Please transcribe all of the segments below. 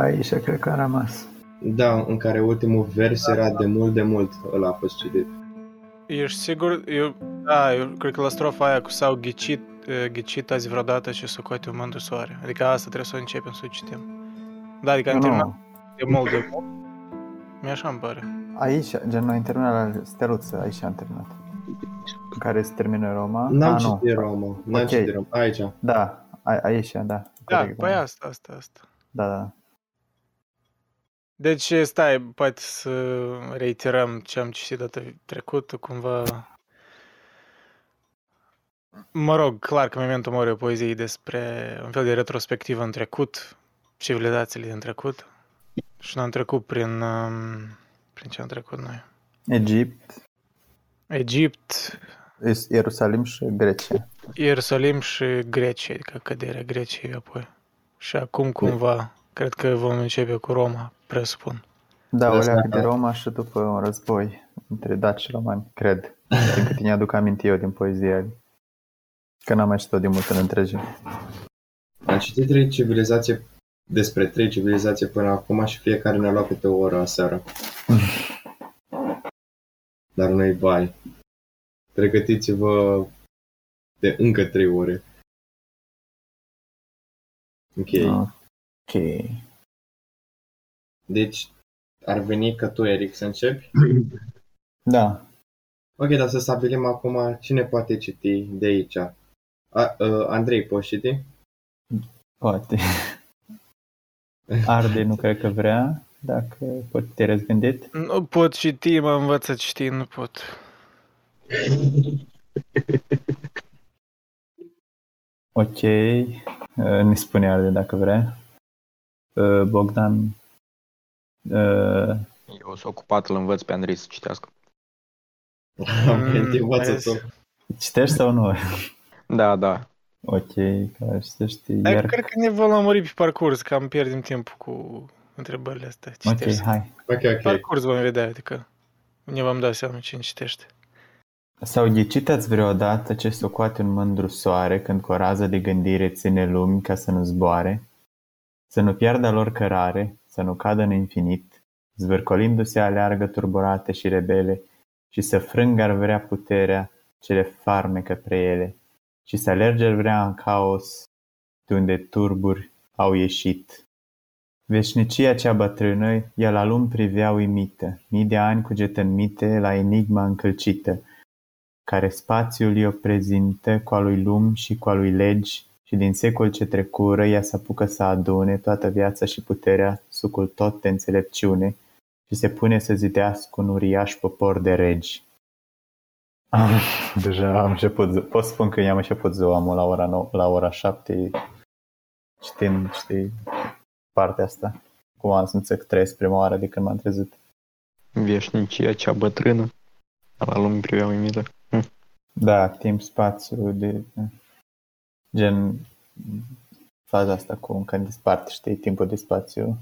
Aici cred că a rămas. Da, în care ultimul vers era de mult de mult, ăla a fost citit. Ești sigur? Eu, da, eu cred că la strofa aia cu s-au ghicit, eh, ghicit azi vreodată și să coate un mândru soare. Adică asta trebuie să o începem să o citim. Da, adică am Nu, terminat nu. de mult de mult. Mi așa îmi pare. Aici, gen, noi am terminat la steluță, aici am terminat. În care se termină Roma. N-am Ah, nu. citit Roma, n-am Ok. citit Roma. Aici. Da, a, aici, da. Da, corect, păi asta, asta, asta. Da, da. Deci, stai, poate să reiterăm ce am citit data trecută, cumva... Mă rog, clar că Memento Mori e o poezie despre un fel de retrospectivă în trecut, civilizațiile din trecut. Și noi am trecut prin... um, Prin ce am trecut noi? Egipt, Egipt, Is- Ierusalim și Grecia. Ierusalim și Grecia, adică căderea Greciei apoi. Și acum cumva, cred că vom începe cu Roma, presupun. Da, o Asta- leacă de Roma și după un război între daci și romani, cred. Din câte ne-aduc aminte eu din poezia Că n-am mai citit de mult în întregime. Am citit trei civilizații despre trei civilizații până acum și fiecare ne-a luat câte o oră aseară. Dar noi bai. Pregătiți-vă de încă trei ore. Ok. Ok. Deci, ar veni că tu, Eric, să începi? Da. Ok, dar să stabilim acum cine poate citi de aici. A, uh, Andrei, poți citi? Poate. Arde nu cred că vrea, dacă pot te răzgândit. Nu pot citi, mă învăț să citi, nu pot. Ok. Uh, Ne spune Arde dacă vrea. Uh, Bogdan. Uh, Eu sunt ocupat, îl învăț pe Andrei să citească. Am venit, învață vezi. tu. Citești sau nu? Da, da. Ok, că citești Dar iar. cred că ne vom lămuri pe parcurs, cam pierdem timp cu întrebările astea. Ok, Citești. hai. Ok, ok. Parcurs vom vedea, adică ne vom da seama cine citește. Sau ghicitați vreodată ce socoate un mândru soare când cu o rază de gândire ține lumi ca să nu zboare? Să nu piardă lor cărare, să nu cadă în infinit, zvârcolindu-se aleargă turburate și rebele, și să frângă ar vrea puterea ce le farmecă pre ele, și să alerge ar vrea în caos de unde turburi au ieșit. Veșnicia cea bătrână, ea la lum privea uimită, mii de ani cugetă în mite la enigma încălcită, care spațiul i-o prezintă cu a lui lum și cu a lui legi și din secol ce trecură ea se apucă să adune toată viața și puterea sucul tot de înțelepciune și se pune să zidească un uriaș popor de regi. Ah, deja am început, pot spun că i-am început ziua mă, la ora, 9, la ora 7 citind, știi, partea asta. Cum am simțit că trăiesc prima oară de când m-am trezit. Veșnicia cea bătrână. La lume privea uimită. Da, timp, spațiu, de gen faza asta cu când disparte, știi, timpul de spațiu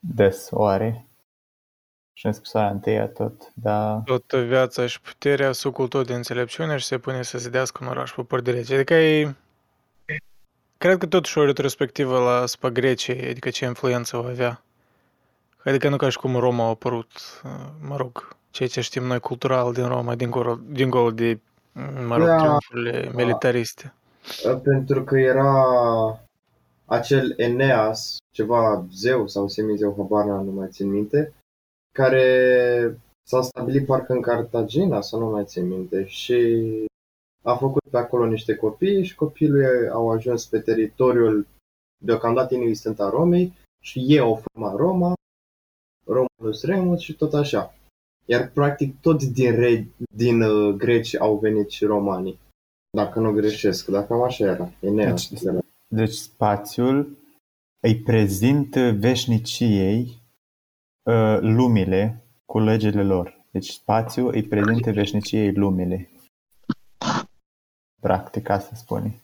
des oare și în scrisoarea întâia tot, da, Toată viața și puterea, sucul tot de înțelepciune și se pune să zidească un oraș popor de rege. Adică e... Cred că totuși o retrospectivă la spa Greciei, adică ce influență o avea. Adică nu ca și cum Roma a apărut, uh, mă rog, ceea ce știm noi cultural din Roma, dincolo, dincolo de, mă rog, Da. triumfurile militariste. Pentru că era acel Eneas, ceva zeu sau semizeu, habar n-am, nu mai țin minte, care s-a stabilit parcă în Cartagina, sau nu mai țin minte, și a făcut pe acolo niște copii și copiii lui au ajuns pe teritoriul deocamdată inexistent a Romei și ei au format Roma, Romulus Remus și tot așa. Iar practic tot din, re- din uh, greci au venit și romanii. Dacă nu greșesc, dacă cam așa era. Eneas. Deci- era. Deci spațiul îi prezintă veșniciei uh, lumile cu legile lor. Deci spațiul îi prezintă veșniciei lumile. Practic asta spune.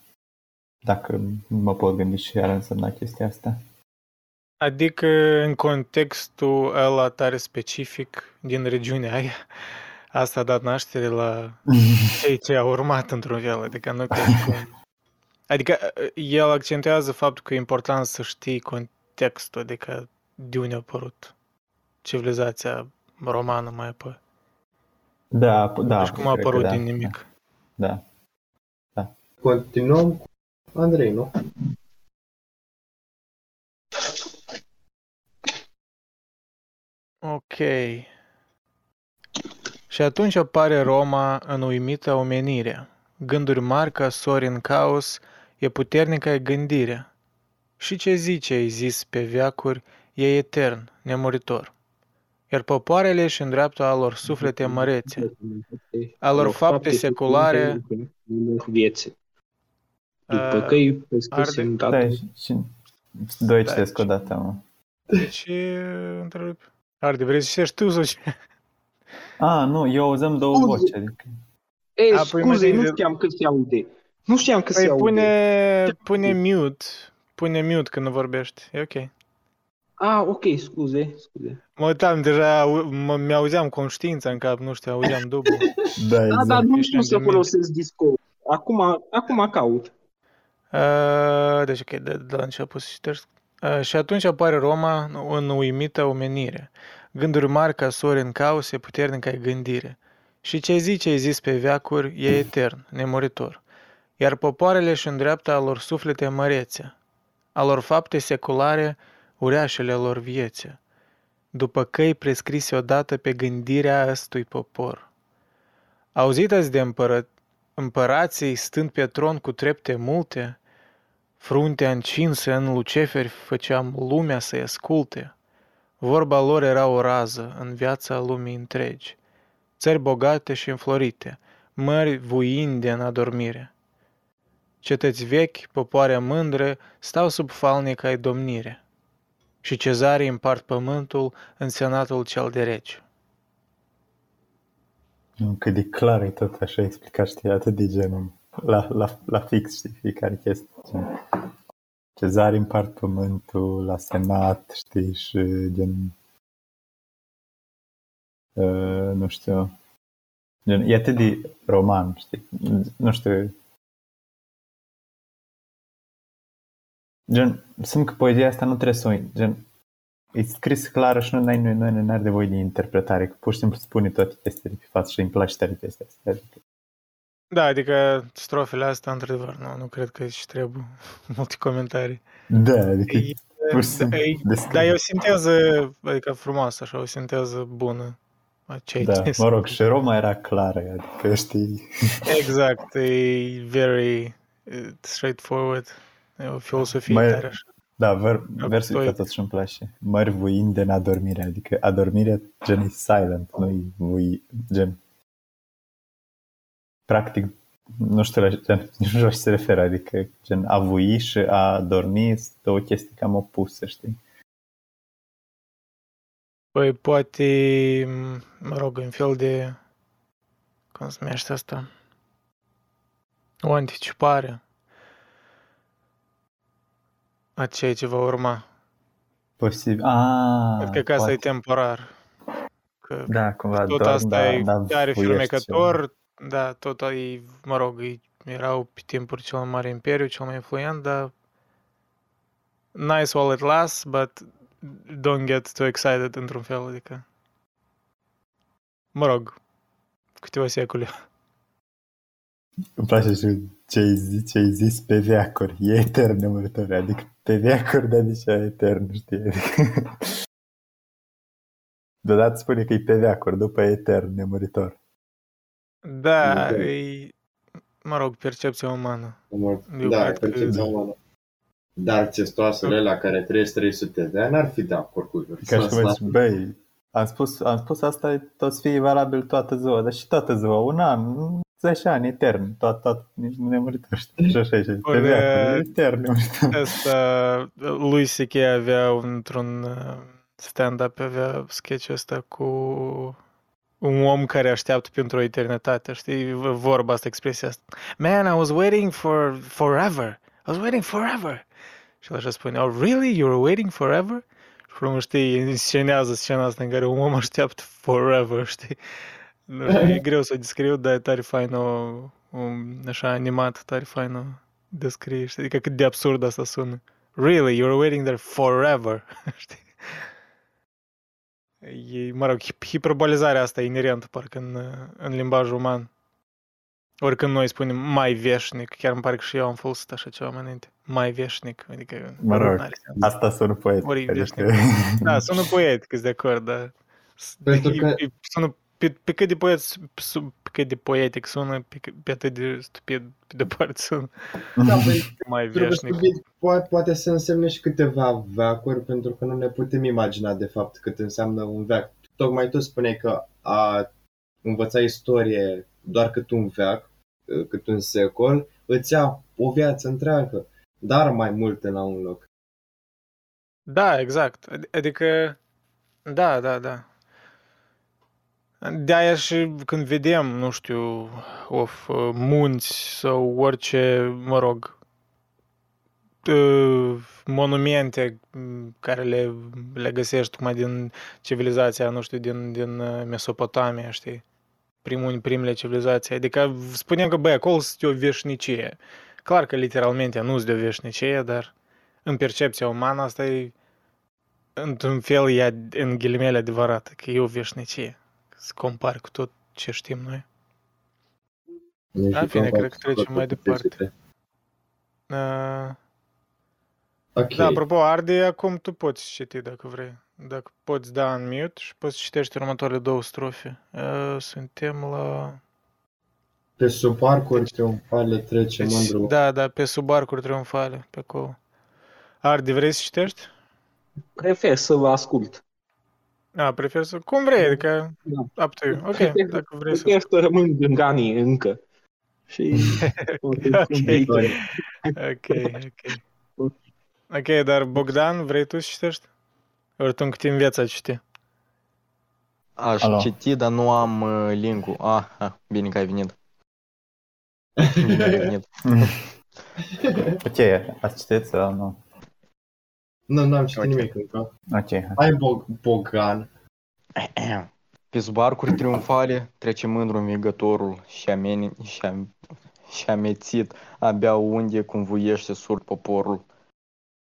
Dacă mă pot gândi și ar însemna chestia asta. Adică în contextul ăla tare specific din regiunea aia, asta a dat naștere la cei ce a urmat într-un fel, adică nu cred că... Adică uh, el accentuează faptul că e important să știi contextul, adică de unde a apărut civilizația romană mai apoi. Da, p- da. deci cum a cred că apărut da, din nimic. Da. Continuăm cu Andrei, nu? Ok. Și atunci apare Roma în uimită omenire. Gânduri mari ca sori în caos, e puternică e gândirea. Și ce zice ai zis pe veacuri, e etern, nemuritor. Iar popoarele își îndreaptă a lor suflete mărețe, a lor fapte seculare, vieții. După uh, că îi prescris arde- în Stai, dată. și, și doi Da, citesc ce- o dată, mă. ce întrerupi? Arde, vrei să citești tu sau ce? A, nu, eu auzăm două Scuze. voci, adică... Ei, A, păi, mă, scuze, nu de- știam că se aude. Nu știam că se Păi aude. pune, pune mute, pune mute când vorbești, e ok. Ah, ok, scuze, scuze. Mă uitam deja, au- mă, mi-auzeam conștiința în cap, nu știu, auzeam dublu. Da, Da, exact. dar nu Ești știu să îngândit. folosesc Discord. Acum, acum caut. Uh, deci, ok, de, de la început să citesc. Uh, și atunci apare Roma în uimită omenire. Gânduri mari ca sori în cause, puternică ai gândire. Și ce zice ai zis pe veacuri e etern, nemuritor. Iar popoarele își îndreaptă a lor suflete mărețe, a lor fapte seculare, uriașele lor viețe, după căi prescrise odată pe gândirea ăstui popor. Auzit ați de împără, împărații stând pe tron cu trepte multe, fruntea încinsă în luceferi făceam lumea să-i asculte. Vorba lor era o rază în viața lumii întregi, țări bogate și înflorite, mări vuinde în adormire. Cetăți vechi, popoare mândre, stau sub falnic ai domnire. Și cezarii împart pământul în senatul cel de rege. Nu, cât de clar e tot așa explicat, știi, atât de genul. La, la, la fix, știi, fiecare chestie. Gen, Cezari împart pământul la senat, știi, și gen... Uh, nu știu... Gen, e atât de roman, știi? Nu știu... Gen, simt că poezia asta nu trebuie să o... Gen, e scris clară și nu ai nu, nu, nu are nevoie de interpretare, că pur și simplu spune toate chestiile pe față și îmi place tare chestia asta. Adică, Da, adică strofele astea, într-adevăr, nu, nu cred că își trebuie multe comentarii. da, adică E- pur și simplu e- descrie. Dar e o sinteză, adică frumoasă, așa, o sinteză bună a ce ai Da, zis. mă rog, și Roma era clară, adică știi, Exact, e very uh, straightforward. E o filosofie Mai- tare așa. da, ver, Da, versul toi. ăsta totuși îmi place. Mări vuind în adormire, adică adormirea gen e silent, nu e vui, gen, practic, nu știu la gen, nici nu știu la ce se referă, adică gen a vui și a dormi sunt două chestii cam opuse, știi? Păi poate, m, mă rog, un fel de, cum se numește asta? O anticipare a ceea ce va urma. Posibil, a, Cred că asta e poate. temporar. Că Da, cumva tot doar, asta da, e da, tare vuiești fermecător, da, tot e, mă rog, e, erau pe timpuri cel mai mare imperiu, cel mai influent, dar nice while it lasts, but don't get too excited într-un fel, adică, mă rog, câteva secole. Îmi place și ce ai zis, ce ai zis pe veacuri. E etern nemuritor. Adică pe veacuri, dar nici aia etern, știi? Adică... Deodată spune că e pe veacuri, după etern nemuritor. Da, Da. e, mă rog, percepția umană. Eu Da, cred că- percepția umană. Dar testoasele la care trăiesc 300 de ani ar fi de acord cu Ca și cum zici, băi, am spus, am spus asta, toți fie valabil toată ziua, dar și toată ziua, un an, 10 ani, etern, tot, tot, nici nu nemuritor, știi? Și așa, și pe Ori, veacuri, etern nemuritor. Asta, lui C.K. avea într-un uh, stand-up, avea sketch ăsta cu un om care așteaptă pentru o eternitate, știi? Vorba asta, expresia asta. Man, I was waiting for forever. I was waiting forever. Și el așa spune, oh, really? You were waiting forever? Și urmă, știi, înscenează scena asta în care un om așteaptă forever, știi? Nu știu, e greu să o descriu, dar e tare fain o, un, așa animat, tare fain o descrie, știi? Adică cât de absurd asta sună. Really, you were waiting there forever, știi? E, mă rog, hip- hiperbolizarea asta e inerentă, parcă, în, în limbajul uman. Oricând noi spunem mai veșnic, chiar îmi pare că și eu am folosit așa ceva mai înainte. Mai veșnic, adică... Mă rog, n-are sens. Asta sună poetic. Ori adică- Da, sună poetic, sunt de acord, dar... Pentru e- că- e- sună pe, pe cât de poet, su- pe cât de poetic sună, pe, cât- pe atât de stupid, pe departe sună Da, păi, mai trebuie veșnic. să fie- poate, poate să însemne și câteva veacuri, pentru că nu ne putem imagina de fapt cât înseamnă un veac. Tocmai tu spuneai că a învăța istorie doar cât un veac, cât un secol, îți ia o viață întreagă, dar mai multe la un loc. Da, exact. Ad- Adică, da, da, da. De-aia și când vedem, nu știu, of, munți sau orice, mă rog, uh, monumente m, care le, le găsești tocmai din civilizația, nu știu, din, din uh, Mesopotamia, știi? Primul, primele civilizații. Adică spunem că, băi, acolo este o veșnicie. Clar că literalmente nu este de o veșnicie, dar în percepția umană asta e într-un fel e ad- în ghilimele adevărată, că e o veșnicie. Să compari cu tot ce știm noi. Nu Da, știu bine, cum cred că fac trecem mai toate departe. chestiile. Uh, Ok. Da, apropo, Ardi, acum tu poți citi dacă vrei. Dacă poți da în mute și poți citești următoarele două strofe. Uh, Suntem la... Pe sub parcuri triumfale trece Deci, mândru. da, da, pe sub arcuri triumfale, pe acolo. Ardi, vrei să citești? Prefer să vă ascult. A, prefer să... Cum vrei, adică... Da. Up to you. Ok, Prefer- dacă vrei să... Prefer să rămân în ganii încă. Și... Ok. Ok, ok. Ok, dar Bogdan, vrei tu să citești? Ori tu încă te înveți a citi. Aș Alo. citi, dar nu am uh, link-ul. Ah, ah, bine că ai venit. Bine ai venit. ok, ați citit sau nu? Nu, nu am citit Ok. nimic încă. Ok, hai. Hai Bog- Bogan. Pe sub arcuri triumfale trece mândru învigătorul și, ameni, și, am, și amețit abia unde convuiește sur poporul.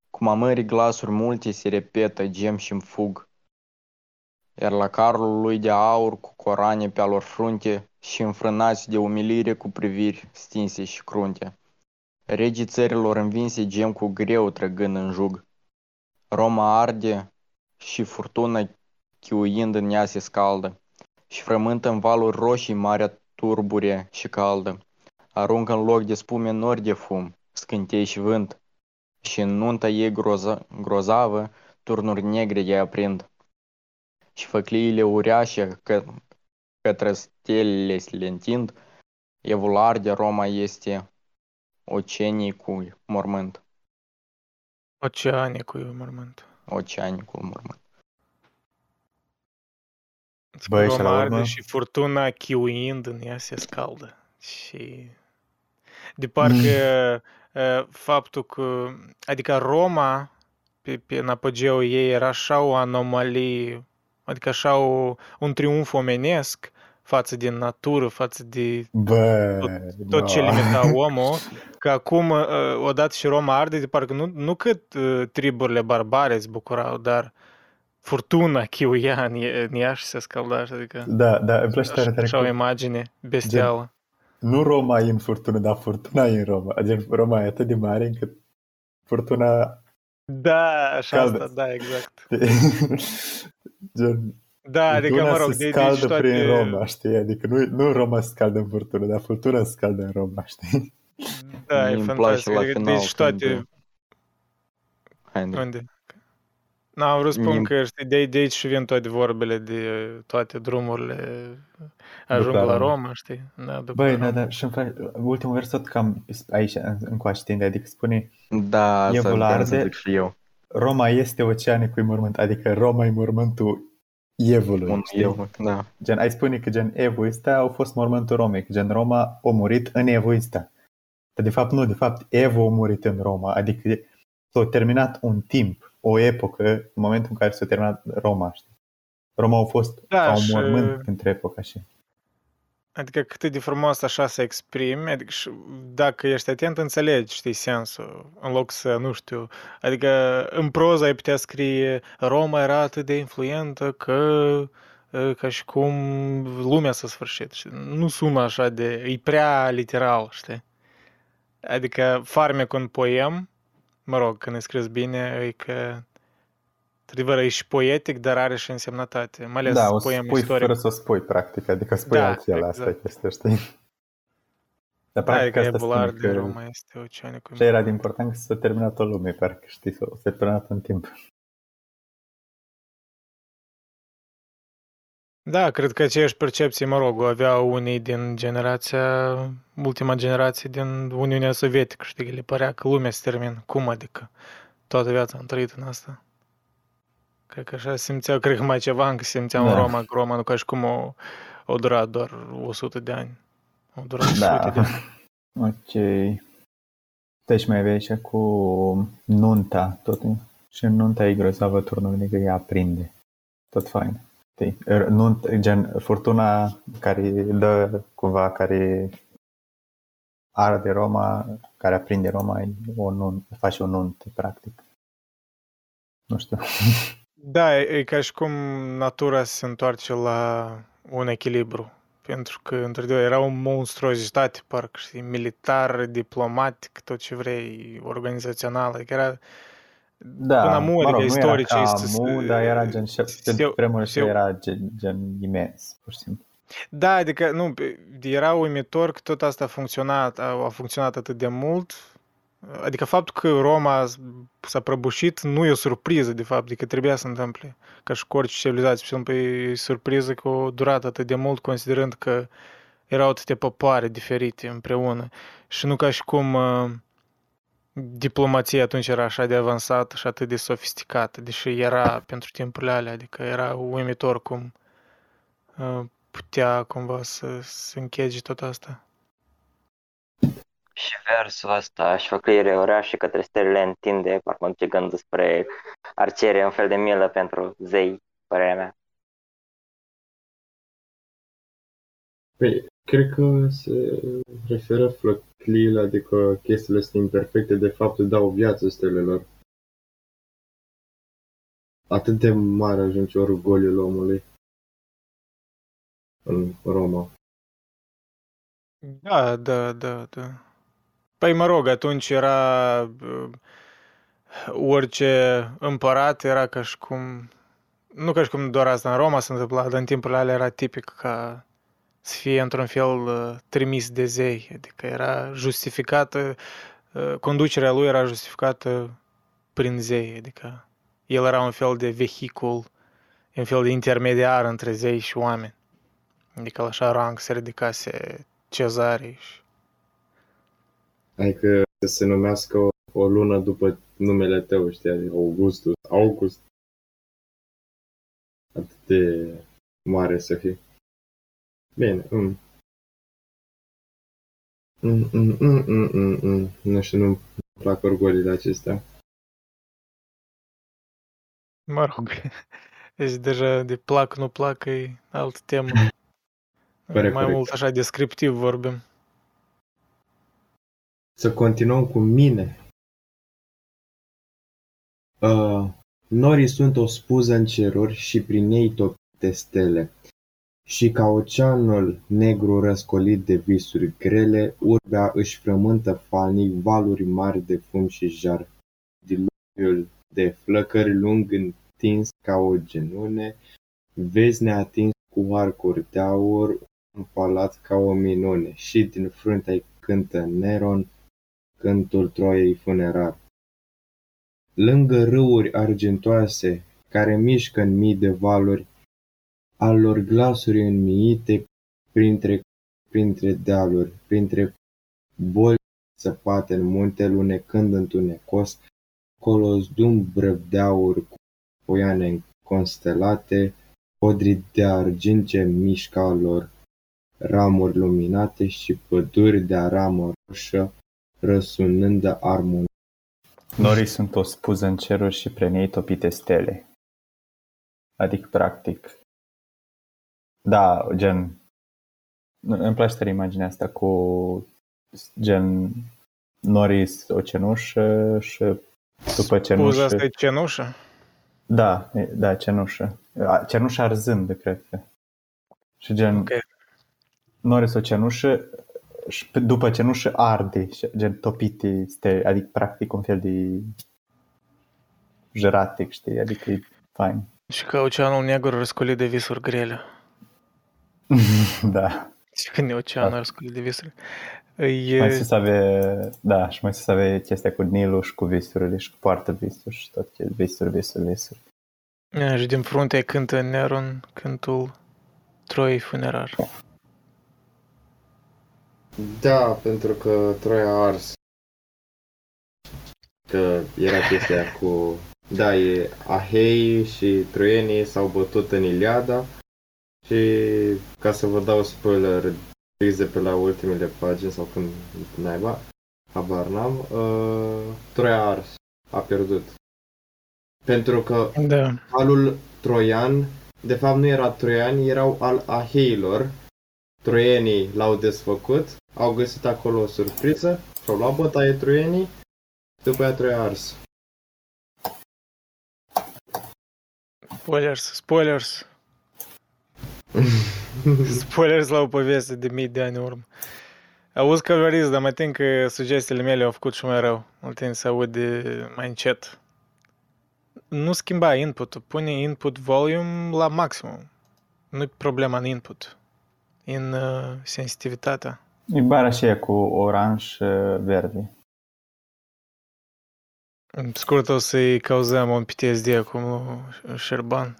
Cum amării glasuri multe se repetă, gem și fug. Iar la carul lui de aur cu corane pe alor frunte și înfrânați de umilire cu priviri stinse și crunte. Regii țărilor învinse gem cu greu trăgând în jug. Roma arde și furtuna chiuind în ea se scaldă și frământă în valuri roșii marea turbure și caldă. Aruncă în loc de spume nori de fum, scântei și vânt, și în nunta ei groza, grozavă turnuri negre ei aprind. Și făcliile uriașe că, către stelele se întind, evul arde Roma este ocenii cu mormânt, Oceanicul e mormânt. oceanii cu mormânt. Băi, și la Roma arde urmă? și furtuna chiuind în ea se scaldă. Și de parcă uh, faptul că, adică Roma, pe, pe, în apogeul ei, era așa o anomalie, adică așa o, un triumf omenesc față de natură, față de Bă, tot no. ce limita omul, că acum, uh, odată și Roma arde, de parcă nu, nu cât uh, triburile barbare se bucurau, dar furtuna chiuia în, e- în ea și se scalda, adică Da, da, îmi place tare, așa, tare așa o cum- imagine bestială. Nu Roma e în furtună, dar furtuna e în Roma. Adică Roma e atât de mare încât furtuna... Da, așa Caldă. asta, da, exact. Gen, Da, adică, furtuna mă rog, se de, scaldă deci toate... prin Roma, știi? Adică nu, nu Roma se scaldă în furtună, dar furtuna se scaldă în Roma, știi? Da, e Mie îmi place fantastic. la Adică, final deci toate... când- Hai, Andrei. Unde? N-am vrut să spun Mie- că știi, de, de aici și vin toate vorbele de toate drumurile ajung După la Roma. Roma, știi? Da, după Băi, Roma. da, da, și îmi face, ultimul vers tot cam aici, în- încoace tinde, adică spune Da, asta Evul vreau să arde. zic și eu. Roma este oceanicul mormânt, adică Roma e mormântul Evului, Un știi? eu, da. Gen, ai spune că gen Evul ăsta au fost mormântul Romei, că gen Roma a murit în Evul ăsta. Dar de fapt nu, de fapt Evo a murit în Roma, adică s-a terminat un timp, o epocă, în momentul în care s-a terminat Roma, știi? Roma au fost Da, ca un și- mormânt între epoca și... Adică cât de frumos așa să exprimi, adică și dacă ești atent, înțelegi, știi, sensul, în loc să, nu știu, adică în proză ai putea scrie Roma era atât de influentă că ă, ca și cum lumea s-a sfârșit. Știi? Nu sună așa de... e prea literal, știi? Adică farmecul în poem, mă rog, când e scris bine, e că Într-adevăr, e și poetic, dar are și însemnătate. Mai ales Da, o poem spui istoric. fără să o spui, practic, adică spui Da, altfel, asta e exact. chestia, știi? Dar Da, practic adică asta Ebular spune de că Roma este oceanicul. ce era de important că s-a terminat o lume, parcă știi, s-a s-a terminat în timp. Da, cred că aceeași percepție, mă rog, o aveau unii din generația, ultima generație din Uniunea Sovietică, știi, că le părea că lumea se termină. Cum adică? Toată viața am trăit în asta. Cred că așa simțeau, cred că mai ceva încă simțeau în Da. Roma, că Roma nu ca și cum o, o durat doar 100 de ani. O durat Da. sute de ani. Ok. Deci mai aveai și cu nunta, tot. Și în nunta e grozavă turnul că ea aprinde. Tot fain. Știi? Er, Nunt, gen, furtuna care dă cumva, care arde Roma, care aprinde Roma, e o nuntă, face o nuntă, practic. Nu știu. Da, e, e ca și cum natura se întoarce la un echilibru. Pentru că, într-adevăr, era o monstruozitate, parcă, știi, militar, diplomatic, tot ce vrei, organizațional. Adică era Da, Până amu, mă adică rog, nu era istoricii ca se- amu, dar era gen, și se- pentru vremuri se- și era gen, gen imens, pur și simplu. Da, adică nu, pe- era uimitor că tot asta a funcționat, a, a funcționat atât de mult. Adică faptul că Roma s- s-a prăbușit nu e o surpriză, de fapt, adică trebuia să se întâmple. Ca și cu orice civilizație, și pe e surpriză că a durat atât de mult, considerând că erau atâtea popoare diferite împreună. Și nu ca și cum uh, diplomația atunci era așa de avansată și atât de sofisticată, deși era pentru timpurile alea, adică era uimitor cum uh, putea cumva să se închege tot asta. Și versul ăsta, și făcăire orașe către stelele întinde, parcă mă duce gândul spre arciere, un fel de milă pentru zei, părerea mea. Păi, cred că se referă flăcliile, adică chestiile astea imperfecte, de fapt dau viață stelelor. Atât de mare ajunge orgoliul omului în Roma. Da, da, da, da. Păi mă rog, atunci era uh, orice împărat era ca și cum nu ca și cum doar asta în Roma se întâmpla, dar în timpurile alea era tipic ca să fie într-un fel uh, trimis de zei, adică era justificată, uh, conducerea lui era justificată prin zei, adică el era un fel de vehicul, un fel de intermediar între zei și oameni. Adică la așa rang se ridicase cezarii și Adică să se numească o, o lună după numele tău, știi, adică Augustus, August. Atât de mare să fie. Bine, mm. Mm, mm, mm, mm, mm, mm. Nu știu, nu-mi plac orgolile acestea. Mă rog, deci deja de plac, nu plac, e altă temă. Corect, Mai corect. mult așa descriptiv vorbim. Să continuăm cu mine. Uh, norii sunt o spuză în ceruri și prin ei topite stele. Și ca oceanul negru răscolit de visuri grele, urbea își frământă falnic valuri mari de fum și jar. Diluviul de flăcări lung întins ca o genune, vezi neatins cu arcuri de aur, un palat ca o minune, și din fruntea cântă Neron, cântul Troiei funerar. Lângă râuri argintoase, care mișcă în mii de valuri, al lor glasuri înmiite printre, printre dealuri, printre boli săpate în munte, lunecând întunecos, colosdum brăvdeauri cu poiane constelate, podri de argint ce mișcă al lor ramuri luminate și păduri de aramă roșă, răsunând armon. Norii sunt o spuză în ceruri și prin ei topite stele. Adică, practic, da, gen, Îmi place tare imaginea asta cu gen Norris o cenușă și după Puza cenușă... asta e cenușă? Da, e- da, cenușă. A, Cenușă arzând, cred că. Și gen, Ok. Norris o cenușă și pe- după cenușă arde, și gen topite, este, adică practic un fel de jeratic, știi, adică e fain. Și că oceanul negru răscolit de visuri grele. da. Și când e oceanul răscolit de visuri. E, Mai sus avea, da, și mai sus avea chestia cu Nilul și cu visurile și cu poartă visuri și tot ce visuri, visuri, visuri. e, și din frunte cântă Neron cântul Troi funerar. Da, pentru că Troia a ars. Că era chestia aia cu... Da, e Ahei și troienii s-au bătut în Iliada și ca să vă dau spoiler fix de pe la ultimele pagini sau când naiba, habar n-am, uh, Troia a ars, a pierdut. Pentru că Da. alul troian, de fapt nu era troian, erau al aheilor. Troienii l-au desfăcut, au găsit acolo o surpriză, și-au luat bătaie troienii, după aia Troia a ars. Spoilers, spoilers. Spoilers la o poveste de mii de ani în urmă. Auzi că vorbiți, dar mai tem că sugestiile mele au făcut și mai rău. Mă tem să aud de mai încet. Nu schimba input pune input volume la maximum. Nu-i problema în input. În uh, sensitivitatea. E bara și aia cu oranj și verde. În scurt o să-i cauzăm un PTSD acum lui Șerban.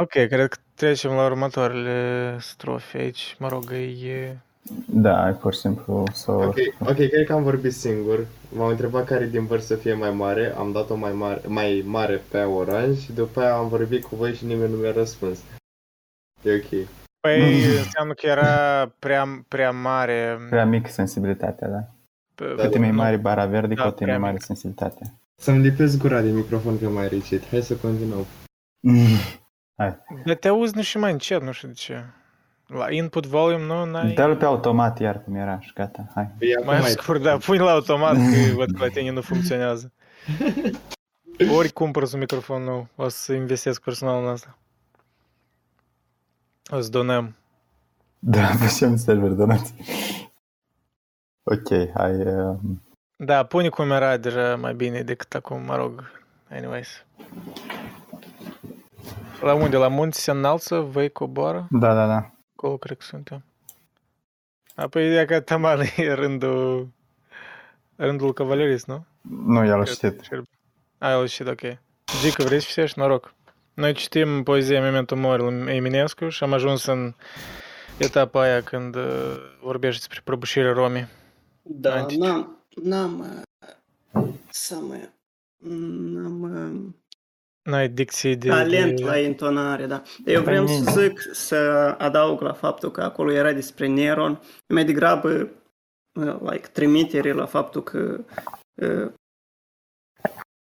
Ok, cred că trecem la următoarele strofe aici. Mă rog, e... Da, e pur și simplu să... Ok, ok, cred că am vorbit singur. M-au întrebat care din părți să fie mai mare, am dat-o mai mare, mai mare pe oranj și după aia am vorbit cu voi și nimeni nu mi-a răspuns. E ok. Păi înseamnă că era prea, prea mare. Prea mică sensibilitatea, da. P- Da, Cât e mai nu- mare bara verde, Da, cu atât e mai prea mare mic. sensibilitatea. Să-mi lipesc gura de microfon că mai ricit. Hai să continuăm. Hai. Dar te auzi nu și mai încet, nu știu de ce. La input volume nu n-ai... Dă-l pe automat iar cum era și gata, hai. Păi acum Mai scurt, da, pune la automat că văd că la tine nu funcționează. Ori cumpăr un microfon nou, o să investesc personal în asta. O să donăm. Da, facem server donați. Ok, hai. um, Da, pune cum era deja mai bine decât acum, mă rog. Anyways. La unde? La munți se înalță, vei coboară? Da, da, da. Acolo cred că suntem. Apoi e ca taman e rândul... Rândul cavalerist, nu? Nu, el a Cred- știut. cel- A, el știut, ok. Gică, vrei să citești? Noroc. Noi citim poezia Memento Mori lui Eminescu și am ajuns în etapa aia când uh, vorbește despre prăbușirea Romii. Da, Antici. n-am, n-am, uh, să mă, n-am uh, N-ai dicții de... talent de... la intonare, da. Eu vreau să zic, să adaug la faptul că acolo era despre Neron, mai degrabă, uh, like, trimitere la faptul că uh,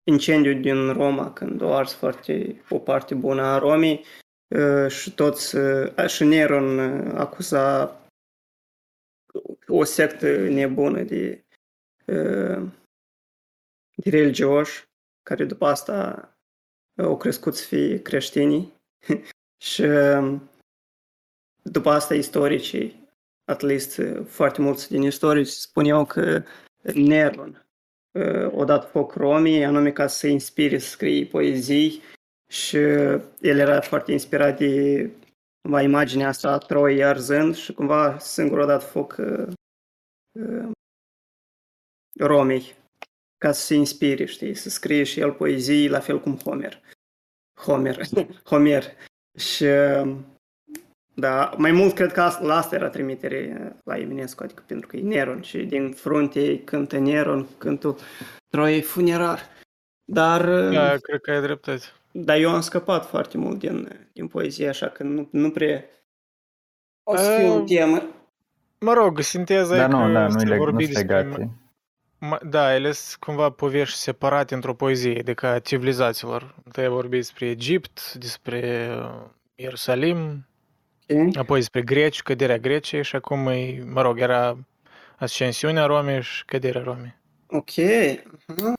incendiul din Roma, când o ars foarte, o parte bună a Romei, uh, și toți, uh, și Neron uh, acuza o sectă nebună de, uh, de religioși, care după asta au crescut să fie creștinii. Și um, după asta istoricii, at least uh, foarte mulți din istorici spuneau că Neron uh, o dat foc Romii, anume ca să inspire să scrie poezii și el era foarte inspirat de cumva imaginea asta a Troiei arzând și cumva singur a dat foc uh, uh, Romei ca să se inspire, știi, să scrie și el poezii la fel cum Homer. Homer. Homer. Și da, mai mult cred că asta, la asta era trimitere la Eminescu, adică pentru că e Neron și din frunte cântă Neron, cântul Troiei funerar. Dar, Da, cred că ai dreptate. dar eu am scăpat foarte mult din, din poezie, așa că nu, nu prea o să fiu în Uh, temă. Mă rog, sinteza Da, e nu, că da, nu se le vorbi nu sunt despre- legate. Ma- Da, ele sunt cumva povești separate într-o poezie, de ca civilizațiilor. Întâi ai vorbit despre Egipt, despre uh, Ierusalim, Ok. apoi spre greci, căderea Greciei și acum, e, mă rog, era ascensiunea Romei și căderea Romei. Ok. Aha.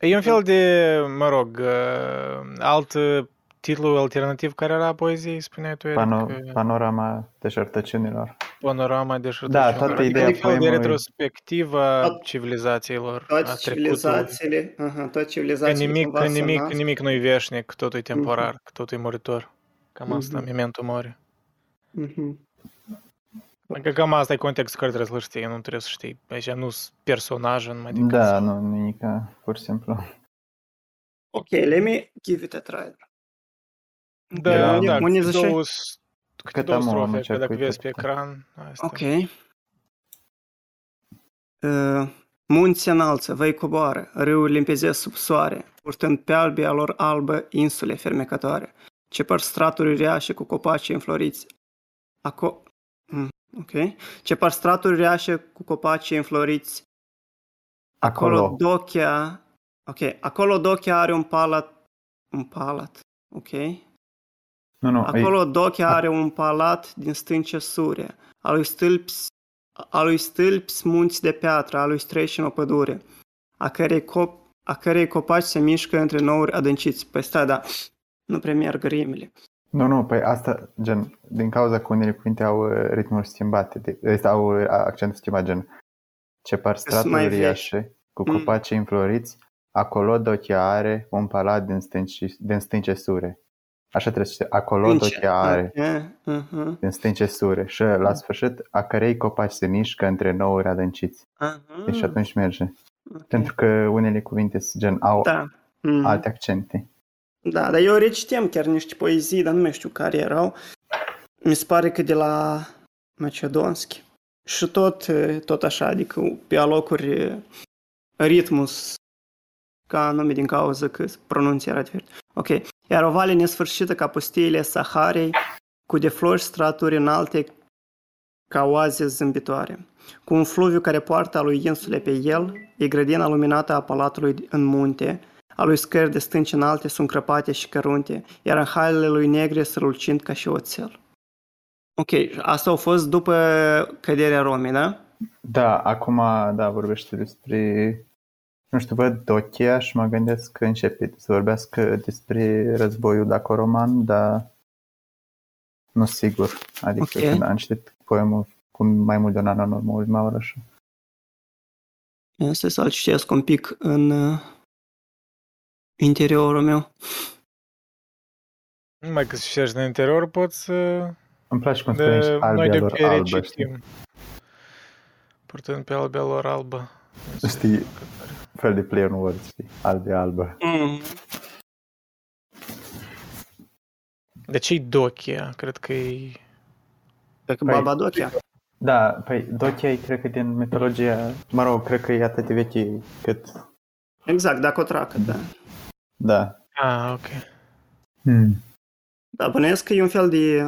E un fel de, mă rog, uh, alt uh, titlu alternativ care era a poeziei, spuneai tu, Eric, Pano, uh, panorama deșertăciunilor. panorama de Da, toată ideea un fel de poemului. retrospectivă a Tot- civilizațiilor, a Toate trecutului. civilizațiile, aha, toate Că civilizațiile nimic, cumva că se nimic, nasc. nimic nu-i veșnic, totul e temporar, că totul e muritor. Cam asta, Mhm. memento mori. Mhm. Că cam asta e contextul care trebuie să-l știi, nu trebuie să știi. Aici nu sunt personaje numai decât Da, să- nu, nimic, pur și simplu. Ok, let me give it a try. Da, Era- da, unde câte ziceai? două, s- câte Cât două am strofe, omul, că dacă uite, vezi pe câte. ecran, asta. Ok. Uh, munți se înalță, văi coboară, râuri limpezesc sub soare, purtând pe albia lor albă insule fermecătoare, ce par straturi reașe cu copaci înfloriți. Aco... Mm, ok. Ce par straturi reașe cu copaci înfloriți. Acolo, Acolo. Dochea... Ok. Acolo Dochea are un palat... Un palat. Ok. Nu, nu, Acolo Dochea are un palat din stânce sure, a lui stâlpi, a lui stâlpi munți de piatră, a lui streșin o pădure, a cărei, cop, a cărei copaci se mișcă între nouri adânciți. Păi stai, da, nu prea merg rimele. Nu, nu, păi asta, gen, din cauza că unele cuvinte au uh, ritmuri schimbate, de, este, au uh, accentul schimbat, gen, ce par mai straturi vechi. uriașe, cu Mm. copaci înfloriți, acolo Dochea are un palat din, stânci, din stânce sure. Așa trebuie să știi, acolo Dochea are Ok, uh-huh, din stânce sure și la sfârșit, a cărei copaci se mișcă între nouri adânciți. uh-huh. Deci atunci merge. ok. Pentru că unele cuvinte sunt gen, au Da. Mhm. alte accente. Da, dar eu reciteam chiar niște poezii, dar nu mai știu care erau. Mi se pare că de la Macedonski. Și tot, eh, tot așa, adică pe alocuri eh, ritmul s- ca anume din cauza că pronunția era diferit. Ok. Iar o vale nesfârșită ca pustiile Saharei, cu de flori straturi înalte ca oaze zâmbitoare. Cu un fluviu care poartă a lui insule pe el, e grădina luminată a palatului în munte, a lui scări de stânci înalte sunt crăpate și cărunte, iar în hailele lui negre strălucind ca și oțel. Ok, asta a fost după căderea Romei, da? Da, acum, da, vorbește despre, nu știu, văd Dochia și mă gândesc că începe să vorbească despre războiul daco-roman, dar nu sigur. Adică Ok. când am citit poemul cu mai mult de un an în urmă, ultima oră și Asta să-l citesc un pic în uh, interiorul meu. Numai că șești în interior, poți să... îmi place cum spune și De, noi albia de lor obicei albă, știi? recitim. Purtând pe albia lor albă. Știi, fel de play on words, știi, albia albă. Mm. De ce-i Dochia? Cred că e... Cred că Păi- Baba Dochia. Da, păi Dochia e, cred că din mitologia, mă rog, cred că e atât de veche cât, Exact, dacă o tracă, da. Da. Ah, ok. Hmm. Da, bănuiesc că e un fel de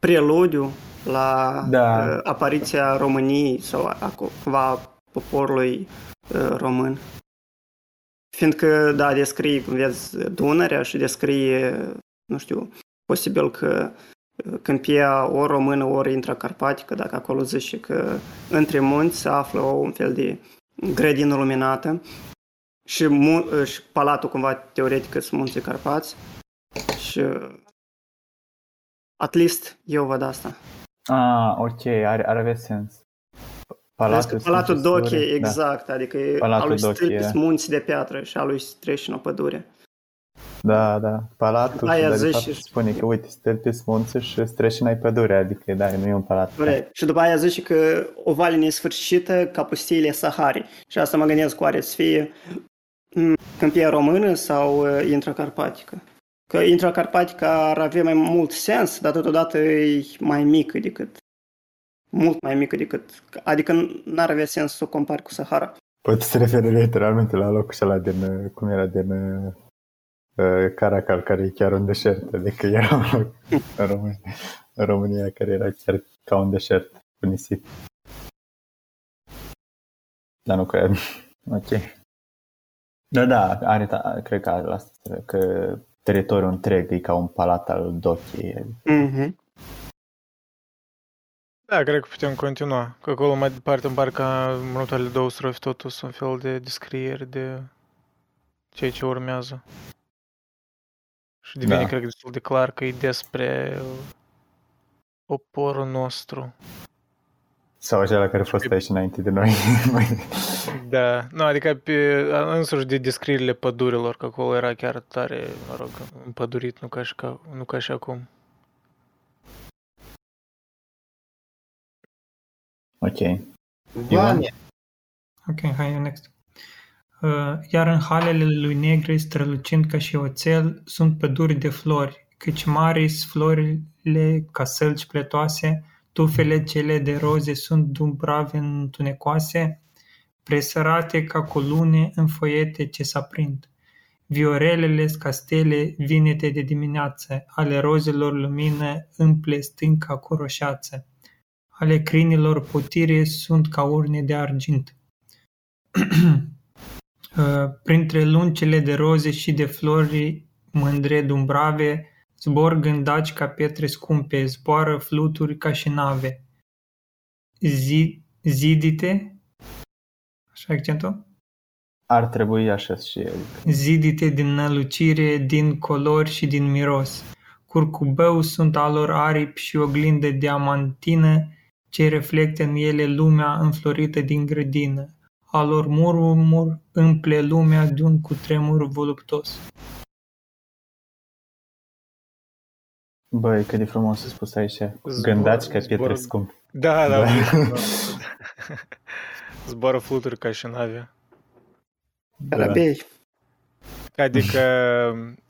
preludiu la Da. uh, apariția României sau a, a cumva poporului uh, român. Fiindcă, da, descrie, cum vezi, Dunărea și descrie, nu știu, posibil că uh, câmpia ori română, ori intracarpatică, dacă acolo zice că între munți se află o, un fel de grădină luminată și, mu- uh, și palatul cumva teoretic sunt munții Carpați și uh, at least eu văd asta. Ah, ok, are, are avea sens. Palatul, Palatul, Palatul Sfântului Doche, Istorie, exact, adică e Palatul a lui Doche, Stâlpi da. munți de piatră și a lui Streșin o pădure. Da, da, palatul, Aia și dar de zici- fapt spune că, uite, stâlpi munți și streșina e pădure, adică, da, nu e un palat. Corect. Și după aia zice că o vale nesfârșită ca pustiile Sahari. Și asta mă gândesc, oare să fie m, câmpia română sau uh, intracarpatică. Că intracarpatică ar avea mai mult sens, dar totodată e mai mică decât mult mai mică decât, adică n-ar avea sens să o compari cu Sahara. Poate se referă literalmente la locul ăla din, uh, cum era, din uh, uh, Caracal, care e chiar un deșert, adică era un loc în România, în România care era chiar ca un deșert cu nisip. Dar nu cred. Ok. Da, da, are, ta- cred că are la asta, că teritoriul întreg, e ca un palat al Dochiei. Mhm. Da, cred că putem continua. Că acolo mai departe, în parcă în următoarele două strofe totul sunt un fel de descrieri de ceea ce urmează. Și devine, Da. cred că, destul de clar că e despre poporul nostru. Sau acela care a fost aici înainte de noi. Da, nu, adică pe, însuși de descrierile pădurilor, că acolo era chiar tare, mă rog, împădurit, nu ca și, ca, nu ca și acum. ok. Vania, Ok, hai, next. Uh, iar în halele lui negre, strălucind ca și oțel, sunt păduri de flori, căci mari sunt florile ca sălci pletoase, tufele cele de roze sunt dumbrave întunecoase, presărate ca cu lune în foiete ce s-aprind. Viorelele ca stele vinete de dimineață, ale rozelor lumină împle stânca cu roșață. Ale crinilor potire sunt ca urne de argint. Uh, Printre luncele de roze și de flori mândre dumbrave, zbor gândaci ca pietre scumpe, zboară fluturi ca și nave. Zi, zidite, așa e accentul? Ar trebui așa și el. zidite din nălucire, din colori și din miros. Curcubău sunt alor aripi și oglindă diamantină, ce reflectă în ele lumea înflorită din grădină. Alor murmur împle lumea de un cutremur voluptos. Băi, cât de frumos a spus aici. Zbor- Gândați ca pietre zbor- scumpe. Da, da, Da. da. Zboară fluturi ca și nave. Carabei. Adică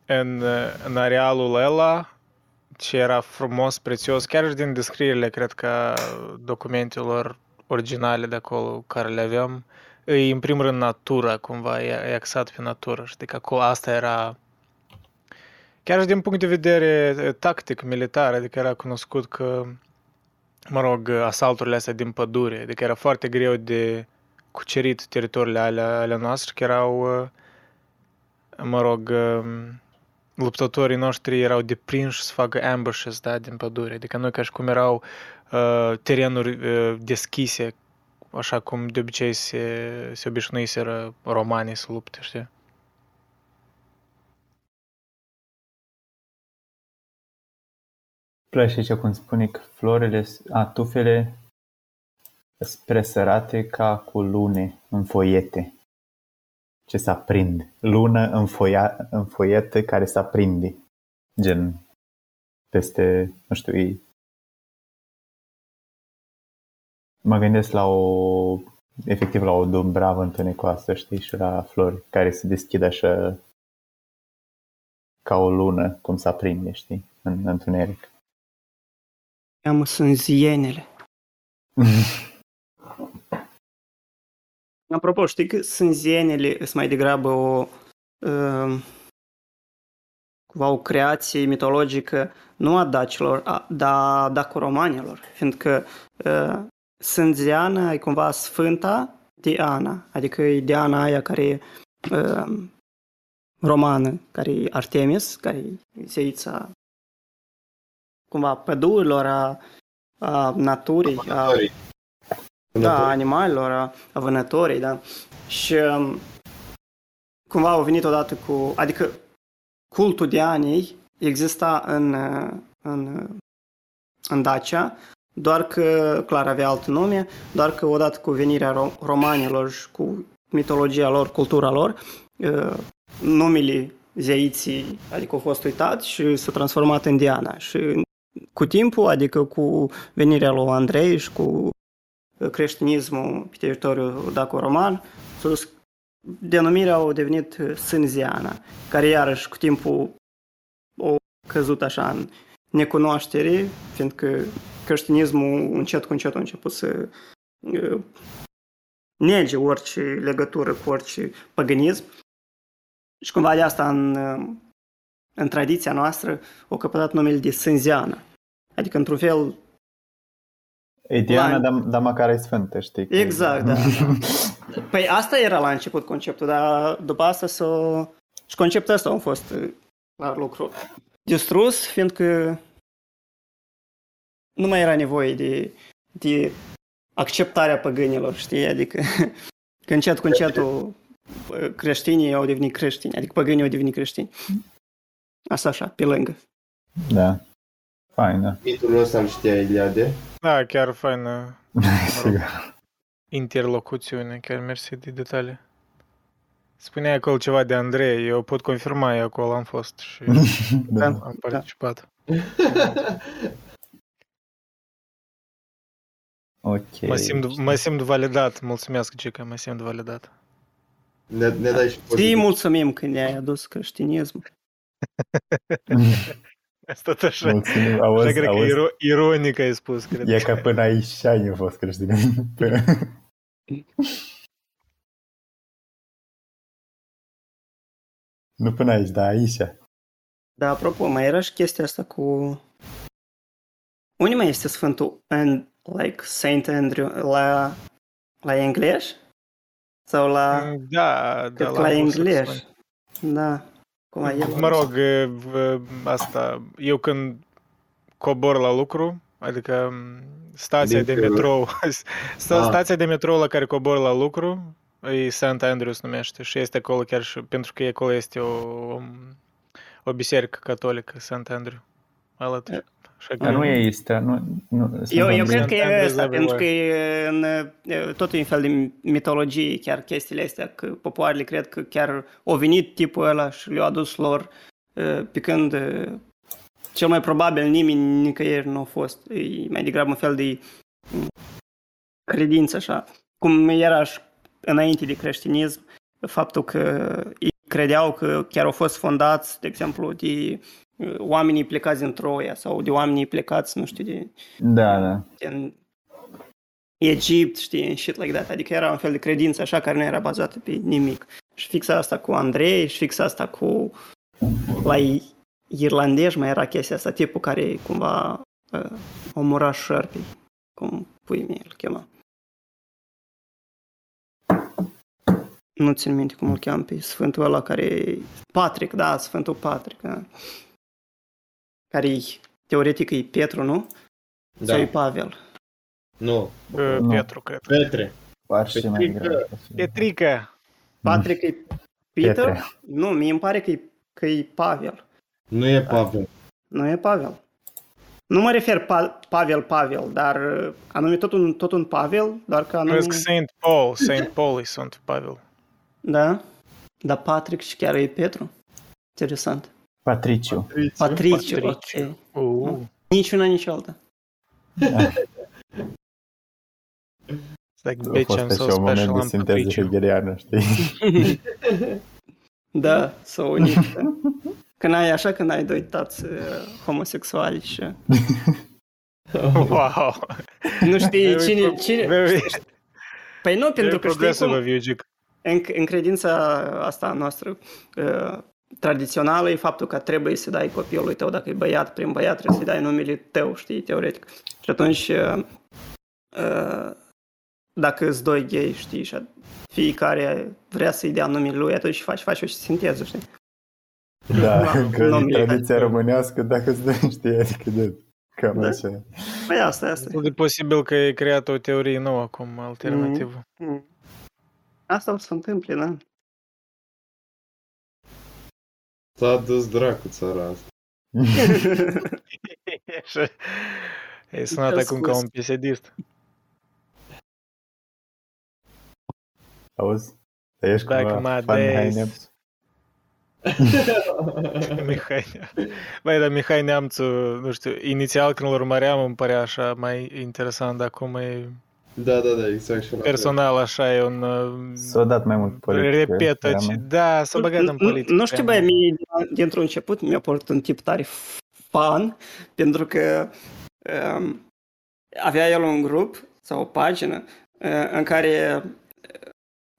în, în arealul ăla, ce era frumos, prețios, chiar și din descrierile, cred că, documentelor originale de acolo care le avem, e în primul rând natura, cumva, e, e axat pe natură. Știi că acolo asta era, din punct de vedere eh, tactic, militar, adică era cunoscut că, mă rog, asalturile astea din pădure, adică era foarte greu de cucerit teritoriile alea, ale noastre, că erau, eh, mă rog, um, luptătorii noștri erau deprinși să facă ambushes, da, din pădure. Adică nu ca și cum erau uh, terenuri uh, deschise, așa cum de obicei se, se obișnuiseră romanii să lupte, știi? Place aici cum spune că florile, a, tufele sunt presărate ca cu lune în foiete. Ce se aprind. Lună în, foia, în foiete care se aprinde. Gen peste, nu știu, e... Mă gândesc la o, efectiv la o dumbravă întunecoasă, știi, și la flori care se deschid așa ca o lună, cum se aprinde, știi, în întuneric. Cheamă sunt zienele. Apropo, știi că sânzienele sunt mai degrabă o uh, cumva o creație mitologică nu a dacilor, a, dar a dacoromanilor, fiindcă uh, Sânziana e cumva sfânta Diana, adică e Diana aia care e uh, romană, care e Artemis, care e zeița cumva pădurilor, a, a naturii, a da, animalelor, a, a vânătorii, da. Și um, cumva au venit odată cu, adică cultul Dianei exista în, uh, în, uh, în Dacia, doar că, clar, avea alt nume, doar că odată cu venirea ro- romanilor și cu mitologia lor, cultura lor, uh, numele zeiții, adică au fost uitat și s-a transformat în Diana. Și cu timpul, adică cu venirea lui Andrei și cu creștinismul pe teritoriul daco-roman, s-a dus, denumirea a devenit Sânziana, care iarăși cu timpul a căzut așa în necunoaștere, fiindcă creștinismul încet cu încet a început să uh, nege orice legătură cu orice paganism. Și cumva de asta în, uh, în tradiția noastră o căpătat numele de Sânziana. Adică, într-un fel, E Diana, La- dar, dar măcar e sfântă, știi? că- Exact, da. Păi asta era la început conceptul, dar după asta s-o... Și conceptul ăsta a fost uh, la lucru. Distrus, fiindcă nu mai era nevoie de, de acceptarea păgânilor, știi? Adică că încet cu încetul creștinii au devenit creștini, adică păgânii au devenit creștini. Asta așa, pe lângă. Da. Fain, da. Mitul ăsta îl știa Iliade. Da, chiar faină Sigur. interlocuțiune, chiar mersi de detalii. Spunea acolo ceva de Andrei, eu pot confirma, eu acolo am fost și da. am participat. Ok. Mă simt, mă simt validat, mulțumesc, Gica, mă simt validat. Ne, ne dai și Ții pozitiv. mulțumim că ne-ai adus creștinism. Asta tot așa. Mulțumim. Așa Auzi, cred că auzi. iro, ironic ai spus, cred. E ca până aici ani a fost creștin. Până... Nu până aici, dar aici. Dar apropo, mai era și chestia asta cu... Unde mai este Sfântul And, like Saint Andrew? La, la englez? Sau la... Da, Cred da, că la anglosaxon. englez. Da. Cum la el. Mă rog, e, v- asta, eu când cobor la lucru, adică m, stația Din de felul. metrou, sta- Ah. stația de metrou la care cobor la lucru, e St. Andrews numește și este acolo chiar și, pentru că acolo este o, o, o biserică catolică, St. Andrew, alături. Așa că Dar nu e Istra, nu... nu Eu, eu sunt cred că e Andrews asta, everywhere. pentru că e în, e, tot un fel de mitologie, chiar chestiile astea, că popoarele cred că chiar au venit tipul ăla și le-au adus lor, e, pe când e, cel mai probabil nimeni nicăieri nu a fost. E mai degrabă un fel de m, credință așa. Cum era și înainte de creștinism, faptul că ei credeau că chiar au fost fondați, de exemplu, de e, oamenii plecați din Troia sau de oamenii plecați, nu știu, de Da, da. în Egipt, știi, în shit like that. Adică era un fel de credință așa care nu era bazată pe nimic. Și fix asta cu Andrei, și fix asta cu la i- irlandezi mai era chestia asta, tipul care cumva uh, omora șerpii, cum pui mie îl chema. Nu țin minte cum îl cheamă pe sfântul ăla care... Patrick, da, sfântul Patrick, da. Care teoretic e Petru, nu? Da. Sau e Pavel? Nu. e, Nu. Petru, cred. Petre. Par și mai Petrică. greu. Petrica! Patrick e Peter? Petre. Nu, mie îmi pare că e, că e Pavel. Nu e Pavel. Nu e Pavel. Nu mă refer pa- Pavel Pavel, dar uh, anume tot un, tot un Pavel, doar că anume... Crezi că Saint Paul, Saint Paul e Sfânt Pavel. Da? Dar Patrick și chiar e Petru? Interesant. Patriciu. Patriciu, Patriciu. ok. Uh. Nici una, nici alta. It's like, A bitch, fost I'm so așa un moment special, de I'm sinteză Patriciu. hegeliană, știi? Da, sau unic. da. Când ai așa, când ai doi tați uh, homosexuali și Wow! nu știi Very cine... pro- cine... Very, Păi nu, very pentru că știi progressive cum... of you, Gic. În, în credința asta noastră uh, tradițională e faptul că trebuie să dai copilului tău, dacă e băiat, prin băiat trebuie să-i dai numele tău, știi, teoretic. Și atunci, uh, uh, dacă îți doi gay, știi, și fiecare vrea să-i dea numele lui, atunci faci, faci o sinteză, știi? Da, Nu, în nu mi-e tradiția dat. românească, dacă îți dă, știi, adică de cam Da. așa. Păi asta, asta. Destul de posibil că e creat o teorie nouă acum, alternativă. Mm. Asta o să se întâmple, da? S-a dus dracu țara asta. Așa. Ai sunat Te-a acum ca scos. un pisedist. Auzi? Dar ești Dacă cumva mă fan ades- Haineps? Mihai. Băi, dar Mihai Neamțu, nu știu, inițial când îl urmăream îmi părea așa mai interesant, dar acum e Da, da, da, exact și la fel. personal așa, e un uh, S-a dat mai mult politică. repetă. era ce- mai- Da, s-a băgat în Nu- politică. Nu știu, băi, mie din- dintr-un început mi-a părut un tip tare fan, pentru că um, avea el un grup sau o pagină uh, în care uh,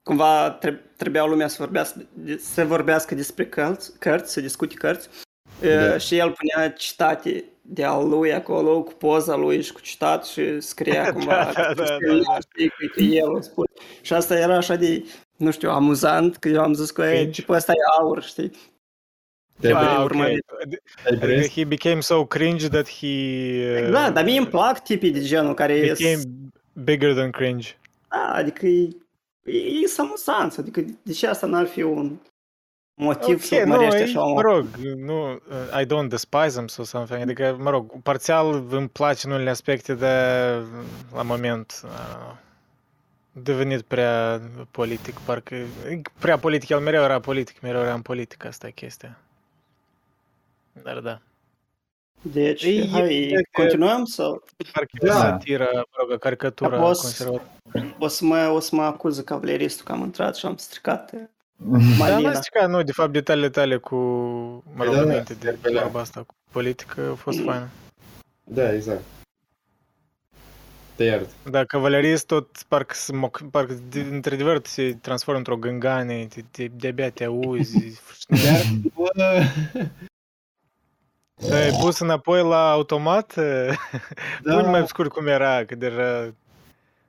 cumva tre- trebuia lumea să vorbească, de- să vorbească despre cărți, cărți, să discute cărți uh, Da. și el punea citate de al lui acolo cu poza lui și cu citat și scria cumva Da, da, da, că da, da. știi, că- că el o spune. Și asta era așa de, nu știu, amuzant, că eu am zis că e, Cringe. tipul ăsta e aur, știi? Te-ai Ah, Ah, prins? ok. urmărit. Te-ai Adică prins? he became so cringe that he... Da, uh, dar mie îmi plac tipii de genul care e, became bigger than cringe. da, adică e, e, e samusanță, adică de ce asta n-ar fi un motiv să Ok, nu, urmărești e, așa un mă rog, nu, uh, I don't despise him sau something, adică, mă rog, parțial îmi place în unele aspecte, dar la moment uh, devenit prea politic, parcă, e prea politic, el mereu era politic, mereu era în politică, asta e chestia. Dar da, Deci, E- hai, e- continuăm sau parcă e o Da. satiră, mă rog, o caricatură A fost- conservatoare. o să mă, o să mă acuză cavaleristul că am intrat și am stricat uh, Dar Malina. n-ai stricat, nu, de fapt, detaliile tale cu, mă rog, Da, da, înainte de detaliile. vorba asta cu politică, a fost Mm. faină. Da, exact. Te iert. Da, cavalerist tot parcă, se moc, parcă de, într-adevăr se transformă într-o gângane, de, de, de-abia te auzi. Chiar, bă, Ai pus înapoi la automat? Da. Nu mai scurt cum era, că deja...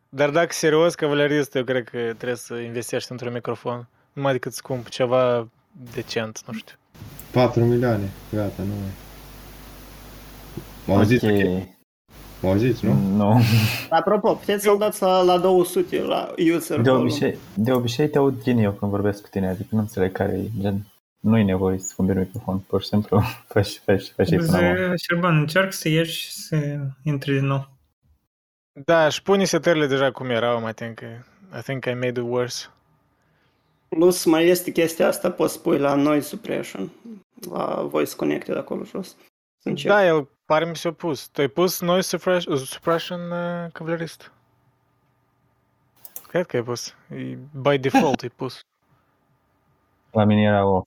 Dar dacă serios, cavalerist, eu cred că trebuie să investești într-un microfon. Numai decât scump, ceva decent, nu știu. 4 milioane. Gata, nu mai. M-au auzit? Ok. M-au auzit, nu? Nu. Apropo, puteți să-l dați la, la 200 la user De volume. obicei, de obicei te aud din eu când vorbesc cu tine, adică nu înțeleg care e gen. Nu e nevoie să cumperi microfon, pur și simplu faci, faci, faci până la urmă. Șerban, încerc să ieși și să intri din nou. Da, și pune setările deja cum erau, I think. I think I made it worse. Plus mai este chestia asta, poți să pui la noise suppression, la voice connected acolo jos. Să încerc. Da, el pare mi s-a pus. Tu ai pus noise suppression, suppression uh, cavalerist? Cred că ai pus. E, by default ai pus. La mine era o...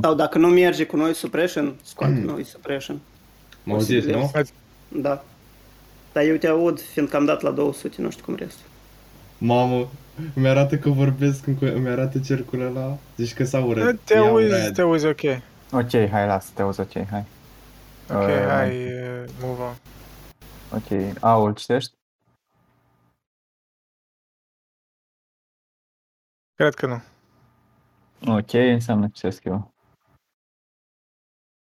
Sau dacă nu merge cu noise suppression, scoate noise suppression. M-au auzit, nu? Da. Dar eu te aud, fiindcă am dat la 200, nu știu cum restul. Mamă, îmi arată că vorbesc, încă- îmi arată cercul ăla. Zici că s-a urât. Te Ia auzi, urât. te auzi ok. Ok, hai, lasă, te auzi, ok, hai. Ok, Uh, hai, uh, move on. Ok, Aul, citești? Cred că nu. Ok, înseamnă ce citesc eu.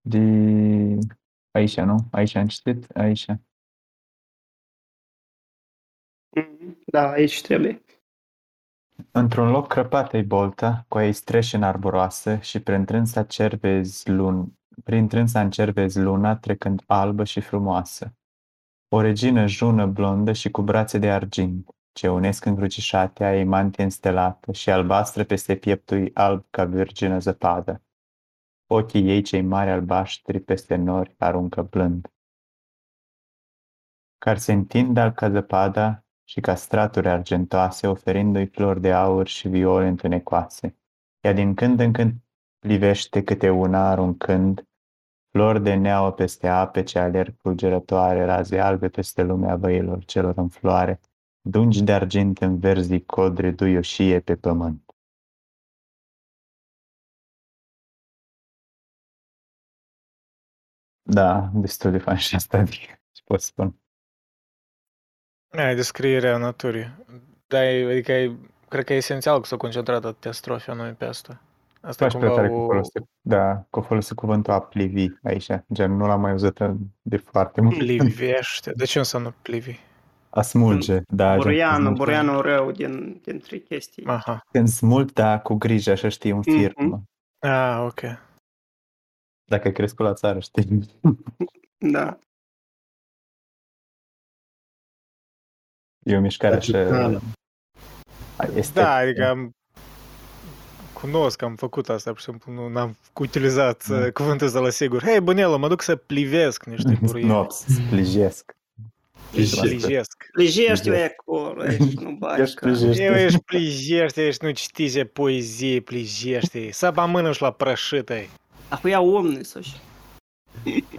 De... Aici, nu? Aici am citit? Aici. Mhm. Da, aici trebuie. Într-un loc crăpat e bolta, cu ei streșin arboroasă și printrânsa cervezi lun... printrânsa în cervezi luna trecând albă și frumoasă. O regină jună blondă și cu brațe de argint, ce unesc încrucișate a ei mantie înstelată și albastră peste pieptul alb ca virgină zăpadă. Ochii ei cei mari albaștri peste nori aruncă blând. Care se întind al ca zăpada și ca straturi argentoase, oferindu-i flori de aur și viole întunecoase. Ea din când în când plivește câte una aruncând flori de neaua peste ape ce alerg fulgerătoare, raze albe peste lumea văilor celor în floare, dungi de argint în verzii codre duioșie pe pământ. Da, destul de fain și asta, adică, ce pot spun. Aia e descrierea naturii. Da, e, adică e, cred că e esențial că s-a concentrat atâtea strofe anume pe asta. Asta e Faci prea cumva tare cu o... folosit, da, cu folosit cuvântul a plivi aici, gen, nu l-am mai auzit de foarte mult. Plivește. De ce înseamnă plivi? A smulge, da. gen, Burianul, smulge. burianul rău din, dintre chestii. Aha. Când smult, da, cu grijă, așa știi, un fir. Mhm. Ah, ok. Dacă ai crescut la țară, știi. Da. E o mișcare așa... Ciucană. Este, Da, adică am... Cunosc, am făcut asta, pur și simplu, nu am utilizat Da. uh, cuvântul ăsta la sigur. Hei, bunelă, mă duc să plivesc niște buruieni. Nu, splijesc. Plijesc. Plijește-o Plijesc. acolo, ești, nu bagi Ești că... plijește. Eu ești plijește, ești nu citize poezie, plijește. Să mână și la prășită. Ahuia omni să și.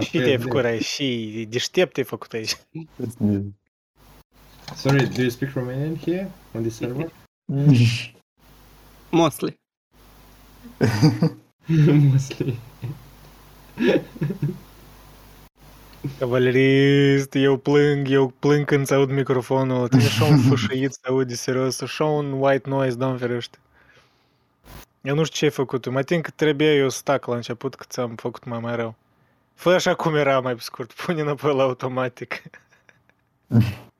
Și te-ai făcut aici, și deștept te-ai făcut aici. Sorry, do you speak Romanian here on this server? Mostly. Mostly. Cavalerist, eu plâng, eu plâng când ți aud microfonul. Tine așa un fâșăit să aude serios, așa un white noise, doamne ferește. Eu nu știu ce ai făcut tu. Mă tin că trebuie eu să stac la început, că ți-am făcut mai mai rău. Fă așa cum era mai pe scurt. Pune înapoi la automatic.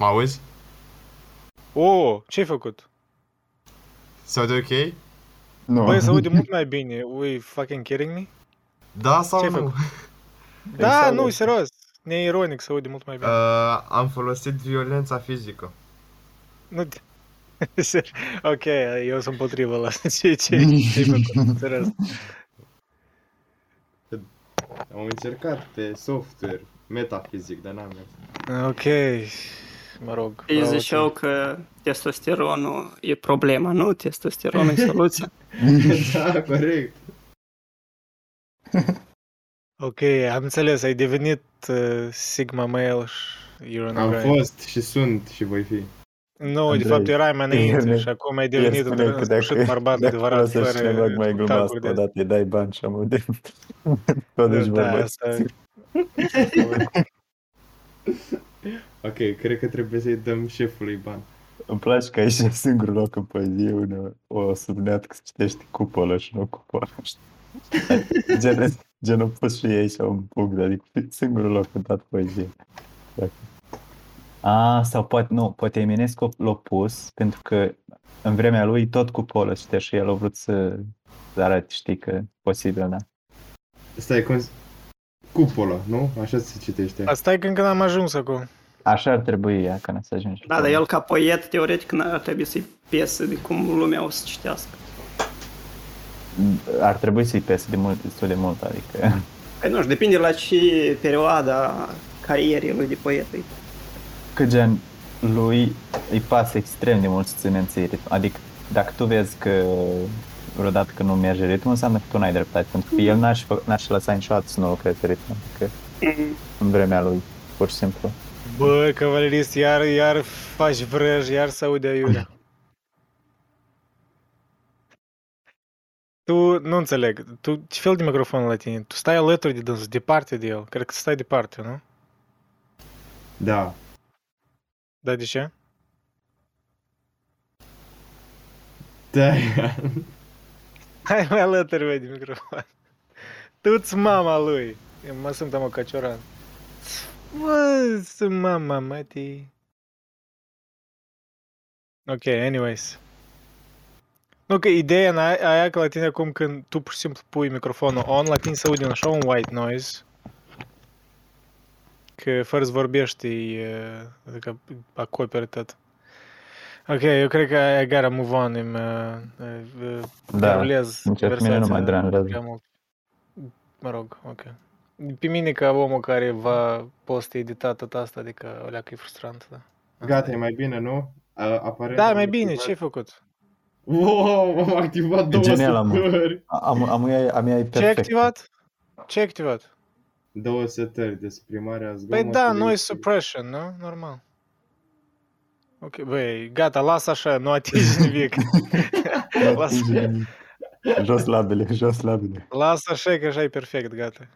Mă auzi? Oh, ce ai făcut? Se aude ok? Nu. Băi, se aude mult mai bine. Ui, fucking kidding me? Da sau Ce-ai nu? făcut? Da, Exact. nu, serios. Neironic, se aude mult mai bine. Uh, am folosit violența fizică. Nu te... Ser- ok, eu sunt potrivă la asta. Ce, ce, ce-ai făcut? Serios. Am încercat pe software, metafizic, dar n-am mers. Ok, mă rog. Ei bravo ziceau ție. că testosteronul e problema, nu? Testosteronul e soluția. da, corect. Ok, am înțeles, ai devenit uh, Sigma Male și you're on the Am grind. fost și sunt și voi fi. Nu, de Andrei, fapt erai mai înainte el- și acum ai El devenit spune în că sfârșit dacă, bărbat dacă adevărat, folosești fără cineva mai gluma taguri asta de odată, îi dai bani și am de tot deci Da, vorba. asta... Ok, cred că trebuie să-i dăm șefului bani. Îmi place că ai și singurul loc în poezie unde o sublineat că se citește cupolă și nu cupolă. Gen, gen, au pus și ei și un punct, adică singurul loc în toată poezie. Dacă- A, sau poate, nu, poate Eminescu l-a pus pentru că în vremea lui tot cupolă citea și el a vrut să, să arate, știi, că e posibil, da. Stai, cum... Cupola, nu? Așa se citește. Asta e că încă n-am ajuns acum. Așa ar trebui ea, ca să ajungi. Da, dar el ca poet, teoretic, n-ar trebui să-i piese de cum lumea o să citească. Ar trebui să-i pese de mult, destul de mult, adică... Păi nu știu, depinde la ce perioada carierei lui de poet e. că gen lui îi pasă extrem de mult să ține în ritm. Adică dacă tu vezi că vreodată că nu merge ritmul, înseamnă că tu n-ai dreptate, pentru că el n-aș, fă- n-aș lăsa niciodată să nu lucreze ritmul, adică în vremea lui, pur și simplu. Bă, cavalerist, iar, iar faci vrăj, iar se aude aiurea. Tu, nu înțeleg, tu ce fel de microfon la tine? Tu stai alături de dânsul, departe de el. Cred că stai departe, nu? Da. Da, de ce? Da, Hai mai alături, băi, de microfon. Tu-ți mama lui. Eu mă sunt mă căcioran. Bă, sunt mama, mati. Ok, anyways. Nu, că ideea în aia, aia că la tine acum când tu pur și simplu pui microfonul on, la tine se aude un așa un white noise că fără să vorbești, e, adică acoperi tot. Ok, eu cred că I gotta move on, îmi uh, uh, Da, derulez sincer, pe mine nu conversația mă deranjează. prea mult. Mă rog, ok. Pe mine ca omul care va post-edita tot asta, adică o leacă e frustrant, da. Gata, e mai bine, nu? A, aparent Da, am mai bine, activat- ce ai făcut? Wow, am activat două genial, mă. setări. Am, am, am, am ea e Ce ai perfect. activat? Ce ai activat? Două setări, desprimarea zgomotului. Păi da, noise și- suppression, nu? Normal. Ok, băi, gata, lasă așa, nu atingi nimic. lasă, Jos labele, jos labele. lasă așa, că așa e perfect, gata.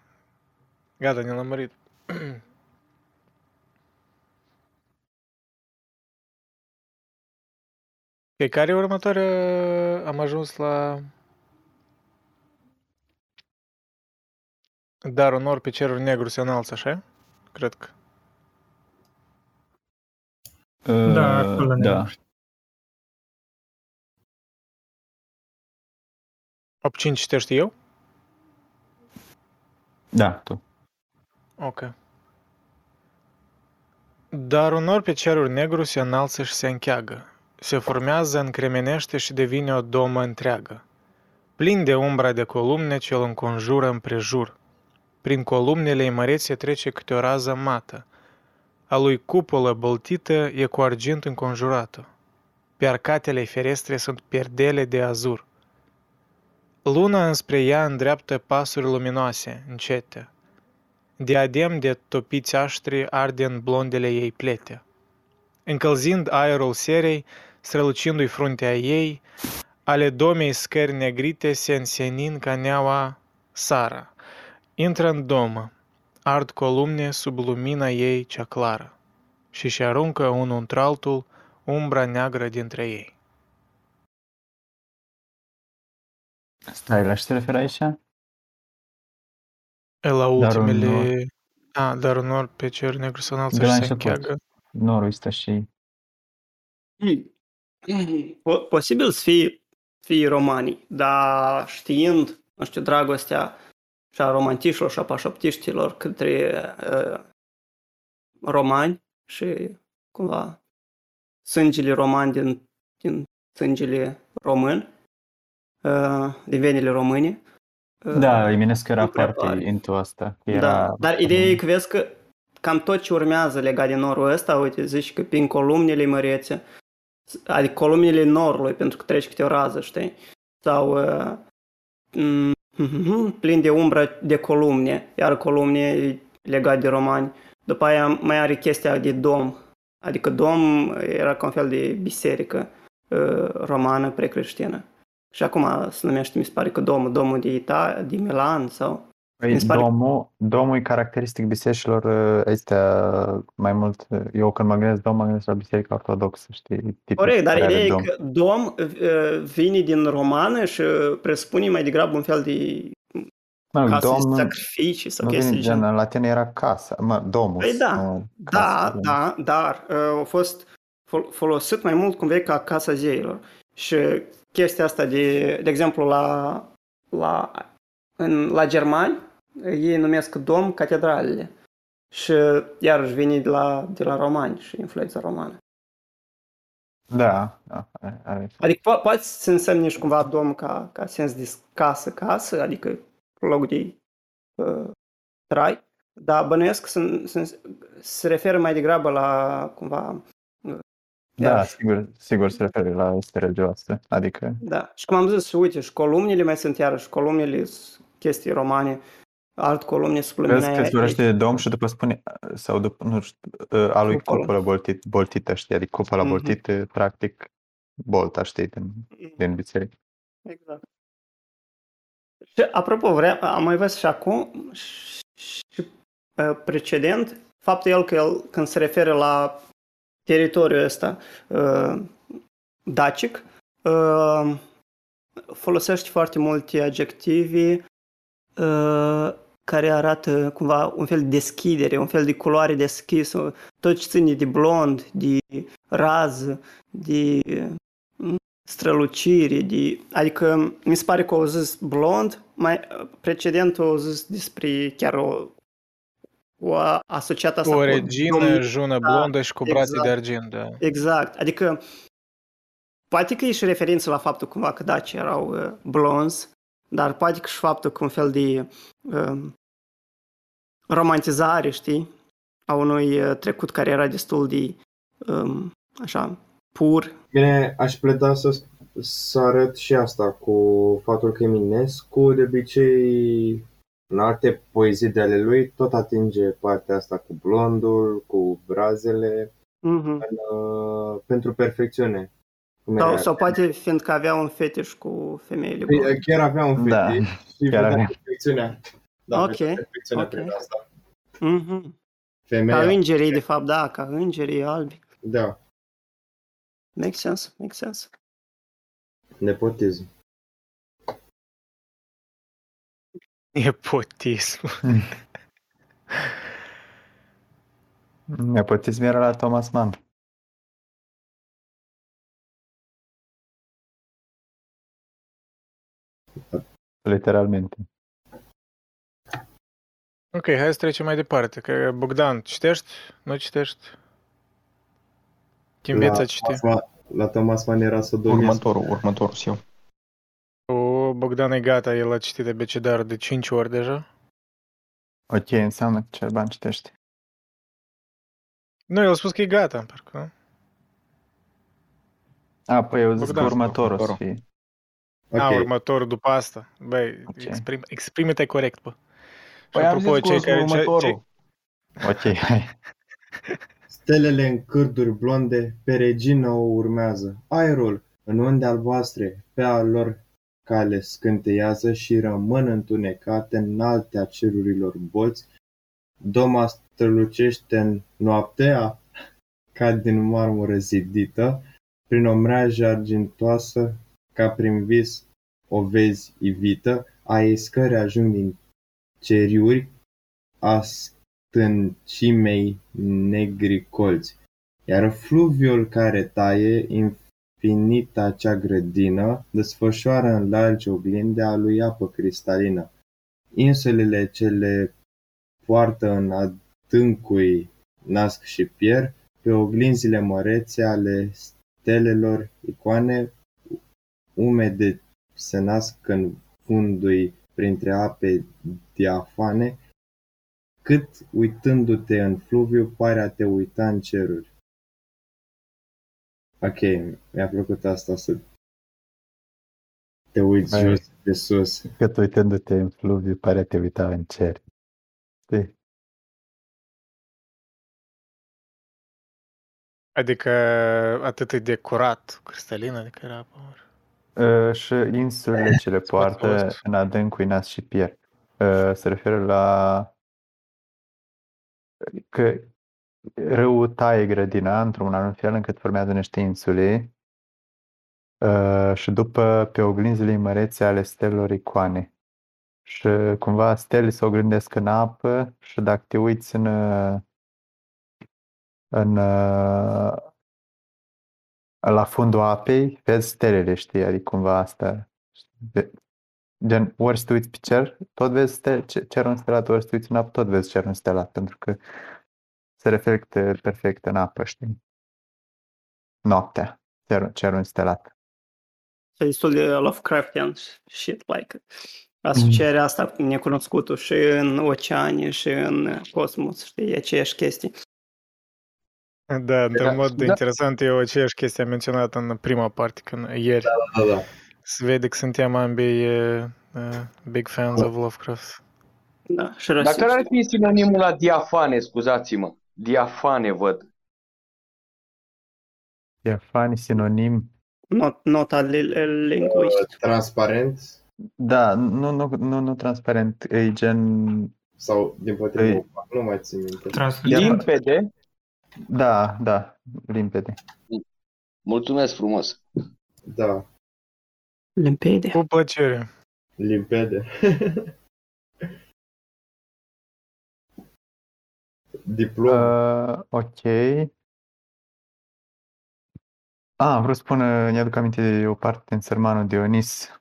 Gata, ne-am lămurit. Pe care e următoarea? Am ajuns la... Dar un nor pe cerul negru se înalță, așa? Cred că. Da, acolo da. negru. 8-5 citești eu? Da, tu. Ok. Dar un nor pe cerul negru se înalță și se încheagă. Se formează, încremenește și devine o domă întreagă. Plin de umbra de columne ce îl înconjură împrejur. Prin columnele mărețe trece câte o rază mată. A lui cupolă băltită e cu argint înconjurată. Pe arcatele ferestre sunt perdele de azur. Luna înspre ea îndreaptă pasuri luminoase, încete. Diadem de topiți aștri arde în blondele ei plete. Încălzind aerul serei, strălucindu-i fruntea ei, ale domei scări negrite se însenin ca neaua Sara. Intră în domă, ard columne sub lumina ei cea clară și-și aruncă unul într-altul umbra neagră dintre ei. Stai, la ce te referi aici? E la Dar un ultimele... A, dar un nor pe cer negru să înalță De la și se început. încheagă. Norul ăsta și... Po- posibil să fie, fie romanii, dar știind, nu știu, dragostea și a romantișilor și a pașoptiștilor către uh, romani și cumva sângele roman din, din sângele român, uh, din venile române. uh, Da, Eminescu era nu prea foarte pare. into asta. că Da, Era... dar ideea e că vezi că cam tot ce urmează legat de norul ăsta, uite, zici că prin columnele mărețe, adică columnele norului, pentru că treci câte o rază, știi? Sau uh, mm, plin de umbră de columne, iar columne legat de romani. După aia mai are chestia de dom, adică dom era ca un fel de biserică uh, romană precreștină. Și acum se numește, mi se pare că domul, domul de Ita, de Milan sau... Păi, Mi se pare- domul, domul e caracteristic bisericilor uh, astea mai mult. uh, Eu când mă gândesc dom, mă gândesc la biserica ortodoxă, știi? Tipul Corect, dar care are ideea e dom. că dom uh, vine din romană și presupune mai degrabă un fel de Mă, casă dom de nu, sacrificii sau nu chestii vine de gen, genul. în latină era casa, mă, domus. Păi da, nu Da, casă, da, dar uh, au fost fol- folosit mai mult cum vei ca casa zeilor. Și chestia asta de, de exemplu, la, la, în, la germani, ei numesc dom catedralele. Și iarăși vine de la, de la romani și influența romană. Da, da, are- are. Adică po- poate să însemne și cumva dom ca, ca sens de casă, casă, adică loc de uh, trai, dar bănuiesc că se, se, se referă mai degrabă la cumva Da, Iarăși. sigur, sigur se referă la este religioasă. Adică, Da, și cum am zis, și uite, și columnile mai sunt iarăși, columnile sunt chestii romane, alt columne vezi subliminare. că se vorbește de dom și după spune, sau după, nu știu, uh, a lui Cupolă. cupolă boltit, boltită, știi? Adică cupola Mhm. boltită, practic, bolta, știi, din, din biserică. Exact. Și apropo, vrea, am mai văzut și acum și, și uh, precedent, faptul el că el, când se referă la teritoriul ăsta uh, dacic, uh, folosește foarte multe adjectivi uh, care arată cumva un fel de deschidere, un fel de culoare deschisă, tot ce ține de blond, de rază, de mm, strălucire, de... adică mi se pare că au zis blond, mai precedent au zis despre chiar o, o asociat asta O cu regină, domni- jună Da, blondă și cu brațe exact. de argint, da. Exact, adică poate că e și referință la faptul cumva că daci erau uh, blonzi, dar poate că și faptul că un fel de um, romantizare, știi, a unui uh, trecut care era destul de um, așa pur. Bine, aș pleda să, să arăt și asta cu faptul că Eminescu de obicei în alte poezii de ale lui tot atinge partea asta cu blondul, cu brazele, Mhm. uh, pentru perfecțiune. Cum Sau, era? sau poate fiindcă avea un fetiș cu femeile Păi, blonde. Chiar avea un Da, fetiș și chiar vedea avea. perfecțiunea. Da, Ok, vedea perfecțiunea ok. prin asta. Mhm. Ca Femeia, îngerii, de fapt, da, ca îngerii albi. da, Make sense, make sense. nepotism. Nepotism. Nepotism era la Thomas Mann. Literalmente. Ok, hai să trecem mai departe. Că Bogdan, citești? Nu citești? Te înveți a citi. Thomas Mann- la Thomas Mann era sodomia. Următorul, următorul eu. O, Bogdan e gata, el a citit abecedarul de 5 ori deja. Ok, înseamnă că Cerban citește. Nu, el a spus că e gata, parcă, nu? A, păi eu zic că Bogdan, următorul o să următorul. fie. Ok, A, următorul după asta. Băi, Ok. exprim, exprime-te corect, bă. Și Păi am apropo, zis că cei o să care... ce- următorul. Ok, hai. Stelele în cârduri blonde, pe regină o urmează. Aerul, în unde albastre, pe a lor cale scânteiază și rămân întunecate în altea cerurilor bolți. Doma strălucește în noaptea ca din marmură zidită, prin o mreajă argintoasă, ca prin vis o vezi ivită, a ei scări ajung din ceriuri a stâncimei negri colți, iar fluviul care taie infinita cea grădină desfășoară în largi oglinde a lui apă cristalină. Insulele ce le poartă în adâncui nasc și pierd, pe oglinzile mărețe ale stelelor icoane umede se nasc în fundul printre ape diafane, cât uitându-te în fluviu pare a te uita în ceruri. Ok, mi-a plăcut asta să te uiți Hai. jos de sus. Cât uitându-te în fluviu, pare a te uita în cer. Știi? Adică atât de curat, cristalină, adică era apă. Ori. Uh, și insulele ce le Spate poartă ost. în adâncul nas și pierd. Uh, se referă la că râul taie grădina într-un anumit fel încât formează niște insule uh, și după pe oglinzile mărețe ale stelelor icoane. Și cumva stele se oglindesc în apă și dacă te uiți în, uh, în uh, la fundul apei, vezi stelele, știi? Adică cumva asta. De- Gen, ori să te uiți pe cer, tot vezi stel, ce- cerul înstelat, ori să te uiți în apă, tot vezi cerul înstelat, pentru că se reflectă perfect în apă, știi? Noaptea, cerul, cerul înstelat. E destul de Lovecraftian shit, like asocierea asta cu necunoscutul și în oceane și în cosmos, știi, e aceeași chestie. Da, într-un mod da. interesant e o aceeași chestie menționată în prima parte, când ieri. Da, da. Se vede că suntem ambii uh, uh, big fans of Lovecraft. Da, și Dar rasist. care ar fi sinonimul la diafane, scuzați-mă? Diafane, văd. E fani sinonim. Not, nota li- linguist. Transparent Da, nu, nu, nu, nu transparent, e gen... sau din potrivă Ei. opac, nu mai țin minte. Translucent. Limpede. Da, da, limpede. Mulțumesc frumos. Da, Limpede. Cu plăcere. limpede. Diplomă. Uh, ok. Ah, vreau să spun, uh, mi-aduc aminte de o parte din Sărmanul Dionis.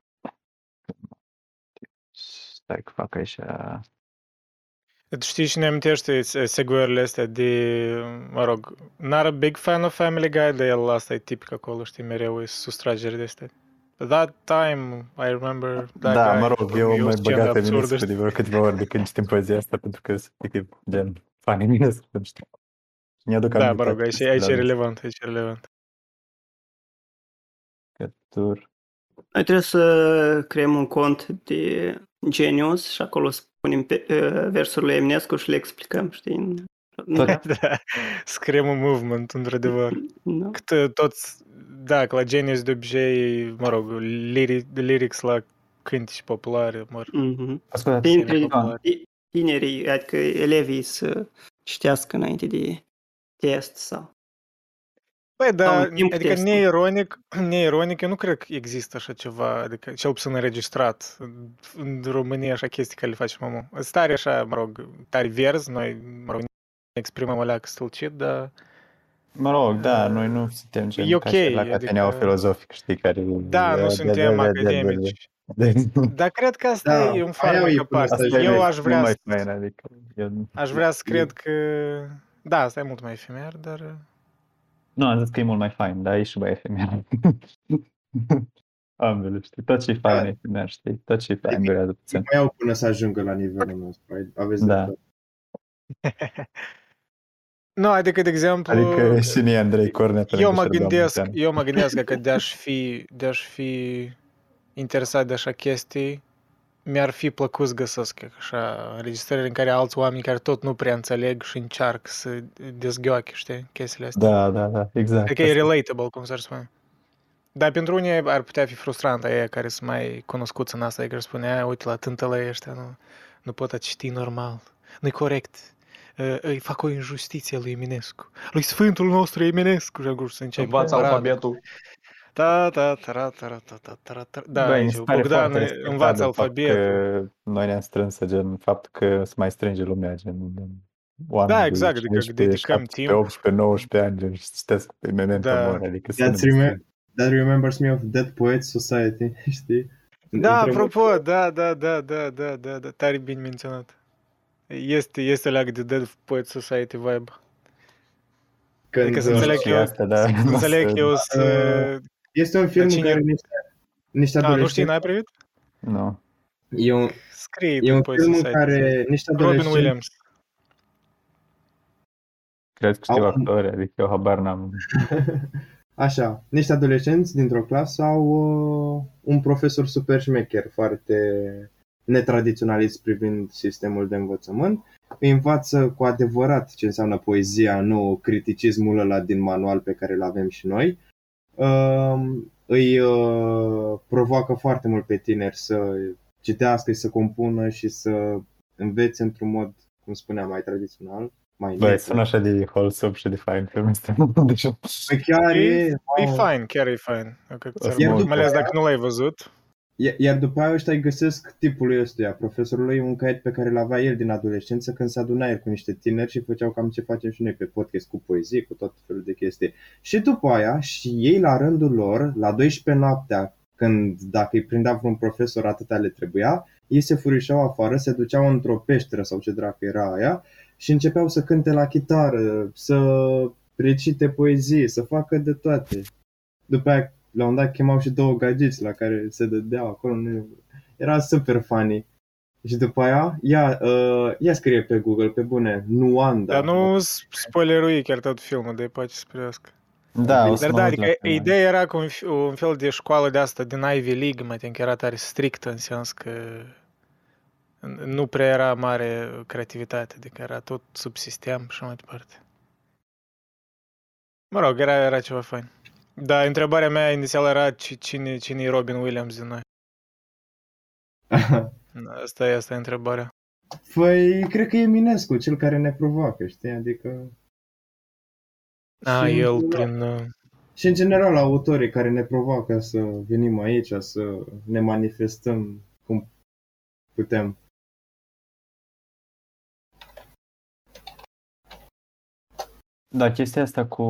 Stai că fac aici. Tu știi și ne amintește uh, segurile astea de, mă rog, not a big fan of Family Guy, dar el asta e tipic acolo, știi, mereu e sustrageri de astea. At that time, I remember that Da, guy. mă rog, eu E o mai scenă băgat pe absurdă, Minescu știi? de vreo câteva ori de când citim poezia asta, pentru că sunt efectiv, gen, fanii Minescu, nu știu. Mi-aduc Da, aminte mă rog, de aici, aici e chestiile relevant, aici e relevant. astea. Noi trebuie să creăm un cont de Genius și acolo să punem pe, uh, versurile Eminescu și le explicăm, știi? în- Da, da. Scriem un movement, într-adevăr. Da. Cât toți, da, că la Genius de obicei, mă rog, lyric, lyrics la cânteci populare, mă rog, Mhm. Ascultă, Dintre popular. ti- tinerii, adică elevii să citească înainte de test sau... Păi, Sau da, în timpul adică testului. neironic, neironic, eu nu cred că există așa ceva, adică cel puțin înregistrat în România așa chestii care le facem acum. Sunt tare așa, mă rog, tare verzi, noi, mă rog, ne exprimăm alea stâlcit, dar Mă rog, da, noi nu suntem gen E ca și ok, la adică- Cateneau filozofic, știi, care... da, de- nu de- suntem de- de- de- de- academici. de- Dar cred că asta Da, e un aia farmec e aparte. asta e Eu mai- aș vrea, mai să, fain, adică... Eu... aș vrea să cred că... Da, asta e mult mai efemer, dar... Nu, am zis că e mult mai fain, dar e și mai efemer. Ambele, știi, tot ce e fain e efemer, știi, tot ce e fain durează puțin. Mai au până să ajungă la nivelul nostru. ai- Aveți Da. dreptate. Nu, adică, de exemplu... Adică și mie Andrei Cornea pe Eu lângă mă Șerban gândesc, Munteanu. eu mă gândesc că de-aș fi, de-aș fi interesat de așa chestii, mi-ar fi plăcut să găsesc așa înregistrări în care alți oameni care tot nu prea înțeleg și încearcă să dezghioache, știi, chestiile astea. Da, da, da, exact. Adică e relatable, cum s-ar spune. Dar pentru unii ar putea fi frustrant aia care sunt mai cunoscuți în asta, care spune, "A, uite la tântălăi ăștia, nu, nu pot a citi normal, nu-i corect. Uh, Îi fac o injustiție lui Eminescu. Lui Sfântul nostru Eminescu. Și acum să începe Învață paradă. alfabetul. Ta, ta, ta, ta, ta, ta, ta, ta. Da, Băi, mi aici se pare Bogdan foarte învață respectabil faptul alfabetul. că noi ne-am strâns, gen, faptul că se mai strânge lumea, gen, oameni Da, de exact, adică 16, dedicăm 17, timp. 18, 19 ani, gen, și citesc pe Memento Da. Mori, adică That's sună remem- that remembers me of Dead Poets Society, știi? Da, Între- apropo, da, da, da, da, da, da, da, tare bine menționat. Este, este leagă de Dead Poet Society vibe. când, Adică să uh, înțeleg și eu, asta, da, să nu o înțeleg să- eu să... Este un film în cine- care niște, niște A, nu știi, adolescenți... n-ai privit? Nu. E un, Scrie e un Poet film în Society. care niște Robin adolescenți... Williams. Cred că știu Au- actori, adică eu habar n-am. Așa, niște adolescenți dintr-o clasă au uh, un profesor super șmecher, foarte netradiționalist privind sistemul de învățământ. Îi învață cu adevărat ce înseamnă poezia, nu criticismul ăla din manual pe care îl avem și noi. Uh, îi uh, provoacă foarte mult pe tineri să citească și să compună și să învețe într-un mod, cum spuneam, mai tradițional. Mai Băi, net. sună așa de wholesome și de fain filmul ăsta. Deci, Păi chiar e, E, e wow. fain, chiar e fain. Dacă ți-ar Iar mai după ales aia- dacă nu l-ai văzut. Iar- Iar după aia ăștia îi găsesc tipului ăstuia, profesorului, un caiet pe care îl avea el din adolescență când se aduna el cu niște tineri și făceau cam ce facem și noi pe podcast cu poezie, cu tot felul de chestii. Și după aia, și ei la rândul lor, la 12 noaptea, când dacă îi prindea vreun profesor atâta le trebuia, ei se furișau afară, se duceau într-o peșteră sau ce dracu era aia și începeau să cânte la chitară, să recite poezie, să facă de toate. După aia, la un moment dat, chemau și două gagici la care se dădeau acolo. Nu... Era super funny. Și după aia, ia, uh, ia scrie pe Google, pe bune, Nuanda. Dar nu s- spoilerui chiar tot filmul, de pace să privească. da, o să Dar mă da, uit adică la film. ideea era că un, f- un fel de școală de asta din Ivy League, mă că era tare strictă în sens că nu prea era mare creativitate, adică era tot sub sistem și așa mai departe. Mă rog, era, era ceva fain. Da, întrebarea mea inițială era ci- cine, cine e Robin Williams din noi. Asta e, asta e întrebarea. Păi, cred că e Eminescu, cel care ne provoacă, știi? Adică... A, și, el prin... uh, și în general autorii care ne provoacă să venim aici, să ne manifestăm cum putem. Da, chestia asta cu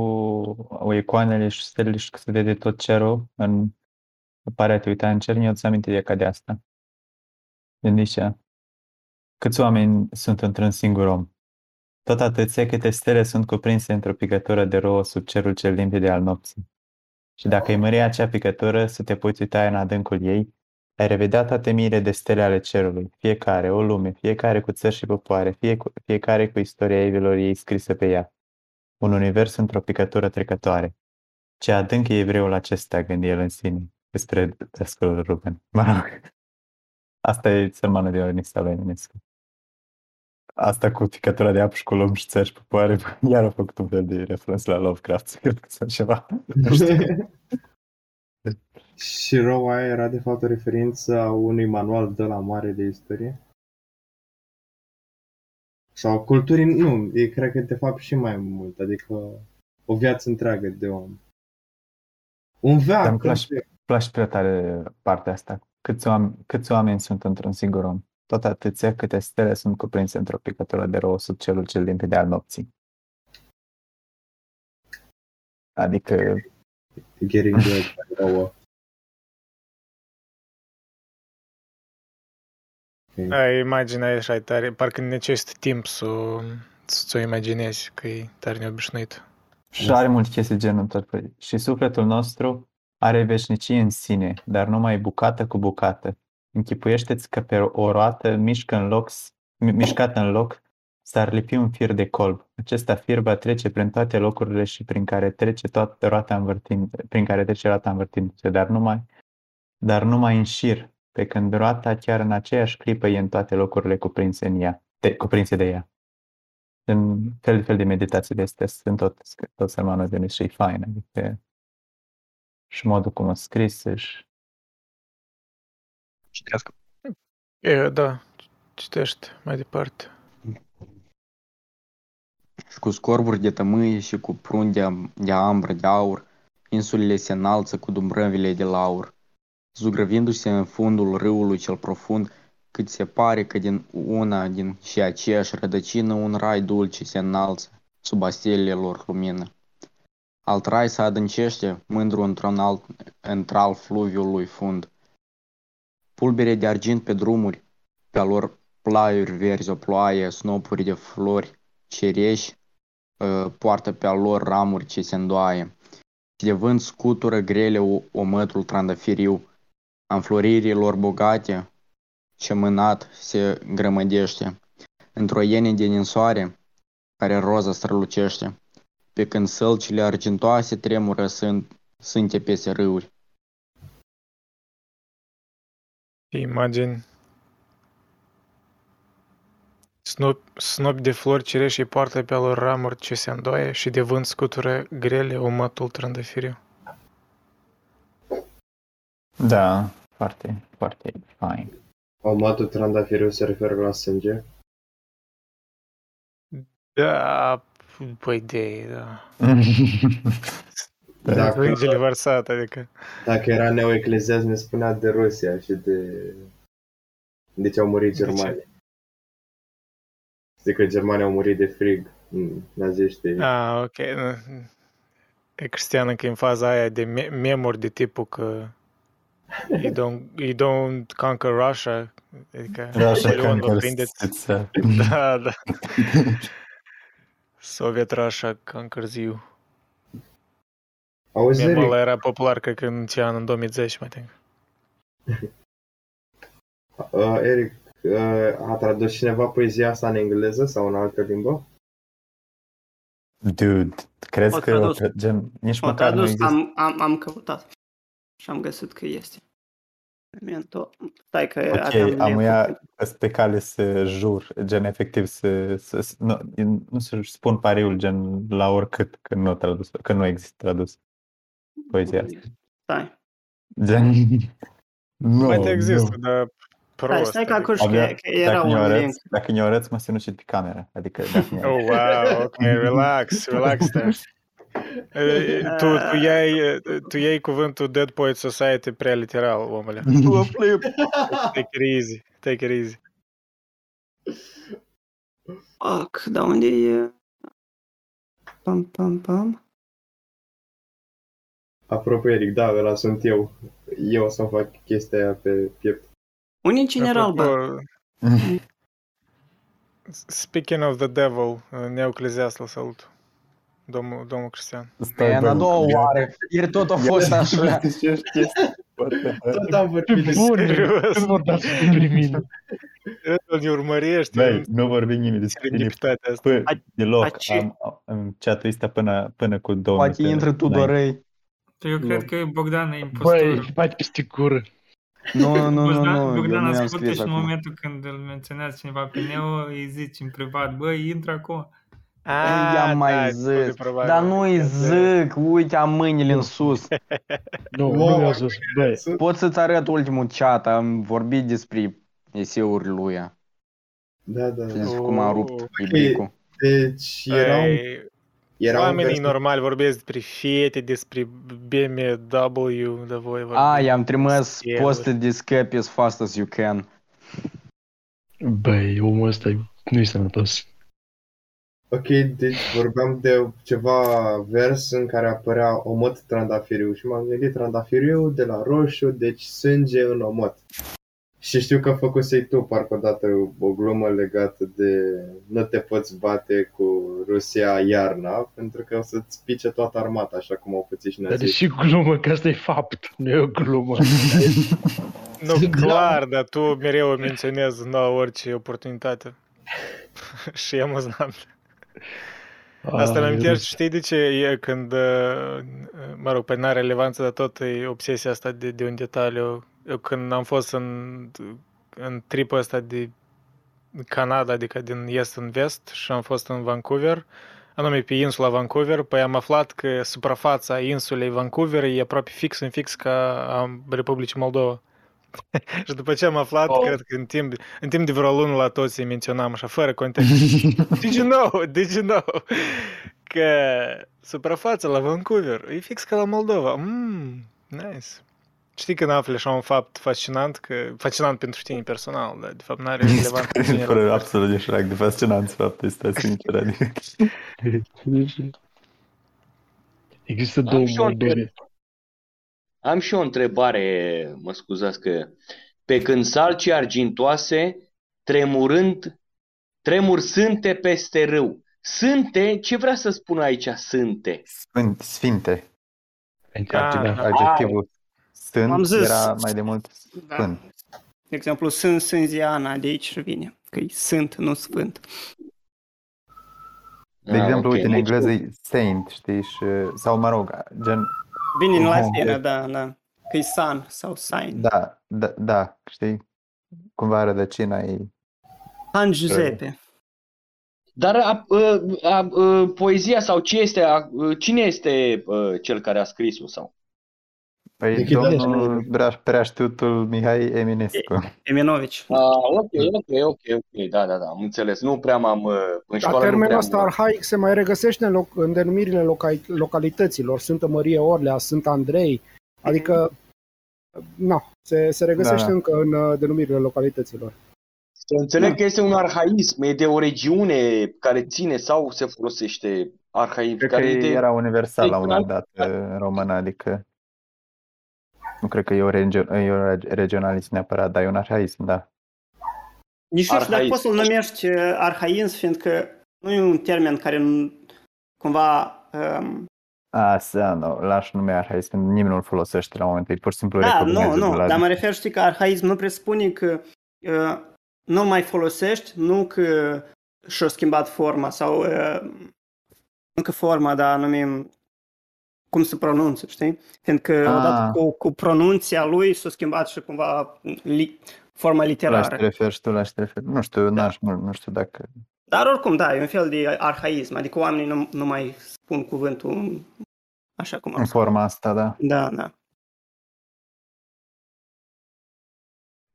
icoanele și stelele și că se vede tot cerul în pare a te uita în cer, mi-o aminte de ca de asta. Gândiți Câți oameni sunt într-un singur om? Tot atâția câte stele sunt cuprinse într-o picătură de rouă sub cerul cel limpede al nopții. Și dacă îi mări acea picătură să te poți uita în adâncul ei, ai revedea toate miile de stele ale cerului, fiecare o lume, fiecare cu țări și popoare, fie cu, fiecare cu istoria evilor ei scrisă pe ea. Un univers într-o picătură trecătoare. Ce adânc e evreul acesta, gândi el în sine, despre dascălul Ruben. Mă rog. Asta e sărmanul de Ornista lui Eminescu. Asta cu picătura de apă și cu lume și țări și popoare, iar a făcut un fel de referență la Lovecraft, cred că sau ceva. Nu știu. și roua aia era de fapt o referință a unui manual de la mare de istorie? Sau culturii, nu, e, cred că de fapt și mai mult, adică o viață întreagă de om. Un Dar veac, îmi place, place prea tare partea asta. Câți oameni, câți oameni sunt într-un singur om? Tot atâția câte stele sunt cuprinse într-o picătură de rouă sub celul cel limpede al nopții. Adică, getting good, rouă. Ok. Ai, imaginea e așa e tare, parcă necesită timp să o- să-ți o imaginezi, că e tare neobișnuit. și are multe chestii genul tot. Păi, Și sufletul nostru are veșnicie în sine, dar numai bucată cu bucată. Închipuiește-ți că pe o roată mișcă în loc, mi- mișcată în loc s-ar lipi un fir de colb. Acesta fir va trece prin toate locurile și prin care trece toată roata învârtind, prin care trece roata învârtindu-se, dar numai, dar numai în șir, pe când roata chiar în aceeași clipă e în toate locurile cuprinse, în ea, de, cuprinse de ea. În fel de fel de meditații de astea sunt tot, tot sermanul de și e fain, adică și modul cum a scris și Citească. E, da, citește mai departe. Și cu scorburi de tămâie și cu prun de, de ambră, de aur, Insulele se înalță cu dumbrăvile de laur, zugrăvindu-se în fundul râului cel profund, cât se pare că din una din și aceeași rădăcină un rai dulce se înalță sub astelele lor lumină. Alt rai se adâncește, mândru într-un alt, într-al fluviul lui fund. Pulbere de argint pe drumuri, pe-a lor plaiuri verzi o ploaie, snopuri de flori, cereși, ă, poartă pe-a lor ramuri ce se îndoaie. Și de vânt scutură grele o, omătul trandafiriu, a înfloririi lor bogate, ce mânat se grămădește. Într-o iene de ninsoare, care roza strălucește, pe când sălcile argintoase tremură sunt, sânte peste râuri. Imagini snop, snop de flori cireșii poartă pe lor ramuri ce se îndoaie și de vânt scutură grele umătul trandafiriu. Da, foarte, foarte fain. Omatul trandafiriu se referă la sânge. Da, păi de, da. Dacă, Sângele vărsat, adică. dacă era neoecleziast, ne spunea de Rusia și de... De ce au murit ce? germanii. Zic că germanii au murit de frig. Mm, Naziștii. Ah, ok. E Cristian că în faza aia de me- memori de tipul că you don't, you don't conquer Russia, adică Russia Napoleon vă conquers prindeți. itself. Da, da. Soviet Russia conquers you. Auzi, Memul Eric, ăla era popular, cred că în ce an, în 2010, mai think. uh, Eric, uh, a tradus cineva poezia asta în engleză sau în altă limbă? Dude, crezi O că o, tradus. tra- gen, nici O măcar nu tradus, există? am, am, am căutat și am găsit că este. Memento. Stai că Ok, aveam am link-ul. ea sunt pe cale să jur, gen efectiv să, să, să nu, nu să spun pariul gen la oricât că nu, tradus, că nu există tradus poezia asta. Stai. Gen, nu, Poate există, nu. dar Stai, prost. stai că adică. acum că, Abia, că era dacă mi-o un link. arăți, dacă mi-o arăți, mă sinucid pe cameră. Adică dacă mi-o Oh, wow, ok, relax, relax, stai. E, Tu, tu, iai, tu iei cuvântul Dead Poet Society prea literal, omule. Take it easy, take it easy. Fuck, dar unde e? Pam, pam, pam. Apropo, Eric, da, ăla sunt eu. Eu o să fac chestia aia pe piept. Unde e general, bă? Apropo, Speaking of the devil, Neocleziast la salut. Domnul, domnul Cristian. Stai, E în a bă, doua ia- oară, ieri tot a fost așa. Zicești chestii. What the fuck? Tot am vorbit despre... Bun, Serios? când vorbeați despre mine. El ne urmărește Băi, în nu vorbim nimic despre tine serendipitatea asta. Pă, deloc. Ace- Am, am, în chat-ul ăsta până, până cu două Poate minute intră înainte. Tudorei. Eu cred că Bogdan e impostor. Băi, bate peste gură. Nu, nu, nu, Bogdan, nu, eu Bogdan nu i-am ascultă scris și în acum. momentul când îl menționează cineva pe Neo, îi zici în privat, băi, intră acum. Ah, I-am mai da, zis, foarte probabil. dar nu-i zic, uite, am mâinile în sus. Nu, Wow. nu mi-a zis, băi. Pot să-ți arăt ultimul chat, am vorbit despre eseurile lui Da, da, și da. despre cum a rupt Oh. ibricul. Deci era un, Ei, era un Oamenii vers... normali vorbesc despre fete, despre BMW, dar voi vorbiți. A, i-am trimis Schimburi. posted this cap as fast as you can. Băi, omul ăsta e- nu-i sănătos. Ok, deci vorbeam de ceva vers în care apărea omot trandafiriu și m-am gândit trandafiriu de la roșu, deci sânge în omot. Și știu că făcusei tu parcă odată o glumă legată de nu te poți bate cu Rusia iarna pentru că o să-ți pice toată armata așa cum au pățit și Dar e naziștii. și glumă, că asta e fapt, nu e o glumă. Nu, clar, dar tu mereu o menționezi la orice oportunitate. și e amuzant. Asta îmi Ai, amintește, știi de ce e când, uh, mă rog, pe n-are relevanță, dar tot e obsesia asta de, de un detaliu. Eu când am fost în, în tripul ăsta de Canada, adică din est în vest și am fost în Vancouver, anume pe insula Vancouver, păi am aflat că suprafața insulei Vancouver e aproape fix în fix ca a Republicii Moldova. și după ce am aflat, Oh. cred că în timp, în timp de vreo lună la toți îi menționam așa, fără context. Did you know? Did you know? că suprafața la Vancouver e fix ca la Moldova. Mm, nice. Știi când afli așa un fapt fascinant, că fascinant pentru tine personal, dar de fapt nu are relevant cu tine. Fără absolut de șrac de fascinant faptul ăsta, sincer. Adică. Există Am două și o moldove. întrebare. Am și o întrebare, mă scuzați că pe când salci argintoase, tremurând, tremur sânte peste râu. Sânte, ce vrea să spun aici sânte? Sfânt, sfinte. Da, Adjectiv- da. Adjectivul sfânt Am zis. era mai de mult Da. sfânt. De exemplu, sunt Sânziana, de aici vine. Că e sunt, nu sfânt. De Ah, exemplu, ok. uite, în Deci, engleză e saint, știi, și, sau mă rog, gen, Vine în Aha. latină, da, da. Că e san sau sign. da, da, da, știi, cumva rădăcina e San Giuseppe. Dar a, a, a, a, poezia sau ce este, a, cine este a, cel care a scris-o? Sau? Păi Lichidația. domnul prea, prea știutul Mihai Eminescu. Eminovici. Ah, ok, ok, ok, ok, da, da, da, am înțeles. Nu prea m-am, uh, în Dar școală nu termenul prea ăsta am... arhaic se mai regăsește în, loc, în denumirile loca- localităților, Sfântă Mărie Orlea, Sfânt Andrei, adică, na, se, se regăsește Da. încă în uh, denumirile localităților. Să înțeleg Da. că este un arhaism, e de o regiune care ține sau se folosește arhaism, Cred că care e de... era universal la un moment regional. dat în română, adică nu cred că e o, regio- e o regionalism neapărat, dar e un arhaism, da. Nici nu știu dacă Arhaism. poți să-l numești uh, arhaism, fiindcă nu e un termen care nu- cumva... Um, A, să, nu, l-aș nume arhaism, pentru că nimeni nu-l folosește la momentul, e pur și simplu da, nu, recognează nu, de la dar mă refer, știi că arhaism nu presupune că uh, nu mai folosești, nu că și-a schimbat forma sau uh, nu că forma, dar numim cum se pronunță, știi? Fiindcă Ah. odată cu, cu pronunția lui s-a schimbat și cumva li, forma La ce literară. te referi și tu, la ce te referi? Nu știu, n-aș, nu, nu știu dacă... Dar oricum, da, e un fel de arhaism, adică oamenii nu, nu mai spun cuvântul așa cum În am forma asta, da. Da, da.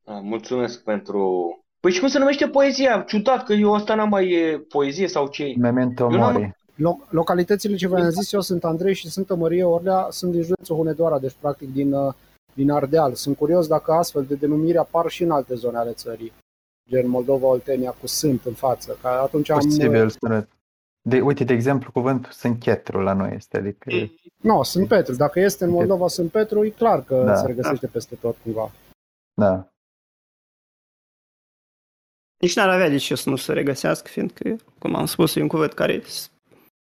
Ah, Mulțumesc pentru... Păi și cum se numește poezia? Ciudat că eu asta n-am mai e poezie sau ce Memento Eu n-am- mori. Lo- localitățile ce v-am zis eu sunt Andrei și Sfântă Mărie Orlea, sunt din județul Hunedoara, deci practic din, uh, din Ardeal. Sunt curios dacă astfel de denumiri apar și în alte zone ale țării, gen Moldova, Oltenia, cu sunt în față. Că atunci am... uh, Posibil să... De, uite, de exemplu, cuvântul sânchetru la noi este, adică... Nu, sunt Petru. Dacă este în Moldova sunt Petru, e clar că Da. se regăsește peste tot cumva. Da. Nici n-ar avea de ce să nu se regăsească, fiindcă, cum am spus, e un cuvânt care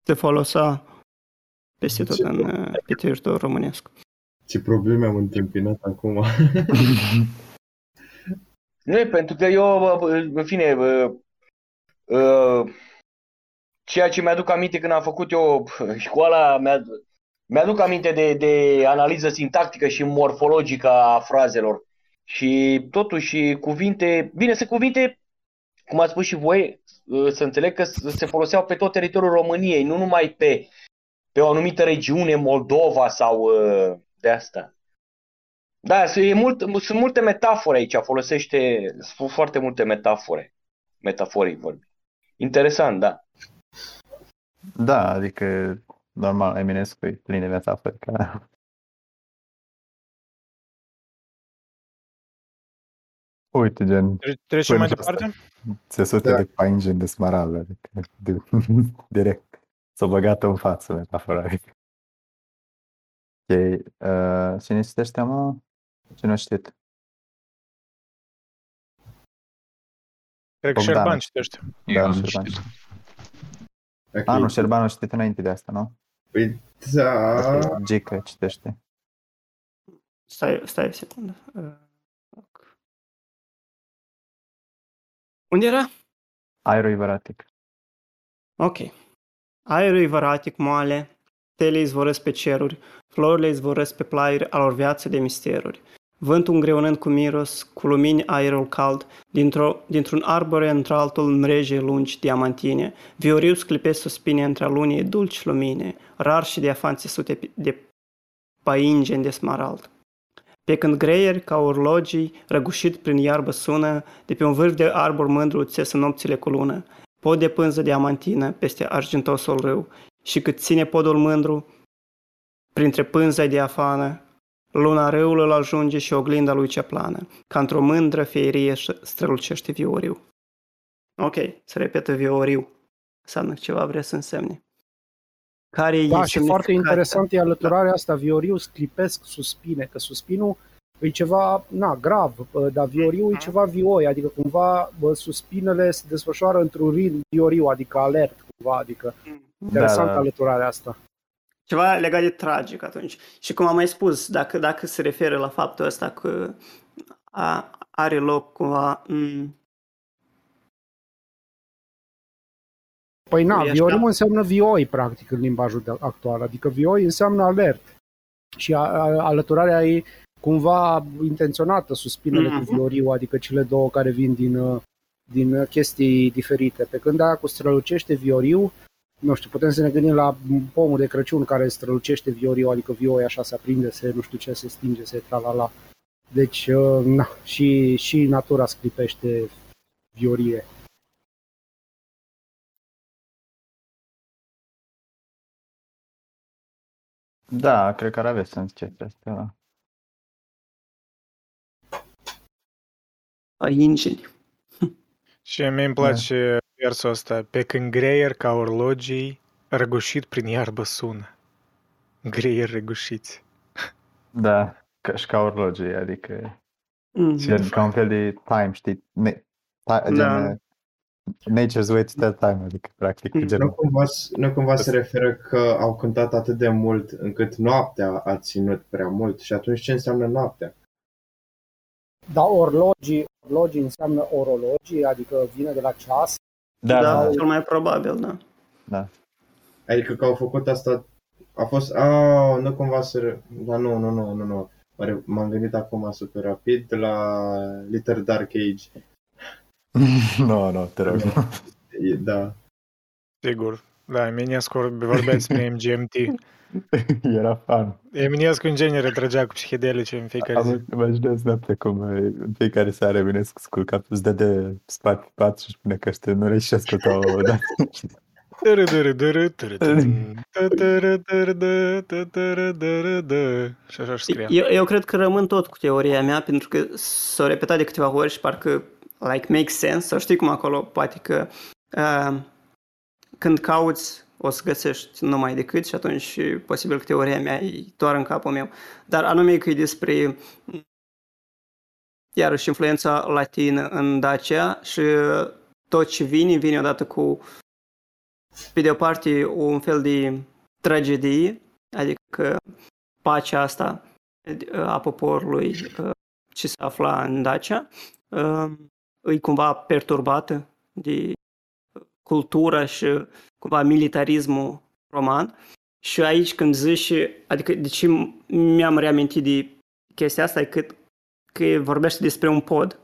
s- se folosea peste tot în, uh, pe teritoriul românesc. Ce probleme am întâmpinat acum. Nu e pentru că eu, bă, bă, în fine, bă, uh, ceea ce mi-aduc aminte când am făcut eu bă, școala, mi-a- mi-aduc aminte de, de analiză sintactică și morfologică a frazelor. Și totuși cuvinte, bine, sunt cuvinte, cum ați spus și voi, uh, să înțeleg că s- se foloseau pe tot teritoriul României, nu numai pe, pe o anumită regiune, Moldova sau uh, de asta. Da, sunt, e mult, sunt multe metafore aici, folosește sunt foarte multe metafore. Metaforic vorbi. Interesant, da. Da, adică, normal, Eminescu e plin de metafori. Ca... Uite, gen, Tre- Trecem mai Până și departe? țesute Da. de pangeni de smaraldă, adică, de, direct, s-o băgat în față metafora. Adică. Ok, uh, cine citește, mă? Cine a citit? Cred că Bogdan. Șerban citește. Da, am Șerban. citit. Ok. A, nu, Șerban a citit înainte de asta, nu? Păi, da. Ok, Gică citește. Stai, stai o secundă. Uh, ok. Unde era? Aerul Ivăratic. Ok. Aerul e văratic moale, stele izvorăsc pe ceruri, florile izvorăsc pe plaiuri alor viață de misteruri. Vântul îngreunând cu miros, cu lumini aerul cald, dintr-o, dintr-un arbore într-altul mreje lungi diamantine, vioriu sclipesc suspine între lunii dulci lumine, rar și diafan țesute de paingeni de smarald. Pe când greieri ca urlogii, răgușit prin iarbă sună, de pe un vârf de arbor mândru țesă nopțile cu lună, pod de pânză diamantină peste argintosul râu, și cât ține podul mândru, printre pânza diafană, luna râul îl ajunge și oglinda lui cea plană, ca într-o mândră feerie strălucește vioriu. Ok, se repetă vioriu. Înseamnă că ceva vrea să însemne. Care Da, e și foarte interesant e alăturarea asta, vioriu, sclipesc suspine, că suspinul e ceva, na, grav, bă, dar vioriu e ceva vioi, adică cumva bă, suspinele se desfășoară într-un ritm vioriu, adică alert, cumva, adică interesant Da, da. alăturarea asta. Ceva legat de tragic atunci. Și cum am mai spus, dacă, dacă se referă la faptul ăsta că a, are loc cumva... M- Păi na, E așa. vioriu înseamnă vioi, practic, în limbajul de- actual, adică vioi înseamnă alert. Și a, a, alăturarea e cumva intenționată, suspinele Mhm. cu vioriu, adică cele două care vin din, uh, din uh, chestii diferite. Pe când aia cu strălucește vioriu, nu știu, putem să ne gândim la pomul de Crăciun care strălucește vioriu, adică vioi așa se aprinde, se nu știu ce, se stinge, se tralala. Deci, uh, na, și, și natura sclipește viorie. Da, cred că ar avea sens chestia asta. Da. a ingeni. Și mie îmi place versul ăsta. Pe când greier ca orlogii, răgușit prin iarbă sună. Greier răgușiți. Da, ca, și ca orologii, adică Mm. gen, ca un fel de time, știi? Ne, ta, gen, Da. uh, nature's way to tell time, adică practic Mm. gen, Nu cumva, nu cumva se referă că au cântat atât de mult încât noaptea a ținut prea mult și atunci ce înseamnă noaptea? Da, orlogii, orlogii înseamnă orologii, adică vine de la ceas. da, Da, da, da, cel mai probabil, da. da. Adică că au făcut asta, a fost, a, nu cumva să, re- da, nu, nu, nu, nu, nu. Oare M-am gândit acum super rapid de la Little Dark Age. Nu, nu, te rog. E- Da. Sigur. Da, Eminescu vorbea despre MGMT. Era fan. Eminescu în genere trăgea cu psihedelice în fiecare zi. Am imaginez noapte cum uh, în fiecare seară vine să sculcat, îți dă de spate pe pat și spune că ăștia nu reuși să asculta o dată. Tărădărădără, tărădân, tătărădărădă, tătărădărădă. Și așa își scria. Eu, eu cred că rămân tot cu teoria mea, pentru că s-a repetat de câteva ori și parcă like makes sense, sau știi cum acolo, poate că uh, când cauți o să găsești numai decât și atunci posibil că teoria mea e doar în capul meu. Dar anume că e despre iarăși influența latină în Dacia și tot ce vine, vine odată cu pe de o parte un fel de tragedie, adică pacea asta a poporului uh, ce se afla în Dacia uh, e cumva perturbată de cultura și cumva militarismul roman și aici când zici, adică de ce mi-am reamintit de chestia asta e că, că vorbește despre un pod,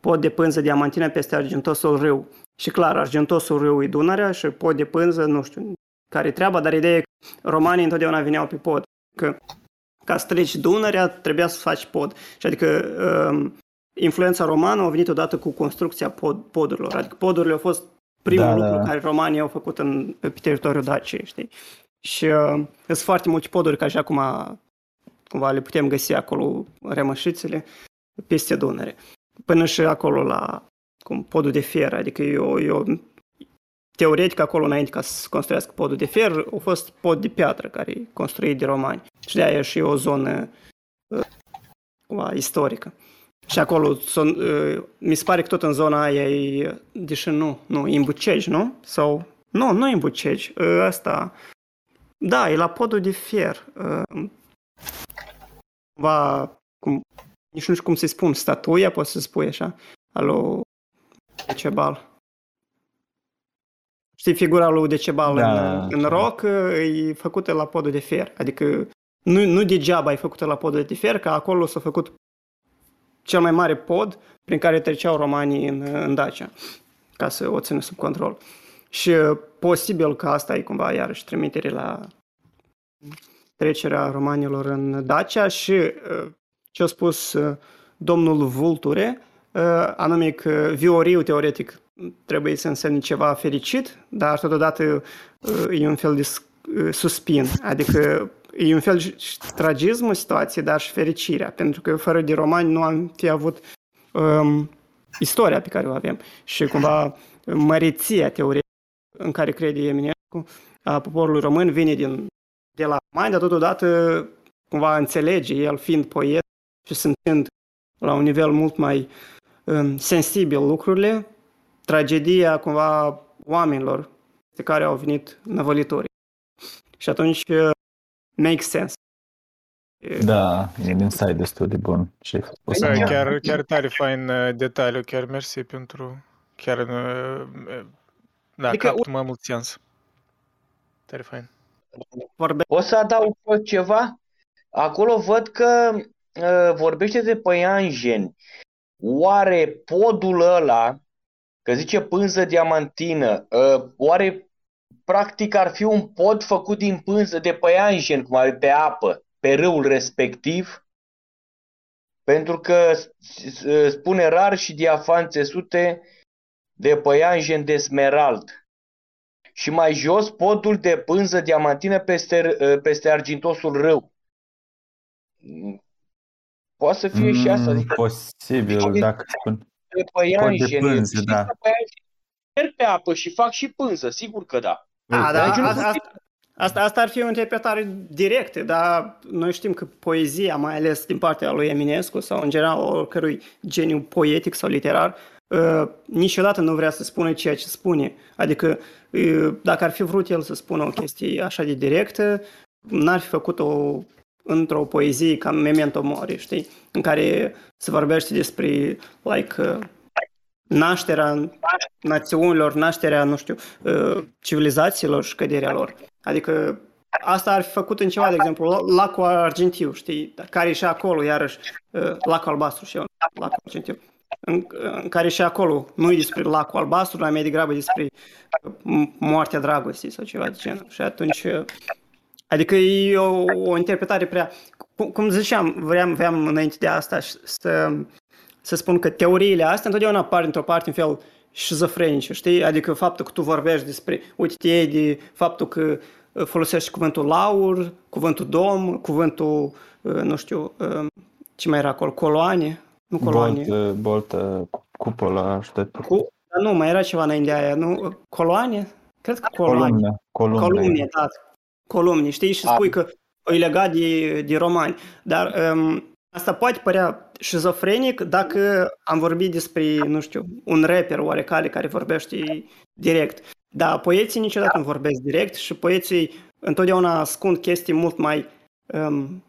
pod de pânză diamantină peste argintosul râu. Și clar, argintosul râu e Dunărea și pod de pânză, nu știu care e treaba, dar ideea e că romanii întotdeauna veneau pe pod. Că ca să treci Dunărea, trebuia să faci pod. Și adică um, influența romană a venit odată cu construcția pod, podurilor. Adică podurile au fost primul Da, lucru da. care romanii au făcut în, pe teritoriul Daciei, știi? Și uh, sunt foarte multe poduri, ca și acum cumva le putem găsi acolo, rămășițele, peste Dunăre. Până și acolo la cum, podul de fier, adică eu, eu teoretic acolo înainte ca să se construiască podul de fier, a fost pod de piatră care e construit de romani. Și de aia e și o zonă uh, cumva, istorică. Și acolo, son, uh, mi se pare că tot în zona aia e, deși nu, nu, e în Bucegi, nu? Sau, nu, nu e în Bucegi, uh, asta, da, e la podul de fier. Uh, cumva, cum, nici nu știu cum să-i spun, statuia, poți să spui așa, alo Decebal. Știi figura lui Decebal Da, în, în știu. roc, e făcută la podul de fier. Adică nu, nu degeaba e făcută la podul de fier, că acolo s-a făcut cel mai mare pod prin care treceau romanii în, în Dacia, ca să o țină sub control. Și uh, posibil că asta e cumva iarăși trimitere la trecerea romanilor în Dacia și uh, ce a spus uh, domnul Vulture, uh, anume că vioriu teoretic trebuie să însemne ceva fericit, dar totodată uh, e un fel de sc- uh, suspin. Adică e un fel de tragismul situației, dar și fericirea, pentru că fără de romani nu am fi avut um, istoria pe care o avem și cumva măreția teoriei în care crede Eminescu a poporului român vine din, de la romani, dar totodată cumva înțelege el fiind poet și simțind la un nivel mult mai um, sensibil lucrurile, tragedia cumva oamenilor de care au venit năvălitorii. Și atunci uh, make sense. Da, e un insight destul de bun. Și o să Da, mă- chiar, chiar tare fain uh, detaliu, chiar mersi pentru... Chiar, uh, uh, da, Adică, capăt mai mult sens. Tare fain. Vorbe O să adaug tot ceva. Acolo văd că uh, vorbește de păianjeni. Oare podul ăla, că zice pânză diamantină, uh, oare practic ar fi un pod făcut din pânză de păianjen, cum are pe apă, pe râul respectiv? Pentru că s- s- spune rar și diafan țesute de păianjen de smerald. Și mai jos podul de pânză diamantină peste, peste argintosul râu. Poate să fie și asta. Mm, Adică Posibil, dacă spun. de Pod de păianjen. pânză, Știți da. că păianjenii merg pe apă și fac și pânză, sigur că da. Da, da, Deci nu asta, asta, asta, asta ar fi o interpretare directă, dar noi știm că poezia, mai ales din partea lui Eminescu sau în general oricărui geniu poetic sau literar, uh, niciodată nu vrea să spună ceea ce spune. Adică uh, dacă ar fi vrut el să spună o chestie așa de directă, n-ar fi făcut-o într-o poezie ca Memento Mori, știi? În care se vorbește despre like, uh, nașterea națiunilor, nașterea, nu știu, uh, civilizațiilor și căderea lor. Adică asta ar fi făcut în ceva, de exemplu, la- lacul argintiu, știi, care e și acolo, iarăși, uh, lacul albastru și eu, lacul argintiu, în, în care și acolo nu e despre lacul albastru, dar mai degrabă despre uh, moartea dragostei sau ceva de genul. Și atunci, uh, adică e o, o interpretare prea, cum, cum ziceam, vreau, vreau înainte de asta și să, să spun că teoriile astea întotdeauna apar într-o parte în fel șizofrenice, știi? Adică faptul că tu vorbești despre, uite, te iei de faptul că uh, folosești cuvântul laur, cuvântul dom, cuvântul, uh, nu știu, uh, ce mai era acolo, coloane, nu coloane. Bolt, bolt, uh, cupola, știu. Cu, dar nu, mai era ceva înainte de aia, nu? Coloane? Cred că coloane. Columnă. Columnă. Columne, da. Columne, știi? Și spui că e legat de, de romani. Dar um, asta poate părea șizofrenic dacă am vorbit despre, nu știu, un rapper oarecare care vorbește direct. Dar poeții niciodată nu vorbesc direct și poeții întotdeauna ascund chestii mult mai um,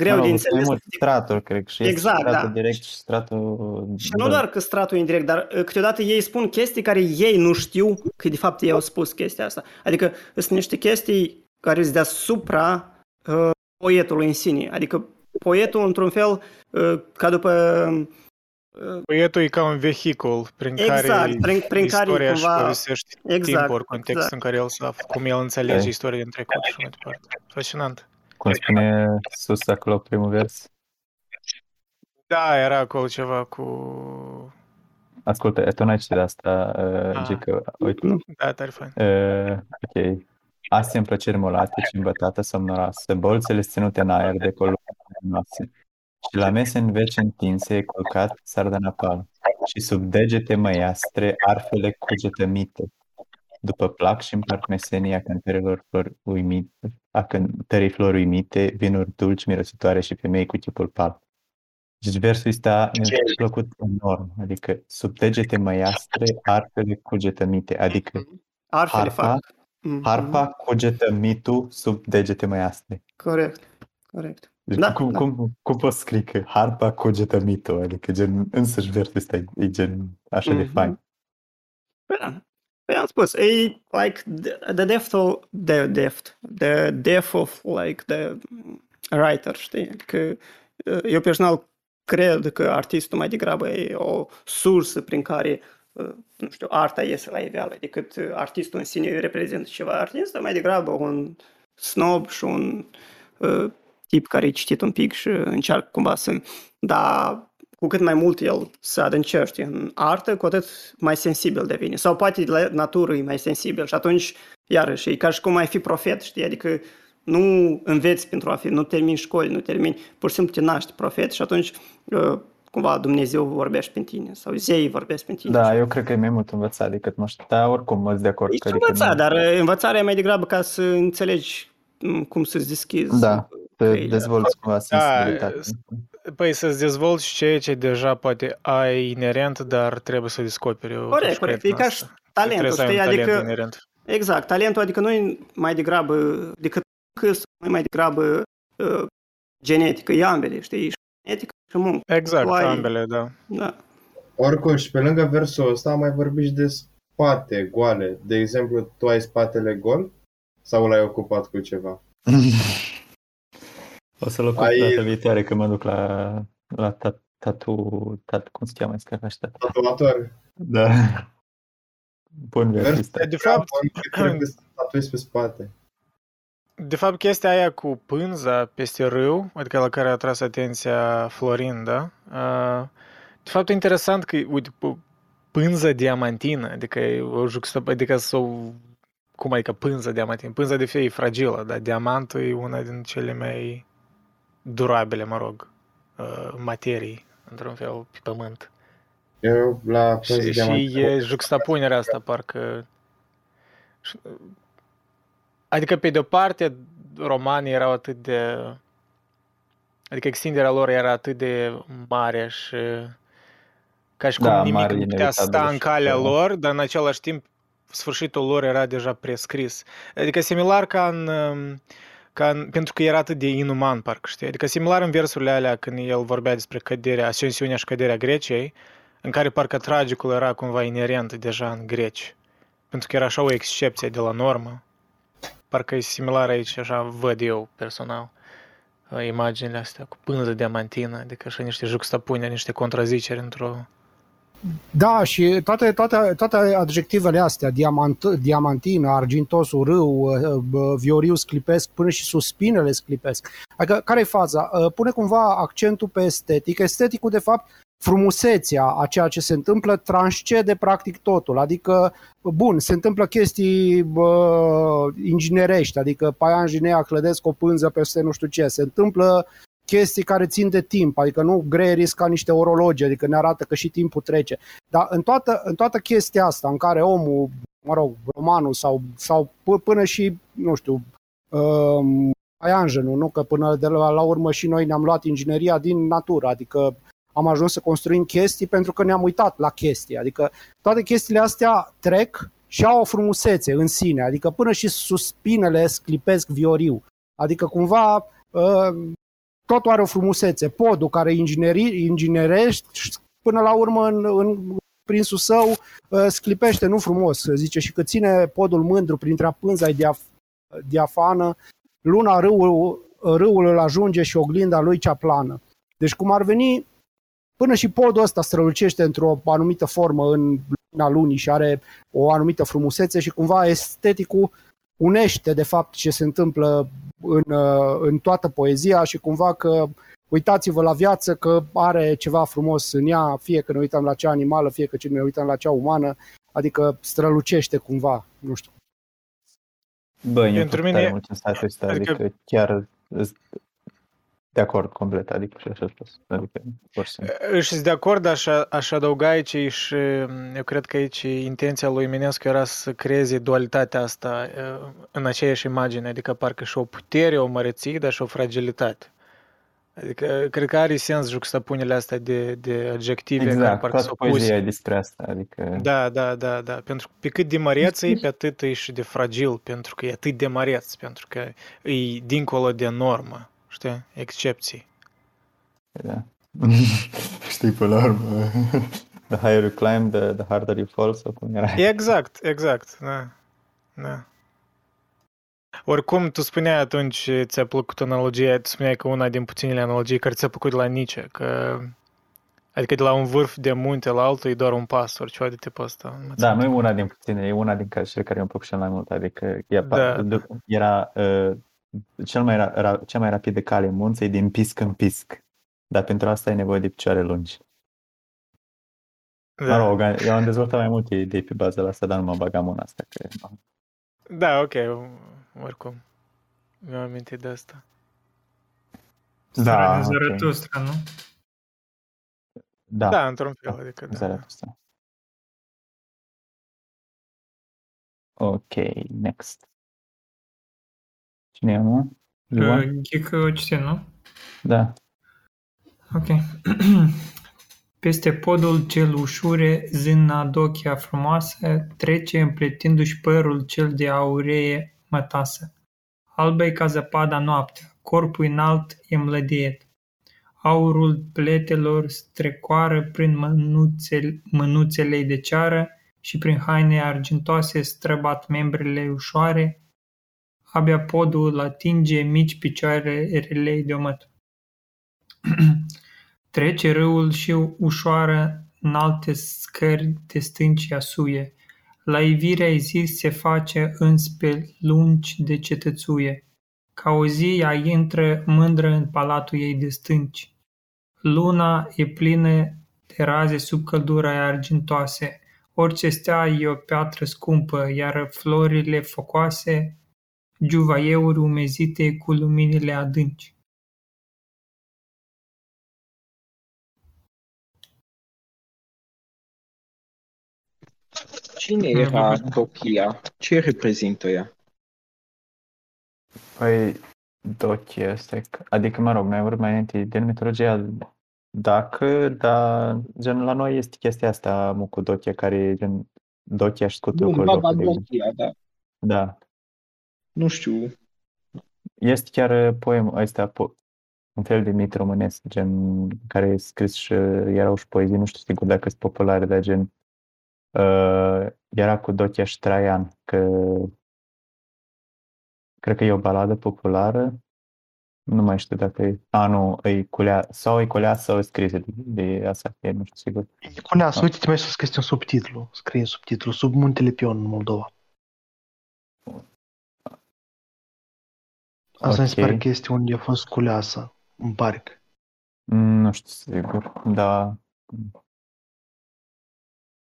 greu Mă de rog, înțeles. Mai mult stratul, cred că și este Exact, stratul da. direct și stratul... Și nu doar că stratul e indirect, dar uh, câteodată ei spun chestii care ei nu știu că de fapt ei au spus chestia asta. Adică sunt niște chestii care sunt deasupra uh, poetului în sine. Adică poetul, într-un fel, uh, ca după... Uh, Poetul e ca un vehicul prin Exact, care prin- prin care istoria cumva- își povestește Exact, timpul, ori contextul exact. în care el se află, cum el înțelege Ok. istoria din trecut și mai departe. Fascinant. Cum spune sus acolo primul vers. Da, era acolo ceva cu... Ascultă, tu n-ai citit asta, uh, Ah. Gică, uite. Da, tare fain. Uh, ok. Astea în plăceri molate și îmbătată somnoroasă, bolțele ținute în aer de columne noase. Și la mese în veci întinse e culcat sardanapal. Și sub degete măiastre arfele cugetămite. După plac și împart mesenia cântărilor flori uimite, a cântării flori uimite, vinuri dulci, mirositoare și femei cu chipul pal. Deci versul ăsta mi-a plăcut enorm, adică sub degete măiastre, arfele cugetămite, adică Arfele harpa, fac. Mhm. harpa cugetămitul sub degete măiastre. Corect, corect. Deci Da, cum, da. cum, cum poți scrie că harpa cugetămitul, adică gen, însăși versul ăsta e, e gen așa de Mhm. fain. Păi da. Păi am spus, e like the, the depth of the depth, the depth of like the writer, știi? Că uh, eu personal cred că artistul mai degrabă e o sursă prin care uh, nu știu, arta iese la iveală, decât uh, artistul în sine reprezintă ceva. Artistul mai degrabă un snob și un uh, tip care e citit un pic și încearcă cumva să... Da, cu cât mai mult el se adâncește în artă, cu atât mai sensibil devine. Sau poate la natură e mai sensibil și atunci, iarăși, e ca și cum ai fi profet, știi? Adică nu înveți pentru a fi, nu termini școli, nu termini, pur și simplu te naști profet și atunci uh, cumva Dumnezeu vorbește pentru tine sau zei vorbesc pentru tine. Da, eu cred că e mai mult învățat decât nu știu, dar oricum mă de acord. E că și adică învățat, nu- dar uh, învățarea e mai degrabă ca să înțelegi mm, cum să-ți deschizi. Da, să căile. dezvolți cumva sensibilitatea. s- Păi să-ți dezvolți ceea ce deja poate ai inerent, dar trebuie să descoperi. Eu Corect, totuși cred corect. E în ca asta. și Că talentul, trebuie să ai un știi? talent Adică, inerent. exact, talentul, adică nu e mai degrabă decât că nu e mai degrabă uh, genetică, e ambele, știi? Și genetică și muncă. Exact, Tu ai- ambele, da. Da. Oricum, și pe lângă versul ăsta am mai vorbit și de spate goale. De exemplu, tu ai spatele gol sau l-ai ocupat cu ceva? O să-l ocup Ai- data viitoare când mă duc la, la tat, tatu, tat, cum se cheamă, scrie așa. Tatuator. Da. Bun versista. De fapt, Trebuie să tatuezi pe spate. De fapt, chestia aia cu pânza peste râu, adică la care a tras atenția Florin, da? Uh, De fapt, e interesant că, uite, p- pânza diamantină, adică e o juxtap- adică sau cum adică pânza diamantină? Pânza de fie e fragilă, dar diamantul e una din cele mai durabile, mă rog, uh, materii, într-un fel, pe pământ. Eu la Și, pânză și diamant. e juxtapunerea asta, parcă... și- Adică, pe de-o parte, romanii erau atât de... Adică extinderea lor era atât de mare și ca și cum Da, nimic mare, nu putea sta inevitabil în și calea da. lor, dar în același timp sfârșitul lor era deja prescris. Adică similar ca în, um, ca în, pentru că era atât de inuman, parcă știi. Adică similar în versurile alea când el vorbea despre căderea, ascensiunea și căderea Greciei, în care parcă tragicul era cumva inerent deja în greci. Pentru că era așa o excepție de la normă. Parcă e similar aici, așa văd eu personal uh, imaginile astea cu pânză diamantină, adică așa niște juxtapuneri, niște contraziceri într-o... Da, și toate, toate, toate adjectivele astea, diamant, diamantin, argintosul, râu, uh, uh, vioriu sclipesc, până și suspinele sclipesc. Adică, care e faza? Uh, Pune cumva accentul pe estetic. Esteticul, de fapt, frumusețea a ceea ce se întâmplă transcede practic totul. Adică, bun, se întâmplă chestii bă, inginerești, adică Paian Jinea clădesc o pânză peste nu știu ce. Se întâmplă chestii care țin de timp, adică nu greierii sunt ca niște orologi, adică ne arată că și timpul trece. Dar în toată, în toată chestia asta în care omul, mă rog, romanul sau, sau p- până și, nu știu, um, Aianjenul, nu? Că până de la, la urmă și noi ne-am luat ingineria din natură, adică am ajuns să construim chestii pentru că ne-am uitat la chestii. Adică toate chestiile astea trec și au o frumusețe în sine, adică până și suspinele sclipesc vioriu. Adică cumva uh, totul are o frumusețe. Podul care ingineri, inginerești, până la urmă în, în prinsul său uh, sclipește, nu frumos, zice, și că ține podul mândru printre pânza diaf, diafană, luna râul, râul îl ajunge și oglinda lui cea plană. Deci cum ar veni, până și podul ăsta strălucește într-o anumită formă în lumina lunii și are o anumită frumusețe și cumva esteticul unește de fapt ce se întâmplă în, uh, în toată poezia și cumva că uitați-vă la viață că are ceva frumos în ea, fie că ne uităm la cea animală, fie că ne uităm la cea umană, adică strălucește cumva, nu știu. Bă, eu Pentru Pentru mine- mine, mult în statul ăsta, adică- adică, chiar îs- de acord complet, adică și așa spus. Adică, pur și simplu. Și sunt de acord, aș, aș adăuga aici și eu cred că aici intenția lui Eminescu era să creeze dualitatea asta uh, în aceeași imagine, adică parcă și o putere, o măreție, dar și o fragilitate. Adică cred că are sens juxtapunerile astea de, de adjective care Exact, parcă toată s-au pus. poezia e despre asta, adică... Da, da, da, da. Pentru că pe cât de măreț e, pe atât e și de fragil, pentru că e atât de măreț, pentru că e dincolo de normă, știi? Excepții. Da. Știi, până la urmă, the higher you climb, the, the harder you fall, sau cum era. Exact, exact, da. Da. Oricum, tu spuneai atunci, ți-a plăcut analogia, tu spuneai că una din puținele analogii care ți-a plăcut de la Nietzsche, că adică de la un vârf de munte la altul e doar un pas, ori ceva de tipul ăsta. Nu mă Da, țin nu e una din puține, e una din care, cele care mi-au plăcut cel mai mult, adică e, Da. da. era uh, cel mai, ra, ra, cea mai rapidă cale în munță e din pisc în pisc, dar pentru asta ai nevoie de picioare lungi. Mă Da. rog, eu am dezvoltat mai multe idei pe baza la asta, dar nu mă bagam în asta. Că... Da, ok, oricum. Mi-am amintit de asta. Da, Țara de ok. Zaratustra, nu? Da, Da, într-un fel, adică da. Zaratustra. Ok, next. Cine e, nu? Ioan? Uh, Ghic Ociten, nu? Da. Ok. Peste podul cel ușure, zâna dochia frumoasă, trece împletindu-și părul cel de aureie mătasă. Albă ca zăpada noaptea, corpul înalt e mlădiet. Aurul pletelor strecoară prin mânuțele, mânuțele de ceară și prin haine argintoase străbat membrele ușoare, abia podul atinge mici picioare relei de omăt. Trece râul și ușoară în alte scări de stânci asuie. La ivirea zi se face înspre lungi de cetățuie. Ca o zi ea intră mândră în palatul ei de stânci. Luna e plină de raze sub căldura ei argintoase. Orice stea e o piatră scumpă, iar florile focoase, juvaieuri umezite cu luminile adânci. Cine era Dokia? Ce reprezintă ea? Păi, Dochi ăsta, adică, mă rog, mi-ai vorbit mai înainte de mitologia dacă, dar gen la noi este chestia asta mu, cu Dochia, care e gen Dochia și scutul Nu, cu Baba jocul de gând. Dokia, da. Da. Nu știu. Este chiar poemul ăsta, po- un fel de mit românesc, gen, care e scris și erau și poezii, nu știu sigur dacă sunt populare, dar gen, uh, era cu Dochia și Traian, că cred că e o baladă populară, nu mai știu dacă e, a, nu, e culea, sau e culea sau e scrisă de, de asta, e, nu știu sigur. Cuneasă, uite-te mai sus că este un subtitlu. Scrie subtitlu, sub muntele Pion în Moldova. Asta mi se Ok. pare că este unde a fost culeasă, în parc. Mm, Nu știu sigur, dar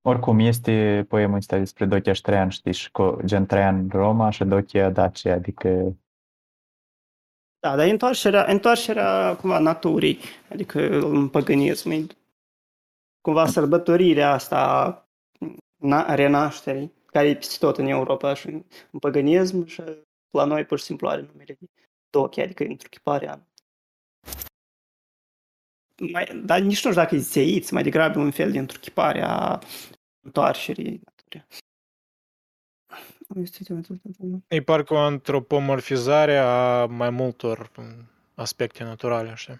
oricum este poemul ăsta despre Dochia și Traian, știi, și co- gen Traian Roma și Dochia Dacia, adică Da, dar întoarcerea, întoarcerea cumva naturii, adică în păgânism, e cumva sărbătorirea asta na, renașterii, care e peste tot în Europa și în, în păgânism și la noi pur și simplu are numele de Dochi, adică întruchiparea. Mai, dar nici nu știu dacă e zeiț, mai degrabă un fel de întruchipare a întoarcerii naturii. E parcă o antropomorfizare a mai multor mm, aspecte naturale, așa.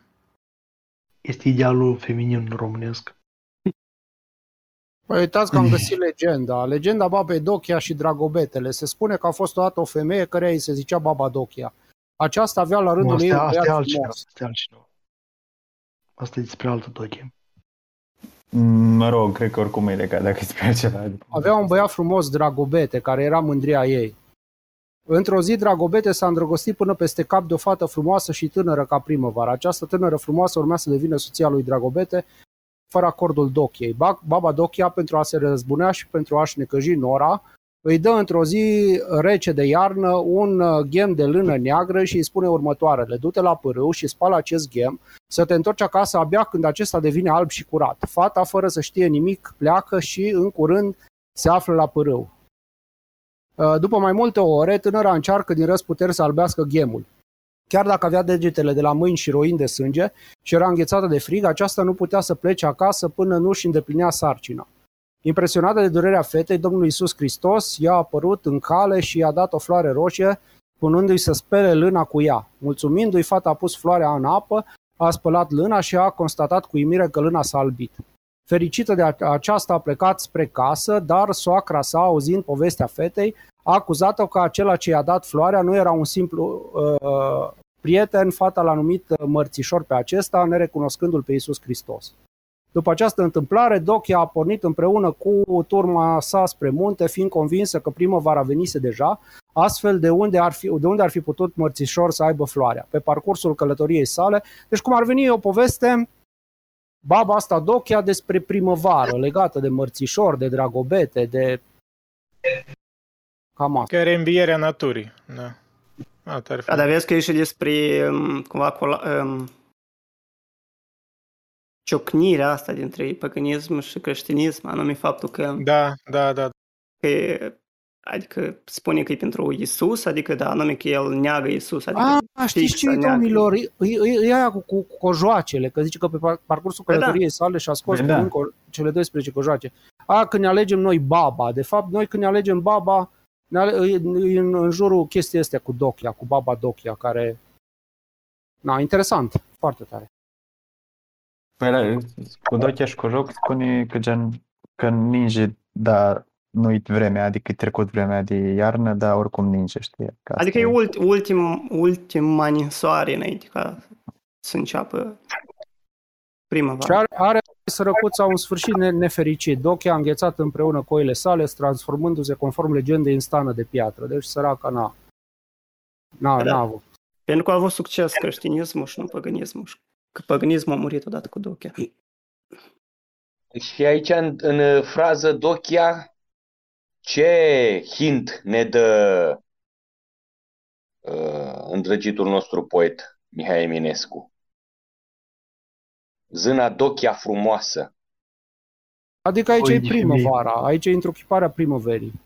Este idealul feminin românesc. Păi uitați că am găsit legenda. Legenda babei Dochia și Dragobetele. Se spune că a fost odată o femeie care îi se zicea Baba Dochia. Aceasta avea la Nu, rândul ei asta, un asta e băiat altceva. frumos. Asta e altceva. Asta e despre altă doche. mm, mă rog, cred că oricum e legat dacă îți place ceva. Avea un băiat frumos, Dragobete, care era mândria ei. Într-o zi, Dragobete s-a îndrăgostit până peste cap de o fată frumoasă și tânără ca primăvara. Această tânără frumoasă urmea să devină soția lui Dragobete, fără acordul Dochiei. Ba- Baba Dochia, pentru a se răzbunea și pentru a-și necăji Nora, îi dă într-o zi rece de iarnă un uh, ghem de lână neagră și îi spune următoarele. Du-te la pârâu și spală acest ghem, să te întorci acasă abia când acesta devine alb și curat. Fata, fără să știe nimic, pleacă și, în curând, se află la pârâu. Uh, După mai multe ore, tânăra încearcă din răsputeri să albească ghemul. Chiar dacă avea degetele de la mâini și roini de sânge și era înghețată de frig, aceasta nu putea să plece acasă până nu își îndeplinea sarcina. Impresionată de durerea fetei, Domnul Iisus Hristos i-a apărut în cale și i-a dat o floare roșie, punându-i să spele lâna cu ea. Mulțumindu-i, fata a pus floarea în apă, a spălat lâna și a constatat cu uimire că lâna s-a albit. Fericită de a- aceasta a plecat spre casă, dar soacra sa, auzind povestea fetei, a acuzat-o că acela ce i-a dat floarea nu era un simplu uh, prieten, fata l-a numit uh, mărțișor pe acesta, nerecunoscându-l pe Iisus Hristos. După această întâmplare, Dochia a pornit împreună cu turma sa spre munte, fiind convinsă că primăvara venise deja, astfel de unde ar fi, de unde ar fi putut mărțișor să aibă floarea. Pe parcursul călătoriei sale, deci cum ar veni e o poveste baba asta Dochia despre primăvară, legată de mărțișor, de dragobete, de... Cam asta. Care învierea naturii, da. A, tare Da, dar vezi că e și despre um, cumva cola, um, ciocnirea asta dintre păgânism și creștinism, anume faptul că, Da, da, da. că e- adică spune că e pentru Isus, adică da, anume că el neagă Isus, adică A, știți ce, să neagă. domnilor, e, e, e aia cu, cu, cu cojoacele, că zice că pe par- parcursul Păi da. călătoriei sale și-a scos Păi pe da. încă cele 12 cojoace. A, când ne alegem noi baba, de fapt, noi când ne alegem baba, ne ale, e, e în, în jurul chestii astea cu Dochia, cu baba Dochia, care... Na, interesant, foarte tare. Păi, la- cu Dochia și cu joc spune că gen, că ninge, da, nu-i vremea, adică e trecut vremea de iarnă, dar oricum ninge, știi? Că Adică asta e ult, ultim, ultima ninsoare înainte ca să înceapă Și primăvara. are, are sărăcuța un sfârșit ne- nefericit. Dochia a înghețat împreună coile sale, transformându-se conform legendei în stană de piatră. Deci săraca n-a, n-a, Da. n-a avut. Pentru că a avut succes creștinismul și nu păgânismul. Și Că păgânismul a murit odată cu Dochia. Și aici, în, în frază, Dochia, ce hint ne dă uh, îndrăgitul nostru poet Mihai Eminescu? Zâna Dochia frumoasă. Adică aici Oi, e de primăvara, aici e întruchiparea primăverii.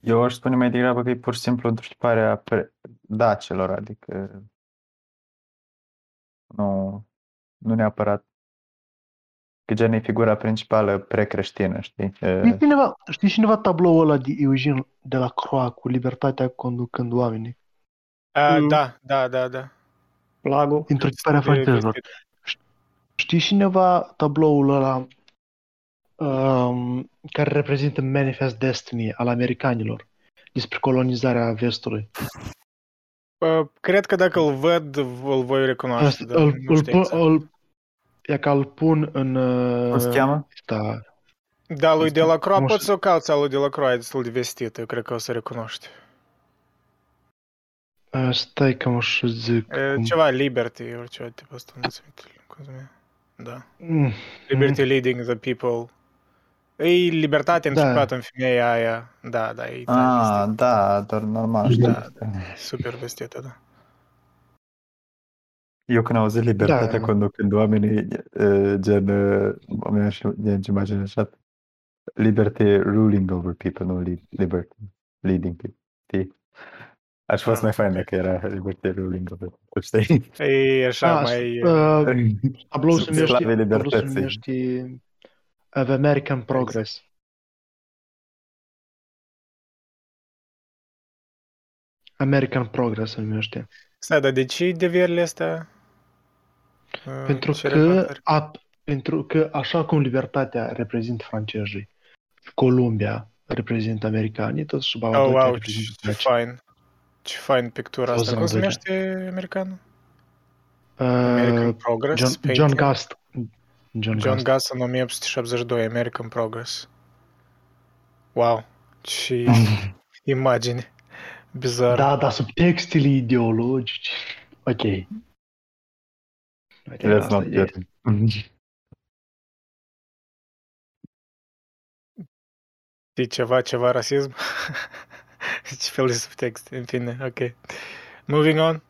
Eu aș spune mai degrabă că e pur și simplu întruchiparea pre- dacelor, adică nu, nu neapărat că gen e figura principală precreștină, știi? Știi E, cineva, știi cineva tabloul ăla de Eugen de la Croa cu libertatea conducând oamenii? A, Mm. da, da, da, da. Plagul. Întruchiparea francezilor. Știi cineva tabloul ăla um, care reprezintă Manifest Destiny al americanilor despre colonizarea vestului? Uh, Cred că dacă îl văd, îl voi recunoaște, Asta, dar îl, nu îl, știu pun, exact. îl, e ca îl pun în... uh, cum se cheamă? Da, Da, lui de la Croa, nu poți știu. să o cauți, a lui de la Croa, e destul de vestit, eu cred că o să recunoști. uh, stai că mă și zic. E, cum- Ceva Liberty, ori ceva tipul ăsta, nu se cum se numește. Da. Mm, Liberty leading the people. E libertate Da. început în femeia aia. Da, da, e tare Ah, da, doar normal, știu. Da. super vestită, da. Eu când auzit libertatea Da. conducând oamenii, e, gen, e, mi-am și gen, imaginea așa, liberty ruling over people, nu li- liberty leading people, știi? Aș fi fost Ah, mai fain ok. dacă era liberty ruling over people, știi? E așa Ah, mai... uh, tabloul se Sunt numește, sclavii tabloul se libertății. numește Of American Progress. American Progress se numește. Stai, dar de ce devierile astea? uh, Pentru ce că, relatări? a, pentru că așa cum libertatea reprezintă francezii, Columbia reprezintă americanii, tot și Oh, Bavadochia wow, ce, reprezintă ce grecii. fain. Ce fain pictura Fost asta. Cum se războiul. numește americanul? American Uh, Progress? John, John painting? Gast. John, John Gast. Gus în 1872, American Progress. Wow, ce imagine bizară. Da, dar subtextele ideologice. Ok. Ok, Let's asta not e. get E ceva, ceva rasism? ce fel de subtext? În fine, ok. Moving on.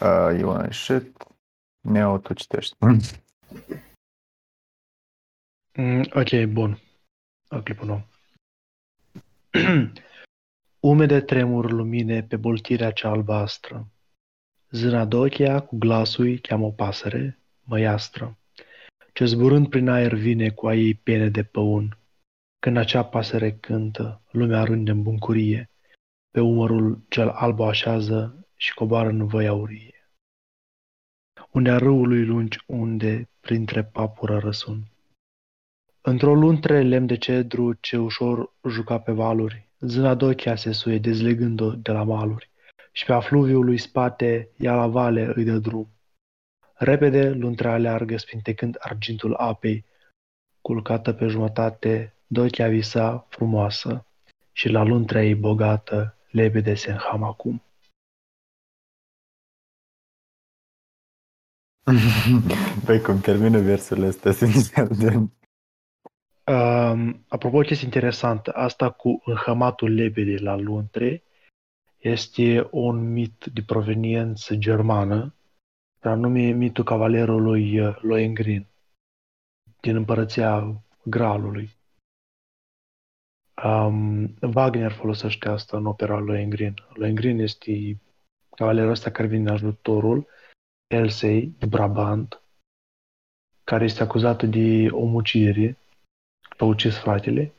Uh, you wanna shit? Neo, tu citești. Mm, ok, bun. O clipă nouă. Umede tremur lumine pe boltirea cea albastră. Zâna Dochia cu glasul cheamă o pasăre, măiastră, ce zburând prin aer vine cu a ei pene de păun. Când acea pasăre cântă, lumea rânde în bucurie, pe umărul cel alb o așează și coboară în văi aurie. Unde a râului lungi unde, printre papură răsun. Într-o luntre lemn de cedru ce ușor juca pe valuri, zâna Dochia se suie dezlegând-o de la maluri și pe afluviul lui spate ea la vale îi dă drum. Repede luntra aleargă spintecând argintul apei, culcată pe jumătate, Dochia visa frumoasă și la luntrea ei bogată lebede se înham acum. Păi cum termină versurile astea, sincer. Um, apropo, o chestie interesantă, asta cu înhămatul lebedei la luntre este un mit de proveniență germană, pe anume mitul cavalerului uh, Lohengrin din împărăția Gralului. Um, Wagner folosește asta în opera Lohengrin. Lohengrin este cavalerul ăsta care vine în ajutorul Elsei de Brabant, care este acuzată de omucidere, că a ucis fratele.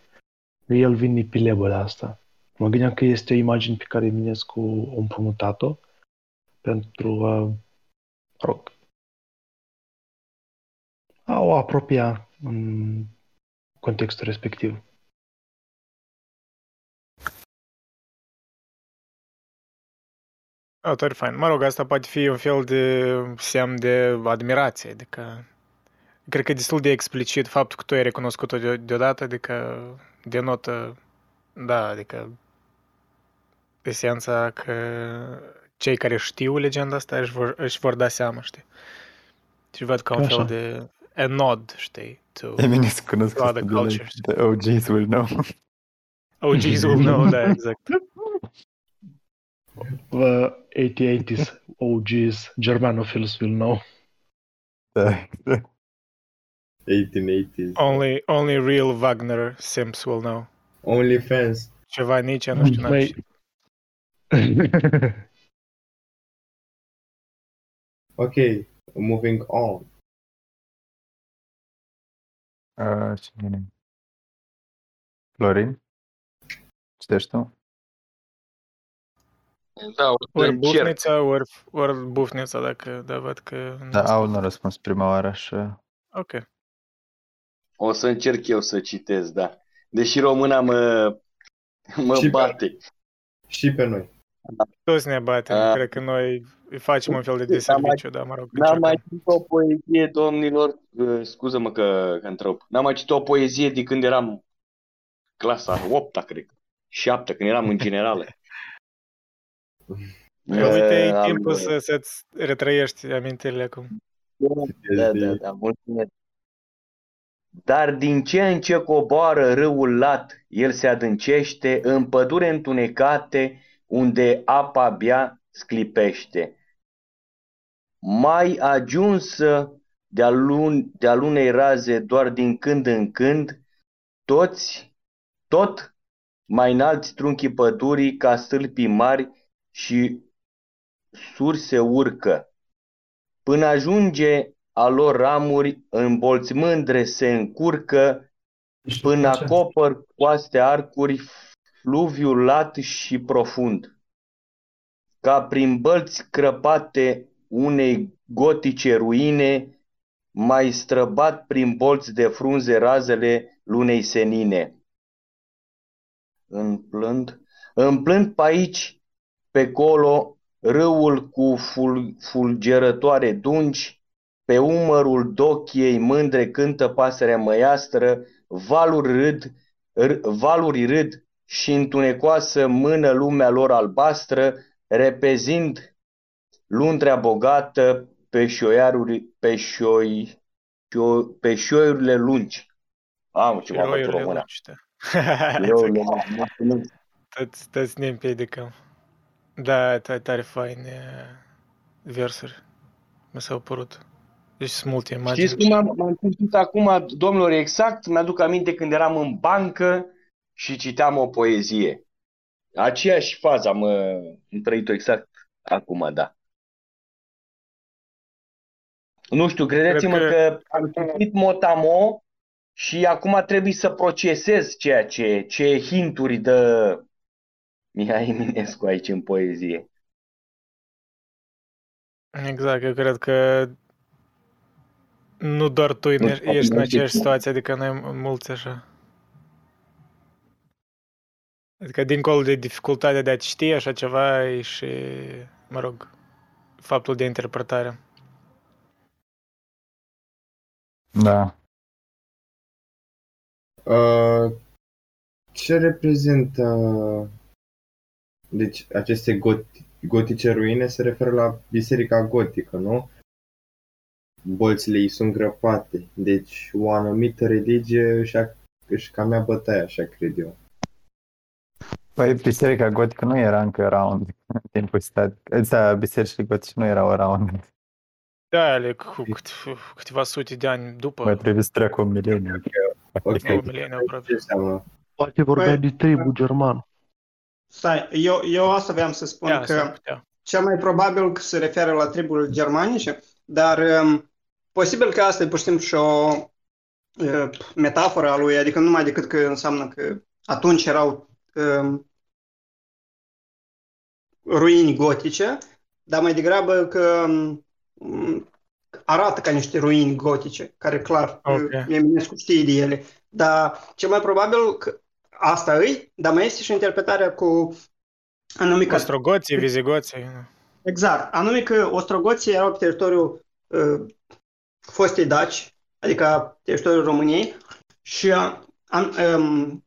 El vine pe lebă de asta. Mă gândeam că este o imagine pe care Eminescu a împrumutat-o pentru a, mă rog, a o apropia în contextul respectiv. Oh, tare fain. Mă rog, asta poate fi un fel de semn de admirație, adică cred că e destul de explicit faptul că tu ai recunoscut-o de- deodată, adică denotă, da, adică esența că cei care știu legenda asta își vor, își vor da seama, știi? Și văd ca un Așa. fel de a nod, știi, to, Eminescu cunosc to other asta de la cultures. The OGs will know. OGs will know, da, exact. The 8080s OGs Germanophiles will know. 1880s. Only, only real Wagner Sims will know. Only fans. Ceva nici, nu știu, n-am Măi. Ok, moving on. Uh, cine? Florin? Citești tu? Da, o Ori să încerc. bufnița, ori, ori bufnița, dacă, da, văd că... Da, Aul nu a răspuns prima oară, așa. Ok. O să încerc eu să citesc, da. Deși româna mă, mă Și pe- bate. Și pe noi. Toți ne batem, Ah. cred că noi îi facem un fel de N-am mai- deserviciu, da, mă rog, N-am mai încercăm. citit o poezie, domnilor, uh, scuză-mă că, că întreb. N-am mai citit o poezie de când eram clasa 8 cred. 7 când eram în generală. Uite, e am- timpul să, să-ți retrăiești amintirile acum. Da, da, da, mulțumesc. Dar din ce în ce coboară râul lat, el se adâncește în pădure întunecate, unde apa abia sclipește. Mai ajunsă de-a lun- de-a lunei raze doar din când în când, toți, tot mai înalți trunchii pădurii ca stâlpii mari și surse urcă. Până ajunge a lor ramuri, în bolți mândre se încurcă, până acopăr coaste arcuri, fluviul lat și profund. Ca prin bălți crăpate unei gotice ruine, mai străbat prin bolți de frunze razele lunei senine. Împlând, împlând pe aici, pe colo, râul cu ful, fulgerătoare dungi, pe umărul dochiei mândre cântă pasărea măiastră, valuri râd, r- valuri râd și întunecoasă mână lumea lor albastră, repezind luntrea bogată pe șoiaruri, pe șoi, șo, pe șoiurile lungi. Am ceva pentru Eroiurile română. lungi, da. Eroiurile lungi. Toți, toți ne împiedicăm. Da, tare, tare faine versuri. Mi s-au părut. Deci sunt multe imagini. Știți cum am, m-am simțit acum, domnilor, exact? Mi-aduc aminte când eram în bancă și citeam o poezie. Aceeași fază am, uh, am trăit-o exact acum, da. Nu știu, credeți-mă Cred că... că am citit Motamo și acum trebuie să procesez ceea ce, ce hinturi dă Mihai Eminescu aici în poezie. Exact, eu cred că nu doar tu Nu ne- știu, ești în nu aceeași știu. situație, adică noi mulți așa. Adică dincolo de dificultatea de a ști așa ceva e și, mă rog, faptul de interpretare. Da. Uh, ce reprezintă deci aceste goti, gotice ruine se referă la biserica gotică, nu? bolțile îi sunt grăpate. Deci o anumită religie își, a, își cam ia bătaia, așa cred eu. Păi biserica gotică nu era încă around în timpul stat. Ăsta, bisericile gotice nu erau around. Da, ale cu cât, câteva sute de ani după. Mai trebuie să treacă un mileniu. Ok, Un mileniu aproape. ce înseamnă? Poate vorbea Păi- de tribu german. Stai, eu, eu asta vreau să spun Da, că s-ar putea. cel mai probabil că se referă la triburile germanice, dar um, posibil că asta e pur și simplu și o uh, metaforă a lui, adică numai decât că înseamnă că atunci erau um, ruini gotice, dar mai degrabă că um, arată ca niște ruini gotice, care clar, Ok. okay. Eminescu știe de ele, dar cel mai probabil că asta îi, dar mai este și interpretarea cu anume că Ostrogoții, vizigoții. Exact. Anume că ostrogoții erau pe teritoriul uh, fostei Daci, adică teritoriul României și uh, am, um,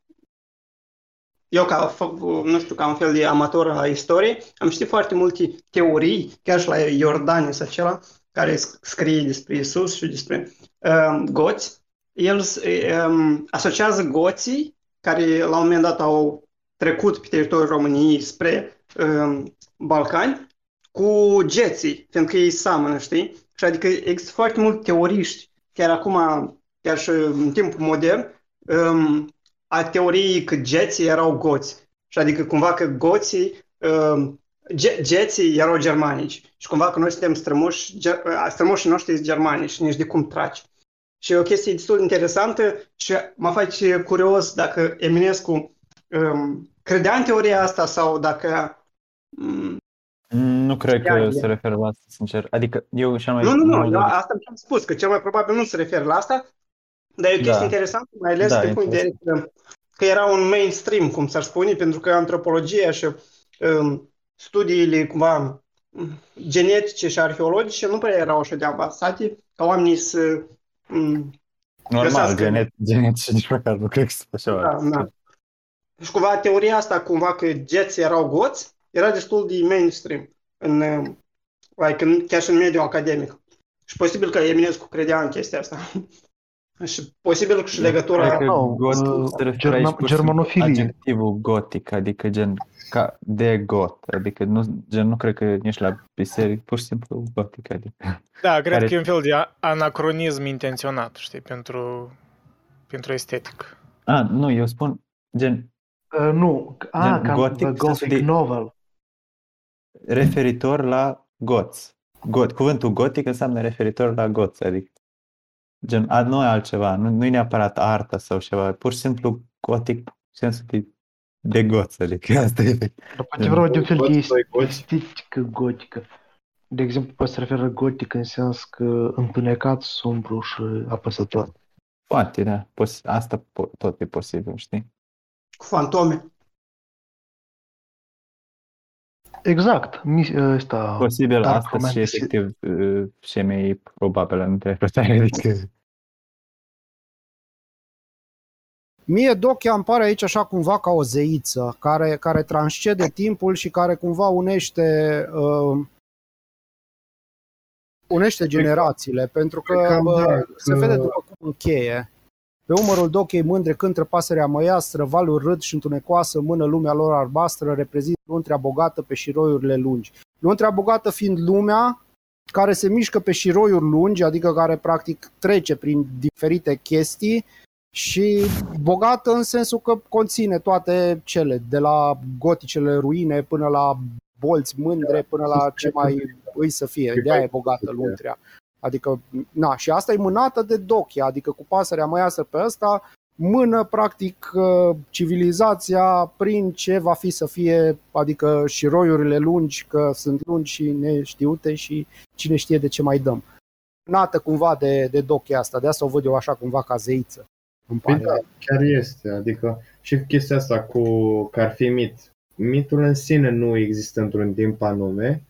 eu ca, f- nu știu, ca un fel de amator a istoriei, am știut foarte multe teorii, chiar și la Iordanes acela, care sc- scrie despre Isus și despre um, goți. El s- um, asociază goții, care la un moment dat au trecut pe teritoriul României spre um, Balcani, cu geții, fiindcă ei seamănă, știi? Și adică există foarte mulți teoriști, chiar acum, chiar și în timpul modern, um, a teoriei că geții erau goți. Și adică cumva că goții, um, ge- geții erau germanici. Și cumva că noi suntem strămoși, ge- a, strămoșii noștri sunt germanici, nici de cum traci. Și e o chestie destul de interesantă și mă face curios dacă Eminescu um, credea în teoria asta sau dacă um, Nu cred Ia, că ia. se referă la asta, sincer. Adică eu și-am mai... Nu, nu, nu, mult- eu asta am spus, că cel mai probabil nu se referă la asta, dar e o chestie Da. interesantă, mai ales Da, din punct de vedere că, că era un mainstream, cum s-ar spune, pentru că antropologia și um, studiile cumva um, genetice și arheologice nu prea erau așa de avansate, ca oamenii să... Um, Normal, găsească- genet, genetici nici măcar nu cred că sunt așa. da, da. Și cumva teoria asta, cumva că geții erau goți, era destul de mainstream, în, um, like, în, chiar și în mediul academic. Și posibil că Eminescu credea în chestia asta. și posibil că și legătura... Cred că Nu, gotic uh, se referă germa- aici pur și simplu germanofilie. adjectivul gotic, adică gen ca de got, adică nu, gen, nu cred că nici la biserică, pur și simplu gotic, adică. Da, cred Care- că e un fel de a- anacronism intenționat, știi, pentru, pentru estetic. A, nu, eu spun gen Uh, nu, a, Gen cam gothic, the sensul Gothic de- novel. referitor la goți. Got, cuvântul gotic înseamnă referitor la goți, adică gen, a, nu e altceva, nu, nu e neapărat arta sau ceva, pur și simplu gotic, sensul de, de goți, adică asta e. Dar poate vorba de un fel de Goți, doi goți. estetică gotică. De exemplu, poate se referă gotic în sens că întunecat, sombru și apăsător. Poate, da, pos- asta po- tot e posibil, știi? cu fantome. Exact. mi- Ăsta, Posibil Dark asta și romantic. efectiv uh, și mai probabilă interpretare, adică Mie Dochia îmi pare aici așa cumva ca o zeiță care, care transcede timpul și care cumva unește uh, unește generațiile, pentru că Cam bă, da, se că- vede după cum încheie. Pe umărul Dochei mândre cântă pasărea măiastră, valuri râd și întunecoasă, mână lumea lor albastră, reprezintă luntrea bogată pe șiroiurile lungi. Luntrea bogată fiind lumea care se mișcă pe șiroiuri lungi, adică care practic trece prin diferite chestii și bogată în sensul că conține toate cele, de la goticele ruine până la bolți mândre, până la ce mai îi să fie. De aia e bogată luntrea. Adică, na, și asta e mânată de Dochia, adică cu pasărea măiasă pe ăsta, mână practic uh, civilizația prin ce va fi să fie, adică și roiurile lungi, că sunt lungi și neștiute și cine știe de ce mai dăm. Nată cumva de, de Dochia asta, de asta o văd eu așa cumva ca zeiță. Îmi Păi pare. da, chiar este. Adică și cu chestia asta cu că ar fi mit. Mitul în sine nu există într-un timp anume,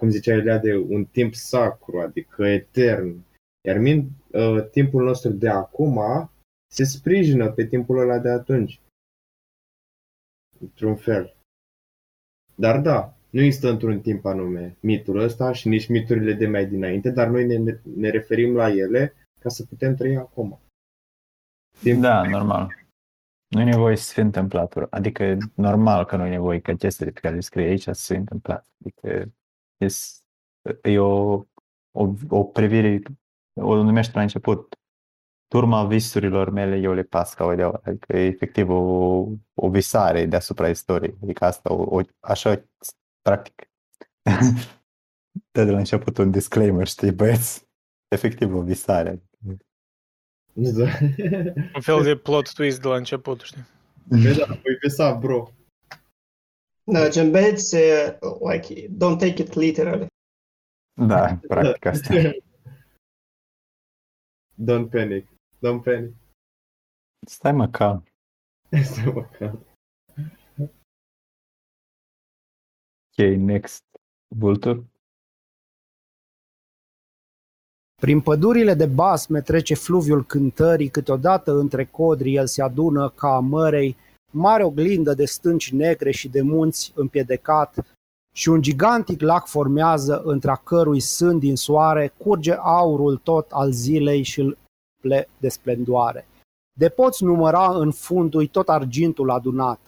cum zicea Ilia, de un timp sacru, adică etern. Iar min, uh, timpul nostru de acum se sprijină pe timpul ăla de atunci. Într-un fel. Dar da, Nu există într-un timp anume mitul ăsta și nici miturile de mai dinainte, dar noi ne, ne referim la ele ca să putem trăi acum. Timp- Da, normal. Nu e nevoie să fie întâmplatul. Adică e normal că nu e nevoie ca chestiile pe care le scrie aici să se întâmplat. Adică es- e o, o, o privire, o numește la început, turma visurilor mele eu le pas ca o ideea. Adică e efectiv o, o visare deasupra istoriei. Adică asta, o, o, așa, practic. Dă de la început un disclaimer, știi, băieți? Efectiv o visare. Da. Un fel de plot twist de la început, știi? Păi da, voi visa, bro. Da, gen băieți, uh, like, don't take it literally. Da, practic asta. Don't panic. Don't panic. Stai mă calm. Stai mă calm. Ok, next. Vultur? Prin pădurile de basme trece fluviul cântării, câteodată între codri el se adună ca a mărei, mare oglindă de stânci negre și de munți împiedecat, și un gigantic lac formează între a cărui sân din soare curge aurul tot al zilei și îl ple de splendoare. De poți număra în fundul tot argintul adunat.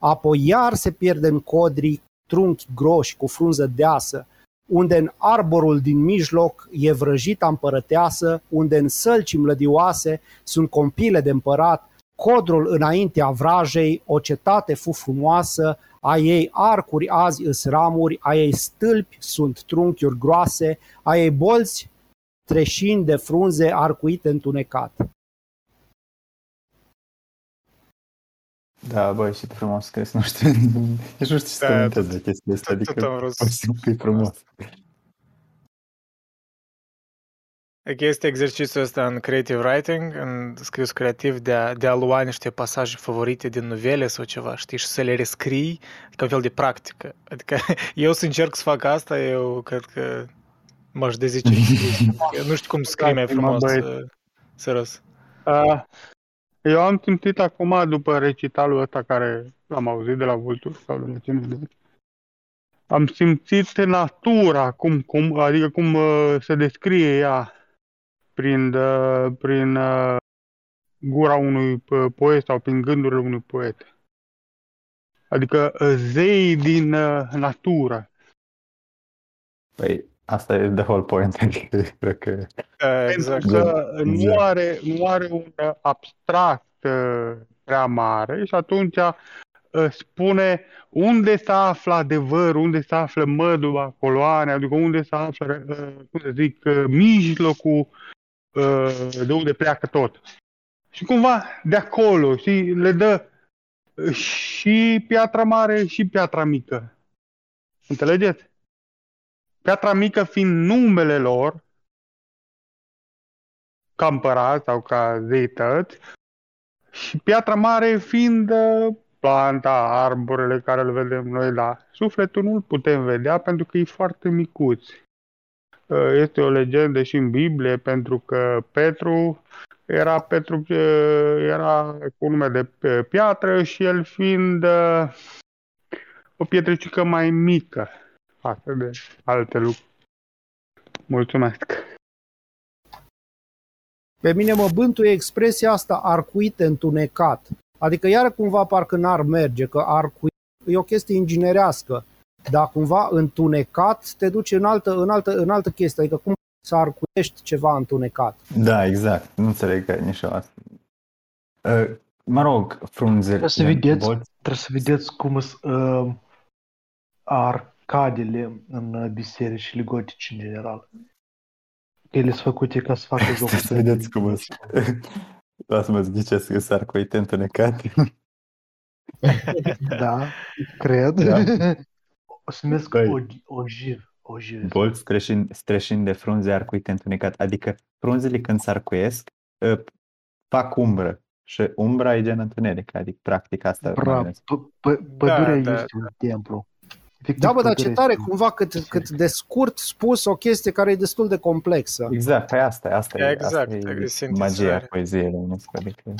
Apoi iar se pierde în codri trunchi groși cu frunză deasă, unde în arborul din mijloc e vrăjita împărăteasă, unde în sălci mlădioase sunt compile de împărat, codrul înaintea vrajei, o cetate fu frumoasă, a ei arcuri azi îs ramuri, a ei stâlpi sunt trunchiuri groase, a ei bolți treșind de frunze arcuite întunecat. Da, băi, și frumos scris, nu știu, nici nu știu ce să Da, comentez tot- de chestia asta, tot- tot adică am vrut pur și simplu că e frumos. Este exercițiul ăsta în creative writing, în scris creativ, de a, de a lua niște pasaje favorite din novele sau ceva, știi, și să le rescrii ca un fel de practică. Adică eu să încerc să fac asta, eu cred că m-aș dezice. Eu nu știu cum să scrii mai Uitați-mă, frumos, băieți. uh, serios. Uh, eu am simțit acum, după recitalul ăsta care l-am auzit de la Vultur sau de la cine de am simțit natura, cum, cum, adică cum uh, se descrie ea prin, uh, prin uh, gura unui uh, poet sau prin gândurile unui poet. Adică uh, zei din uh, natură. Păi, asta e the whole point, adică cred că... exact. Pentru că nu Exact. are, nu are un uh, abstract uh, prea mare și atunci uh, spune unde se află adevărul, unde se află măduva coloane, adică unde se află, uh, cum să zic, uh, mijlocul uh, de unde pleacă tot. Și cumva de acolo și le dă uh, și piatra mare și piatra mică. Înțelegeți? Piatra mică fiind numele lor, ca împărat sau ca zeități, și piatra mare fiind uh, planta, arborele care le vedem noi, dar sufletul nu-l putem vedea pentru că e foarte micuț. Uh, Este o legendă și în Biblie pentru că Petru era Petru uh, era cu nume de uh, piatră și el fiind uh, o pietricică mai mică față de alte lucruri. Mulțumesc! Pe mine mă bântuie expresia asta arcuit întunecat. Adică iar cumva parcă n-ar merge, că arcuit e o chestie inginerească, dar cumva întunecat te duce în altă, în altă, în altă chestie, adică cum să arcuiești ceva întunecat. Da, exact, nu înțeleg că nici eu asta. Uh, Mă rog, frunzele... Trebuie să vedeți, bolți- trebuie să vedeți cum sunt uh, arcadele în uh, bisericile gotice în general. Ele sunt făcute ca să facă joc. Să vedeți cum sunt. Lasă-mă să ghicesc că s-ar coite întunecat. Da, cred. Da. O să numesc Băi. ogi- ojiv. Ojiv. Bolți streșind, streșind de frunze arcuite întunecat. Adică frunzele când s-arcuiesc uh, fac umbră. Și umbra e gen întuneric. Adică practic asta mă Bra, gândesc. p- p- pădurea Da, da, este un templu. Efectiv, Da, bă, dar pădurea ce tare este un- cumva cât, cât de scurt spus o chestie care e destul de complexă. Exact, păi asta, e- asta e, Exact, asta e e sintezare. magia poeziei românească. Adică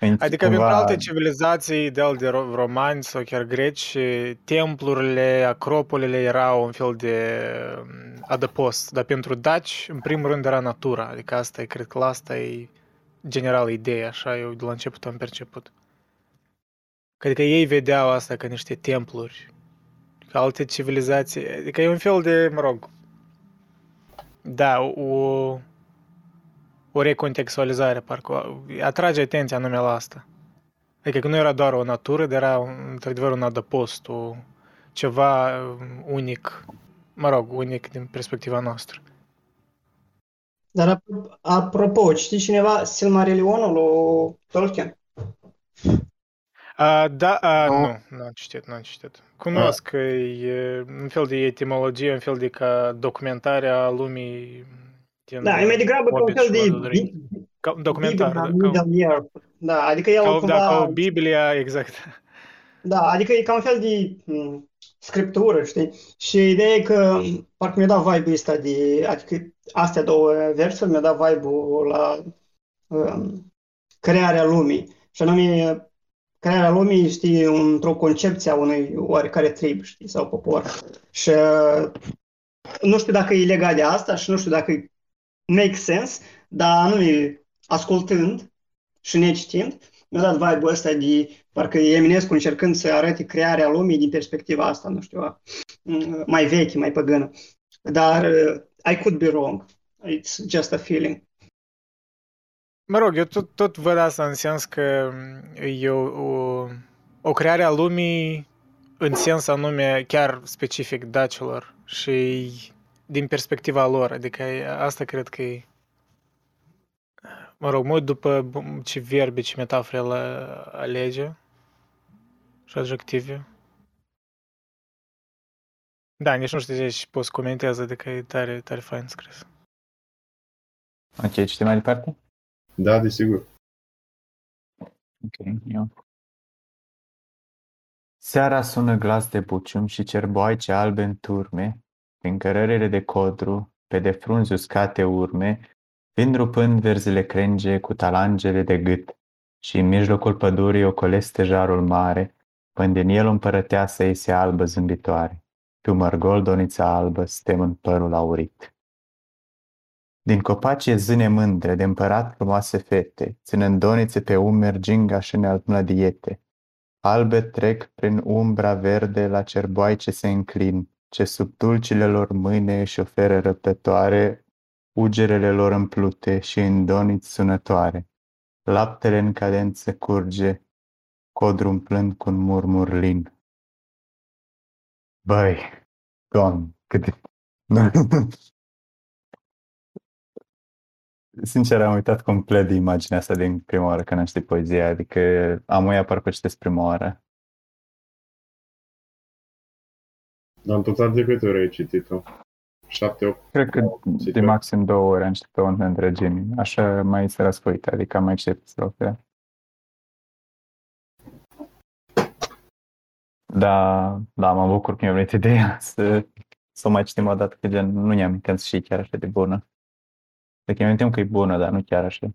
Adică cumva... pentru alte civilizații, de de romani sau chiar greci, templurile, acropolile erau un fel de mm, adăpost. Dar pentru daci, în primul rând, era natura. Adică asta e, cred că la asta e general ideea, așa eu de la început am perceput. Adică ei vedeau asta ca niște templuri, ca alte civilizații. Adică e un fel de, mă rog, da, o, o recontextualizare, parcă atrage atenția numele la asta. Adică că nu era doar o natură, dar era într-adevăr un adăpost, o, ceva unic, mă rog, unic din perspectiva noastră. Dar apropo, știi cineva Silmarillionul lui Tolkien? Uh, da, uh, nu, nu am citit, nu am citit. Cunosc că e un fel de etimologie, un fel de ca documentare a lumii din Da, e mai degrabă ca un fel de ca, documentar. Biblia, da, ca, da, adică el ca, cumva... Da, ca o Biblia, exact. Da, adică e ca un fel de m- scriptură, știi? Și ideea e că parcă mi-a dat vibe-ul ăsta de... Adică astea două versuri mi-a dat vibe-ul la um, crearea lumii. Și anume, crearea lumii, știi, într-o concepție a unui oarecare trib, știi, sau popor. Și nu știu dacă e legat de asta și nu știu dacă make sense, dar nu e ascultând și necitind, mi-a dat vibe-ul ăsta de parcă e Eminescu încercând să arate crearea lumii din perspectiva asta, nu știu, mai veche, mai păgână. Dar uh, I could be wrong. It's just a feeling. Mă rog, eu tot, tot văd asta în sens că e o, o, o creare a lumii în sens anume chiar specific dacilor și din perspectiva lor. Adică asta cred că e Mă rog, mă după ce verbe, ce metafore el alege și adjective. Da, nici nu știu ce poți comentezi, adică e tare, tare fain scris. Ok, citim mai departe? Da, desigur. Ok, eu. Seara sună glas de bucium și cerboaice albe în turme, prin cărările de codru, pe de frunzi uscate urme, vin rupând verzile crenge cu talangele de gât, și în mijlocul pădurii ocoleste jarul mare, când în el împărăteasă ei se albă zâmbitoare, pe un mărgol donița albă stem în părul aurit. Din copaci e zâne mândre, de împărat frumoase fete, ținând donițe pe umeri ginga și diete. Albe trec prin umbra verde la cerboai ce se înclin, ce sub dulcile lor mâine își oferă răbdătoare ugerele lor împlute și în doniți sunătoare. Laptele în cadență curge, codru umplând cu un murmur lin. Băi, Doamne, cât Sincer, am uitat complet de imaginea asta din prima oară când am citit poezia, adică am uitat parcă citesc prima oară. Dar în total de câte ori ai citit-o? 7, 8? Cred că de maxim două ore am citit-o în întregime. Așa mai se răsfoită, adică am mai citit strofe. Da, da, mă bucur că mi-a venit ideea să, să o mai citim o dată, că gen nu ne-am amintit și chiar așa de bună. Deci mi amintim că e bună, dar nu chiar așa.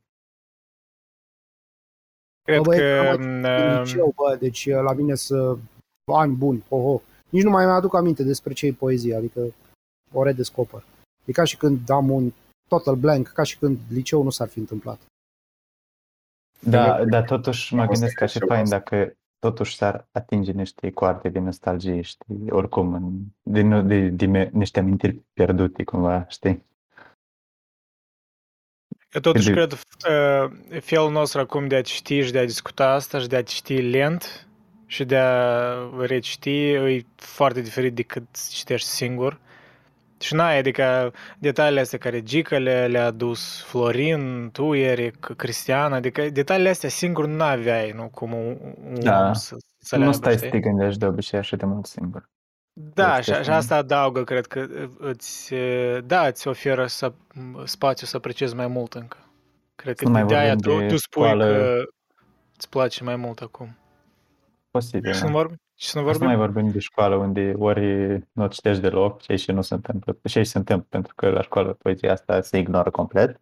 Cred bă, că... În liceu, bă, deci la mine să ani buni, ho, ho. Nici nu mai mi-aduc aminte despre ce e poezie, adică o redescoper. E ca și când am un total blank, ca și când liceul nu s-ar fi întâmplat. Da, dar totuși mă gândesc că și fain dacă totuși s-ar atinge niște coarte de nostalgie, știi, oricum, în, din, de, de, de, niște amintiri pierdute, cumva, știi? Eu totuși cred uh, felul nostru acum de a citi și de a discuta asta și de a citi lent și de a reciti e foarte diferit decât citești singur. Și n-ai, adică detaliile astea care Gica le, le-a adus, Florin, tu, Eric, Cristian, adică detaliile astea singur nu aveai, nu? Cum un, un da. om să, să nu le stai să te gândești de obicei așa de mult singur. Da, și, și asta adaugă, cred că îți, da, îți oferă să, spațiu să apreciezi mai mult încă. Cred că de aia tu, tu spui școală... că îți place mai mult acum. Posibil, și da. să nu vorbim? Și să nu vorbim? Să mai vorbim de școală unde ori nu citești deloc și și nu se întâmplă, și se întâmplă pentru că la școală poezia asta se ignoră complet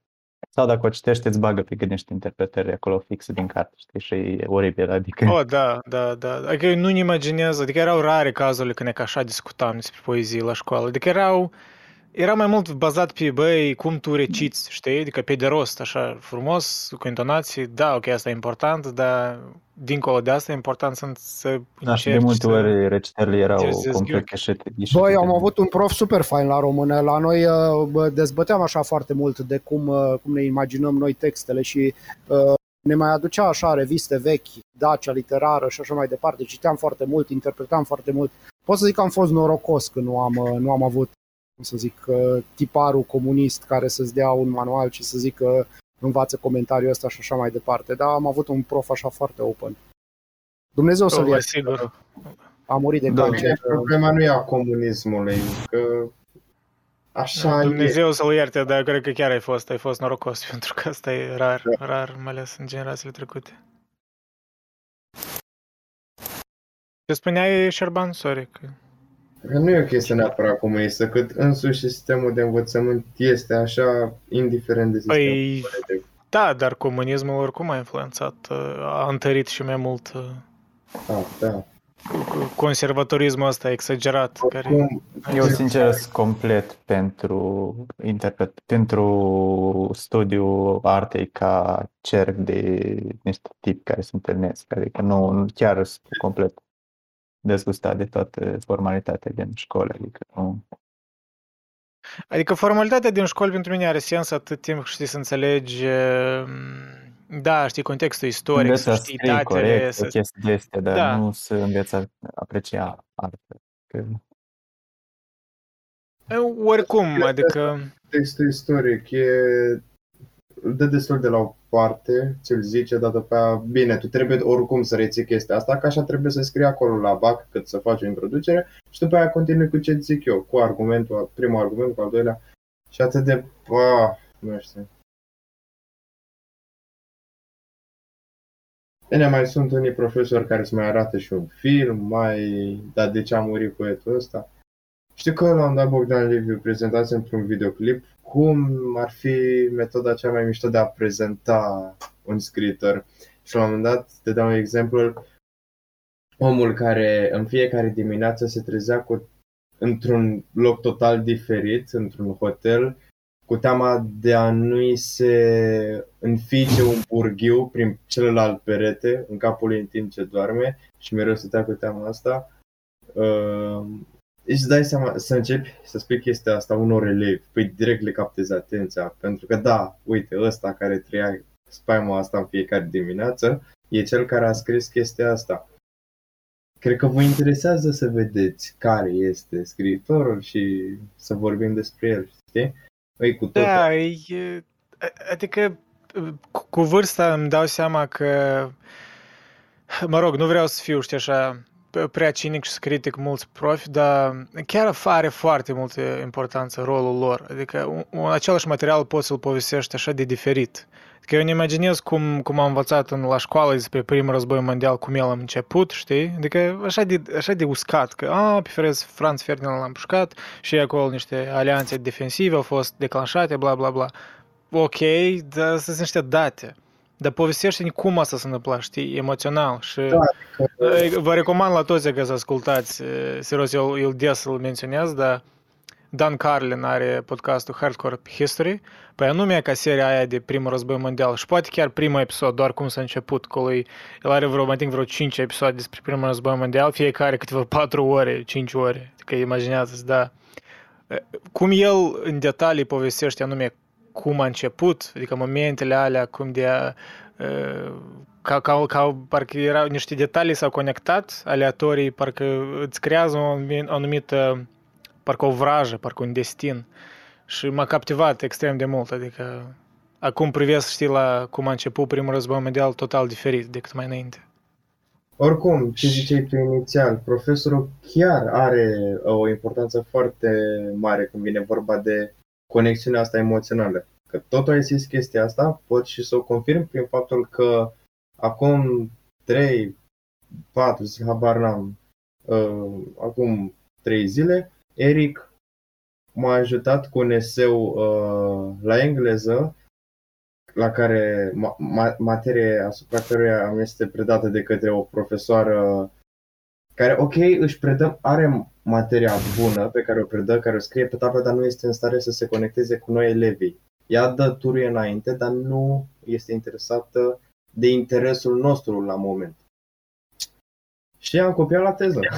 Sau dacă o citești, îți bagă pe gând niște interpretări acolo fixe din carte, știi, și e oribil, adică... Oh, da, da, da. Adică eu nu-mi imaginez, adică erau rare cazurile când e că așa discutam despre poezie la școală. Adică erau, era mai mult bazat pe, băi, cum tu reciți, știi? Adică pe de rost, așa, frumos, cu intonații, da, ok, asta e important, dar dincolo de asta e important să, să Da, și de încerci multe să... ori recitările erau Ți-e zis complet greu. ieșite. ieșite Băi, am din- avut un prof super fain la română. La noi uh, bă, dezbăteam așa foarte mult de cum, uh, cum ne imaginăm noi textele și uh, ne mai aducea așa reviste vechi, Dacia literară și așa mai departe. Citeam foarte mult, interpretam foarte mult. Pot să zic că am fost norocos că nu am, uh, nu am avut, cum să zic, uh, tiparul comunist care să-ți dea un manual și să zică învață comentariul ăsta și așa mai departe. Dar am avut un prof așa foarte open. Dumnezeu să-l Oh, ierte. sigur. A murit de Da, cancer. problema nu e a comunismului, că așa e. Dumnezeu să-l ierte, dar eu cred că chiar ai fost, ai fost norocos, pentru că asta e rar, rar, mai ales în generațiile trecute. Ce spuneai, Șerban? Sorry. Că... Că nu e o chestie neapărat comunistă, cât însuși sistemul de învățământ este așa, indiferent de sistemul Păi, politic. da, dar comunismul oricum a influențat, a întărit și mai mult uh, Da, da. conservatorismul ăsta exagerat. Care... Cum, Eu sincer sunt complet pentru, interpret, pentru studiul artei ca cerc de niște tipi care se întâlnesc. Adică nu, nu- chiar sunt complet dezgustat de toată formalitatea din școală. Adică nu, Adică formalitatea din școală pentru mine are sens atât timp cât știi să înțelegi, uh, da, știi, contextul istoric, înveți să să știi scrii datele, corect, să... chestii de astea, dar Da. nu să înveți a aprecia artă. Că, Oricum, adică... Textul istoric e îl dă destul de la o parte, ți-l zice, dar după aia, bine, tu trebuie oricum să reții chestia asta, că așa trebuie să scrii acolo la BAC cât să faci o introducere și după aia continui cu ce zic eu, cu argumentul, primul argument, cu al doilea și atât de, ah, nu știu. Bine, mai sunt unii profesori care îți mai arată și un film, mai, dar de ce a murit poetul ăsta? Știu că l-am dat Bogdan Liviu prezentați într-un videoclip cum ar fi metoda cea mai mișto de a prezenta un scriitor. Și la un moment dat, te dau un exemplu, omul care în fiecare dimineață se trezea cu, într-un loc total diferit, într-un hotel, cu teama de a nu-i se înfice un burghiu prin celălalt perete în capul lui în timp ce doarme și mereu stătea cu teama asta. Uh, îți dai seama, să începi să spui chestia asta unor elevi, păi direct le captezi atenția, pentru că da, uite, ăsta care trăia spaima asta în fiecare dimineață, e cel care a scris chestia asta. Cred că vă interesează să vedeți care este scriitorul și să vorbim despre el, știi? Păi cu tot Da, e, adică cu, cu vârsta îmi dau seama că, mă rog, nu vreau să fiu, știi, așa, prea cinic și să critic mulți profi, dar chiar are foarte multă importanță rolul lor. Adică un, un același material poți să-l povestești așa de diferit. Adică eu ne imaginez cum, cum am învățat în, la școală despre primul război mondial, cum el a început, știi? Adică așa de, așa de uscat, că a, pe Franz, Franz Ferdinand l-a împușcat și acolo niște alianțe defensive au fost declanșate, bla bla bla. Ok, dar astea sunt niște date. Dar povestește-ne cum asta se întâmpla, știi, emoțional și Da, uh, vă recomand la toți că să ascultați, uh, serios, eu, eu des îl menționez, dar Dan Carlin are podcastul Hardcore History, păi anume ca seria aia de primul război mondial și poate chiar primul episod, doar cum s-a început, acolo e- el are vreo, mai think, vreo 5 episoade despre primul război mondial, fiecare câteva 4 ore, 5 ore, adică imaginează da. Cum el în detalii povestește anume cum a început, adică momentele alea, cum de a, uh, ca, ca, ca parcă erau niște detalii s-au conectat aleatorii, parcă îți creează o anumi- anumită, parcă o vrajă, parcă un destin. Și m-a captivat extrem de mult, adică acum privesc, știi, la cum a început primul război mondial total diferit decât mai înainte. Oricum, ce ziceai tu inițial, profesorul chiar are o importanță foarte mare când vine vorba de conexiunea asta emoțională. Că tot ai zis chestia asta, pot și să o confirm prin faptul că acum 3, 4, zic, habar n-am, uh, acum 3 zile, Eric m-a ajutat cu un eseu uh, la engleză la care, ma, ma, materie asupra căruia mi este predată de către o profesoară care, ok, își predă, are materia bună pe care o predă, care o scrie pe tablă, dar nu este în stare să se conecteze cu noi elevii. Ea dă turuie înainte, dar nu este interesată de interesul nostru la moment. Și am copiat la teză.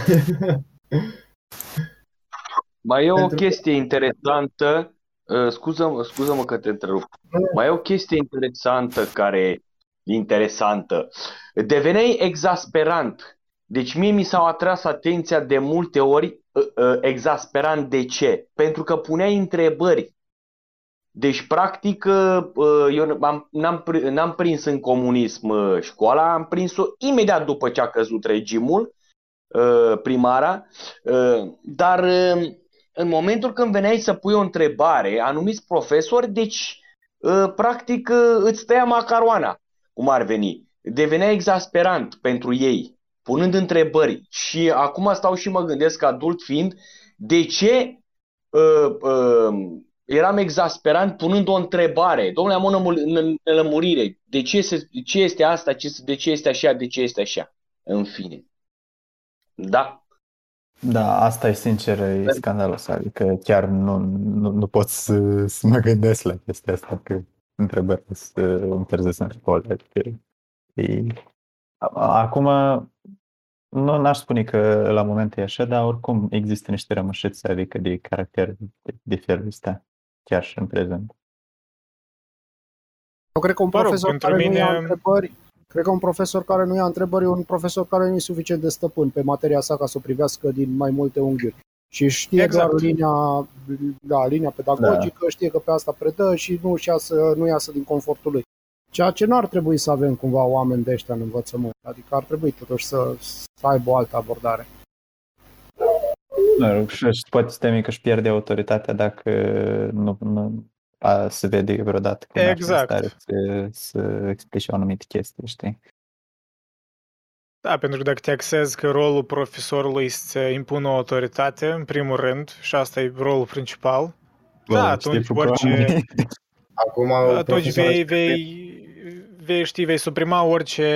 Mai e o Pentru că- chestie interesantă, uh, scuză-mă, scuză-mă că te întrerup. Mai e o chestie interesantă care interesantă. Deveneai exasperant. Deci mie mi s-au atras atenția de multe ori uh, uh, exasperant. De ce? Pentru că puneai întrebări. Deci, practic, uh, uh, eu am, n-am, pri- n-am prins în comunism uh, școala, am prins-o imediat după ce a căzut regimul, uh, primara, uh, dar uh, în momentul când veneai să pui o întrebare, anumiți profesori, deci, uh, practic, uh, îți tăia macaroana, cum ar veni. Devenea exasperant pentru ei, punând întrebări. Și acum stau și mă gândesc, adult fiind, de ce uh, uh, eram exasperant punând o întrebare. Domnule, am o nămu- nelămurire. De ce, se, de ce este asta? Ce, de ce este așa? De ce este așa? În fine. Da. Da, asta e sincer, e scandalos. Adică chiar nu, nu, nu pot să, să mă gândesc la chestia asta, că întrebări să îmi trezesc în școală. Adică e... A- Acum, nu n-aș spune că la moment e așa, dar oricum există niște rămășițe, adică de caracter de, de felul ăsta, chiar și în prezent. Eu cred că un Mă rog, profesor pentru care nu ia mine- întrebări, cred că un profesor care nu ia întrebări e un profesor care nu e suficient de stăpân pe materia sa ca să o privească din mai multe unghiuri. Și știe Exact. doar linia, da, linia pedagogică, știe că pe asta predă și nu, și iasă, nu iasă din confortul lui. Ceea ce nu ar trebui să avem cumva oameni de ăștia în învățământ. Adică ar trebui totuși să, să aibă o altă abordare. Mă rog, și și poate să temi că își pierde autoritatea dacă nu, nu a, se vede vreodată că n-ar fi în Exact. stare să, să explice o anumită chestie, știi? Da, pentru că dacă te axezi că rolul profesorului este să impună o autoritate, în primul rând, și asta e rolul principal, da, atunci orice, Acum, atunci profesorul vei, vei, vei, știi, vei suprima orice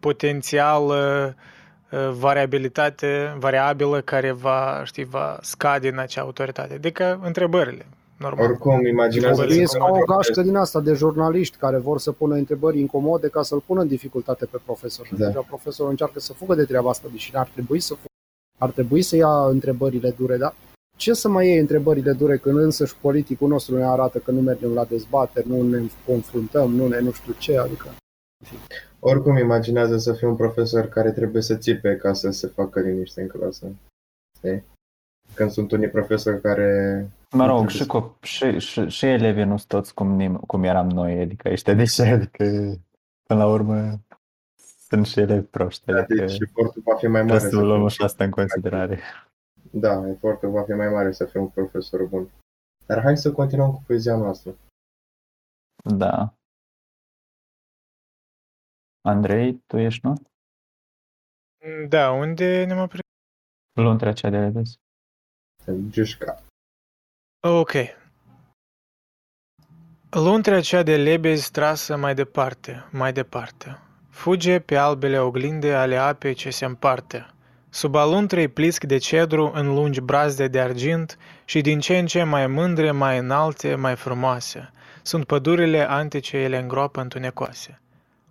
potențial uh, variabilitate, variabilă care va, știi, va scade în acea autoritate. Adică întrebările, normal. Oricum, imaginează E ca o gașcă din asta de jurnaliști care vor să pună întrebări incomode ca să-l pună în dificultate pe profesor. Și Da. deja profesorul încearcă să fugă de treaba asta, deși ar trebui să fugă. Ar trebui să ia întrebările dure, dar ce să mai iei întrebările dure când însăși politicul nostru ne arată că nu mergem la dezbateri, nu ne confruntăm, nu ne nu știu ce, adică... Oricum, imaginează să fii un profesor care trebuie să țipe ca să se facă liniște în clasă. Știi? Când sunt unii profesori care... Mă rog, și, cop- și, și, și elevii nu sunt toți cum, nim- cum eram noi, adică ăștia de ce, adică până la urmă sunt și elevi proști, adică Deci efortul va fi mai mare. trebuie să luăm și asta în considerare. Da, efortul va fi mai mare să fii un profesor bun. Dar hai să continuăm cu poezia noastră. Da. Andrei, tu ești, nu? Da, unde ne-am oprit? Luntrea cea de revezi. Giușca. Ok. Luntrea cea de lebezi trasă mai departe, mai departe. Fuge pe albele oglinde ale apei ce se împarte. Sub aluntrei plisc de cedru în lungi brazde de argint și din ce în ce mai mândre, mai înalte, mai frumoase. Sunt pădurile antice ele îngroapă întunecoase.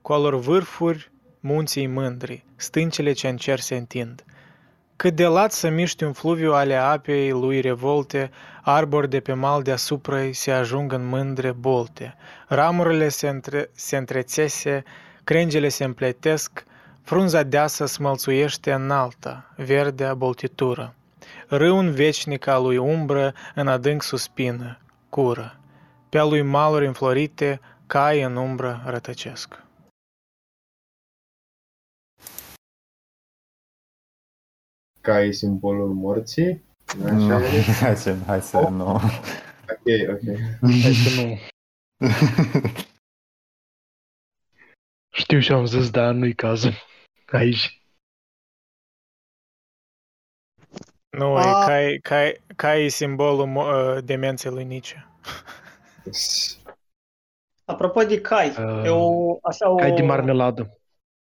Cu alor vârfuri, munții mândri, stâncile ce în cer se întind. Cât de lat să miști un fluviu ale apei lui revolte, arbori de pe mal deasupra se ajung în mândre bolte, ramurile se, între, se întrețese, crengele se împletesc, frunza deasă smălțuiește înalta, verdea boltitură. Râul veșnic al lui umbră în adânc suspină, cură. Pe-a lui maluri înflorite, cai în umbră rătăcesc. Ca e simbolul morții. Nu, Așa e? hai să, hai să nu. Ok, ok. Hai să nu. Știu și am zis, dar nu-i cazul aici. Nu, e cai, cai, cai e simbolul mo- uh, demenței lui Nietzsche. Apropo de cai, Uh, eu așa o... Cai de marmeladă.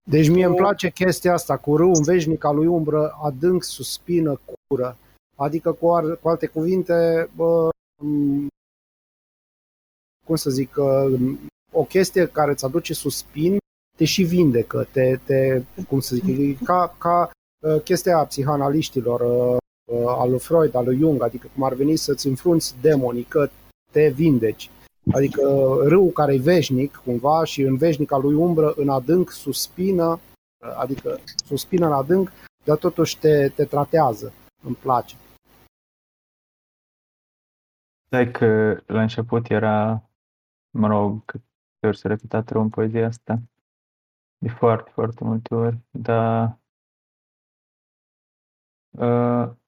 Deci mie îmi place chestia asta cu râu în veșnic al lui umbră, adânc, suspină, cură. Adică, cu, ar, cu alte cuvinte, bă, m, cum să zic, uh, o chestie care îți aduce suspin, te și vindecă, te, te cum să zic, e ca, ca uh, chestia psihanaliștilor, uh, uh, al lui Freud, al lui Jung, adică cum ar veni să-ți înfrunți demonii, că te vindeci. Adică râul care e veșnic, cumva, și în veșnica lui umbră, în adânc, suspină, adică suspină în adânc, dar totuși te, te tratează. Îmi place. Stai că la început era, mă rog, câte ori s-a repetat rău în poezia asta? De foarte, foarte multe ori, dar... Uh,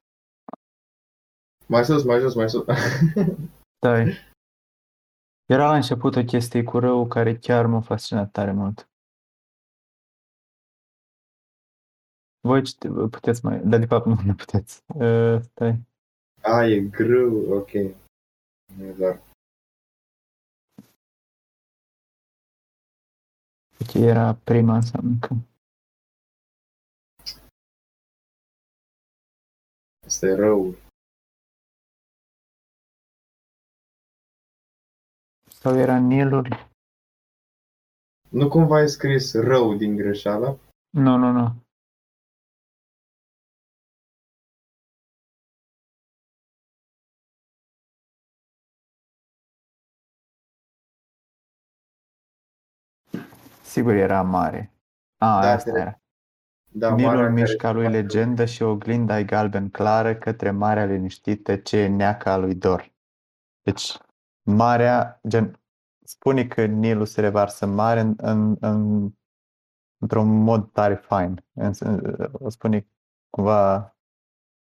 Mai sus, mai sus, mai sus. stai. Era la început o chestie cu rău care chiar m-a fascinat tare mult. Voi citi, puteți mai... Dar de fapt nu, nu puteți. Uh, stai. A, e grâu, ok. Exact. Era prima înseamnă că... Asta e rău. Sau era Nilul? Nu cumva ai scris rău din greșeală? Nu, nu, nu. Sigur era mare. A, Da, asta cred. era. Da, marea Nilul care mișca lui legendă și oglinda e galben clară către marea liniștită ce e neaca a lui Dor. Deci, marea, gen, spune că Nilul se revarsă mare în, în, în, într-un mod tare fain. În, o spune cumva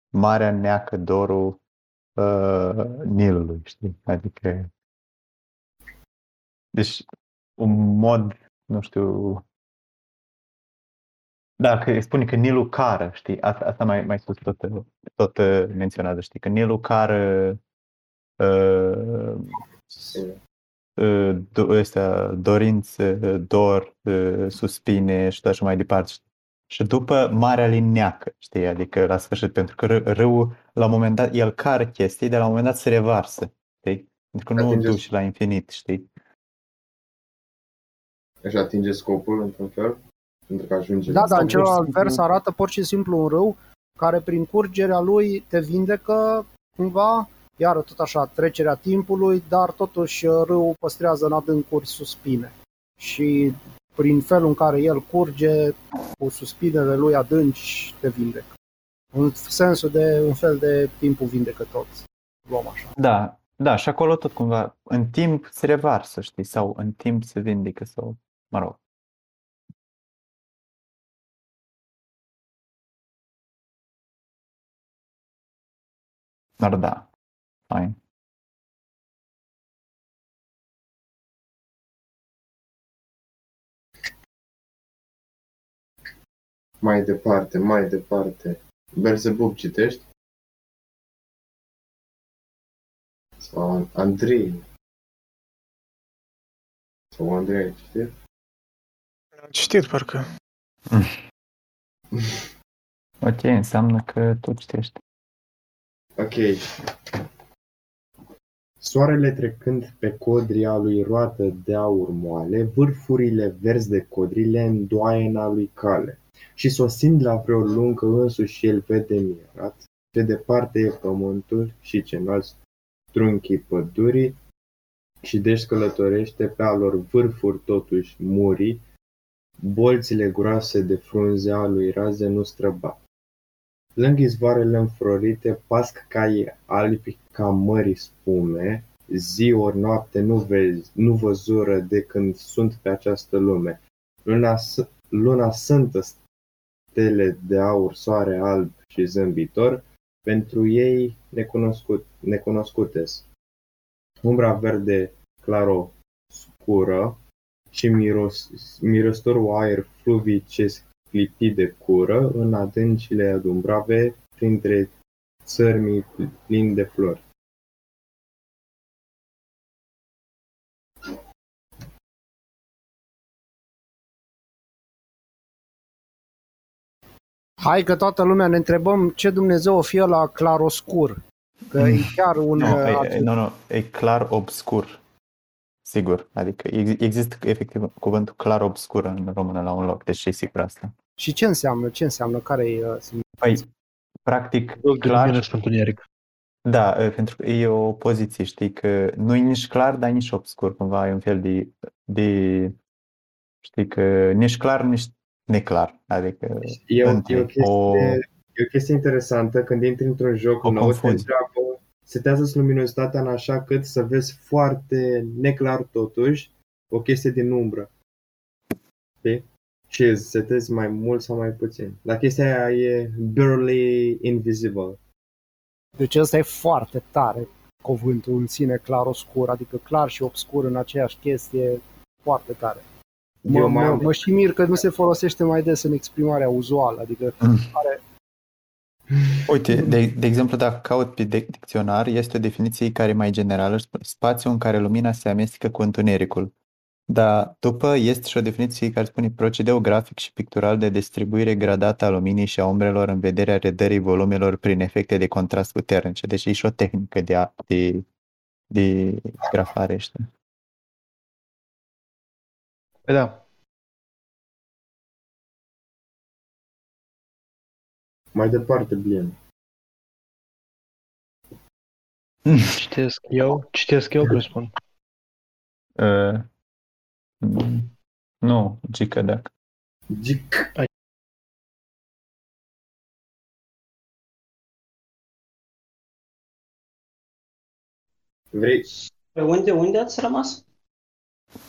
marea neacă dorul uh, Nilului, știi? Adică, deci, un mod, nu știu, da, că îi spune că Nilul cară, știi? Asta, asta mai, mai sus tot, tot uh, menționează, știi? Că Nilul cară uh, uh, do, ăstea, dorințe, dor, uh, suspine și tot așa mai departe. Și după Marea Lineacă, știi? Adică la sfârșit, pentru că râ- râul, la un moment dat, el cară chestii, dar la un moment dat se revarsă, știi? Pentru că nu o Atinge- duci la infinit, știi? Își atinge scopul într-un fel? Pentru că ajunge Da, la dar în scopul. celălalt vers arată pur și simplu un râu care prin curgerea lui te vindecă cumva, iar tot așa trecerea timpului, dar totuși râul păstrează în adâncuri suspine. Și prin felul în care el curge, cu suspinele lui adânci, te vindecă. În sensul de un fel de timpul vindecă toți. Luăm așa. Da, da, și acolo tot cumva, în timp se revarsă, știi? Sau în timp se vindecă, sau, mă rog. Dar da, fain. Mai departe, mai departe. Belzebub citești? Sau Andrei? Sau Andrei, știi? Am citit parcă. Ok, înseamnă că tu citești. Ok. Soarele trecând pe codria lui roată de aur moale, vârfurile verzi de codrile îndoaiena lui cale. Și sosind la vreo lungă însuși el vede mirat, ce departe e pământul și ce înalți trunchii pădurii, și deci călătorește pe alor vârfuri totuși murii, bolțile groase de frunze a lui raze nu străbat. Lângă izvoarele înflorite pasc cai albi ca mării spume, zi ori noapte nu, vezi, nu văzură de când sunt pe această lume. Luna, s- luna sântă stele de aur, soare alb și zâmbitor, pentru ei necunoscut, necunoscutes. Umbra verde claro scură și miros, mirostorul aer fluvii ce clipi de cură în adâncile adumbrave printre țărmii plini de flori. Hai că toată lumea ne întrebăm ce Dumnezeu o fie la claroscur. Că e mm. chiar un... Nu, uh, păi, no, nu, no, no, e clar obscur. Sigur, adică ex- există efectiv cuvântul clar obscur în română la un loc, deci e sigur asta. Și ce înseamnă? Ce înseamnă? Care e uh, semnificația? Păi, practic, de lumină clar, și întuneric. da, e, pentru că e o poziție, știi, că nu e nici clar, dar nici obscur, cumva e un fel de, de știi, că nici clar, nici neclar, adică E o, între e, o chestie, o- e o chestie interesantă când intri într-un joc O nou, te confuzi. întreabă, setează luminositatea în așa cât să vezi foarte neclar totuși o chestie din umbră. Știi? Și îți setezi mai mult sau mai puțin. Dar chestia aia e barely invisible. Deci ăsta e foarte tare cuvântul în sine, clar-oscur, adică clar și obscur în aceeași chestie, foarte tare. Mă, Eu mai mă, am- mă și mir că nu se folosește mai des în exprimarea uzuală, adică are, Uite, de, de exemplu, dacă caut pe dic- dicționar, este o definiție care e mai generală, sp- spațiu în care lumina se amestecă cu întunericul. Dar după este și o definiție care spune procedeu grafic și pictural de distribuire gradată a luminii și a umbrelor în vederea redării volumelor prin efecte de contrast puternice. Deci e și o tehnică de, a, de, de grafare, știi? Păi da, Mai departe, bine. citesc eu, citesc eu, presupun. Uh, mm, nu, Gica, dacă. Gic. Vrei? Pe unde, unde ați rămas?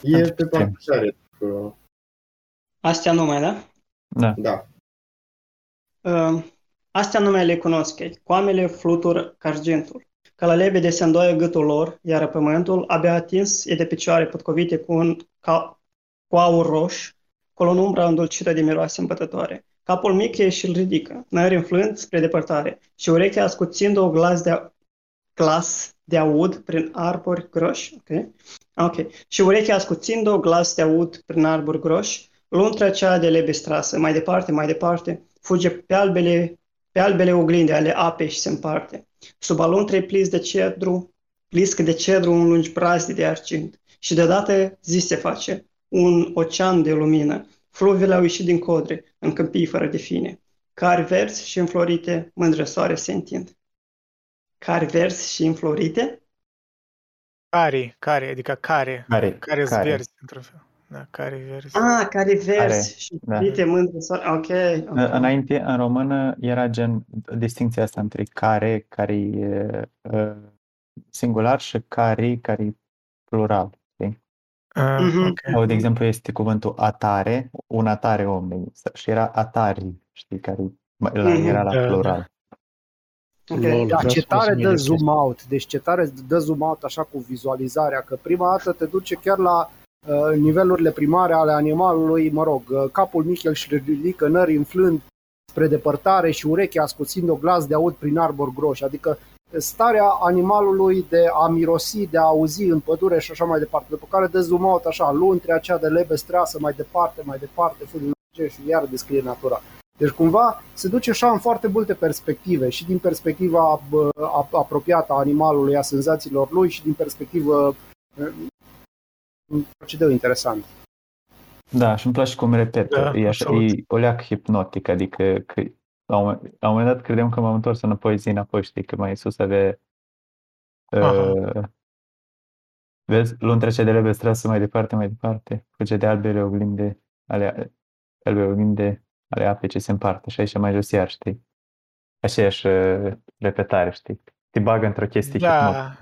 E pe partajare. că- Astea numai, da? Da. Da. Uh, astea nume le cunosc ei. Coamele flutură ca argintul. Că la lebede se îndoie gâtul lor, iar pământul, abia atins, e de picioare potcovite cu un ca, cu aur roș, colonumbra îndulcită de miroase îmbătătoare. Capul mic e și îl ridică, nări înflânt spre depărtare, și urechea ascuțind-o glas de, glas de aud prin arbori groși. Ok? Ok. Și urechea ascuțind-o glas de aud prin arbori groși, luntra cea de lebe strasă, mai departe, mai departe, fuge pe albele, pe albele oglinde ale apei și se împarte. Sub aluntre plis de cedru, pliscă de cedru un lungi brazde de argint. Și deodată zi se face, un ocean de lumină. Fluvele au ieșit din codre, în câmpii fără de fine. Cari verzi și înflorite, mândre soare se întind. Cari verzi și înflorite? Care, care, adică care, Care, care sunt care. verzi, într-un fel. Da, care verzi. Ah, cari verzi Care, și da. înflorite, mândre soare. Ok, ok. Înainte, în română, era gen distinția asta între care, care e uh, singular și care, care e plural. Știi? Ah, Mhm. ok. Sau, de exemplu, este cuvântul atare, un atare om, și era atari, știi, care la, Mhm. era la Da, da. plural. Ok. Lol, Da, vreau ce să pot tare să-mi dă iau chestia. zoom out, deci ce tare dă zoom out așa cu vizualizarea, că prima dată te duce chiar la uh, nivelurile primare ale animalului, mă rog, uh, capul mic el și ridică nări înflând spre depărtare și urechea ascuțind o glas de aud prin arbori groși, adică starea animalului de a mirosi, de a auzi în pădure și așa mai departe, după care dă zoom out așa, luntrea aceea de lebe streasă mai departe, mai departe, fugi în și iar descrie natura. Deci cumva se duce așa în foarte multe perspective și din perspectiva bă, a- apropiată a animalului, a senzațiilor lui și din perspectivă uh, un procedeu interesant. Da, și îmi place cum repetă. Da, e, așa, absolut. e o leac hipnotic, adică că, la, un, moment- la un moment dat credeam că m-am întors în poezie înapoi, știi, că mai sus avea Aha. uh, vezi, luni trece de lebe strasă mai departe, mai departe, fuge de albele oglinde ale, albe oglinde ale apei ce se împarte și aici mai jos iar, știi? Aceeași uh, repetare, știi? Te bagă într-o chestie hipnotică.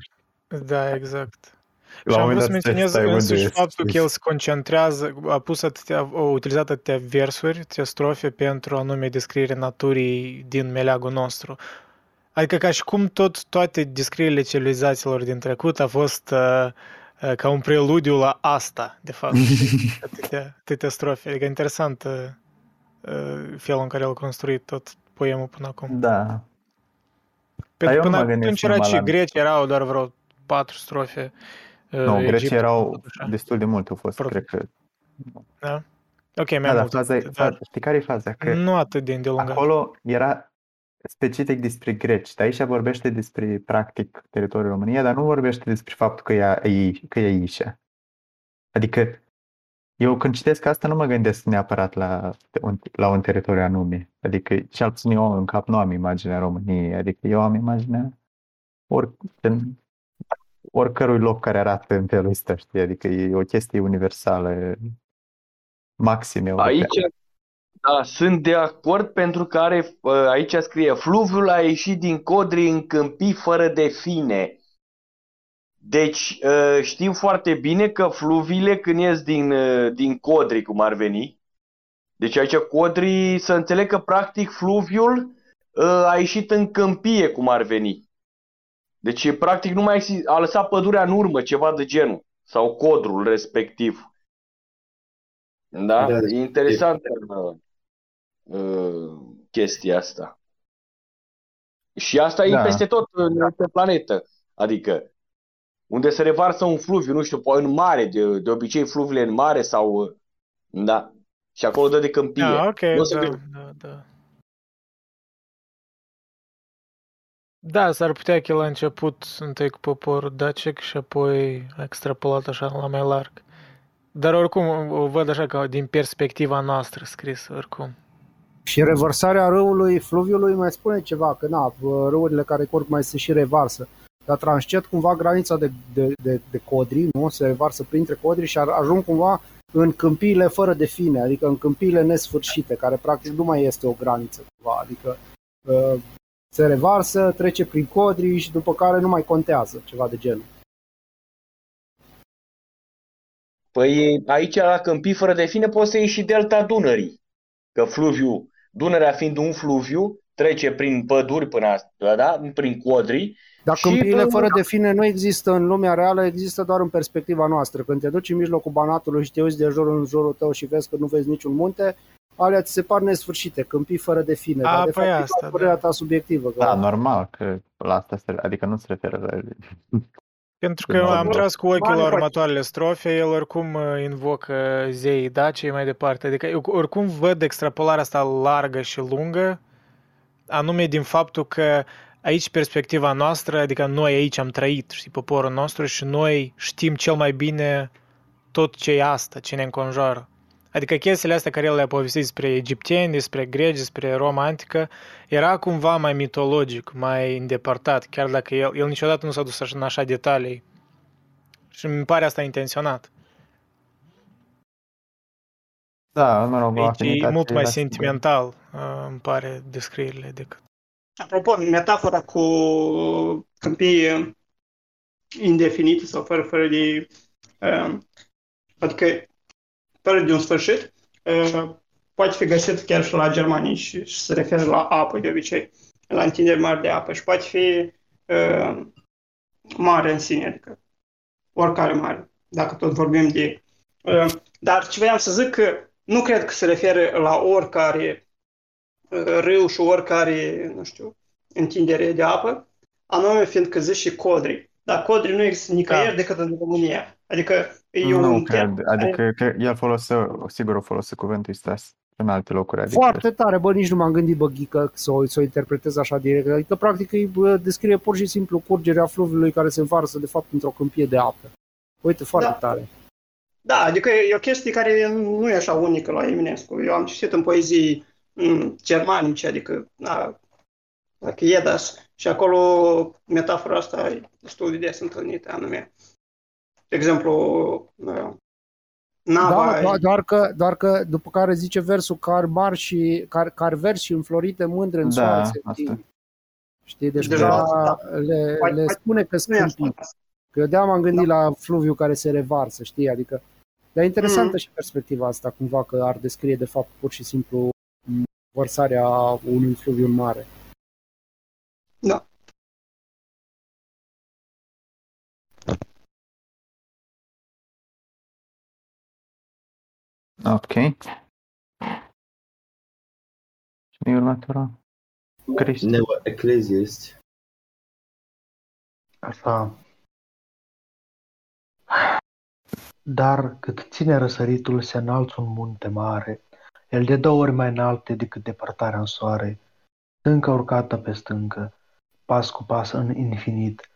Da, da, exact. La și un am moment vrut să dat stai- menționez stai unde însuși ești, faptul că știi? el se concentrează, a pus atâtea, a utilizat atâtea versuri, atâtea strofe pentru anume descriere naturii din meleagul nostru. Adică ca și cum tot toate descrierile civilizațiilor din trecut a fost uh, uh, ca un preludiu la asta, de fapt. știi? atâtea, atâtea strofe. Adică interesant uh, uh, felul în care el a construit tot poemul până acum. Da. Dar Pentru eu nu până mă gândesc atunci era numai și la- greci, erau doar vreo patru strofe. uh, Nu, grecii Egipt, erau tot așa. destul de multe, au fost, Pro- cred că Da? Ok, mai Da, dar mult. faza, e- dar faza, știi care e faza? Că nu atât de îndelungat. acolo era specific despre greci, dar aici vorbește despre, practic, teritoriul României, dar nu vorbește despre faptul că e, e, că e aici. Adică, eu când citesc asta nu mă gândesc neapărat la un, la un teritoriu anume. Adică, cel puțin eu în cap nu am imaginea României, adică eu am imaginea or, în, oricărui loc care arată în felul ăsta, știi? Adică e o chestie universală, maxim europeană. Aici, da, sunt de acord pentru că are, uh, aici scrie fluviul a ieșit din codri în câmpii fără de fine. Deci uh, știm foarte bine că fluviile când ies din, uh, din codri, cum ar veni, deci aici codri, să înțeleg că practic fluviul a ieșit în câmpie, cum ar veni. Deci practic nu mai există, a lăsat pădurea în urmă, ceva de genul, sau codrul respectiv. Da? Da, E interesantă uh, uh, chestia asta. Și asta e Da. peste tot în, pe planetă. Adică, unde se revarsă un fluviu, nu știu, poate în mare, de, de obicei fluviile în mare sau, uh, da, și acolo dă de câmpie. Ah, ok, Nu o să da, vezi. da, da. Da, s-ar putea că la început întâi cu poporul dacic și apoi a extrapolat așa la mai larg. Dar oricum o văd așa ca din perspectiva noastră scris, oricum. Și revărsarea râului, fluviului mai spune ceva, că na, râurile care curg mai se și revarsă. Dar transcet cumva granița de, de, de, de codri, nu? Se revarsă printre codri și ar- ajung cumva în câmpiile fără de fine, adică în câmpiile nesfârșite, care practic nu mai este o graniță cumva, adică uh, se revarsă, trece prin codri și după care nu mai contează, ceva de genul. Păi aici la câmpii fără de fine poți să ieși și delta Dunării. Că fluviu, Dunărea fiind un fluviu, trece prin păduri până asta, da? prin codri. Dar și câmpiile pe- fără de fine nu există în lumea reală, există doar în perspectiva noastră. Când te duci în mijlocul Banatului și te uiți de jur în jurul tău și vezi că nu vezi niciun munte, alea ți se par nesfârșite, câmpii fără de fine. A, dar de păi fapt e asta, doar părerea ta subiectivă. Că Da, normal, că la asta se, adică nu se referă la... Pentru Că că nu- am tras cu ochiul Mare la faci. următoarele strofe, el oricum uh, invocă zeii Daciei mai departe. Adică eu oricum văd extrapolarea asta largă și lungă, anume din faptul că aici perspectiva noastră, adică noi aici am trăit, știi, poporul nostru și noi știm cel mai bine tot ce e asta, ce ne înconjoară. Adică chestiile astea care el le-a povestit despre egipteni, despre greci, despre Roma antică, era cumva mai mitologic, mai îndepărtat, chiar dacă el, el niciodată nu s-a dus așa, în așa detalii. Și mi pare asta intenționat. Da, mă rog, o Aici e afinitate mult mai la- sentimental, uh, îmi pare, descrierile decât... Apropo, metafora cu câmpii indefinite sau fără, fără de... Uh, adică fără de un sfârșit, uh, poate fi găsit chiar și la germanii și, și se referă la apă de obicei, la întinderi mari de apă și poate fi uh, mare în sine, adică oricare mare, dacă tot vorbim de... Uh, dar ce voiam să zic că nu cred că se referă la oricare uh, râu și oricare, nu știu, întindere de apă, anume fiindcă zici și codri. Dar codri nu există nicăieri Da. decât în România. Adică e Nu un cred, termen care- adică că el folose, sigur o folose cuvântul ăsta în alte locuri. Adică, Foarte tare, bă, nici nu m-am gândit, bă, Ghică, să o, să o interpretez așa direct. Adică, practic, îi bă, descrie pur și simplu curgerea fluviului care se învarsă, de fapt, într-o câmpie de apă. Uite, foarte Da. tare. Da, adică e o chestie care nu e așa unică la Eminescu. Eu am citit în poezii mm, germanice, adică da, dacă Edas, și acolo metafora asta e destul de des întâlnită, anume. De exemplu, uh, nava... Da, doar, doar, că, doar că după care zice versul car mari și car, car verzi și înflorite mândre în Da, soare se asta. întind. Știi, deci Deja, cumva da. le, Poate- le poate spune că nu e sunt așa. câmpii. Că eu de am gândit la fluviu care se revarsă, știi, adică dar e interesantă Mhm. și perspectiva asta, cumva că ar descrie de fapt pur și simplu m, vărsarea unui fluviu în mare. Da. Ok. Și e următorul? Cristi. Neo Ecclesiast. Așa. Dar cât ține răsăritul se înalță un munte mare, el de două ori mai înalte decât depărtarea în soare, stâncă urcată pe stâncă, pas cu pas în infinit,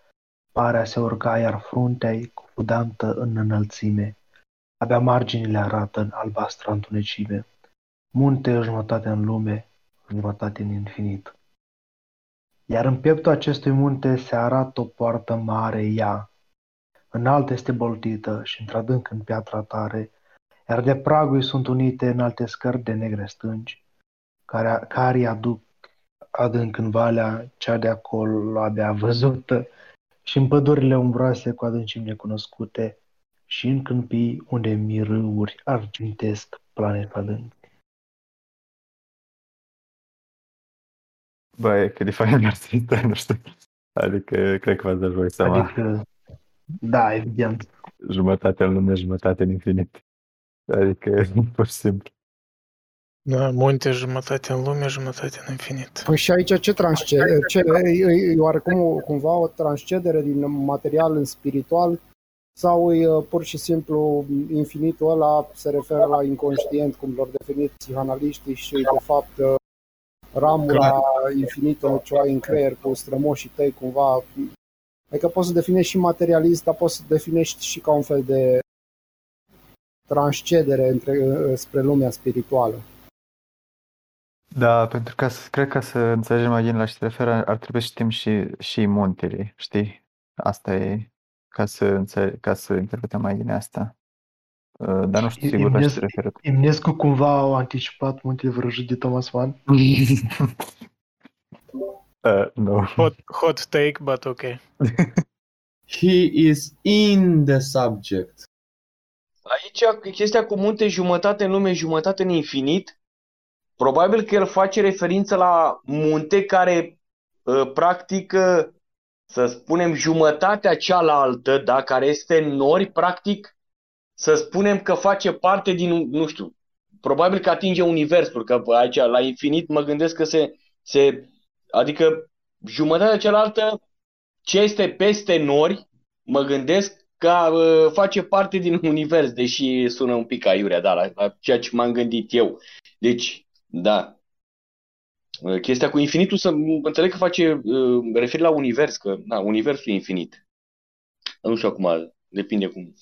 pare a se urca iar fruntea-i cufudantă în înălțime, abia marginile arată în albastră întunecime. Munte o jumătate în lume, o jumătate în infinit. Iar în pieptul acestui munte se arată o poartă mare ea, înalt este boltită și într-adânc în piatra tare, iar de pragul sunt unite în alte scări de negre stânci, care, care aduc adânc în valea cea de acolo abia văzută și în pădurile umbroase cu adâncimi necunoscute și în câmpii unde mirâuri argintesc planeta adânc. Bă, e cât de fain artistă, nu știu. Adică, cred că v-ați dat voi seama. Adică, da, evident. Jumătate în lume, jumătate în infinit. Adică, pur și simplu. Da, munte jumătate în lume, jumătate în infinit. Păi și aici ce transcede? Ce, e, e oarecum cumva o transcedere din material în spiritual sau e uh, pur și simplu infinitul ăla se referă la inconștient, cum l-au definit psihanaliștii și de fapt uh, ramura infinită ce ai în creier cu strămoșii tăi cumva Adică poți să definești și materialist, dar poți să definești și ca un fel de transcedere între, uh, spre lumea spirituală. Da, pentru că să- cred că să înțelegem mai bine la ce te referă, ar trebui să știm și, și muntele, știi? Asta e ca să, înțeleg, ca să interpretăm mai bine asta. Uh, Dar nu știu sigur la ce te Imnescu, referă. Imnescu cumva au anticipat muntele vrăjit de Thomas Mann. Uh, no. Hot, hot take, but ok. He is in the subject. Aici chestia cu munte jumătate în lume, jumătate în infinit, probabil că el face referință la munte care uh, practic, uh, să spunem, jumătatea cealaltă, da, care este în nori, practic, să spunem că face parte din, nu știu, probabil că atinge universul, că aici la infinit mă gândesc că se, se adică jumătatea cealaltă, ce este peste nori, mă gândesc că uh, face parte din univers, deși sună un pic aiurea, da, la, la ceea ce m-am gândit eu. Deci, da. Uh, Chestia cu infinitul, să înțeleg că face uh, referire la univers, că, da, universul e infinit. Nu știu acum, depinde cum.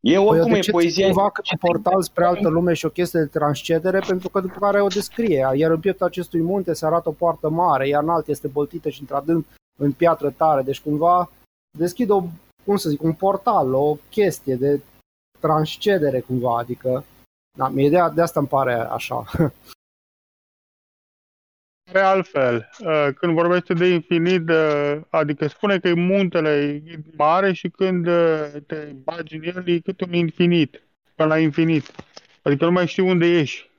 E Păi oricum de e ce poezia. cumva că un portal spre altă lume și o chestie de transcedere, pentru că după care o descrie. Iar în pieptul acestui munte se arată o poartă mare, iar înalt este boltită și într-adânc în piatră tare. Deci cumva deschide o, cum să zic, un portal, o chestie de transcedere cumva, adică da, mie de, de asta îmi pare așa. Pe altfel, uh, când vorbește de infinit, uh, adică spune că muntele e mare și când uh, te bagi în el e cât un infinit, până la infinit. Adică nu mai știi unde ești.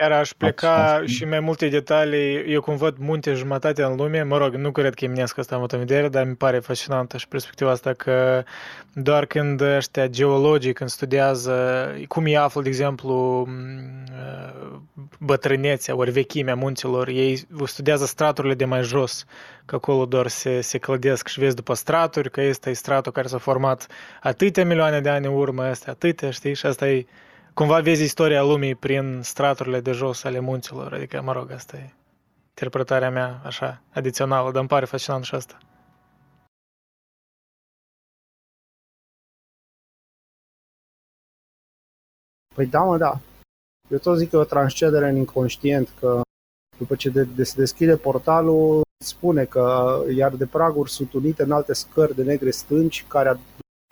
Iar aș pleca și mai multe detalii. Eu cum văd munte jumătate în lume, mă rog, nu cred că Eminescu asta am avut în vedere, dar mi pare fascinantă și perspectiva asta că doar când ăștia geologii, când studiază, cum ei află, de exemplu, m, uh, bătrânețea ori vechimea munților, ei studiază straturile de mai jos, că acolo doar se, se clădesc și vezi după straturi, că este stratul care s-a format atâtea milioane de ani în urmă, astea atâtea, știi? Și asta e cumva vezi istoria lumii prin straturile de jos ale munților, adică, mă rog, asta e interpretarea mea, așa, adițională, dar îmi pare fascinant și asta. Păi da, mă, da. Eu tot zic că e o transcedere în inconștient, că după ce de, de, se deschide portalul, spune că iar de praguri sunt unite în alte scări de negre stânci care, ad,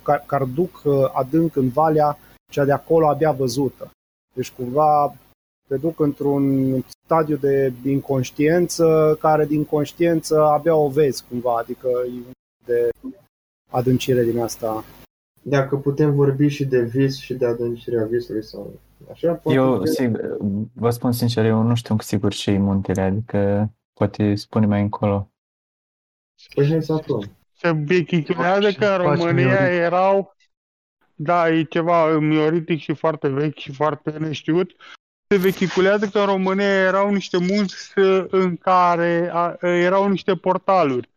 care, care duc uh, adânc în valea cea de acolo abia văzută. Deci cumva te duc într-un stadiu de inconștiență care din conștiență abia o vezi cumva, adică e un de adâncire din asta. Dacă putem vorbi și de vis și de adâncirea visului sau așa, poate Eu, că- sigur, vă spun sincer, eu nu știu sigur ce e muntele, adică poate spune mai încolo. Păi hai să aflăm. Se vehiculează Și că în faci România mioritic. erau, da, e ceva mioritic și foarte vechi și foarte neștiut. Se vehiculează că în România erau niște munți în care a, erau niște portaluri.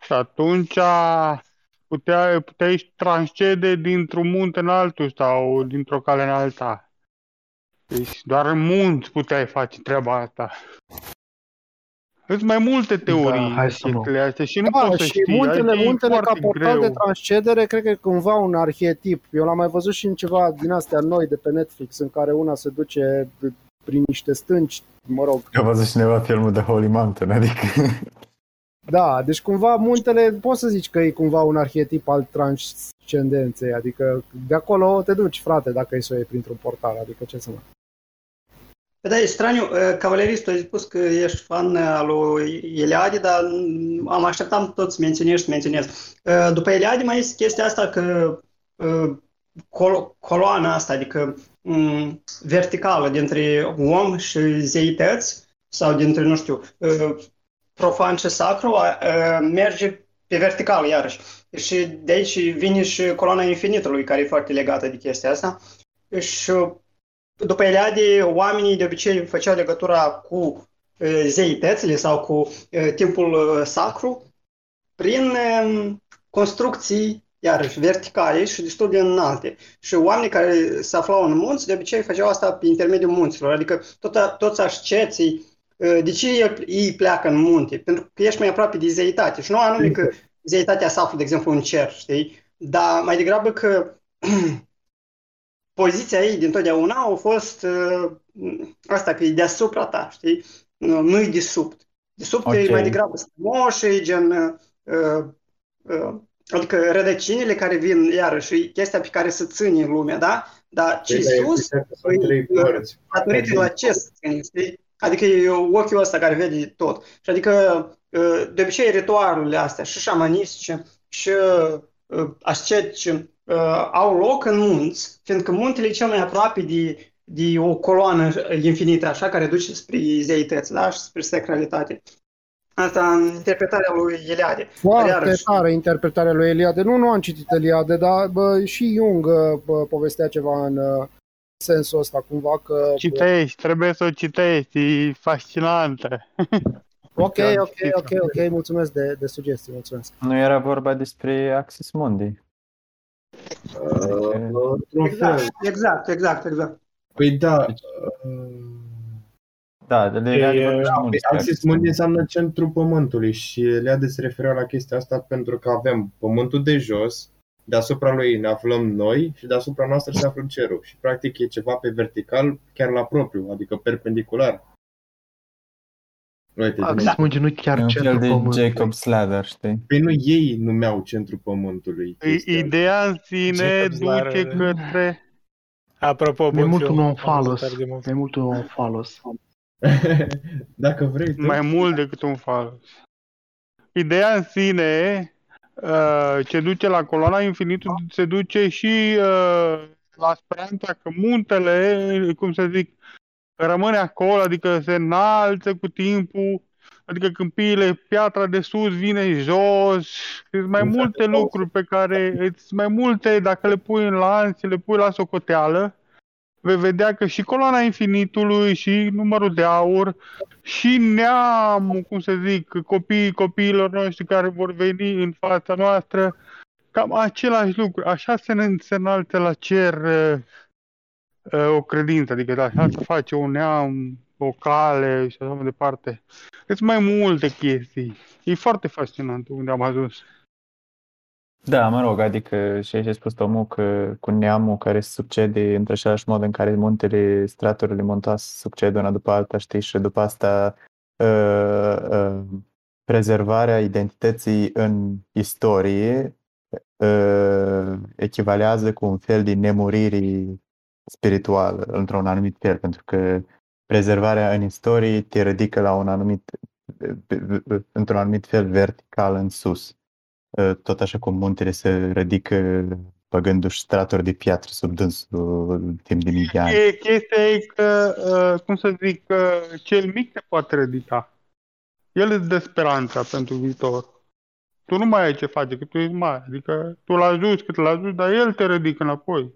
Și atunci puteai, puteai transcede dintr-un munte în altul sau dintr-o cale în alta. Deci doar în munți puteai face treaba asta. Sunt mai multe teorii Da, hai să nu. chestiile astea și nu Da, poți să și știi. muntele, adică e muntele ca foarte portal greu. de transcedere, cred că e cumva un arhetip. Eu l-am mai văzut și în ceva din astea noi de pe Netflix, în care una se duce prin niște stânci, mă rog. Eu am văzut cineva filmul de Holy Mountain, adică... Da, deci cumva muntele, poți să zici că e cumva un arhetip al transcendenței, adică de acolo te duci, frate, dacă e să o iei printr-un portal, adică ce să mă... Da, e straniu. Uh, Cavaleristul a spus că ești fan al lui Eliade, dar am așteptat tot să menționezi și menționez. Uh, După Eliade mai este chestia asta că uh, col- coloana asta, adică um, verticală dintre om și zeități sau dintre, nu știu, uh, profan și sacru, uh, merge pe verticală iarăși. Și de aici vine și coloana infinitului, care e foarte legată de chestia asta. Și după Eliade, oamenii de obicei făceau legătura cu uh, zeitățile sau cu uh, timpul uh, sacru prin um, construcții, iarăși, verticale și destul de înalte. Și oamenii care se aflau în munți, de obicei făceau asta pe intermediul munților, adică tot, toți asceții, uh, de ce ei- ei pleacă în munte? Pentru că ești mai aproape de zeitate și nu anume că zeitatea se află, de exemplu, în cer, știi? Dar mai degrabă că poziția ei din totdeauna a fost uh, asta că e deasupra ta, știi? Nu, nu-i de sub. De sub okay. e Ok. mai degrabă strămoșii, gen uh, uh, adică rădăcinile care vin, iarăși, e chestia pe care se ține în lumea, da? Dar ce Păi, dar e sus, exact că sunt trei e, uh, părți. datorită la ce se ține, știi? Adică e ochiul ăsta care vede tot. Și adică, uh, de obicei, ritualurile astea, și șamanistice, și uh, ascetice, uh, au loc în munți, fiindcă muntele e cel mai aproape de, de o coloană infinită, așa, care duce spre zeități, da? Și spre sacralitate. Asta în interpretarea lui Eliade. Dar Foarte iarăși, tare interpretarea lui Eliade. Nu, nu am citit Eliade, dar bă, și Jung bă, povestea ceva în uh, sensul ăsta, cumva că... Citești, trebuie să o citești, e fascinantă. Ok, Am ok, citit-o. ok, ok, mulțumesc de, de sugestii, mulțumesc. Nu era vorba despre Axis Mundi. Uh, într-un exact, fel. exact, exact, exact. Păi da, Da, de E, Eliade vorbește da, mult păi despre Axis Mundi înseamnă centrul pământului și Eliade se referea la chestia asta pentru că avem pământul de jos, deasupra lui ne aflăm noi și deasupra noastră se află cerul. Și practic e ceva pe vertical, chiar la propriu, adică perpendicular. Uite, Axis nu- Mundi nu chiar E un fel centrul de pământului. Jacob's Ladder, știi? Păi nu ei numeau centrul pământului. I- Ideea în sine Jacob's Ladder, duce da. către... Apropo, Mi-e bun mult film, un am non-falos. văzut tare de mult. Mi-e mult un non-falos. Dacă vrei tu. mai mult decât un falos. Ideea în sine uh, ce duce la coloana infinitului se duce și uh, la speranța că muntele, cum să zic, rămâne acolo, adică se înalță cu timpul, adică câmpiile, piatra de sus vine jos, sunt mai multe lucruri pe care, îți mai multe, dacă le pui în lanț, le pui la socoteală, vei vedea că și coloana infinitului, și numărul de aur, și neamul, cum să zic, copiii copiilor noștri care vor veni în fața noastră, cam același lucru. Așa se, ne- se înalță la cer uh, uh, o credință, adică așa se face un neam, o cale și așa mai departe. Sunt mai multe chestii. E foarte fascinant unde am ajuns. Da, mă rog, adică și aici ai spus omul că cu neamul care se succede într același mod în care muntele, straturile montoase se succed una după alta, știi, și după asta uh, uh, prezervarea identității în istorie uh, echivalează cu un fel de nemurire spirituală, într-un anumit fel, pentru că prezervarea în istorie te ridică la un anumit, într-un anumit fel vertical în sus tot așa cum muntele se ridică băgându-și straturi de piatră sub dânsul în timp de mii de ani. E, chestia e că, uh, cum să zic, uh, cel mic te poate ridica. El îți dă speranța pentru viitor. Tu nu mai ai ce face, că tu ești mare. Adică tu l ajuți cât l ajuți, dar el te ridică înapoi.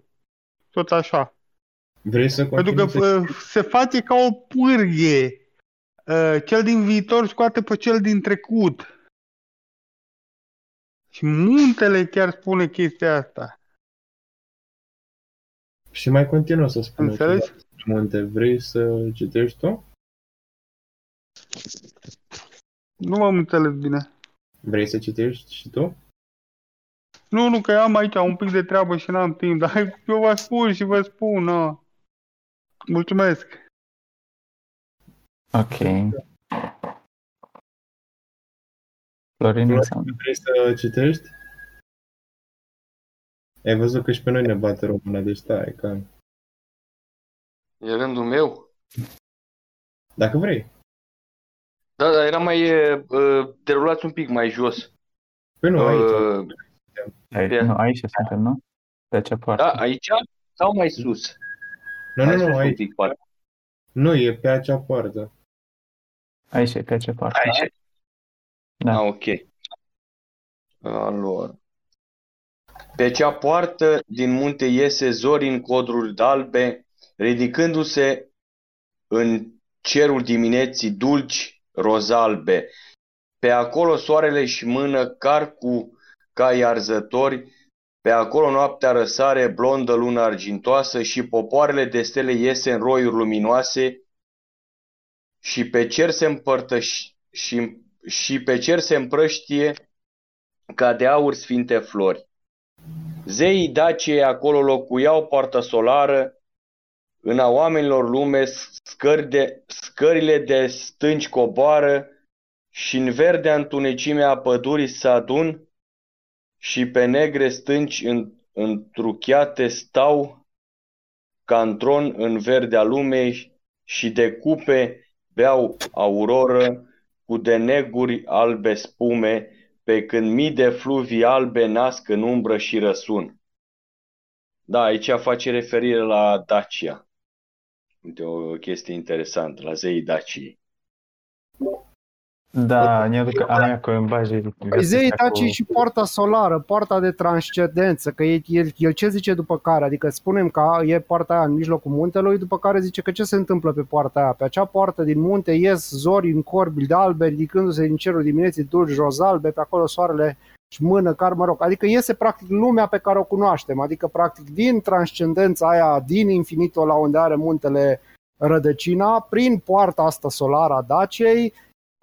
Tot așa. Vrei să Pentru că continui să uh, se face ca o pârghie. Uh, Cel din viitor scoate pe cel din trecut. Și muntele chiar spune chestia asta. Și mai continuă să spună Înțelegi? ceva despre munte. Vrei să citești tu? Nu m-am înțeles bine. Vrei să citești și tu? Nu, nu, că am aici un pic de treabă și n-am timp, dar eu vă spun și vă spun, na. Mulțumesc. Ok. Florin înseamnă. Vrei să citești? Ai văzut că și pe noi ne bate româna, deci stai, că... E rândul meu? Dacă vrei. Da, dar era mai... Uh, derulați un pic mai jos. Păi nu, aici. Uh, Ai, Pe- nu, aici suntem, nu? Pe ce parte? da, aici sau mai sus? Nu, Mai nu, sus nu, un aici. pic, parcă. Nu, e pe acea poartă. Aici e pe ce parte? Aici. Da. Ah, ok. Alor. Pe cea poartă din munte iese zori în codruri albe, ridicându-se în cerul dimineții dulci rozalbe. Pe acolo soarele și mână car cu cai arzători, pe acolo noaptea răsare blondă lună argintoasă și popoarele de stele iese în roiuri luminoase și pe cer se împărtăși și, și pe cer se împrăștie ca de aur sfinte flori. Zeii Daciei acolo locuiau poartă solară, în a oamenilor lume scări de, scările de stânci coboară și în verdea întunecime a pădurii se adun și pe negre stânci în, întruchiate stau ca în tron în verdea lumei și de cupe beau auroră cu de neguri albe spume, pe când mii de fluvii albe nasc în umbră și răsun. Da, aici face referire la Dacia. Uite, o chestie interesantă, la zeii Daciei. Da, ne aduc a mea că în baje Păi Zeii Daci și poarta solară, poarta de transcendență, că el, el, el ce zice după care? Adică spunem că e poarta aia în mijlocul muntelui, după care zice că ce se întâmplă pe poarta aia? Pe acea poartă din munte ies zori în corbi de albe, ridicându-se din cerul dimineții dulci rozalbe, pe acolo soarele și mână, car, mă rog. Adică iese practic lumea pe care o cunoaștem, adică practic din transcendența aia, din infinitul la unde are muntele rădăcina, prin poarta asta solară a Daciei,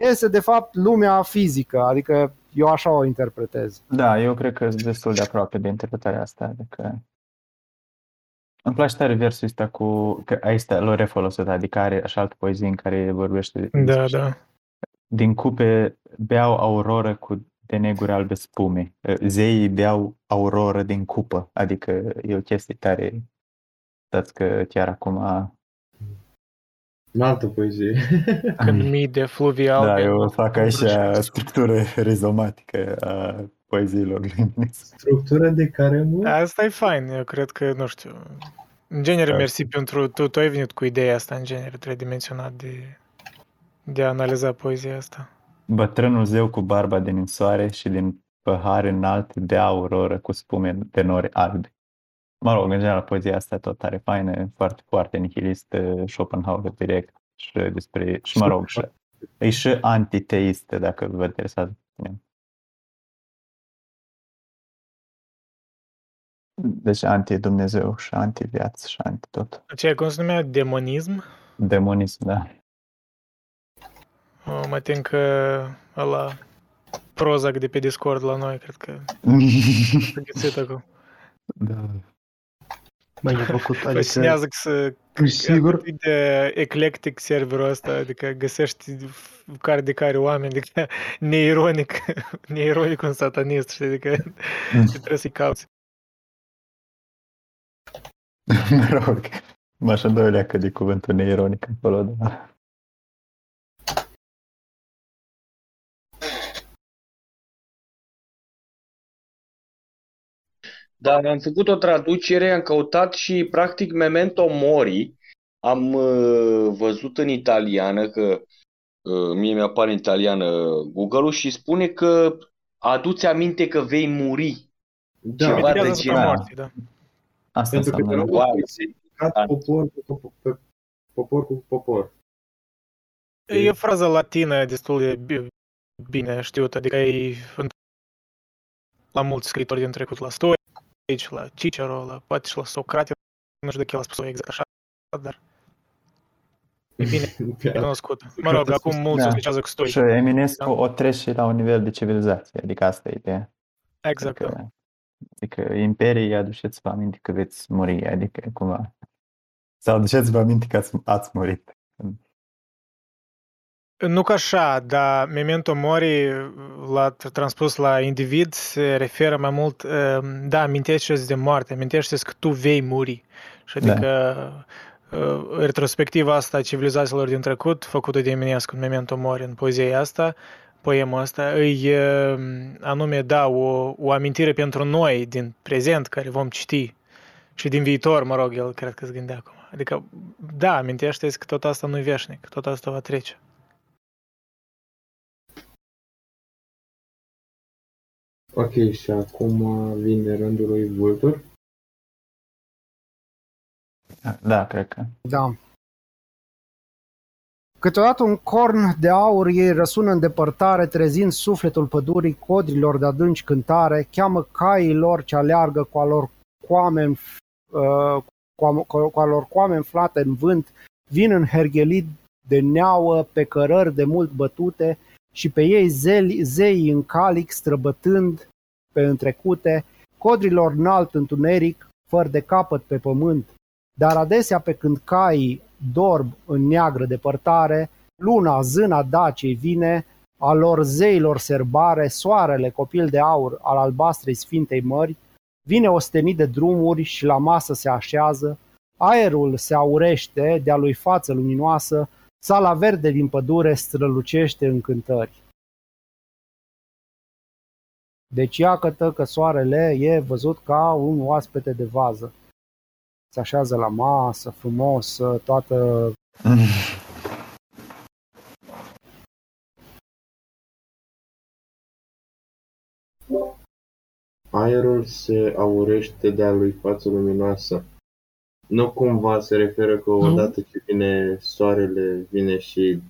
iese de fapt lumea fizică, adică eu așa o interpretez. Da, eu cred că sunt destul de aproape de interpretarea asta. Adică... Îmi place tare versul ăsta cu... Că aici l-a refolosit, adică are așa altă poezie în care vorbește Da, da. din cupe beau auroră cu de neguri albe spume. Zeii beau auroră din cupă, adică e o chestie tare... Stați că chiar acum... În altă poezie. Când mii de fluvii albe. Da, eu fac aici structură rizomatică a poeziilor lui Structură de care nu... Asta e fain, eu cred că, nu știu, în genere, Da. mersi pentru, tu, tu ai venit cu ideea asta, în genere, tridimensionat de, de a analiza poezia asta. Bătrânul zeu cu barba din soare și din păhare înalt bea auroră cu spume de nori albe. Mă rog, în general, poezia asta tot are faină, foarte, foarte nihilistă, Schopenhauer direct și despre, și mă rog, și, e și antiteistă, dacă vă interesează. Deci anti-Dumnezeu și anti-viață și anti-tot. Aceea cum se numea demonism? Demonism, da. O, mă tem că ăla Prozac de pe Discord la noi, cred că s-a găsit acum. Da. Mai e făcut, adică... Fascinează că să Sigur. cât de eclectic serverul ăsta, adică găsești care de care oameni, adică neironic, neironic un satanist, știi, adică trebuie să-i cauți. mă rog, m-aș îndoilea că de cuvântul neironic acolo, da. Da, am făcut o traducere, am căutat și practic Memento Mori am uh, văzut în italiană, că uh, mie mi-apare în italiană Google-ul și spune că aduți aminte că vei muri. Da, Ceva de Veghează genul. asupra morții, da. Asta Pentru că te înseamnă. rog, Wow. wow. popor cu popor, pe- popor cu popor. E o frază latină destul de bi- bine știută, adică e la mulți scriitori din trecut, la Stoici, la Cicero, la, poate și la Socrate, nu știu de el a spus exact așa, dar e bine, e cunoscut. Mă rog, acum mulți Da. asociază cu Stoici. Și Eminescu o trece la un nivel de civilizație, adică asta e ideea. Exact, da. Adică, adică imperiei aduceți-vă aminte că veți muri, adică cumva. Sau aduceți-vă aminte că ați, ați murit. Nu ca așa, dar memento mori l-a tr- transpus la individ se referă mai mult, uh, da, amintește de moarte, amintește că tu vei muri. Și Da. adică uh, retrospectiva asta a civilizațiilor din trecut, făcută de Eminescu în memento mori, în poezia asta, poemul ăsta, îi uh, anume, da, o, o amintire pentru noi din prezent care vom citi și din viitor, mă rog, el cred că se gândea acum. Adică, da, amintește că tot asta nu e veșnic, tot asta va trece. Ok, și acum vine rândul lui Vultur. Da, cred că. Da. Câteodată un corn de aur ei răsună în depărtare, trezind sufletul pădurii codrilor de adânci cântare, cheamă caii lor ce aleargă cu a lor coame, în f- uh, cu a, cu a lor coame înflate în vânt, vin în herghelit de neauă, pe cărări de mult bătute și pe ei zeli, zei în calic străbătând pe întrecute, codrilor înalt întuneric, fără de capăt pe pământ, dar adesea pe când caii dorm în neagră depărtare, luna, zâna dacei vine, a lor zeilor serbare, soarele, copil de aur al albastrei sfintei mări, vine ostenit de drumuri și la masă se așează, aerul se aurește de-a lui față luminoasă, sala verde din pădure strălucește în cântări. Deci iată că soarele e văzut ca un oaspete de vază. Se așează la masă, frumos, toată... Aerul se aurește de-a lui față luminoasă. Nu cumva se referă că odată ce vine soarele, vine și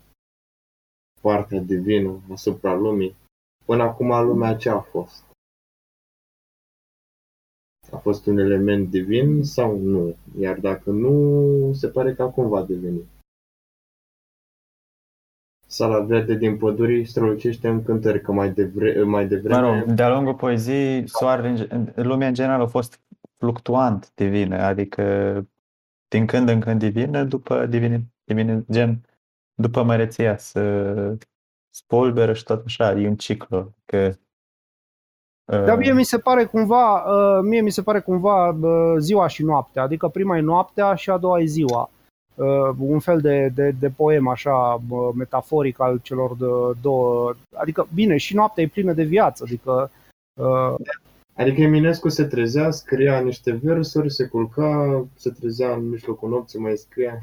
partea divină asupra lumii. Până acum lumea ce a fost? A fost un element divin sau nu? Iar dacă nu, se pare că acum va deveni. Sala verde din păduri strălucește în cântări, că mai, devre- mai Mă devreme... rog, de-a lungul poeziei, soarele, în ge- în- lumea în general a fost fluctuant divină, adică din când în când divină, după divine, divine gen, după măreția să spulberă și tot așa, e un ciclu. Că, Dar mie mi se pare cumva, uh, mie mi se pare cumva uh, ziua și noaptea, adică prima e noaptea și a doua e ziua. Uh, Un fel de, de, de poem așa uh, metaforic al celor de, două, adică bine, și noaptea e plină de viață, adică uh, Adică Eminescu se trezea, scria niște versuri, se culca, se trezea în mijlocul nopții, mai scria.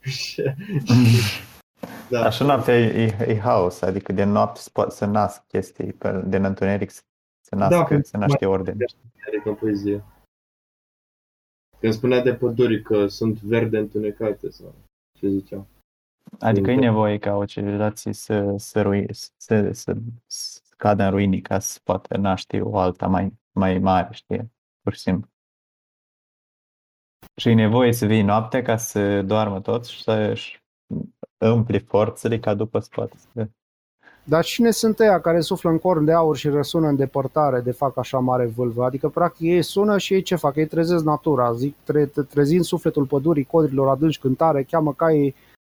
Și- da. Așa noaptea e, e, e haos, adică de noapte se poate să nasc chestii, pe- din întuneric se se nasc, Da, se naște ordine. Adică în poezie. Când spunea de păduri că sunt verde întunecate sau ce zicea. Adică e Da. nevoie ca o civilizație să, să, rui, să, să, să cadă în ruine ca să poată naște o alta mai, mai mare, știi? Pur și simplu. Și e nevoie să vii noaptea ca să doarmă toți și să-și împli forțele ca după să poată să... Dar cine sunt ăia care suflă în corn de aur și răsună în depărtare de fac așa mare vâlvă? Adică, practic, ei sună și ei ce fac? Ei trezesc natura, zic, tre- tre- trezind sufletul pădurii, codrilor adânci cântare, cheamă caii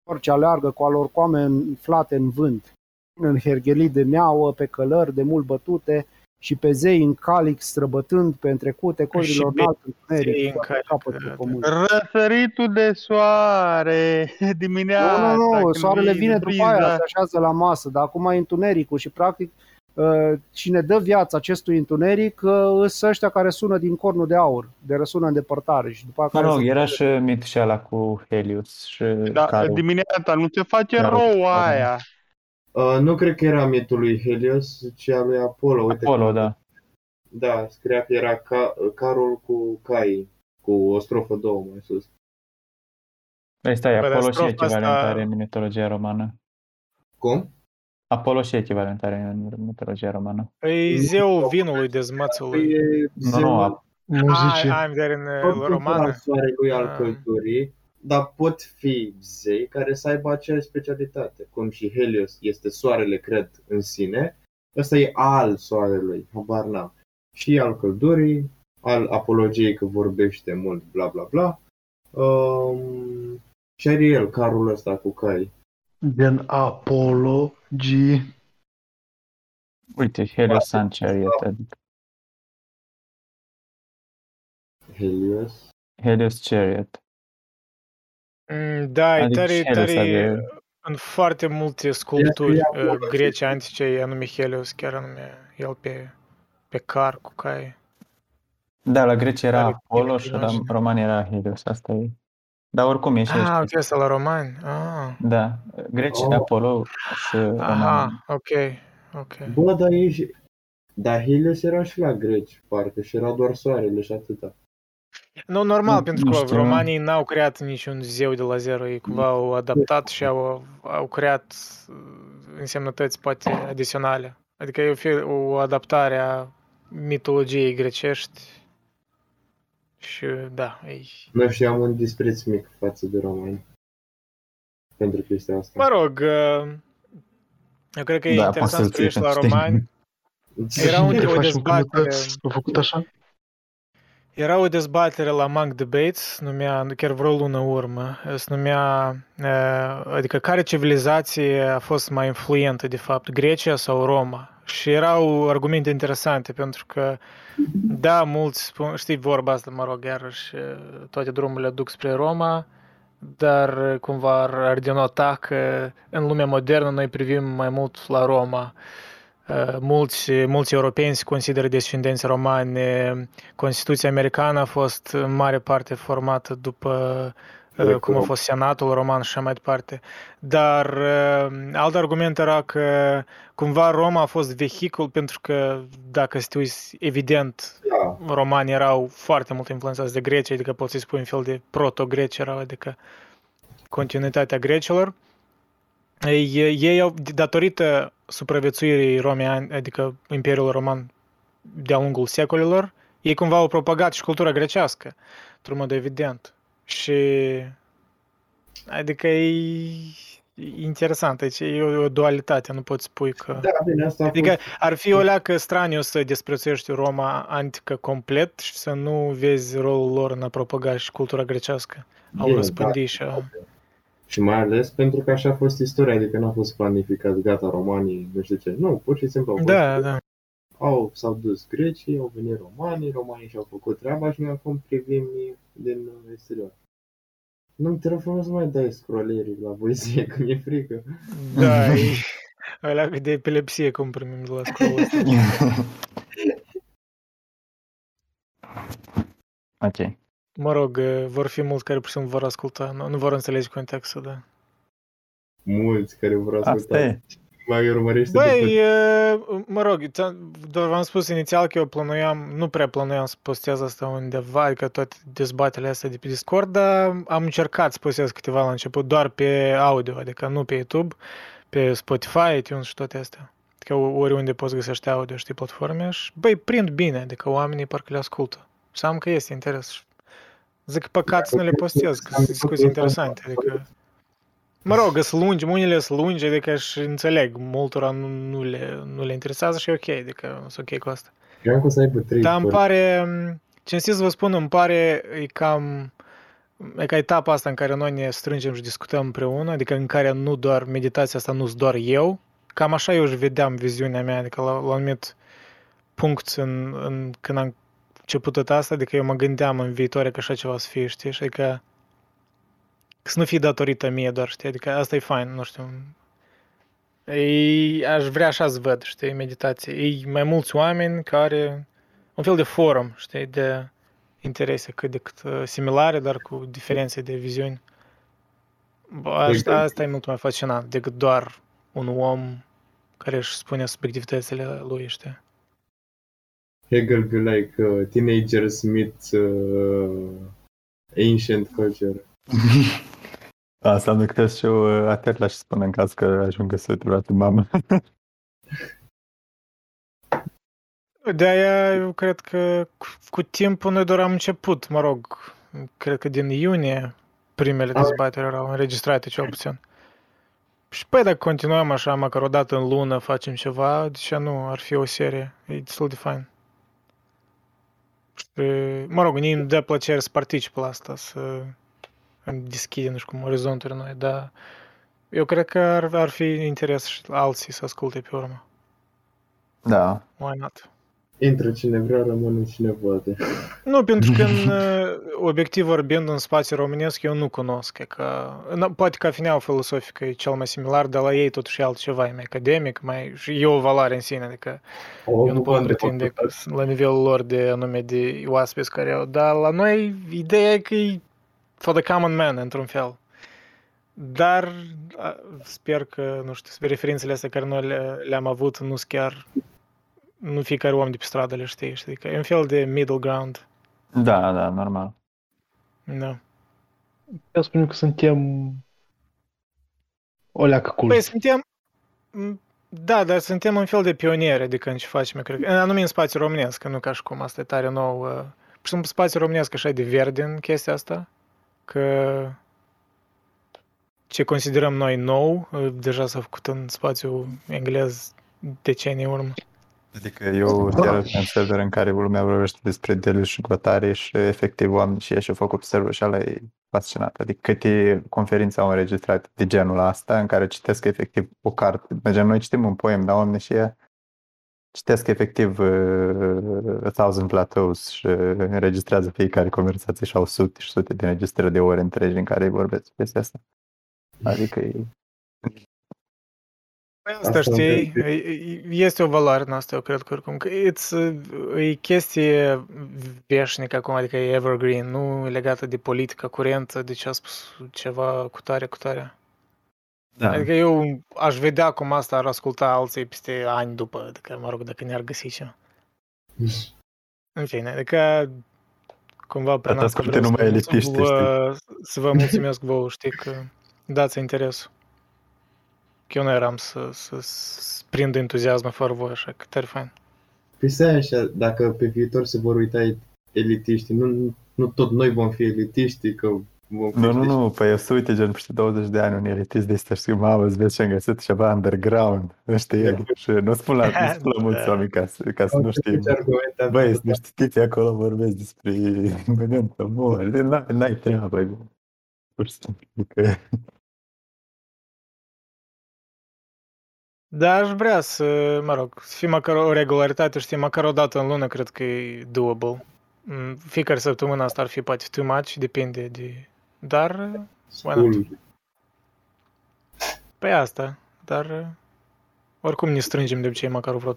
orice aleargă cu a lor coame înflate în vânt, în herghelii de neauă, pe călări de mult bătute și pe zei în calic străbătând pe întrecute codrilor pe înalt zei întuneric, în fără capăt pe pământ. Răsăritul de soare dimineața. Nu, nu, nu, când soarele vine după briza. aia, se așează la masă, dar acum e întunericul și practic uh, cine dă viața acestui întuneric uh, sunt ăștia care sună din cornul de aur, de răsună în depărtare și după Mă care rog, se- era și mitul și ăla cu Helios și Da, Carul. dimineața nu se face Carul. rău aia. Uh, nu cred că era mitul lui Helios, ci al lui Apollo. Uite Apollo, că- da. Da, scria că era ca, carul cu cai, cu o strofă două mai sus. Păi stai, Bă, dar Apollo și strofa echivalent asta- are în mitologia romană. Cum? Apollo și echivalent are în mitologia romană. E zeul vinului, dezmățului. E Nu, zeul nu, a- Muzicii. Ah, am de în tot uh, în romană. soarelui al Ah. călturii, dar pot fi zei care să aibă aceeași specialitate. Cum și Helios este soarele, cred, în sine, ăsta e al soarelui, habar n-am. Și al căldurii, al apologiei că vorbește mult, bla bla bla. Um, și are el carul ăsta cu cai. Din Apollo G. Uite, Helios Sun Chariot, adică Helios. Helios Chariot. Mm, Da, e Adică tare, și Helios tare, avea- în foarte multe sculpturi Este uh, Apollo, grece antice e anume Helios, chiar anume el pe, pe car cu cai. Da, la greci era Tare Apollo și la imagine. romani era Helios, asta e. Dar oricum e și Ah, aici. ok, asta la romani. Ah, Da, greci Oh. Apollo și romani. aha, ok, ok. Bă, dar e și... Dar Helios era și la greci, parcă, și era doar soarele și atâta. Nu, normal, Nu- pentru nu că știu. romanii n-au creat niciun zeu de la zero, ei cumva au adaptat și au, au creat uh, însemnătăți poate adiționale. Adică e o, fi, o adaptare a mitologiei grecești și da, ei... Noi și am un dispreț mic față de romani. Pentru chestia asta. Mă rog, uh, eu cred că e Da, interesant poți să să-l privești ții, la știi. romani. Era un, Te o faci un dezbatere... cântăț, a făcut așa? Era o dezbatere la Monk Debates, numea, chiar vreo lună urmă, se numea, uh, adică care civilizație a fost mai influentă, de fapt, Grecia sau Roma? Și erau argumente interesante, pentru că, da, mulți spun, știi vorba asta, mă rog, iarăși, uh, toate drumurile duc spre Roma, dar uh, cumva ar, ar denota că în lumea modernă noi privim mai mult la Roma. Uh, Mulți, mulți europeni se consideră descendenți romani. Constituția americană a fost în mare parte formată după uh, cum a fost Senatul roman și așa mai departe. Dar uh, alt argument era că cumva Roma a fost vehicul pentru că, dacă să te uiți, evident, Da. romanii erau foarte mult influențați de Grecia, adică poți să spui un fel de proto-greci erau, adică continuitatea grecilor. Ei, ei au, datorită supraviețuirii Romei, adică Imperiul Roman de-a lungul secolelor, ei cumva au propagat și cultura grecească, într-un mod evident. Și adică e e interesant, aici e o, o dualitate, nu poți spui că... Da, bine, asta a Adică fost... ar fi o leacă straniu să desprețuiești Roma antică complet și să nu vezi rolul lor în a propaga și cultura grecească. Au E, răspândit și a... Și mai ales pentru că așa a fost istoria, adică n-a fost planificat, gata, romanii, nu știu ce. Nu, pur și simplu au fost Da, da. au, s-au dus grecii, au venit romanii, romanii și-au făcut treaba și noi acum privim din uh, exterior. Nu, te rog frumos să mai dai scrollerii la poezie, că mi-e frică. Da, e o leacă de epilepsie cum primim de la scroll ăsta. ok. Mă rog, vor fi mulți care pur și simplu vor asculta, nu, nu vor înțelege contextul, da. Mulți care vor asculta. Asta e. Mai urmărește Băi, după... e, mă rog, ți-am- doar v-am spus inițial că eu planuiam, nu prea planuiam să postez asta undeva, adică toate dezbaterile astea de pe Discord, dar am încercat să postez câteva la început, doar pe audio, adică nu pe YouTube, pe Spotify, iTunes și toate astea. Adică oriunde poți găsești audio, știi, platforme și, băi, prind bine, adică oamenii parcă le ascultă. Și am că este interes. Zic că păcat să nu le postez, că sunt discuții interesante, adică... Mă rog, sunt lungi, unele sunt lungi, adică și înțeleg, multora nu, nu, le, nu le interesează și e ok, adică sunt ok cu asta. Cream că o să aibă trei Dar îmi părți. pare, cinstit să vă spun, îmi pare e cam, e ca etapa asta în care noi ne strângem și discutăm împreună, adică în care nu doar meditația asta, nu sunt doar eu, cam așa eu își vedeam viziunea mea, adică la, la un anumit punct în, în, când am început tot asta, adică eu mă gândeam în viitoare că așa ceva să fie, știi, și adică să nu fie datorită mie doar, știi, adică asta e fain, nu știu. Ei, aș vrea așa să văd, știi, meditație. Ei mai mulți oameni care, un fel de forum, știi, de interese cât de cât uh, similare, dar cu diferențe de viziuni. Bă, Asta, Exact. asta e mult mai fascinant decât doar un om care își spune subiectivitățile lui, știi? Hegel be like uh, teenagers meet uh, ancient culture. Da, înseamnă că trebuie să și eu atent la ce spun în caz că ajung să vreodată mamă. De-aia eu cred că cu, cu timpul noi doar am început, mă rog, cred că din iunie primele dezbateri erau înregistrate cel puțin. Și păi dacă continuăm așa, măcar o dată în lună facem ceva, de ce nu? Ar fi o serie. E destul de fain. Și, mă rog, mie îmi dă plăcere să particip la asta, să îmi deschide, nu știu cum, orizonturi noi, dar eu cred că ar, ar fi interes și alții să asculte pe urmă. Da. Why not? Intră cine vrea, rămâne cine poate. Nu, pentru că în, uh, obiectiv vorbind în spațiu românesc eu nu cunosc. E că, na, poate că afineau filosofică e cel mai similar, dar la ei totuși e altceva, e mai academic, mai, și e o valoare în sine, adică O, eu nu pot bun, pretinde că sunt la nivelul lor de anume de oaspeți care au, dar la noi ideea e că e for the common man, într-un fel. Dar a, sper că, nu știu, referințele astea care noi le, le-am avut nu sunt chiar, nu fiecare om de pe stradă le știe, știi, că e un fel de middle ground. Da, da, normal. Da. Eu spun că suntem o leacă cool. Păi suntem, m, da, dar suntem un fel de pionieri, adică în ce facem, eu cred că, anume în spațiu românesc, că nu ca și cum asta e tare nou. uh, Pur și simplu spațiu românesc așa e de verde în chestia asta, că ce considerăm noi nou, uh, deja s-a făcut în spațiu englez decenii în urmă. Adică eu chiar pe un server în care lumea vorbește despre Delius și Gotari și efectiv oameni și și-au făcut pe server și ăla e fascinant. Adică câte conferințe au înregistrat de genul ăsta în care citesc efectiv o carte. De gen, noi citim un poem, dar oamenii și ea citesc efectiv uh, A Thousand Plateaus și înregistrează fiecare conversație și au sute și sute de înregistrări de ore întregi în care îi vorbesc chestia asta. Adică e Păi Asta știi, e- e- este o valoare în asta, eu cred că oricum, că it's, uh, e chestie veșnică acum, adică e evergreen, nu e legată de politica curentă, de ce a spus ceva cu tare, cu tare. Da. Adică eu aș vedea cum asta ar asculta alții peste ani după, adică, mă rog, dacă ne-ar găsi ceva. În fine, adică cumva prin Dar asta asculte vreau să numai vă, elitiști, vă, să vă mulțumesc vouă, știi, că dați interesul. Că eu nu eram să, să, să prind entuziasmul fără voi, așa că tare fain. Păi stai așa, dacă pe viitor se vor uita elitiști, nu, nu tot noi vom fi elitiști, că vom fi Nu, nu, nu, păi o să uite gen peste 20 de ani un elitist de ăsta și mamă, îți vezi ce-am găsit ceva underground, știi, Da. și nu spun la, nu spun la mulți Da. oameni ca, să- ca să nu știm. Ce argumente am Băi, făcut? nu știți, acolo vorbesc despre Memento Mori, n-ai, n-ai treabă, pur și simplu, că... Dar aș vrea să, mă rog, să fie măcar o regularitate, știi, măcar o dată în lună cred că e doable. Mm, Fiecare săptămână asta ar fi poate too much, depinde de... Dar, why not? School. Păi asta, dar oricum ne strângem de obicei măcar vreo 3-4.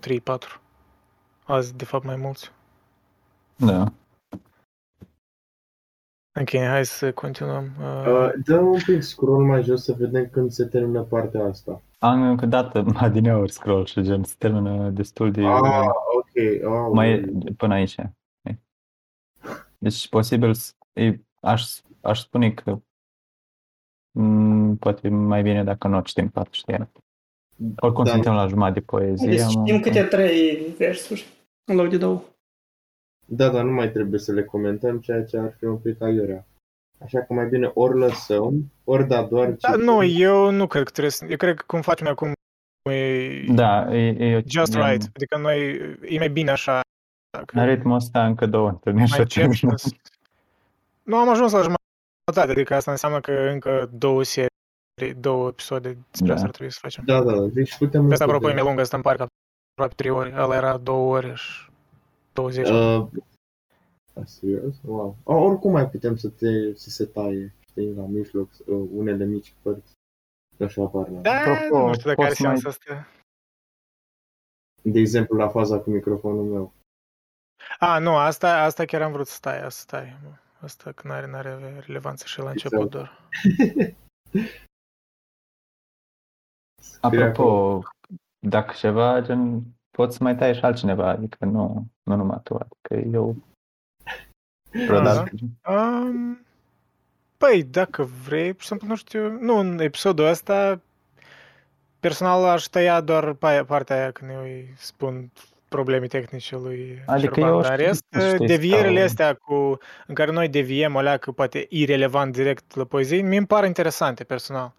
Azi, de fapt, mai mulți. Da. Ok, hai să continuăm. Uh, Uh, dă un pic scroll mai jos să vedem când se termină partea asta. Am încă dată adineauri scroll și gen se termină destul de... Ah, ok. Oh, mai e până aici. Deci posibil să- e, aș, aș spune că m, poate mai bine dacă nu citim toată știrea. Oricum Da. suntem la jumătate de poezie. Deci am- știm câte trei versuri în loc de două. Da, dar nu mai trebuie să le comentăm, ceea ce ar fi un pic aiurea. Așa că mai bine ori lăsăm, ori da doar da, citim. nu, eu nu cred că trebuie să... Eu cred că cum facem acum e Da, e, e just gen- right. Adică noi, e mai bine așa. În ritmul ăsta încă două întâlniri mai și încep și termină. să- Nu am ajuns la jumătate, adică asta înseamnă că încă două serii, două episoade despre Da. asta ar trebui să facem. Da, da, deci putem... Asta, apropo, e închide. mai lungă, asta în parcă aproape trei ore. Ăla era două ore și 20. Uh, da, serios? Wow. Oh, oricum mai putem să, te, să se taie, știi, la mijloc, uh, unele mici părți. Așa varna. da, apropo, nu știu dacă are poți mai- sens asta. De exemplu, la faza cu microfonul meu. A, nu, asta, asta chiar am vrut să stai, asta stai. Asta că n-are, n-are relevanță și la început Exact. doar. Apropo, dacă ceva, gen, poți să mai tai și altcineva, adică nu, nu numai tu, adică eu vreodată, Um, Păi, dacă vrei, pur și simplu, nu știu, nu, în episodul ăsta, personal aș tăia doar pe aia, partea aia când eu îi spun probleme tehnice lui Adică Șerban, eu dar știu, rest, știi, devierile stau- astea cu, în care noi deviem o leacă, poate irelevant direct la poezie, mi îmi par interesante personal.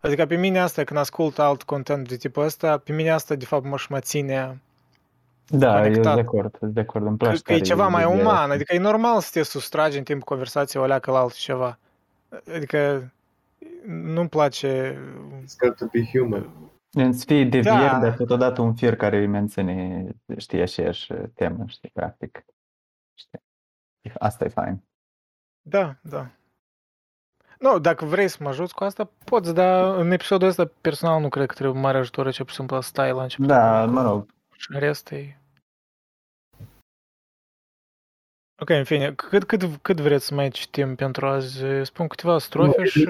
Adică pe mine asta, când ascult alt content de tipul ăsta, pe mine asta de fapt mă și mă ține Da, eu sunt conectat. de acord, sunt de acord, îmi Că, place că e tare ceva mai ideea uman, asta. adică e normal să te sustragi în timpul conversației o leacă la altceva. Adică nu-mi place... It's got to be human. Să fie devieri, Da. dar totodată un fir care îi menține, știi, aceeași temă, știi, practic. Știi? Asta e fain. Da, da. Nu, dacă vrei să mă ajuți cu asta, poți, dar în episodul ăsta personal nu cred că trebuie mare ajutor, ce pur și simplu stai la început. Da, mă rog, Și în rest e... Ok, în fine, cât, cât, cât vreți să mai citim pentru azi? Spun câteva strofe și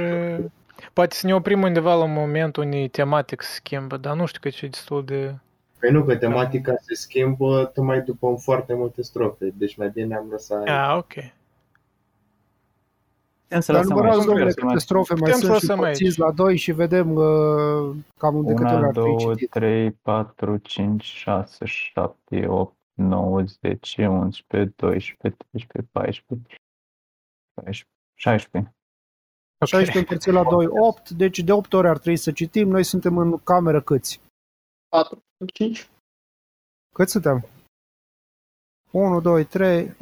poate să ne oprim undeva la un moment unde tematic se schimbă, dar nu știu că e destul de... Păi nu, că tematica se schimbă tocmai după foarte multe strofe, deci mai bine am lăsat... Ah, ok. Putem să Dar lăsăm numărați, aici. domnule, Putem câte să strofe mai Putem să sunt și lăsăm aici. pățiți la 2 și vedem uh, cam de câte ori Una, ar trebui două, citit. trei, patru, cinci, șase, șapte, opt, nouă, zece, unsprezece, doisprezece, treisprezece, paisprezece, paisprezece, șaisprezece. 16 împărțit la 2, 8, deci de 8 ori ar trebui să citim. Noi suntem în cameră câți? 4, 5. Cât suntem? 1, 2, 3,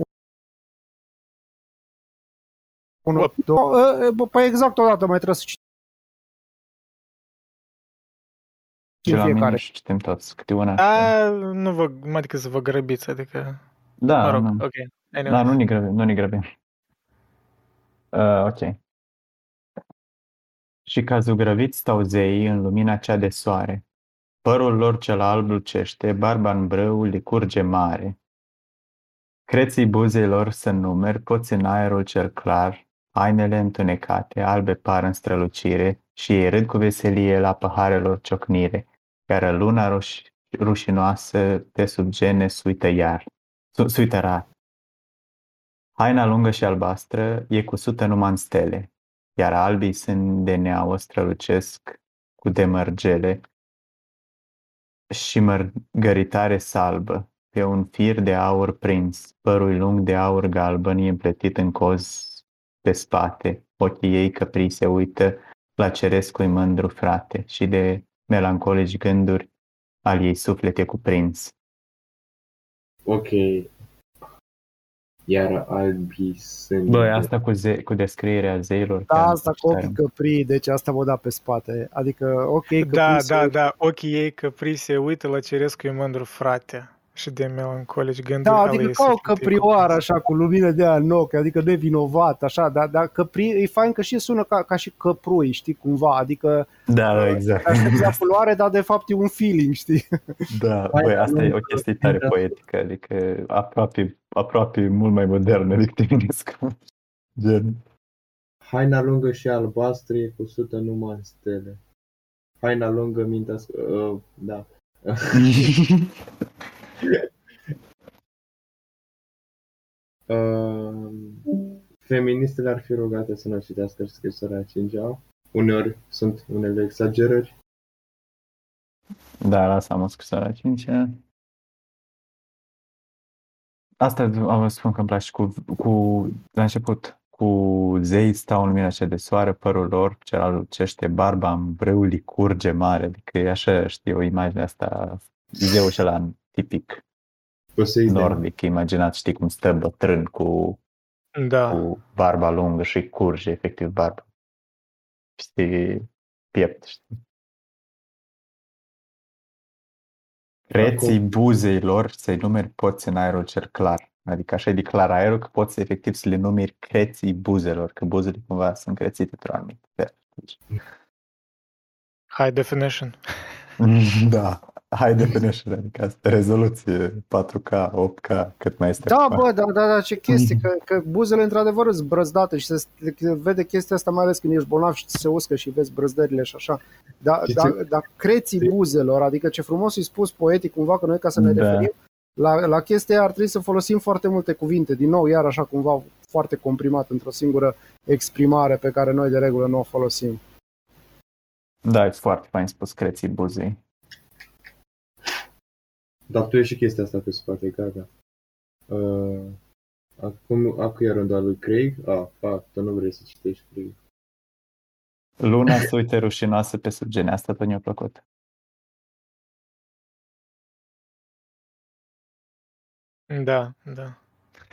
1, 2, păi exact o dată mai trebuie să citim Și la mine fiecare. și citim toți, câte una. Da, nu vă, adică să vă grăbiți, adică... Da, mă rog, nu. ok. Anyway. Da, nu ne grăbim, nu ne grăbim. Uh, ok. Și ca zugrăviți stau zeii în lumina cea de soare. Părul lor cel alb lucește, barba în brâu le curge mare. Creții buzei lor să numeri, poți în aerul cel clar, hainele întunecate, albe par în strălucire și ei râd cu veselie la paharelor ciocnire, iar luna ruș- rușinoasă de sub gene suită iar, su- suită rar. Haina lungă și albastră e cusută numai în stele, iar albii sunt de neauă strălucesc cu demărgele și mărgăritare salbă, pe un fir de aur prins, părul lung de aur galben e împletit în coz pe spate, ochii ei căprii se uită la cerescui mândru frate și de melancolici gânduri al ei suflet e cuprins. Ok. Iar albii sunt... Băi, asta cu, ze- cu descrierea zeilor. Da, chiar asta îmi cu place ochii tare. căprii, deci asta vă da pe spate. Adică, ok, căprii Da, se da, uită- da, ochii ei căprii se uită la cerescul mândru frate și de melancolici gânduri Da, ale adică ei ca o suflete căprioară așa, cu lumină de aia în ochi, adică nevinovat, așa, dar, dar căpri, e fain că și sună ca, ca și căprui, știi, cumva, adică Da, da, exact. aștepți la culoare, dar de fapt e un feeling, știi? Da, Hai, băi, asta e o nu- chestie tare poetică, adică aproape, aproape mult mai modernă decât feminismul. Gen. Haina lungă și albastră e cusută numai în stele. Haina lungă, mintea... sc- Uh, da. uh, feministele ar fi rugate să nu citească scrisoarea a cincea. Uneori sunt unele exagerări. Da, lasă am o scrisoare a cincea. Asta am vă spun că îmi place cu, cu, la început, cu zei stau în lumina cea de soare, părul lor, celălalt lucește, barba în brâu li curge mare, adică e așa, știi, o imagine asta, zeul ăla tipic Poseidon. nordic, imaginați, știi cum stă bătrân cu, Da. cu barba lungă și curge efectiv barba. Știi, piept, știi. Reții buzei lor să-i numeri poți în aerul cel clar. Adică așa e de clar aerul că poți efectiv să le numeri creții buzelor, că buzele cumva sunt crețite într-un anumit fel. High definition. Da, high definition, adică asta, rezoluție 4K, 8K, cât mai este Da, acum. bă, da, da, da, ce chestie, că, că buzele într-adevăr sunt brăzdate și se vede chestia asta, mai ales când ești bolnav și ți se uscă și vezi brăzdările și așa. Dar Și da, ce- da, creții buzelor, adică ce frumos îi spus poetic cumva, că noi ca să ne Da. referim la, la chestia aia ar trebui să folosim foarte multe cuvinte, din nou, iar așa cumva foarte comprimat într-o singură exprimare pe care noi de regulă nu o folosim. Da, e foarte fain spus creții buzei. Dar tu e și chestia asta pe spate, gata. Uh, acum, acum e rândul al lui Craig? Ah, fac, tu nu vrei să citești Craig. Luna se uite rușinoasă pe sub gene, asta tot mi-a plăcut. Da, da.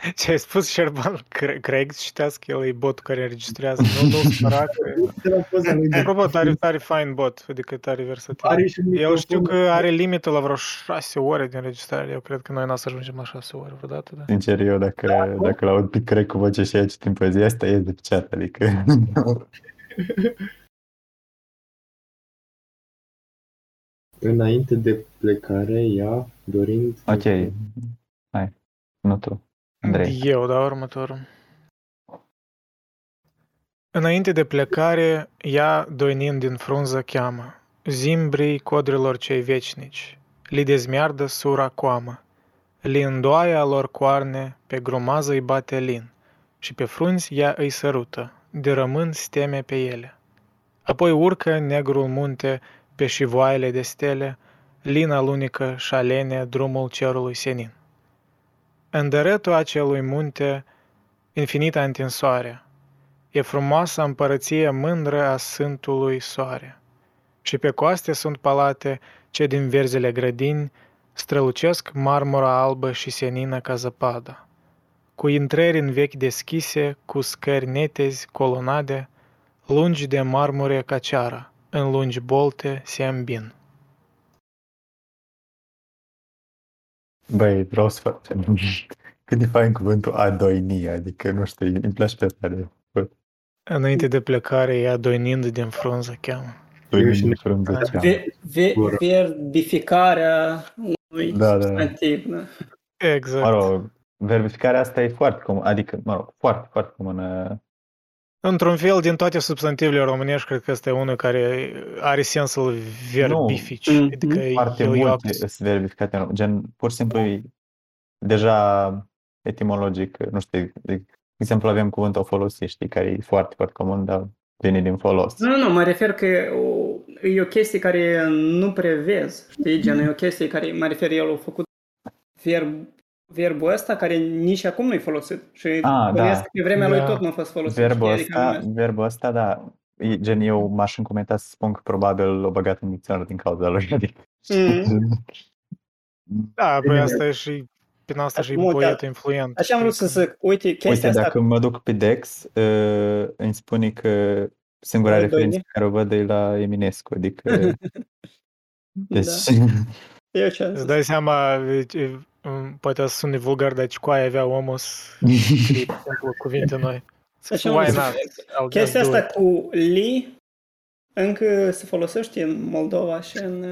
Ce ai spus, Șerban, Cra- Craig, citească, el e botul care înregistrează. Nu, nu spera că... Apropo, tare, tare fain bot, adică tare versatil. Are și Eu știu că microfon. are limită la vreo 6 ore de înregistrare. Eu cred că noi n-o să ajungem la 6 ore vreodată, da. Sincer, eu dacă, dacă l-aud pe Craig cu voce și aia citim poezia asta, e de chat, adică... Înainte de plecare, ea, dorind... ok, hai, nu tu, Andrei. Eu, da, următorul. Înainte de plecare, ea, doinind din frunză, cheamă. Zimbrii codrilor cei vecinici, li dezmiardă sura coamă, li îndoaie a lor coarne, pe grumază îi bate lin, și pe frunzi ea îi sărută, de rămân steme pe ele. Apoi urcă negrul munte pe șivoaiele de stele, lin alunică și alene drumul cerului senin. În dărătul acelui munte, infinita întinsoare, e frumoasa împărăție mândră a Sfântului Soare. Și pe coaste sunt palate ce din verzele grădini strălucesc marmura albă și senină ca zăpada. Cu intrări în vechi deschise, cu scări netezi, colonade, lungi de marmure ca ceara, în lungi bolte se îmbin. Băi, vreau să facem... Cât de fain cuvântul adoinie, adică, nu știu, îmi place pe asta de... Înainte de plecare, ea doinind din frunză cheamă. Doinie din frunză cheamă. Ve- ve- verbificarea unui Da, da, da. substantiv. Da. Exact. Mă rog, verbificarea asta e foarte comună, adică, mă rog, foarte, foarte comună. Într-un fel, din toate substantivele românești, cred că ăsta e unul care are sens să-l verbifici. Nu, Adică e- foarte e o multe sunt verbificate, în- gen, pur și simplu, e deja etimologic, nu știu, de exemplu, avem cuvântul o folosi, știi, care e foarte, foarte comun, dar vine din folos. Nu, nu, nu, mă refer că o, e o chestie care nu prevezi, știi? Gen, e o chestie care, mă refer, el a făcut verb, verbul ăsta care nici acum nu-i folosit. Și Ah, bănuiesc da. că pe vremea lui Da. tot nu a fost folosit. Verbul știi? Adică ăsta, nu- verbul ăsta, da, e, gen, eu m-aș încomenta să spun că probabil l-o băgat în dicționar din cauza lui, adică... Mhm. Da, păi asta e și prin asta și Multe- poet influent. Așa am vrut să zic, uite, chestia Uite, asta... dacă mă duc pe Dex, uh, îmi spune că singura Ai referință doine? pe care o văd e la Eminescu, adică... Deci, Eu ce Îți dai seama, e- e- m, poate să sune vulgar, dar cu aia avea omul să scrie, de exemplu, cuvinte noi. Să Așa why am not? zis. I'll just Chestia do asta it. cu li încă se folosește în Moldova și în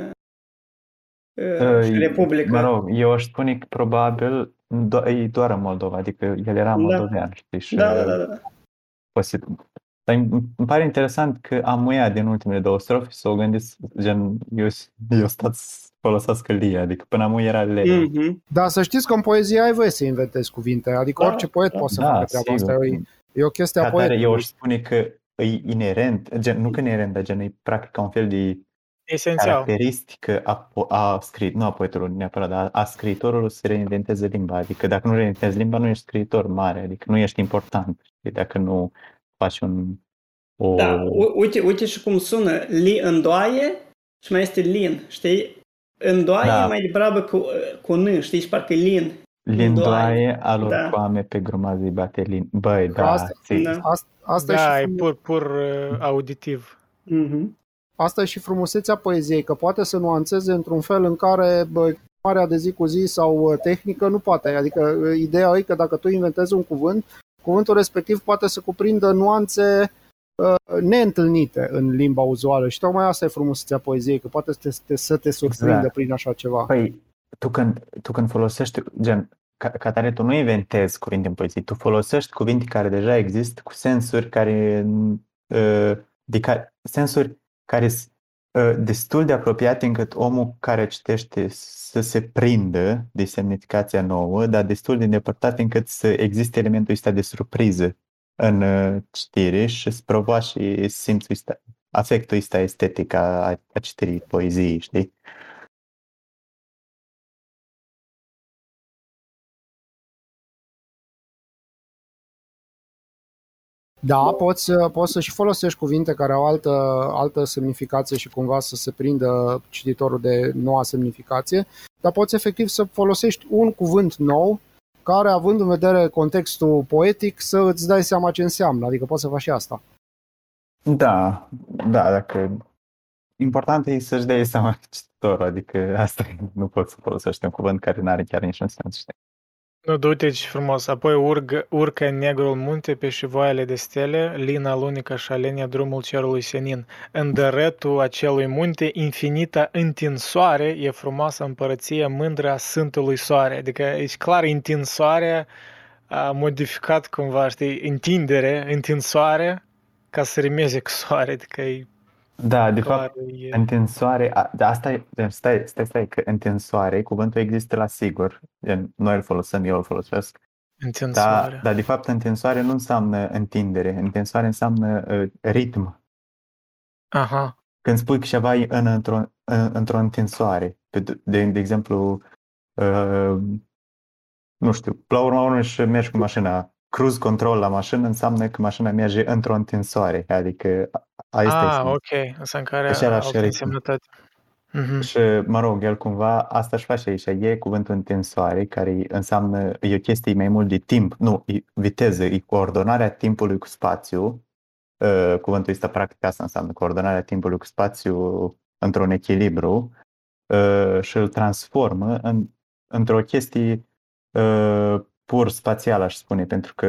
uh, și uh, Republica. mă rog, eu aș spune că probabil do- e doar în Moldova, adică el era Da. moldovean, știi, și Da, da, da, da. posibil. Dar îmi îmi pare interesant că am muiat din ultimele două strofe să o gândesc, gen, eu, eu stat să folosească lie, adică până am era le. Mhm. Dar să știți că în poezie ai voie să inventezi cuvinte, adică Da, orice poet da. poate să Da, facă treaba asta. sigur. E, e o chestie a Ca tare, eu poetului. aș spune că e inerent, gen, nu că inerent, dar gen, e practic ca un fel de Esențial. caracteristică a, po- a scris, nu a poetului neapărat, dar a scriitorului să reinventeze limba. Adică dacă nu reinventezi limba, nu ești scriitor mare, adică nu ești important. Știi? Dacă nu faci un... O... Da, u- uite, uite și cum sună. Li îndoaie și mai este lin, știi? Îndoaie Da. mai degrabă cu, cu n, știi? Și parcă lin. Lindoaie alor Da. foame pe grămadă de batelin. Băi, Că da, asta- ți- Da. Asta, asta, Da, e e și pur, pur uh, auditiv. Mhm. asta e și frumusețea poeziei, că poate să nuanțeze într-un fel în care bă, marea de zi cu zi sau uh, tehnică nu poate. Adică uh, ideea e că dacă tu inventezi un cuvânt, cuvântul respectiv poate să cuprindă nuanțe uh, neîntâlnite în limba uzuală și tocmai asta e frumusețea poeziei, că poate să te, te, să te surprindă Exact. prin așa ceva. Păi, tu când, tu când folosești, gen, ca, ca tare, tu nu inventezi cuvinte în poezie, tu folosești cuvinte care deja există cu sensuri care, uh, de care, sensuri care s- uh, destul de apropiate încât omul care citește să se prindă de semnificația nouă, dar destul de îndepărtate încât să existe elementul ăsta de surpriză în uh, citire și să provoace simțul ăsta, afectul ăsta estetic a, a citirii poeziei, știi? Da, poți, poți să și folosești cuvinte care au altă, altă semnificație și cumva să se prindă cititorul de noua semnificație, dar poți efectiv să folosești un cuvânt nou care, având în vedere contextul poetic, să îți dai seama ce înseamnă, adică poți să faci și asta. Da, da, dacă... Important e să-și dai seama cititorul, adică asta e, nu poți să folosești un cuvânt care nu are chiar niciun sens, știi? Nu, du-te ce frumos. Apoi urcă, urcă în negrul munte pe șivoaiele de stele, lina lunică și alenia drumul cerului senin. În dărătul acelui munte, infinita întinsoare, e frumoasă împărăție mândră a Sfântului Soare. Adică, e clar, întinsoare a modificat cumva, știi, întindere, întinsoare, ca să rimeze cu soare. Adică e Da, de clar, fapt, e... întinsoare, a, da, asta e, stai, stai, stai, că întinsoare, cuvântul există la sigur, gen, noi îl folosim, eu îl folosesc, Întinsoare. dar, dar de fapt întinsoare nu înseamnă întindere, întinsoare înseamnă uh, ritm. Aha. Când spui că ceva e în, într-o, în, într-o întinsoare, pe, de, de exemplu, uh, nu știu, la urma urmei și mergi cu mașina, cruise control la mașină înseamnă că mașina merge într-o întinsoare, adică a- asta Ah, este ok. Înseamnă că are același altă ritm. însemnătate. Mhm. Și, mă rog, el cumva asta își face aici. E cuvântul întinsoare, care înseamnă, e o chestie mai mult de timp, nu, e viteză, e coordonarea timpului cu spațiu. Uh, Cuvântul ăsta, practic, asta înseamnă coordonarea timpului cu spațiu într-un echilibru uh, și îl transformă în, într-o chestie uh, pur spațială, aș spune, pentru că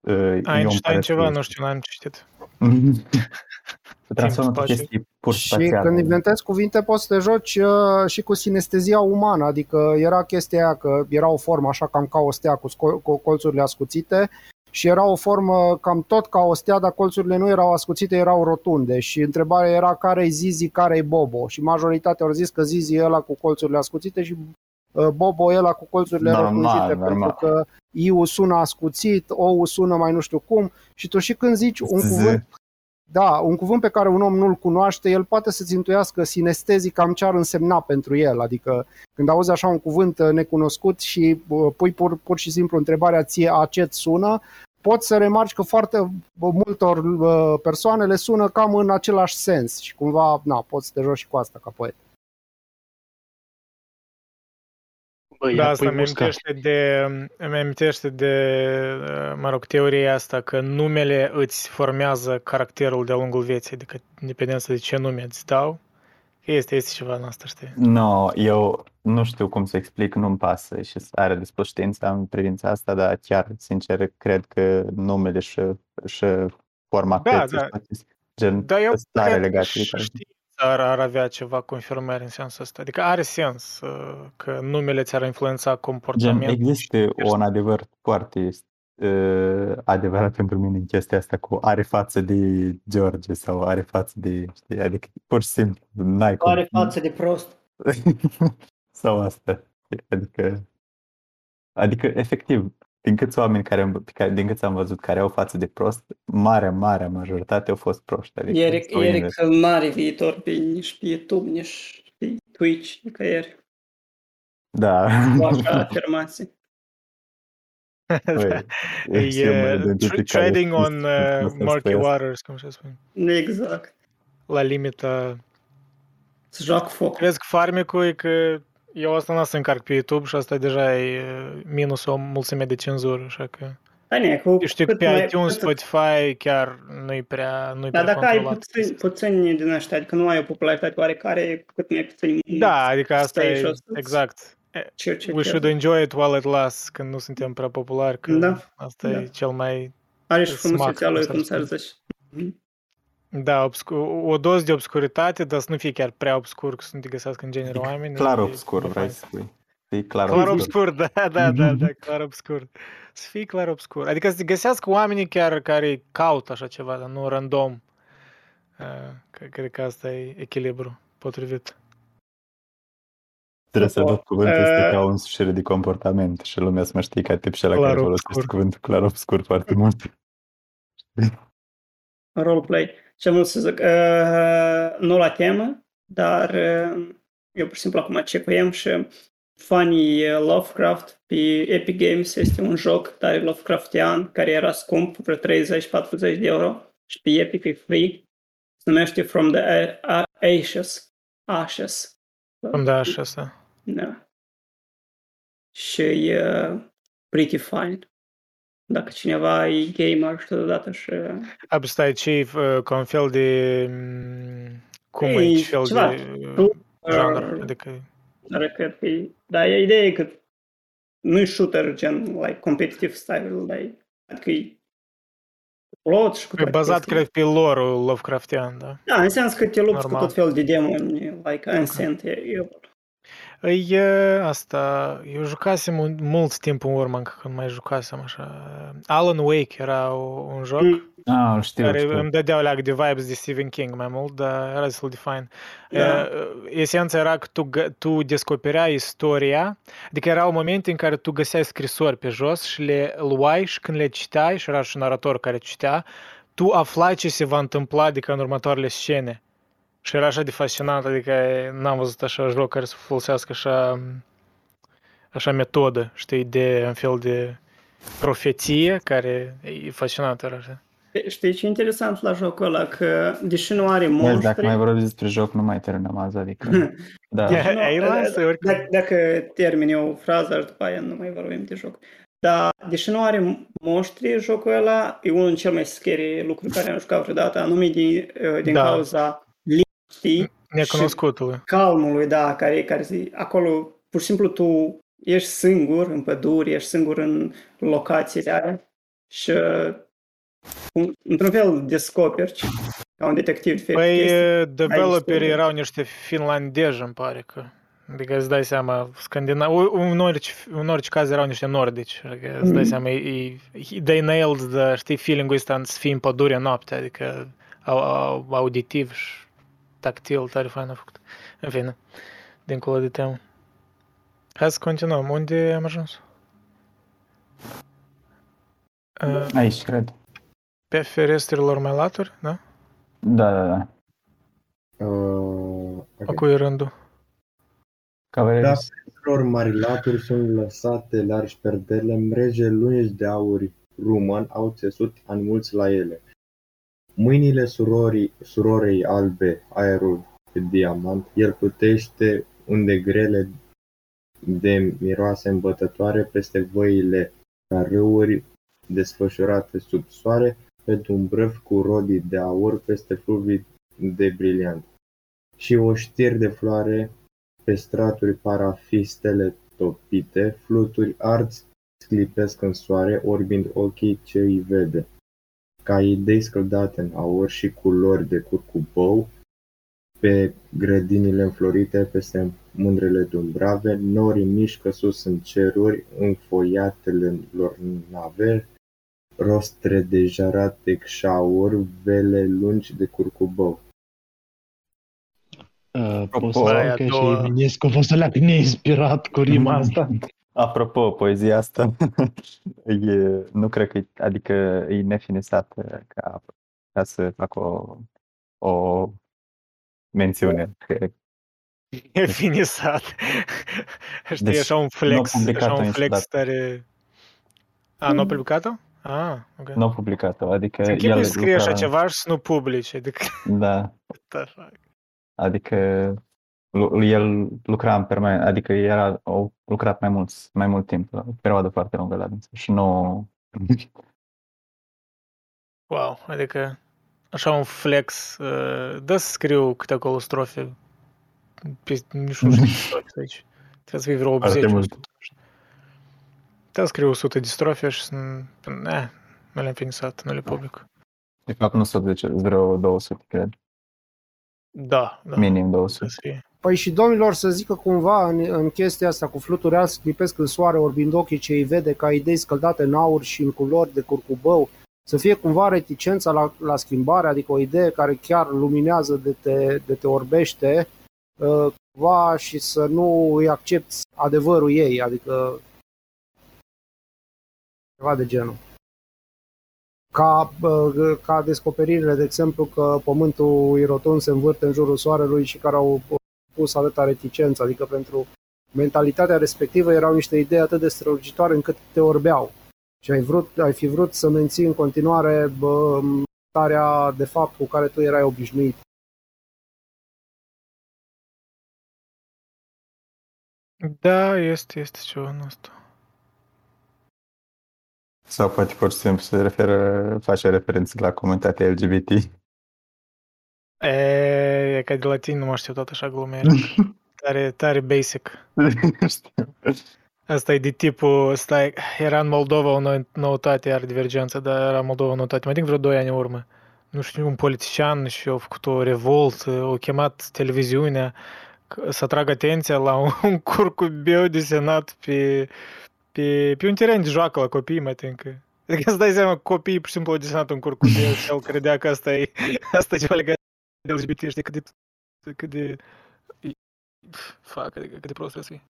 uh, e o Einstein ceva, împărăție. nu știu, n-am citit. Se transformă într-o spațiu. chestie pur Și spațială. când inventezi cuvinte, poți să te joci uh, și cu sinestezia umană, adică era chestia aia că era o formă așa cam ca o stea cu, sco- cu colțurile ascuțite și era o formă cam tot ca o stea, dar colțurile nu erau ascuțite, erau rotunde și întrebarea era care e Zizi, care e Bobo și majoritatea au zis că Zizi e ăla cu colțurile ascuțite și uh, Bobo e ăla cu colțurile Normal, rotunjite normal. pentru că I-ul sună ascuțit, O-ul sună mai nu știu cum și tu și când zici un Z. cuvânt da, un cuvânt pe care un om nu-l cunoaște, el poate să-ți intuiască sinestezic cam ce ar însemna pentru el. Adică când auzi așa un cuvânt uh, necunoscut și uh, pui pur, pur și simplu întrebarea ție a ce sună, poți să remarci că foarte uh, multor uh, persoane le sună cam în același sens și cumva, na, poți să te joci și cu asta ca poet. Băi, Da, ia asta pui îmi muscat. amintește de, îmi amintește de, uh, mă rog, teoria asta că numele îți formează caracterul de-a lungul vieții, adică independență de ce nume îți dau, este, este ceva în asta, știi? No, eu nu știu cum să explic, nu-mi pasă și are de spus știința în privința asta, dar chiar, sincer, cred că numele și, și forma Da, feței da. și toate astea, gen Dar eu stare cred că legate de și care. știința ar, ar avea ceva confirmări în sensul ăsta. Adică are sens uh, că numele ți-ar influența Gen, comportamentul. există un adevăr foarte uh, adevărat pentru mine în chestia asta cu are față de George sau are față de, știi, adică pur și simplu n-ai cum. Are față de prost. sau asta. Adică, adică efectiv, din câți oameni care, am- pe care, din câți am văzut care au față de prost, marea, marea majoritate au fost proști. Adică, Eric, sau Eric invers. nu are viitor pe, nici pe YouTube, nici pe Twitch, nicăieri. Da. Cu așa afirmații. Păi, E e singurul uh, dintre tr- care trading știu on să uh, spun murky asta. waters, cum se spune. Exact. La limita. Să joacă foc. Crezi că farmecul e că eu asta n-am să încarc pe YouTube și asta deja e uh, minus o mulțime de cenzură, așa că... Da, ne, cu Eu știu că cât pe mai- iTunes, cât- Spotify chiar nu-i prea, nu-i Dar prea dacă ai controlat. puțini, puțini din ăștia, adică nu ai o popularitate oarecare, cu cât mai puțini Da, adică asta stai și e, o să-ți exact. E, cercetezi. We should enjoy it while it lasts, când nu suntem prea populari, că Da, asta da. e cel mai Are și smart, frumusețea lui, cum cum s-ar s-ar spune. Zice. Da, obscu- o doză de obscuritate, dar să nu fie chiar prea obscur, că să nu te găsească în genere oameni. Clar e- obscur, e vrei fain. să spui. E clar, Clar obscur. obscur, da, da, da, da, clar obscur. Să fie clar obscur. Adică să te găsească oamenii chiar care caută așa ceva, dar nu random. Uh, că- Cred că asta e echilibru potrivit. Trebuie să Super. văd cuvântul ăsta Uh, ca o însușire de comportament și lumea să mă știe ca tip și la care Clar folosește obscur. cuvântul clar obscur foarte mult. roleplay. Ce am vrut să zic, uh, nu la temă, dar uh, eu pur și simplu acum cecuiem și Funny uh, Lovecraft pe Epic Games este un joc tare Lovecraftian care era scump, vreo 30-40 de euro și pe Epic e free. Se numește From the A- A- Ashes. Ashes. Îmi da așa asta. Da. Și e uh, pretty fine. Dacă cineva e gamer și totodată și... A, bă, stai, ce e uh, ca un fel de... mm, Cum e, E ce fel ceva, de uh, tu- genre? uh, Adică... Dar cred că e... Dar e ideea e că nu e shooter gen, like, competitive style, like, adică e plot și cu E toate bazat, chestiile. cred, pe lore-ul Lovecraftian, da. Da, înseamnă că te lupți Normal. cu tot felul de demoni, like Ancient Evil. E asta, eu jucasem un, mult timp în urmă încă când mai jucasem așa. Alan Wake era o, un joc Ah, îl știu, îl care știu. îmi dădea leac de vibes de Stephen King mai mult, dar era destul de fain. Da. Uh, Esența era că tu, gă- tu descopereai istoria, adică erau momente în care tu găseai scrisori pe jos și le luai și când le citeai, și era și un narator care citea, tu aflai ce se va întâmpla adică în următoarele scene. Și era așa de fascinant, adică n-am văzut așa joc care să folosească așa, așa metodă, știi, de un fel de profeție, care e fascinant era așa. Știi ce e interesant la jocul ăla? Că, deși nu are Băi, dacă monștri... mai vorbim despre joc, nu mai terminăm azi, adică... Da. Nu, dacă, dacă termin eu fraza și după aia nu mai vorbim de joc. Dar, deși nu are monștri, jocul ăla e unul din cel mai scary lucruri care am jucat vreodată, anume din, din Da. cauza liniștii Necunoscutului. și calmului, da, care, care zi, acolo, pur și simplu tu ești singur în păduri, ești singur în locațiile alea și un- într-un fel descoperi ca un detectiv diferite Păi, chestii. eh, Ai developerii istorie. erau niște finlandezi, îmi pare că. Adică îți dai seama, scandinavi, în orice, în orice caz erau niște nordici. Adică îți dai Mhm. seama, e, e, they nailed the, știi, feeling-ul ăsta în să fii în pădure noaptea, adică au, au, auditiv și tactil, tare fain a făcut. În fine, dincolo de temă. Hai să continuăm. Unde am ajuns? Uh, Aici, cred. pe ferestrelor mai laturi, da? Da, da, da. Uh, A cui e rândul? Cavalerii Deaselor mari laturi sunt lăsate largi perdele, mreje lungi de aur rumăn au țesut anmulți la ele. Mâinile surorii, surorei albe, aerul de diamant, el plutește unde grele de miroase îmbătătoare peste văile ca râuri desfășurate sub soare, pe dumbrăvi cu rodii de aur peste fluvii de briliant. Și o știri de floare pe straturi par a fi stele topite, fluturi arți sclipesc în soare, orbind ochii ce îi vede. Ca idei scăldate în aur și culori de curcubou, pe grădinile înflorite, peste mândrele dumbrave, norii mișcă sus în ceruri, înfoiatele lor nave, rostre de jarate șauri, vele lungi de curcubou. Uh, pot Apropo, să spun aia că două- și Eminescu a fost alea neinspirat cu rima asta. Apropo, poezia asta e, nu cred că e, adică e nefinisată ca, ca să fac o, o mențiune. Că E finisat. Știi, Deci, așa un nu flex, a publicat-o așa un flex niciodată. tare... A, nu a publicat-o? Ah, ok. nu au publicat-o, adică Ți el închipui să scrie așa lucra- ceva și să nu publici, adică... Da, What the fuck? adică lu- el lucra în permanent, adică era, au lucrat mai mult, mai mult timp, o perioadă foarte lungă la dânsul și nu... Wow, adică așa un flex. Uh, dă să scriu câte acolo strofe. Pe, nici nu știu strofe aici. Trebuie să fie vreo 80. Foarte mult. 100. Trebuie să scriu 100 de strofe și să... Ne, nu le-am finisat, nu le public. De fapt nu sunt 10, vreo 200, cred. Da, da. Minim 200. Să fie. Păi și domnilor să zică cumva în, în chestia asta cu fluturi alți clipesc în soare, orbind ochii ce îi vede ca idei scăldate în aur și în culori de curcubău, să fie cumva reticența la, la schimbare, adică o idee care chiar luminează de te, de te orbește, uh, cumva și să nu îi accepti adevărul ei, adică ceva de genul. Ca, uh, ca descoperirile, de exemplu, că Pământul e rotund, se învârte în jurul Soarelui și care au pus atâta reticență, adică pentru mentalitatea respectivă erau niște idei atât de strălucitoare încât te orbeau. Și ai, vrut, ai fi vrut să menții în continuare bă, starea de fapt cu care tu erai obișnuit. Da, este, este ceva în asta. Sau poate pur și simplu se referă, face referență la comunitatea LGBT. E, e ca de latin, nu mă știu tot așa glumere. Tare, tare basic. Asta e de tipul, stai, era în Moldova o nou- noutate, iar divergență, dar era Moldova o noutate, mai din vreo 2 ani în urmă. Nu știu, un politician și a făcut o revoltă, au chemat televiziunea să atragă atenția la un, curcubeu desenat pe, pe, pe un teren de joacă la copii, mai tincă. Adică să dai seama, copiii pur și simplu au desenat un curcubeu și el credea că asta e, asta e ceva legat de LGBT, știi, cât de, cât de, fac, adică cât de prost trebuie să fii.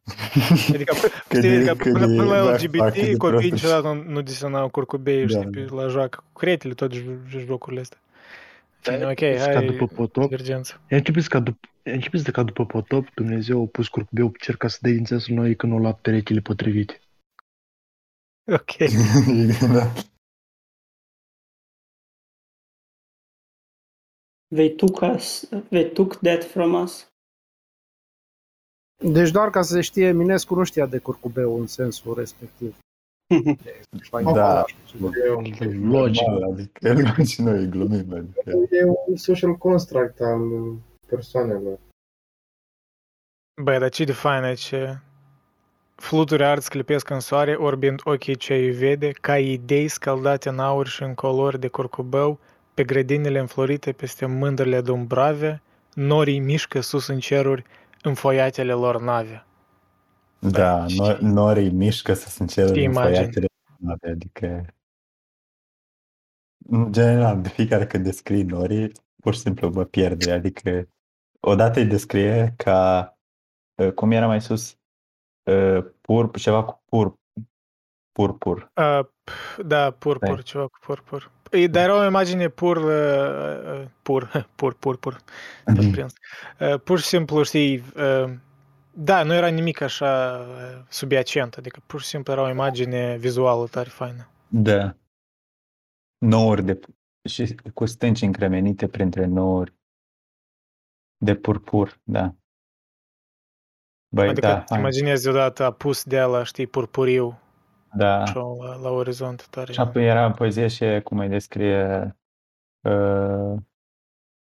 Adică, Cât știi, de- adică cât până, de- până la da, fac, cât LGBT, de copiii prost niciodată nu, nu desenau curcubei, Da, știi, pe, la joacă. Cu cretele, tot jo- jo- jocurile astea. Fine, ok, Ca hai, după potop, divergență. Ea începeți ca, dup- ea începeți de ca după potop, Dumnezeu a pus curcubeu pe cer ca să dea din țesul noi când au luat perechile potrivite. Ok. da. They took us, they took that from us. Deci doar ca să se știe, Eminescu nu știa de curcubeu în sensul respectiv. Da. Logic. Adică el și noi glumim, adică. E un social construct al persoanelor. Băi, dar ce de fain aici? Fluturi arți clipesc în soare, orbind ochii ce îi vede, ca idei scaldate în aur și în colori de curcubeu, pe grădinile înflorite peste mândrele dumbrave, norii mișcă sus în ceruri, în foiatele lor nave. Da, no- norii mișcă să se încerce Știi în imagini. foiatele nave, adică... În general, de fiecare când descrii norii, pur și simplu mă pierde, adică odată îi descrie ca, uh, cum era mai sus, uh, pur, ceva cu pur, purpur. Uh, pf, da, purpur, Stai. ceva cu purpur. E, dar era o imagine pur, uh, uh, pur, pur, pur, pur, tot prins. Uh, pur și simplu, știi, uh, da, nu era nimic așa uh, subiacent, adică pur și simplu era o imagine vizuală tare faină. Da. Nouri de, și cu stânci încremenite printre nouri de purpur, da. Băi, Adică da, îți hai. imaginezi deodată apus de ala, știi, purpuriu, Da. așa la, la orizont, tare. Și apoi era în poezie și cum îi descrie uh,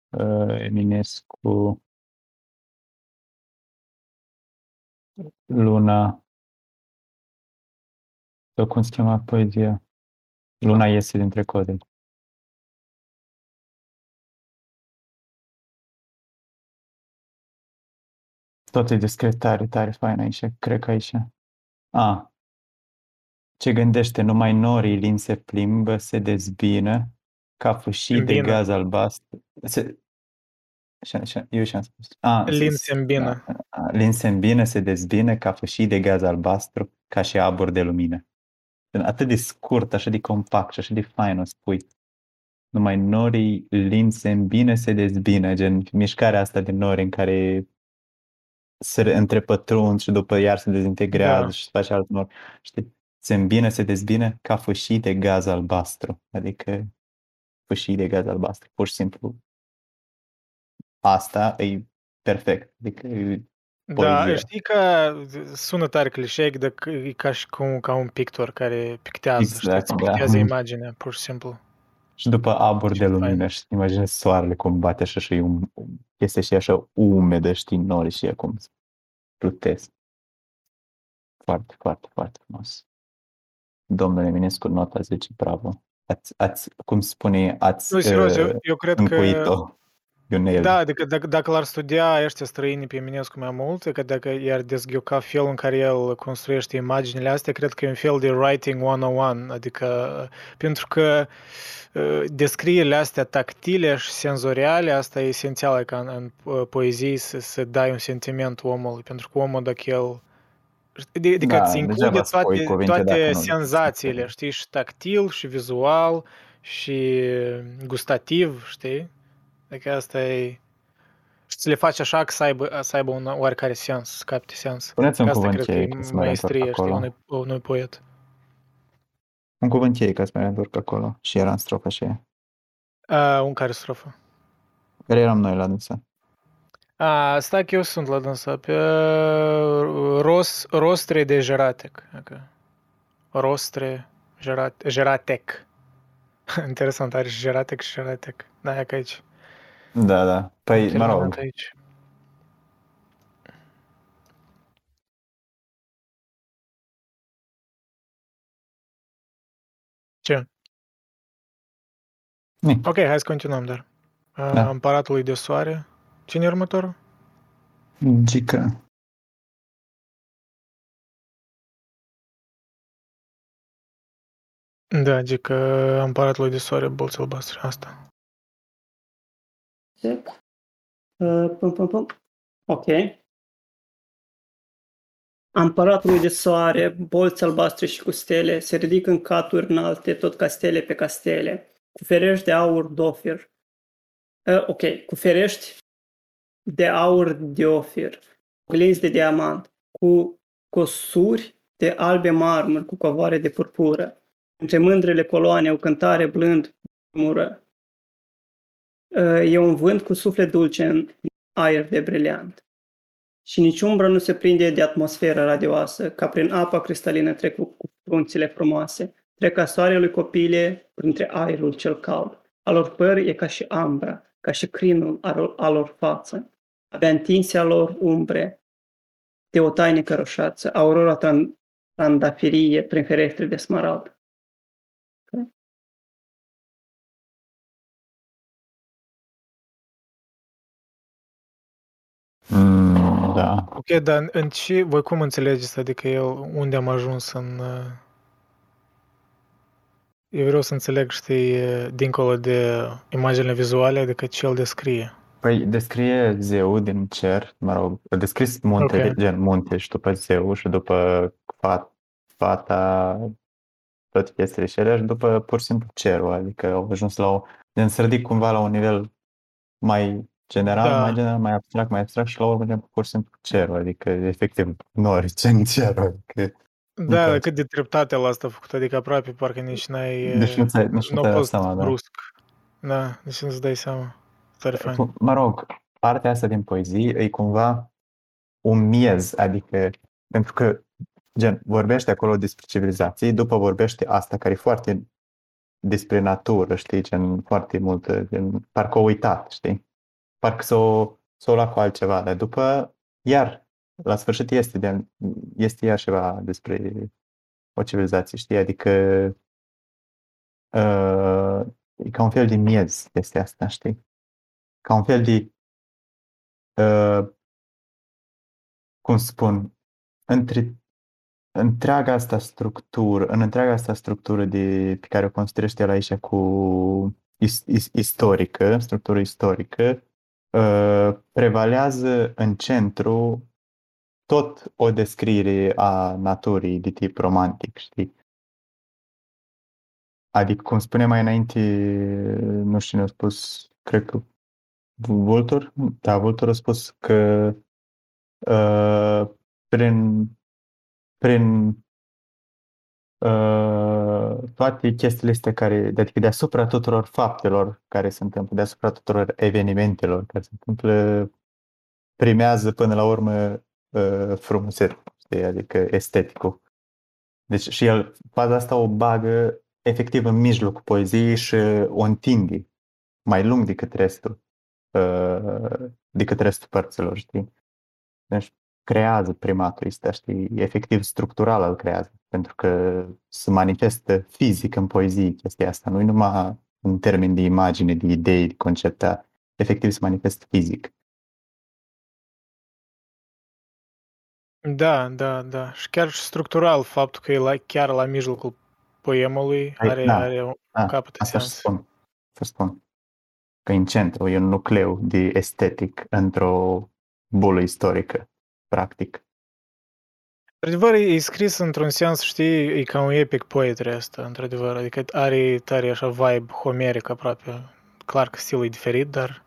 uh, Eminescu Luna sau cum se chema poezia? Luna iese dintre code. Tot e descrie tare, tare fain aici, cred că aici. A, ce gândește, numai norii lin se plimbă, se dezbină, ca fâșii de Îmbină. gaz albastru. Se, așa, așa, eu și-am spus. A, Lin s- se îmbină. a, a, lin se îmbină, se dezbină, ca fâșii de gaz albastru, ca și abur de lumină. Atât de scurt, așa de compact și așa de fain o spui. Numai norii lin se îmbină, se dezbină, gen mișcarea asta de nori în care se re- întrepătrund și după iar se dezintegrează Da. și se face alt nor. Știi? Se îmbină, se dezbină ca fâșii de gaz albastru. Adică fâșii de gaz albastru. Pur și simplu asta e perfect. Adică e Da, poezia. știi că sună tare clișeic, dar că e ca și cum ca un pictor care pictează, Exact, știi, da. pictează imaginea, pur și simplu. Și după abur de fain. lumină, și imaginezi soarele cum bate așa și e un, este și așa umedă, știi, nori și e cum plutesc. Foarte, foarte, foarte frumos. Domnule Eminescu, nota 10, bravo. Ați, ați, cum spune, ați Nu, serios, eu, uh, eu cred că încuit-o. you nailed Da, it. adică dacă, dacă l-ar studia ăștia străini pe Eminescu mai mult, că dacă i-ar dezghioca felul în care el construiește imaginile astea, cred că e un fel de writing 101, adică pentru că uh, descrierile astea tactile și senzoriale, asta e esențial ca în, în uh, poezie să, să dai un sentiment omului, pentru că omul dacă el Adică Da, îți include degeaba spui toate, cuvinte dacă toate nu- senzațiile, știi, și tactil, și vizual, și gustativ, știi? Adică asta e... Și să le faci așa că să aibă, să aibă un oarecare sens, să capte sens. Spuneți un Asta cuvânt cred că cheie e ca să mă reîntorc maestrie, știi, acolo. unui, unui poet. Un cuvânt cheie ca să mă reîntorc acolo. Și era în strofa și aia. A, un care strofă? Care eram noi la dânsă. A, stai că eu sunt la dânsa, pe ros, rostre de Geratec. Adică, rostre gerat, Geratec. Interesant, are și Geratec și Geratec. Da, e că aici. Da, da. Păi, mă Terminat rog, aici. Ce? Ni. Ok, hai să continuăm, dar. Da. Da. Împăratului de soare. Cine e următorul? Gică. Da, adică împăratului de soare, bolți albastre. Asta. Check. Uh, pum, pum, pum. Ok. A împăratului de soare, bolți albastre și cu stele, se ridică în caturi înalte, tot ca stele pe castele, cu ferești de aur dofir. Uh, ok, cu ferești de aur de ofir, cu linți de diamant, cu cosuri de albe marmuri, cu covoare de purpură. Între mândrele coloane o cântare blând mură. Uh, E un vânt cu suflet dulce în aer de briliant. Și nici umbră nu se prinde de atmosfera radioasă, ca prin apa cristalină trec cu cu frunțile frumoase, trec ca soarelui copile printre aerul cel cald. A lor păr e ca și ambra, ca și crinul al a lor față. Abia întinse a lor umbre de o tainică roșață, aurora tran- trandafirie prin ferestre de smarald. Mm, da. Ok, dar în, în ce, voi cum înțelegeți, adică el, unde am ajuns în... uh, Eu vreau să înțeleg, știi, uh, dincolo de imaginele vizuale, adică ce el descrie. Păi descrie zeu din cer, mă rog, a descris muntele, Ok. gen munte și după zeu și după fat, fata, toate chestiile și alea și după pur și simplu cerul, adică au ajuns la o, gen să ridic cumva la un nivel mai general, Da. mai general, mai abstract, mai abstract și la urmă gen pur și simplu cerul, adică efectiv nori, în cerul, adică Da, place. cât de treptate la asta a făcut, adică aproape parcă nici n-ai... Deci nu ți-ai- nici nu n-a ți-ai dat fost seama, da. brusc. Da, deci nu-ți dai seama. Tare fain. Cum- Mă rog, partea asta din poezie e cumva un miez, adică pentru că gen, vorbește acolo despre civilizații, după vorbește asta care e foarte despre natură, știi, gen, foarte multă, gen, parcă o uitat, știi? Parcă s-o, s-o lua cu altceva, dar după, iar, la sfârșit este, de, este iar ceva despre o civilizație, știi? Adică uh, e ca un fel de miez este asta, știi? Ca un fel de uh, cum spun, între întreaga asta structură, în întreaga asta structură de, pe care o construiește el aici cu is, is, istorică, structură istorică, uh, prevalează în centru tot o descriere a naturii de tip romantic, știi? Adică, cum spuneam mai înainte, nu știu cine a spus, cred că Vultur? Da, Vultur a spus că uh, prin, prin uh, toate chestiile astea care, adică deasupra tuturor faptelor care se întâmplă, deasupra tuturor evenimentelor care se întâmplă, primează până la urmă uh, frumusețea, știi? adică esteticul. Deci și el faza asta o bagă efectiv în mijlocul poeziei și o întinde mai lung decât restul, uh, decât restul părților, știi? Deci creează primatul ăsta, știi? Efectiv structural îl creează, pentru că se manifestă fizic în poezie chestia asta, nu e numai în termeni de imagine, de idei, de concepte, efectiv se manifestă fizic. Da, da, da. Și chiar și structural, faptul că e la, chiar la mijlocul poemului Păi, are, da, are un da, capăt de asta să sens. spun. Să spun. Că în centru e un nucleu de estetic într-o bulă istorică, practic. Într-adevăr, e scris într-un sens, știi, e ca un epic poetry asta, într-adevăr. Adică are tare așa vibe homeric aproape. Clar că stilul e diferit, dar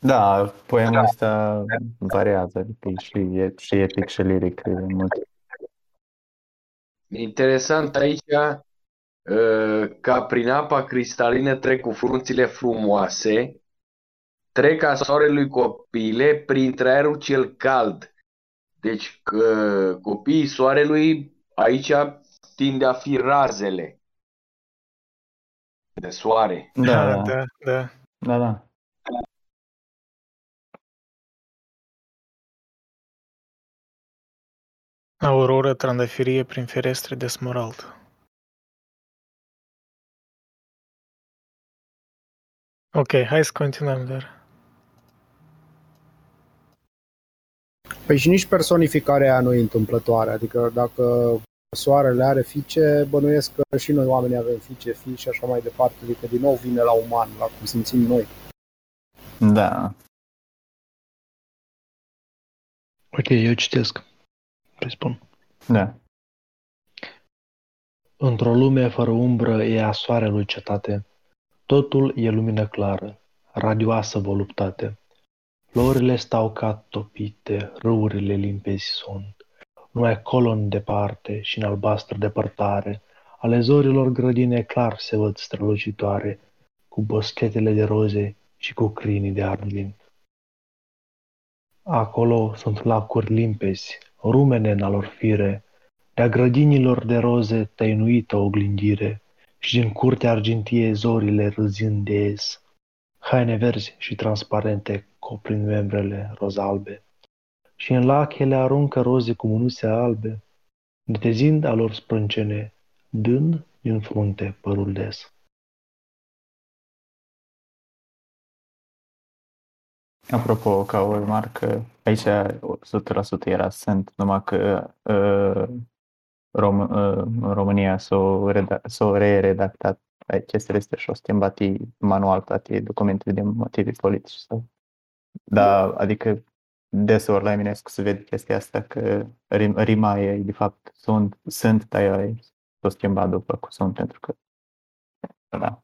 Da, poemul ăsta variază, adică e și, e, și epic și liric e mult. Interesant aici uh, ca prin apa cristalină trec cu frunțile frumoase, trec a soarelui copile printre aerul cel cald. Deci uh, copiii soarelui aici tinde a fi razele de soare. Da, da, da, da. da, da. Aurora trandafirie prin ferestre de smarald. Ok, hai să continuăm, dar... Păi și nici personificarea aia nu e întâmplătoare, adică dacă soarele are fiice, bănuiesc că și noi oamenii avem fiice, fii și așa mai departe, adică din nou vine la uman, la cum simțim noi. Da. Ok, eu citesc. Îi spun. Da. Într-o lume fără umbră e a soarelui cetate. Totul e lumină clară, radioasă voluptate. Florile stau ca topite, râurile limpezi sunt. Numai colon departe și în albastră depărtare, ale zorilor grădine clar se văd strălucitoare, cu boschetele de roze și cu crinii de argint. Acolo sunt lacuri limpezi, rumene în alor fire, de-a grădinilor de roze tăinuită oglindire, și din curtea argintie zorile râzind de ies. Haine verzi și transparente coprind membrele rozalbe, și în lachele aruncă roze cu mânuțe albe, netezind a lor sprâncene, dând din frunte părul des. Apropo, ca o remarcă, aici 100% era sunt, numai că uh, Rom, uh, în România s-au, reda- s-au re-redactat chestiile astea și au schimbat ei manual toate documentele din motive politice. Sau... Da, adică deseori la Eminescu se vede chestia asta că rim, rima e de fapt sunt, sunt, dar ea s-a schimbat după cu sunt pentru că da.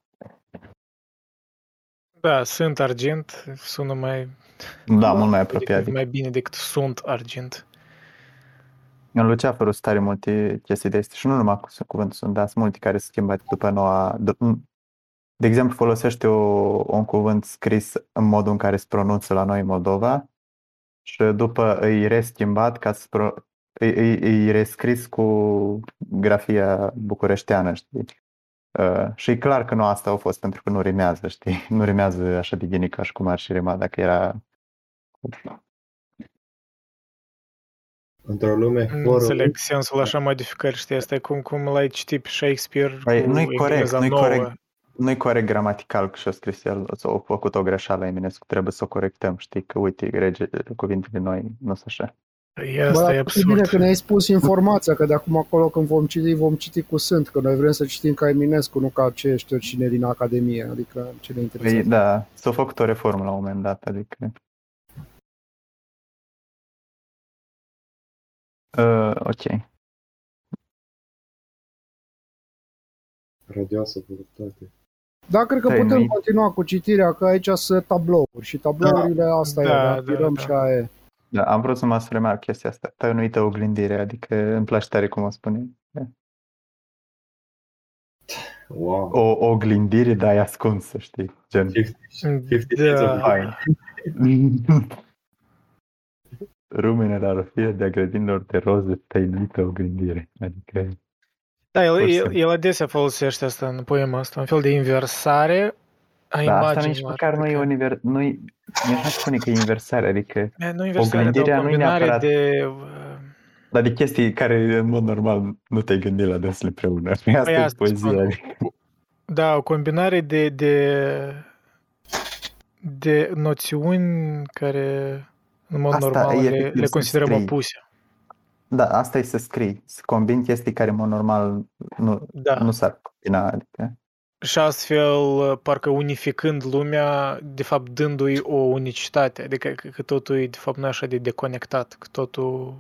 Da, sunt argint, sună mai... Da, mult mai apropiat. Adică mai bine decât sunt argint. În Luceafărul sunt tare multe chestii de astea și nu numai cu cuvântul sunt, dar sunt multe care se schimbă după noua... De exemplu, folosește o, un cuvânt scris în modul în care se pronunță la noi în Moldova și după îi reschimbat ca să pro, îi, îi, îi rescris cu grafia bucureșteană, știi? Uh, și e clar că nu asta a fost pentru că nu rimează, știi? Nu rimează așa de ghinică și cum ar și rima dacă era Într-o lume Nu fără... înțeleg sensul așa modificări, știi, asta e cum, cum l-ai citit pe Shakespeare Păi, cu nu-i corect, engleza nu-i nouă. corect, nu-i corect gramatical că și-a scris el, s-a făcut o greșeală Eminescu, trebuie să o corectăm, știi, că uite, rege, cuvintele noi nu sunt așa. Păi Bă, asta e dar e absurd. bine că ne-ai spus informația, că de acum acolo când vom citi, vom citi cu sunt, că noi vrem să citim ca Eminescu, nu ca ce știu cine din Academie, adică ce ne Păi, interesează. da, s-a făcut o reformă la un moment dat, adică... Uh, ok. Radioasă voluptate. Da, cred că Păi, putem nu-i- continua cu citirea, că aici sunt tablouri și tablourile asta e, Da, da, da, afirăm da. și aia e. Da, am vrut să mă remarc chestia asta. Tăinuită oglindire, adică îmi place tare cum o spune. Da. Wow. O o oglindire, dar e ascunsă, știi? Gen. 50 Shades of Da. Grey. Rumenele ar fi de-a grădinilor de roze tăinuită oglindire. Adică, Da, el, Pur și el, simplu. el adesea folosește asta în poema asta, un fel de inversare a da, asta nici imaginilor. măcar nu e univer... Nu-i, nu aș spune că e inversare, adică E, Nu inversare, dar oglindirea o nu e combinare neapărat... de... Dar de chestii care în mod normal nu te-ai gândit la dânsele împreună. Asta Păi e asta poezia. spun. Adică. Da, o combinare de, de, de noțiuni care în mod Asta normal e le, efectiv le să considerăm scrii. opuse. Da, asta e să scrii, să combini chestii care, în mod normal, nu, Da. nu s-ar combina. Adică, Și astfel, parcă unificând lumea, de fapt dându-i o unicitate, adică că, că totul e de fapt nu așa de deconectat, că totul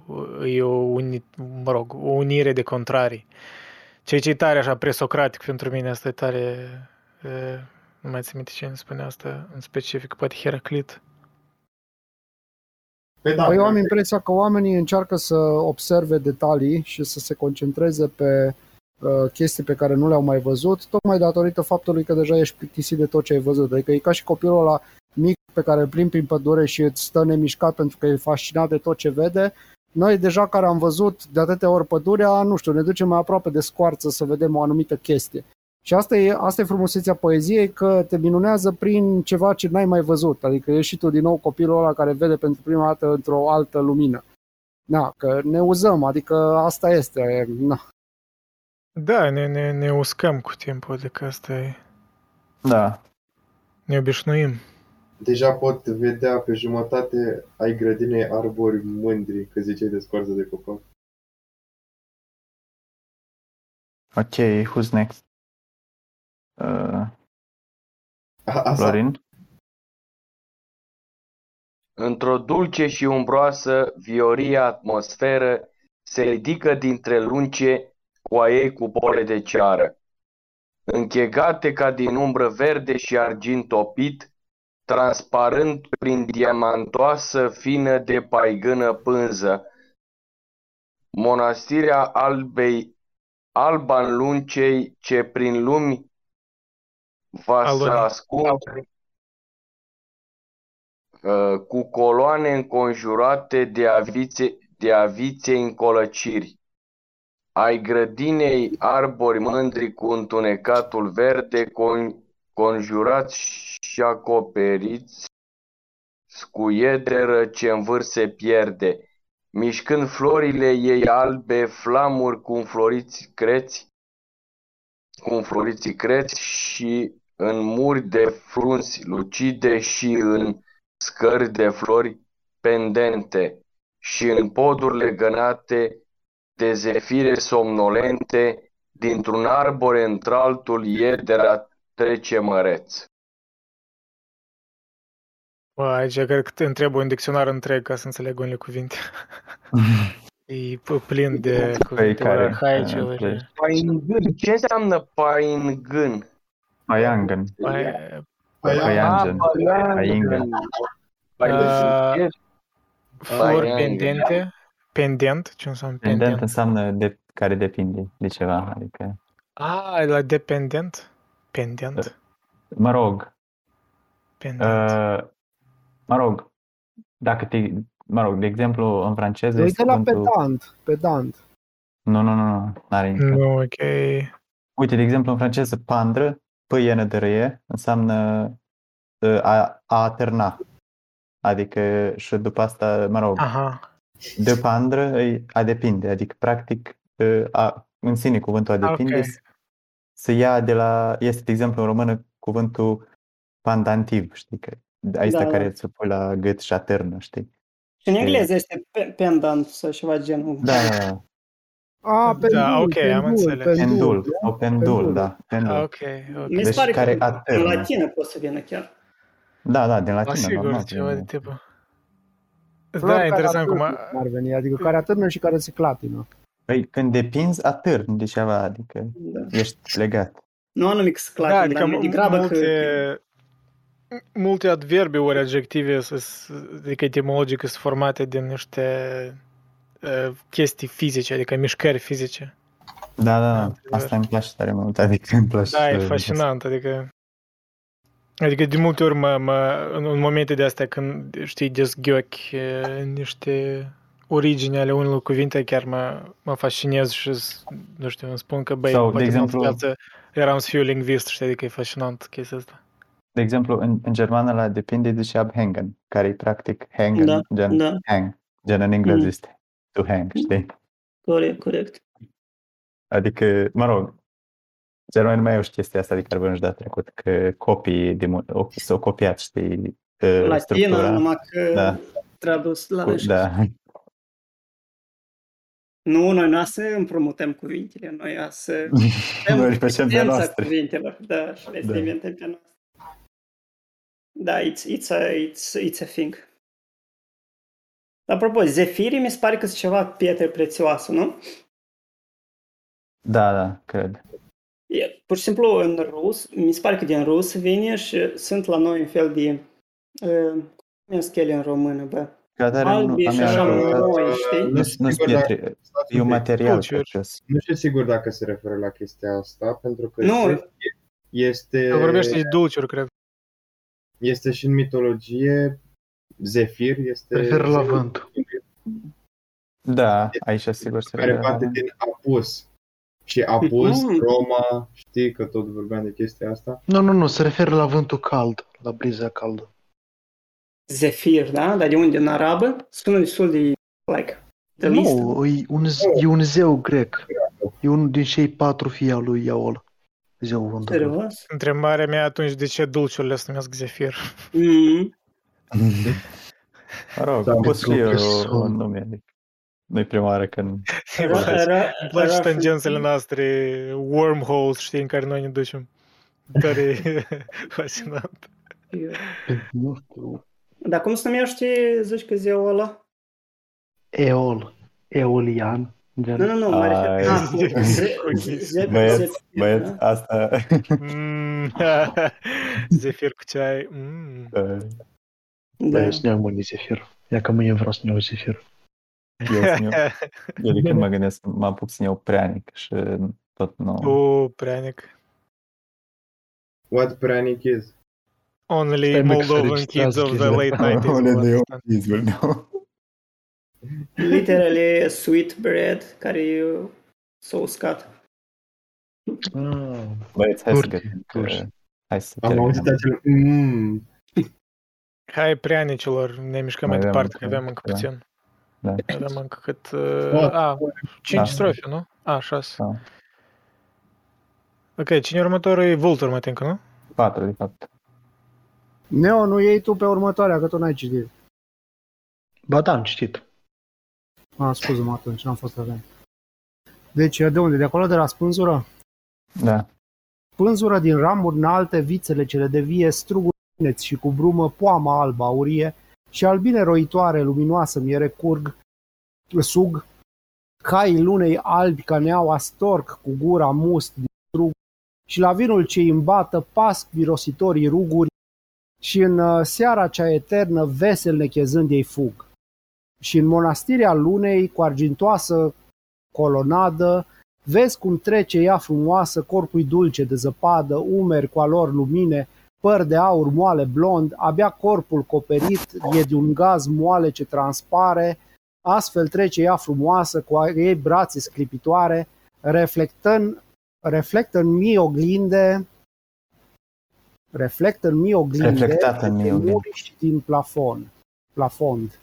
e o, uni, mă rog, o unire de contrarii. Ceea ce e tare așa presocratic pentru mine, asta e tare, e, nu mai țin minte cine spune asta în specific, poate Heraclit. Păi da, Păi eu am practic. impresia că oamenii încearcă să observe detalii și să se concentreze pe uh, chestii pe care nu le-au mai văzut, tocmai datorită faptului că deja ești plictisit de tot ce ai văzut. Adică e ca și copilul ăla mic pe care îl plimbi prin pădure și îți stă nemișcat pentru că e fascinat de tot ce vede. Noi deja care am văzut de atâtea ori pădurea, nu știu, ne ducem mai aproape de scoarță să vedem o anumită chestie. Și asta e, asta e frumusețea poeziei, că te minunează prin ceva ce n-ai mai văzut. Adică ești și tu din nou copilul ăla care vede pentru prima dată într-o altă lumină. Na, că ne uzăm, adică asta este. Na. Da, ne, ne, ne uscăm cu timpul, adică asta e, da, ne obișnuim. Deja pot vedea pe jumătate ai grădinei arbori mândri, că ziceai de scoarță de copac. ok, who's next? Uh, A- Asta, Florin? Într-o dulce și umbroasă viorie atmosferă se ridică dintre lunce cu a ei cupole de ceară. Închegate ca din umbră verde și argint topit, transparent prin diamantoasă fină de paigână pânză. Monastirea albei, alba în luncei ce prin lumi va să Alune. ascund uh, cu coloane înconjurate de avițe, de avițe în colăciri. Ai grădinei arbori mândri cu întunecatul verde, con, conjurați și acoperiți, scuiederă ce în vârf se pierde, mișcând florile ei albe, flamuri cu înfloriți creți, cu înfloriții creți și în muri de frunzi lucide și în scări de flori pendente. Și în poduri legănate de zefire somnolente, dintr-un arbore într-altul iedera trece măreț. Bă, aici cred că te întreb un dicționar întreg ca să înțeleg unele cuvinte. E p- plin de cuvinte care, ori arhaice, uh, ori... pleci. Paingân. Ce înseamnă paingân? Paiangan. Pai- Paiangen. Paiangan. Uh, Flori Paiangan. pendente. Pendent? Ce înseamnă Pendent pendent? înseamnă de care depinde de ceva, adică, Ah, la dependent? Pendent? mă rog, Pendent. uh, mă rog, dacă te, mă rog, de exemplu, în franceză Uite este la cuvântul... pedant, pedant. Nu, nu, nu, nu, n-are nicio. Nu, ok. Uite, de exemplu, în franceză, pandră, pâienă de răie, înseamnă uh, a, a aterna. Adică și după asta, mă rog, Aha. De pandră e a depinde, adică practic uh, a, în sine cuvântul a depinde Ok. se, se ia de la, este de exemplu în română cuvântul pandantiv, știi, că asta Da, da. care ți pui la gât și aternă, știi? Și în Și- engleză este pe- pendant sau ceva genul. Da, da, da. A, pendul, Da, ok, am pendul, înțeles. Pendul, da? sau pendul, Pendul. da, pendul. Ah, ok, ok. Mi se Deci pare care că în atârnă. latină poate să vină chiar. Da, da, din La latină, sigur, normal. ceva de din- tipul. Flori Da, care interesant cum... atârnă, a- cum ar veni, adică care atârnă și care se clatină. Păi când depinzi, atârni de ceva, adică Da. ești legat. Nu anumic să clatină, Da, adică dar mai mu- degrabă multe, că... multe adverbi ori adjective, să- să- adică etimologic, sunt formate din niște uh, chestii fizice, adică mișcări fizice. Da, da, da, într-adevăr. asta îmi place tare mult, adică îmi place. Da, e să- fascinant, adică... Adică de multe ori mă, mă, în, în momente de astea când, știi, dezghiochi e, niște origini ale unor cuvinte, chiar mă, mă fascinez și, s- nu știu, îmi spun că, băi, Sau, de poate exemplu- în viață eram să fiu lingvist, știi, adică e fascinant chestia asta. De exemplu, în, în germană la depinde zice abhängen, care e practic hängen, Da, gen da. hang, gen în engleză Mm. este to hang, știi? Corect, corect. Adică, mă rog, Cel mai mai eu știu chestia asta de care vorbim și data trecut, că copiii de, mu- o- s-au copiat, știi, uh, Latina, structura. numai că Da. tradus la Cu- râș. Da. Nu, noi nu să împrumutăm cuvintele, noi a să Noi le facem pe esența noastre. cuvintelor, da, și le Da. da. inventăm pe noastre. Da, it's, it's, a, it's, it's a thing. Apropo, zefirii mi se pare că sunt ceva pietre prețioase, nu? Da, da, cred. E, pur și simplu în rus, mi se pare că din rus vine și sunt la noi un fel de uh, cum e ele în română, bă? Ca tare, Albi nu, am și așa ascultat. noi, știi? Nu Nu nu știu sunt sigur dacă- pietre, stați e un un pic. material Dulciuri. prețios. Nu știu sigur dacă se referă la chestia asta, pentru că Nu. zef este, El vorbește de dulciuri, cred. este și în mitologie, Zefir este Prefer la vânt. Da, aici sigur se care referă la parte din Apus. Și Apus, Mhm. Roma, știi că tot vorbeam de chestia asta? Nu, nu, nu, se referă la vântul cald, la briza caldă. Zefir, da? Dar de unde? În arabă? Sună destul de, like, de listă. Nu, e un, z- e un zeu grec. E unul din cei patru fii al lui Iaol. Zeu vântului. Serios? Întrebarea mea atunci, de ce dulciurile se numesc zefir? Mm. Mă rog, Da, pot și pentru eu că sunt- un nume, adică nu-i prima oară când Era, era, Îmi place era- tangențele noastre, wormholes, știi, în care noi ne ducem. Tare fascinant. Nu știu. Dar cum se numește, zici că zeul ăla? Eol. Eolian. Gen. Nu, nu, nu, mă refer. Ai. Ah, cu ze- ze- ze- Băieți, zefir, băieți, da? asta Mm, zefir cu ceai. Mm. uh, Da. Da. Să ne iau mâine zefir. Ia că mâine vreau să ne iau zefir. Jaz, Велика магнес малко снял пряник. Ще тот, но... О, пряник. What пряник is? Only Stem Moldovan kids of the late 90s. Only the извърнал. Literally a sweet bread, carry you so scat. Băieți, hai good Hai să Am auzit acel... Hai, preanicilor, ne mișcăm mai departe, că avem încă puțin. Da. Avem încă cât... Uh, Pot. a, 5 Da. strofe, nu? A, 6. Da. Ok, cine e următorul? E Vultur, mă tincă, nu? Patru, de fapt. Neo, nu iei tu pe următoarea, că tu n-ai citit. Ba da, am citit. Ah, scuze-mă atunci, n-am fost atent. Deci, de unde? De acolo, de la spânzură? Da. Pânzură din ramuri înalte, vițele cele de vie, struguri fineți și cu brumă, poama albă aurie și albine roitoare, luminoasă, miere curg, sug, caii lunei albi ca neaua storc cu gura must din strug și la vinul ce îmbată pasc mirositorii ruguri și în uh, seara cea eternă vesel nechezând ei fug. Și în monastirea lunei cu argintoasă colonadă Vezi cum trece ea frumoasă, corpul dulce de zăpadă, umeri cu alor lumine, păr de aur moale blond, abia corpul coperit e de un gaz moale ce transpare, astfel trece ea frumoasă cu a ei brațe sclipitoare, reflectând, reflectă în mii oglinde, reflectă în mii oglinde, Reflectată în de mii pe oglinde. muri și din plafon, plafond.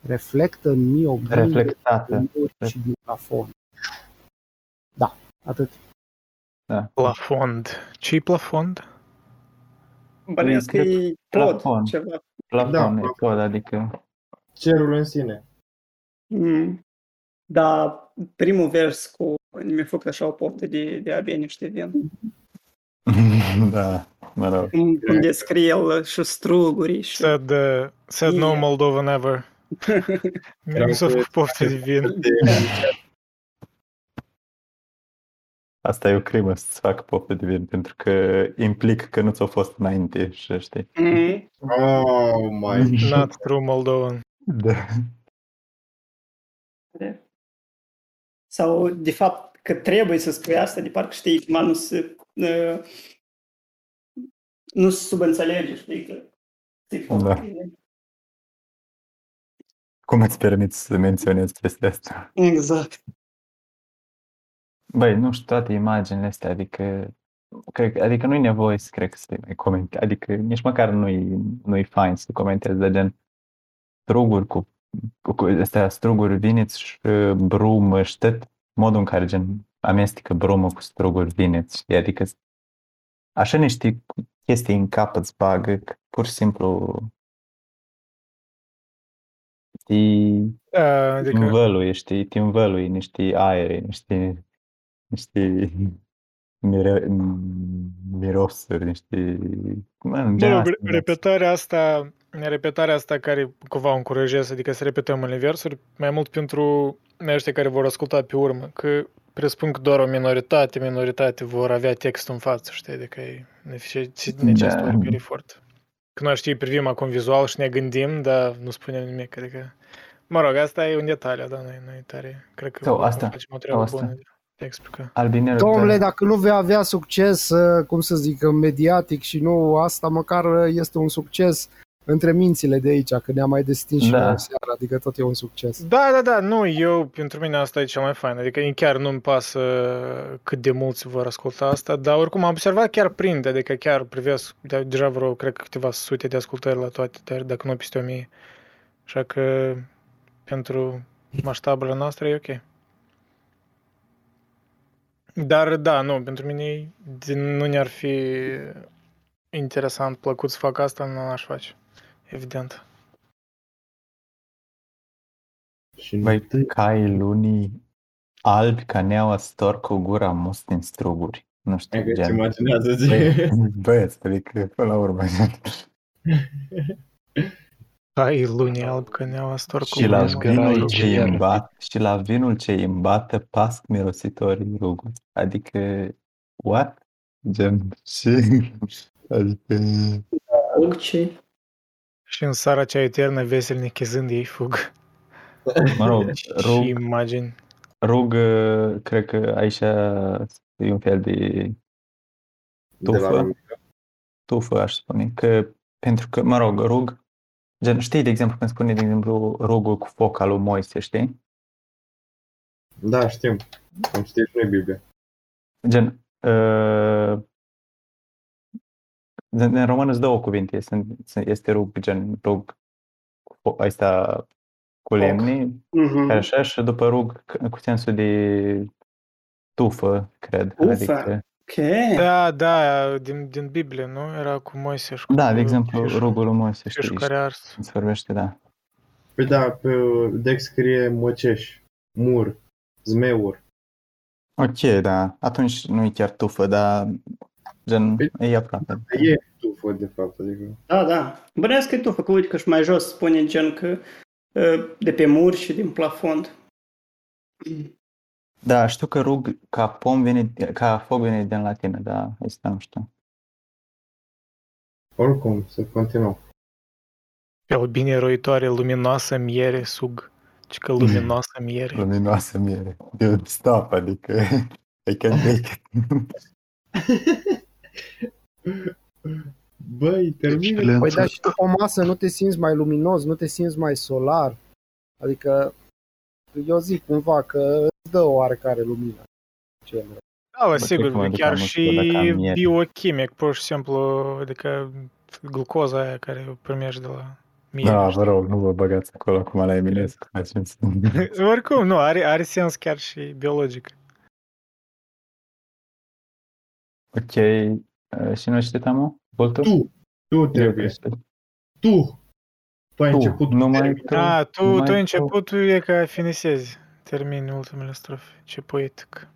Reflectă în mii oglinde, Reflectată. din muri și din plafon. Da, atât. Da. Plafond. ce plafond? Bănuiesc că e pod, Plafon. ceva. Plafon, Da, e plafon. pod, adică... Cerul în sine. Mm. Da, primul vers cu mi-a făcut așa o poftă de, de a bea niște vin. da, mă rog. Cum, cum descrie el și struguri și... Said, uh, said no Yeah. Moldovan ever. Mi s-a făcut poftă de vin. Asta e o crimă să-ți facă poftă de vin, pentru că implic că nu ți-a fost înainte și știi. Mm. Oh my Not true Moldovan. Da. Sau, de fapt, că trebuie să spui asta, de parcă știi, cum nu se... Uh, nu se subînțelege, știi, că ți Da. Cum îți permiți să menționezi chestia asta? Exact. Băi, nu știu, toate imaginile astea, adică, cred, că- adică nu-i nevoie să cred că să le mai comentezi, adică nici măcar nu-i, nu-i fain să comentezi de gen struguri cu, cu, cu astea struguri viniți și brumă și tot modul în care gen amestecă bromul cu struguri vineți, știi? Adică așa niște chestii în cap îți bagă, că pur și simplu te, Da, te adică, învăluie, știi? Te învăluie niște aere, niște, niște mire, mirosuri, niște... Mă, în mă genul rog, ăsta, repetarea asta, repetarea asta care cumva încurajează, adică să repetăm în versuri, mai mult pentru ăștia care vor asculta pe urmă, că presupun că doar o minoritate, minoritate vor avea textul în față, știi, adică e necesită Da. da. efort. Că noi știi, privim acum vizual și ne gândim, dar nu spunem nimic, adică... Mă rog, asta e un detaliu, da, noi, noi tare. Cred că Sau vom asta, face o treabă sau asta. bună de a explica. Albinele Domnule, tale- dacă nu vei avea succes, uh, cum să zic, mediatic și nu asta, măcar uh, este un succes între mințile de aici, că ne-am mai destins și Da. noi seara, adică tot e un succes. Da, da, da, nu, eu, pentru mine asta e cel mai fain, adică chiar nu-mi pasă cât de mulți vor asculta asta, dar oricum am observat chiar prinde, adică chiar privesc de- deja vreo, cred că câteva sute de ascultări la toate, dar dacă nu peste o mie. Așa că pentru maștabele noastre e ok. Dar da, nu, pentru mine din- nu ne-ar fi interesant, plăcut să fac asta, nu aș face. Evident. Băi, cai lunii albi ca neaua stor cu gura mus din struguri. Nu știu, Hai că gen. îți imaginează-ți. Băi, Băieți, adică până la urmă. Ai lunii alb că ne-au astor cu Și la gura. vinul ce îi ger. îmbat, și la vinul ce îi îmbată pasc mirositorii ruguri. Adică, what? Gen, și... Adică... Rug ce? Și în seara cea eternă, vesel nechizând, ei fug. Mă rog, Și rug, imagini. rug, uh, cred că aici e un fel de De la tufă. Romica. Tufă, aș spune. Că, pentru că, mă rog, rug, gen, știi, de exemplu, când spune, de exemplu, rugul cu foc al lui Moise, știi? Da, știm. Am citit și noi Biblia. Gen, uh, gen, în română îți două cuvinte. Este, este rug, gen, rug cu fo- ăsta cu lemne, Mhm. așa, și după rug c- cu sensul de tufă, cred. Tufă? Adică, Ok. Da, da, din, din Biblie, nu? Era cu Moise și cu da, de exemplu, fișul- rugul lui Moise, fișul știi, care a ars. se vorbește, da. Păi da, pe Dex scrie măceș, mur, zmeuri. Ok, da, atunci nu e chiar tufă, dar gen, e aproape. E tufă, de fapt, adică... Da, da. Bănuiesc că e tu, că uite că și mai jos spune gen că uh, de pe mur și din plafond. Da, știu că rug ca pom vine, ca foc vine din latină, da, asta nu știu. Oricum, să continuăm. Pe o bine roitoare, luminoasă miere, sug. Și că luminoasă miere. Luminoasă miere. Dude, stop, adică I can take it. Băi, termină. Păi Excelență. da, și după masă nu te simți mai luminos, nu te simți mai solar. Adică eu zic cumva că îți dă o oarecare lumină. Ce Da, bă, Bă, sigur, cred că mă duc chiar la și musculă ca miere. biochimic, pur și simplu, adică glucoza aia care o primești de la miere. Da, vă rog, nu vă băgați acolo acum la Eminescu. faceți. Oricum, nu, are, are sens chiar și biologic. Ok, uh, și noi știam Voltul? Tu, tu trebuie. Tu. Tu ai Tu, început numai tu. tu. Da, tu, numai tu începutul e ca finisezi. Termini ultimele strofe. Ce poetic.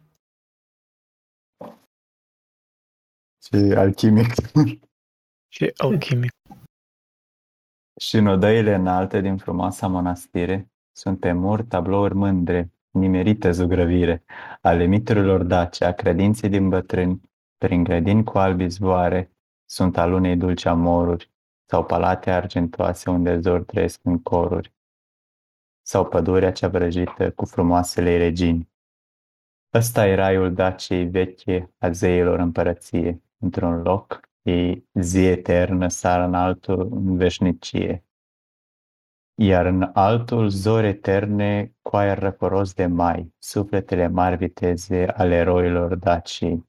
Și alchimic. Ce alchimic. Și în odăile înalte din frumoasa mănăstire sunt pe mur tablouri mândre, nimerite zugrăvire, ale miturilor dace, a credinței din bătrâni, prin grădini cu albi zvoare, sunt al unei dulci amoruri, sau palate argentoase unde zor trăiesc în coruri, sau pădurea cea vrăjită cu frumoasele ei regini. Ăsta e raiul dacei veche a zeilor împărăție, într-un loc e zi eternă sar în altul în veșnicie. Iar în altul zori eterne cu aer răcoros de mai, sufletele mari viteze ale eroilor Daciei.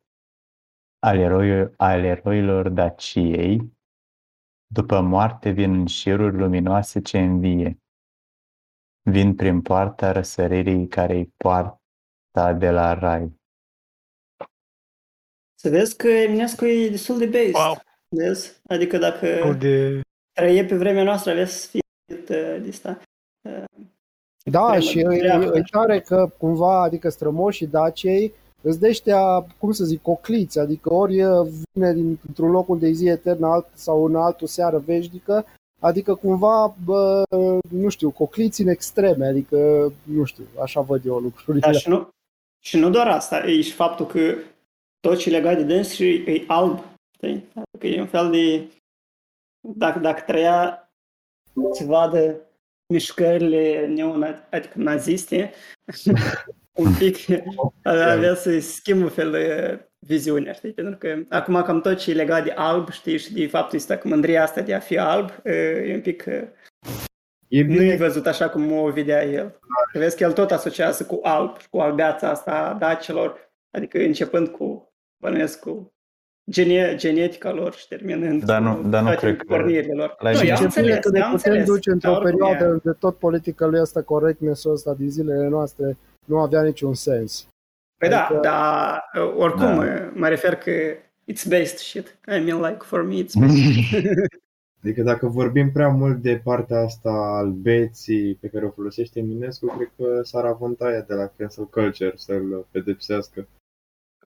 Ale, eroi, ale eroilor Daciei, după moarte vin în șiruri luminoase ce învie. Vin prin poarta răsăririi care îi poarta de la rai. Să vezi că Eminescu e destul de based. Wow. Vezi? Adică dacă Destul de... trăie pe vremea noastră, avea să fie uh, de asta. Da, Extremă și e, dreaptă. e tare că cumva, adică strămoșii Daciei, îți de ăștia, cum să zic, cocliți, adică ori e, vine dintr-un loc unde e zi eternă alt, sau în altul seară veșnică, adică cumva, bă, nu știu, cocliți în extreme, adică, nu știu, așa văd eu lucrurile. Da, și nu, și nu doar asta, e și faptul că tot ce e legat de dâns și e alb. Știi? Adică e un fel de... Dacă, dacă trăia să vadă mișcările neona, adică naziste, un pic avea să schimb un fel de viziune, știi? Pentru că acum cam tot ce e legat de alb, știi, și de faptul ăsta, că mândria asta de a fi alb, e un pic... E Nu e văzut așa cum o vedea el. Vezi că el tot asociază cu alb și cu albeața asta a dacilor, adică începând cu, bănuiesc, cu gene, genetica lor și terminând Dar nu- cu dar nu toate cred că pornirile lor. la Nu, Eminescu- eu am Ce bine înțeles, că ne eu am putem înțeles. duce într-o dar oricum e- perioadă unde tot politica lui asta correctness ăsta din zilele noastre nu avea niciun sens. Păi da, Adică- dar oricum Da. mă refer că it's based shit. I mean like for me it's based. Adică dacă vorbim prea mult de partea asta al beții pe care o folosește Eminescu, cred că s-ar avânta ea de la cancel culture să-l pedepsească.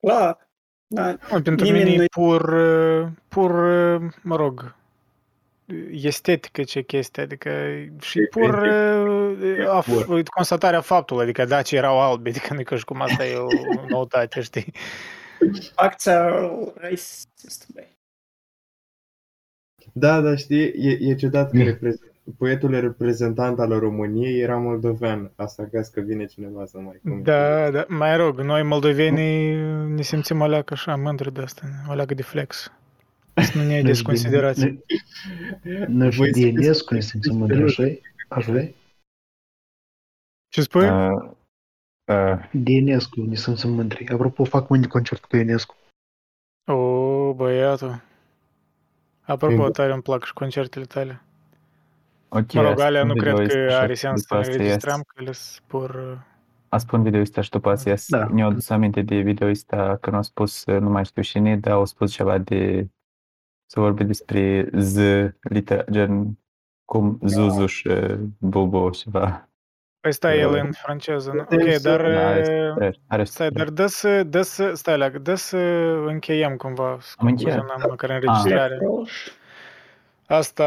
Clar. Da. Nu, pentru Nimeni mine e nu- pur, uh, pur, uh, mă rog, estetică ce chestie, adică și E pur, efectiv. uh, af, constatarea faptului, adică daci erau albi, adică nu e că și cum asta e o noutate, știi? Facts are racist, băi. Da, dar știi, e, e ciudat că reprezent, poetul reprezentant al României era moldovean. Asta caz că vine cineva să mai comente. Da, da, mai rog, noi moldovenii ne simțim o leacă așa mândri de asta, o leacă de flex. Să nu ne iei Noi desconsiderați. Noi, noi și Voi sunteți Dienescu ne simțim mândri, așa Aș vrea? Ce spui? Uh, uh, Dienescu ne simțim mândri. Apropo, fac mâine concert cu Ionescu. O, băiatul. Apropo, Bine. tare îmi plac și concertele tale. ok, Mă rog, alea spun nu cred video că ăsta are și sens să după le asta înregistrăm, ies. că le spor... uh, A spun video ăsta și după asta Da. ne-au adus aminte de video ăsta când au spus, uh, nu mai știu cine, dar au spus ceva de să vorbi despre Z, liter, gen cum Zuzu și uh, Bobo și ceva. Păi stai, el Uh, în franceză, nu? putem Ok, să- dar... Da, are uh, spre- are Stai, spre- dar dă să, dă să, stai, leac, dă să încheiem cumva, să Am încheiat. concluzionăm măcar înregistrarea. Asta,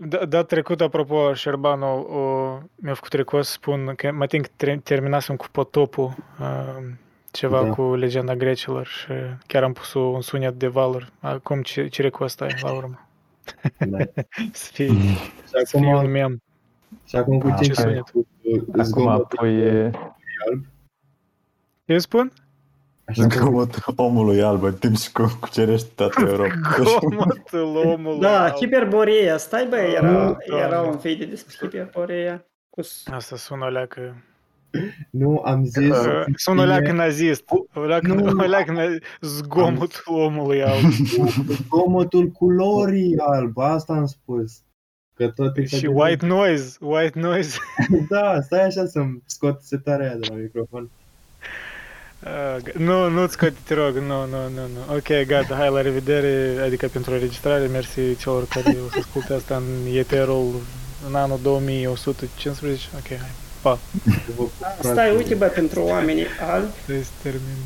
da- data trecută, apropo, Șerbanu o, mi-a făcut recunosc să spun că mă tin că tre- terminasem cu potopul, uh, ceva Da. cu legenda grecilor și chiar am pus un sunet de valuri. Acum ce, ce recunosc ai la urmă? Da. să fie, Și să fie un acum, mem. și acum cu Ah, ce ce sunet? cu Acum zgomotul apoi uh, alb? Ce spun? Așa cum zgomotul omului alb în timp și cu cucerești toată Europa. Gomotul omului. Da, alb. Hiperboreea, stai bă, era, Nu, era Doamne. un video despre Hiperboreea. Cu s- Asta sună o leacă... nu am zis Uh, sună o bine, leacă nazist. O leacă, Nu. o leacă na... zgomotul omului alb. zgomotul culorii alb, asta am spus. Că tot Și exagerez. white noise, white noise. Da, stai așa să-mi scot setarea aia de la microfon. Ah, g- Nu, nu-ți scoate, te rog, nu, nu, nu, nu. Ok, gata, hai, la revedere, adică pentru înregistrare, mersi celor care o să asculte asta în eterul în anul 2115. Ok, hai, pa. Stai, uite bă, pentru oamenii albi, Să termin.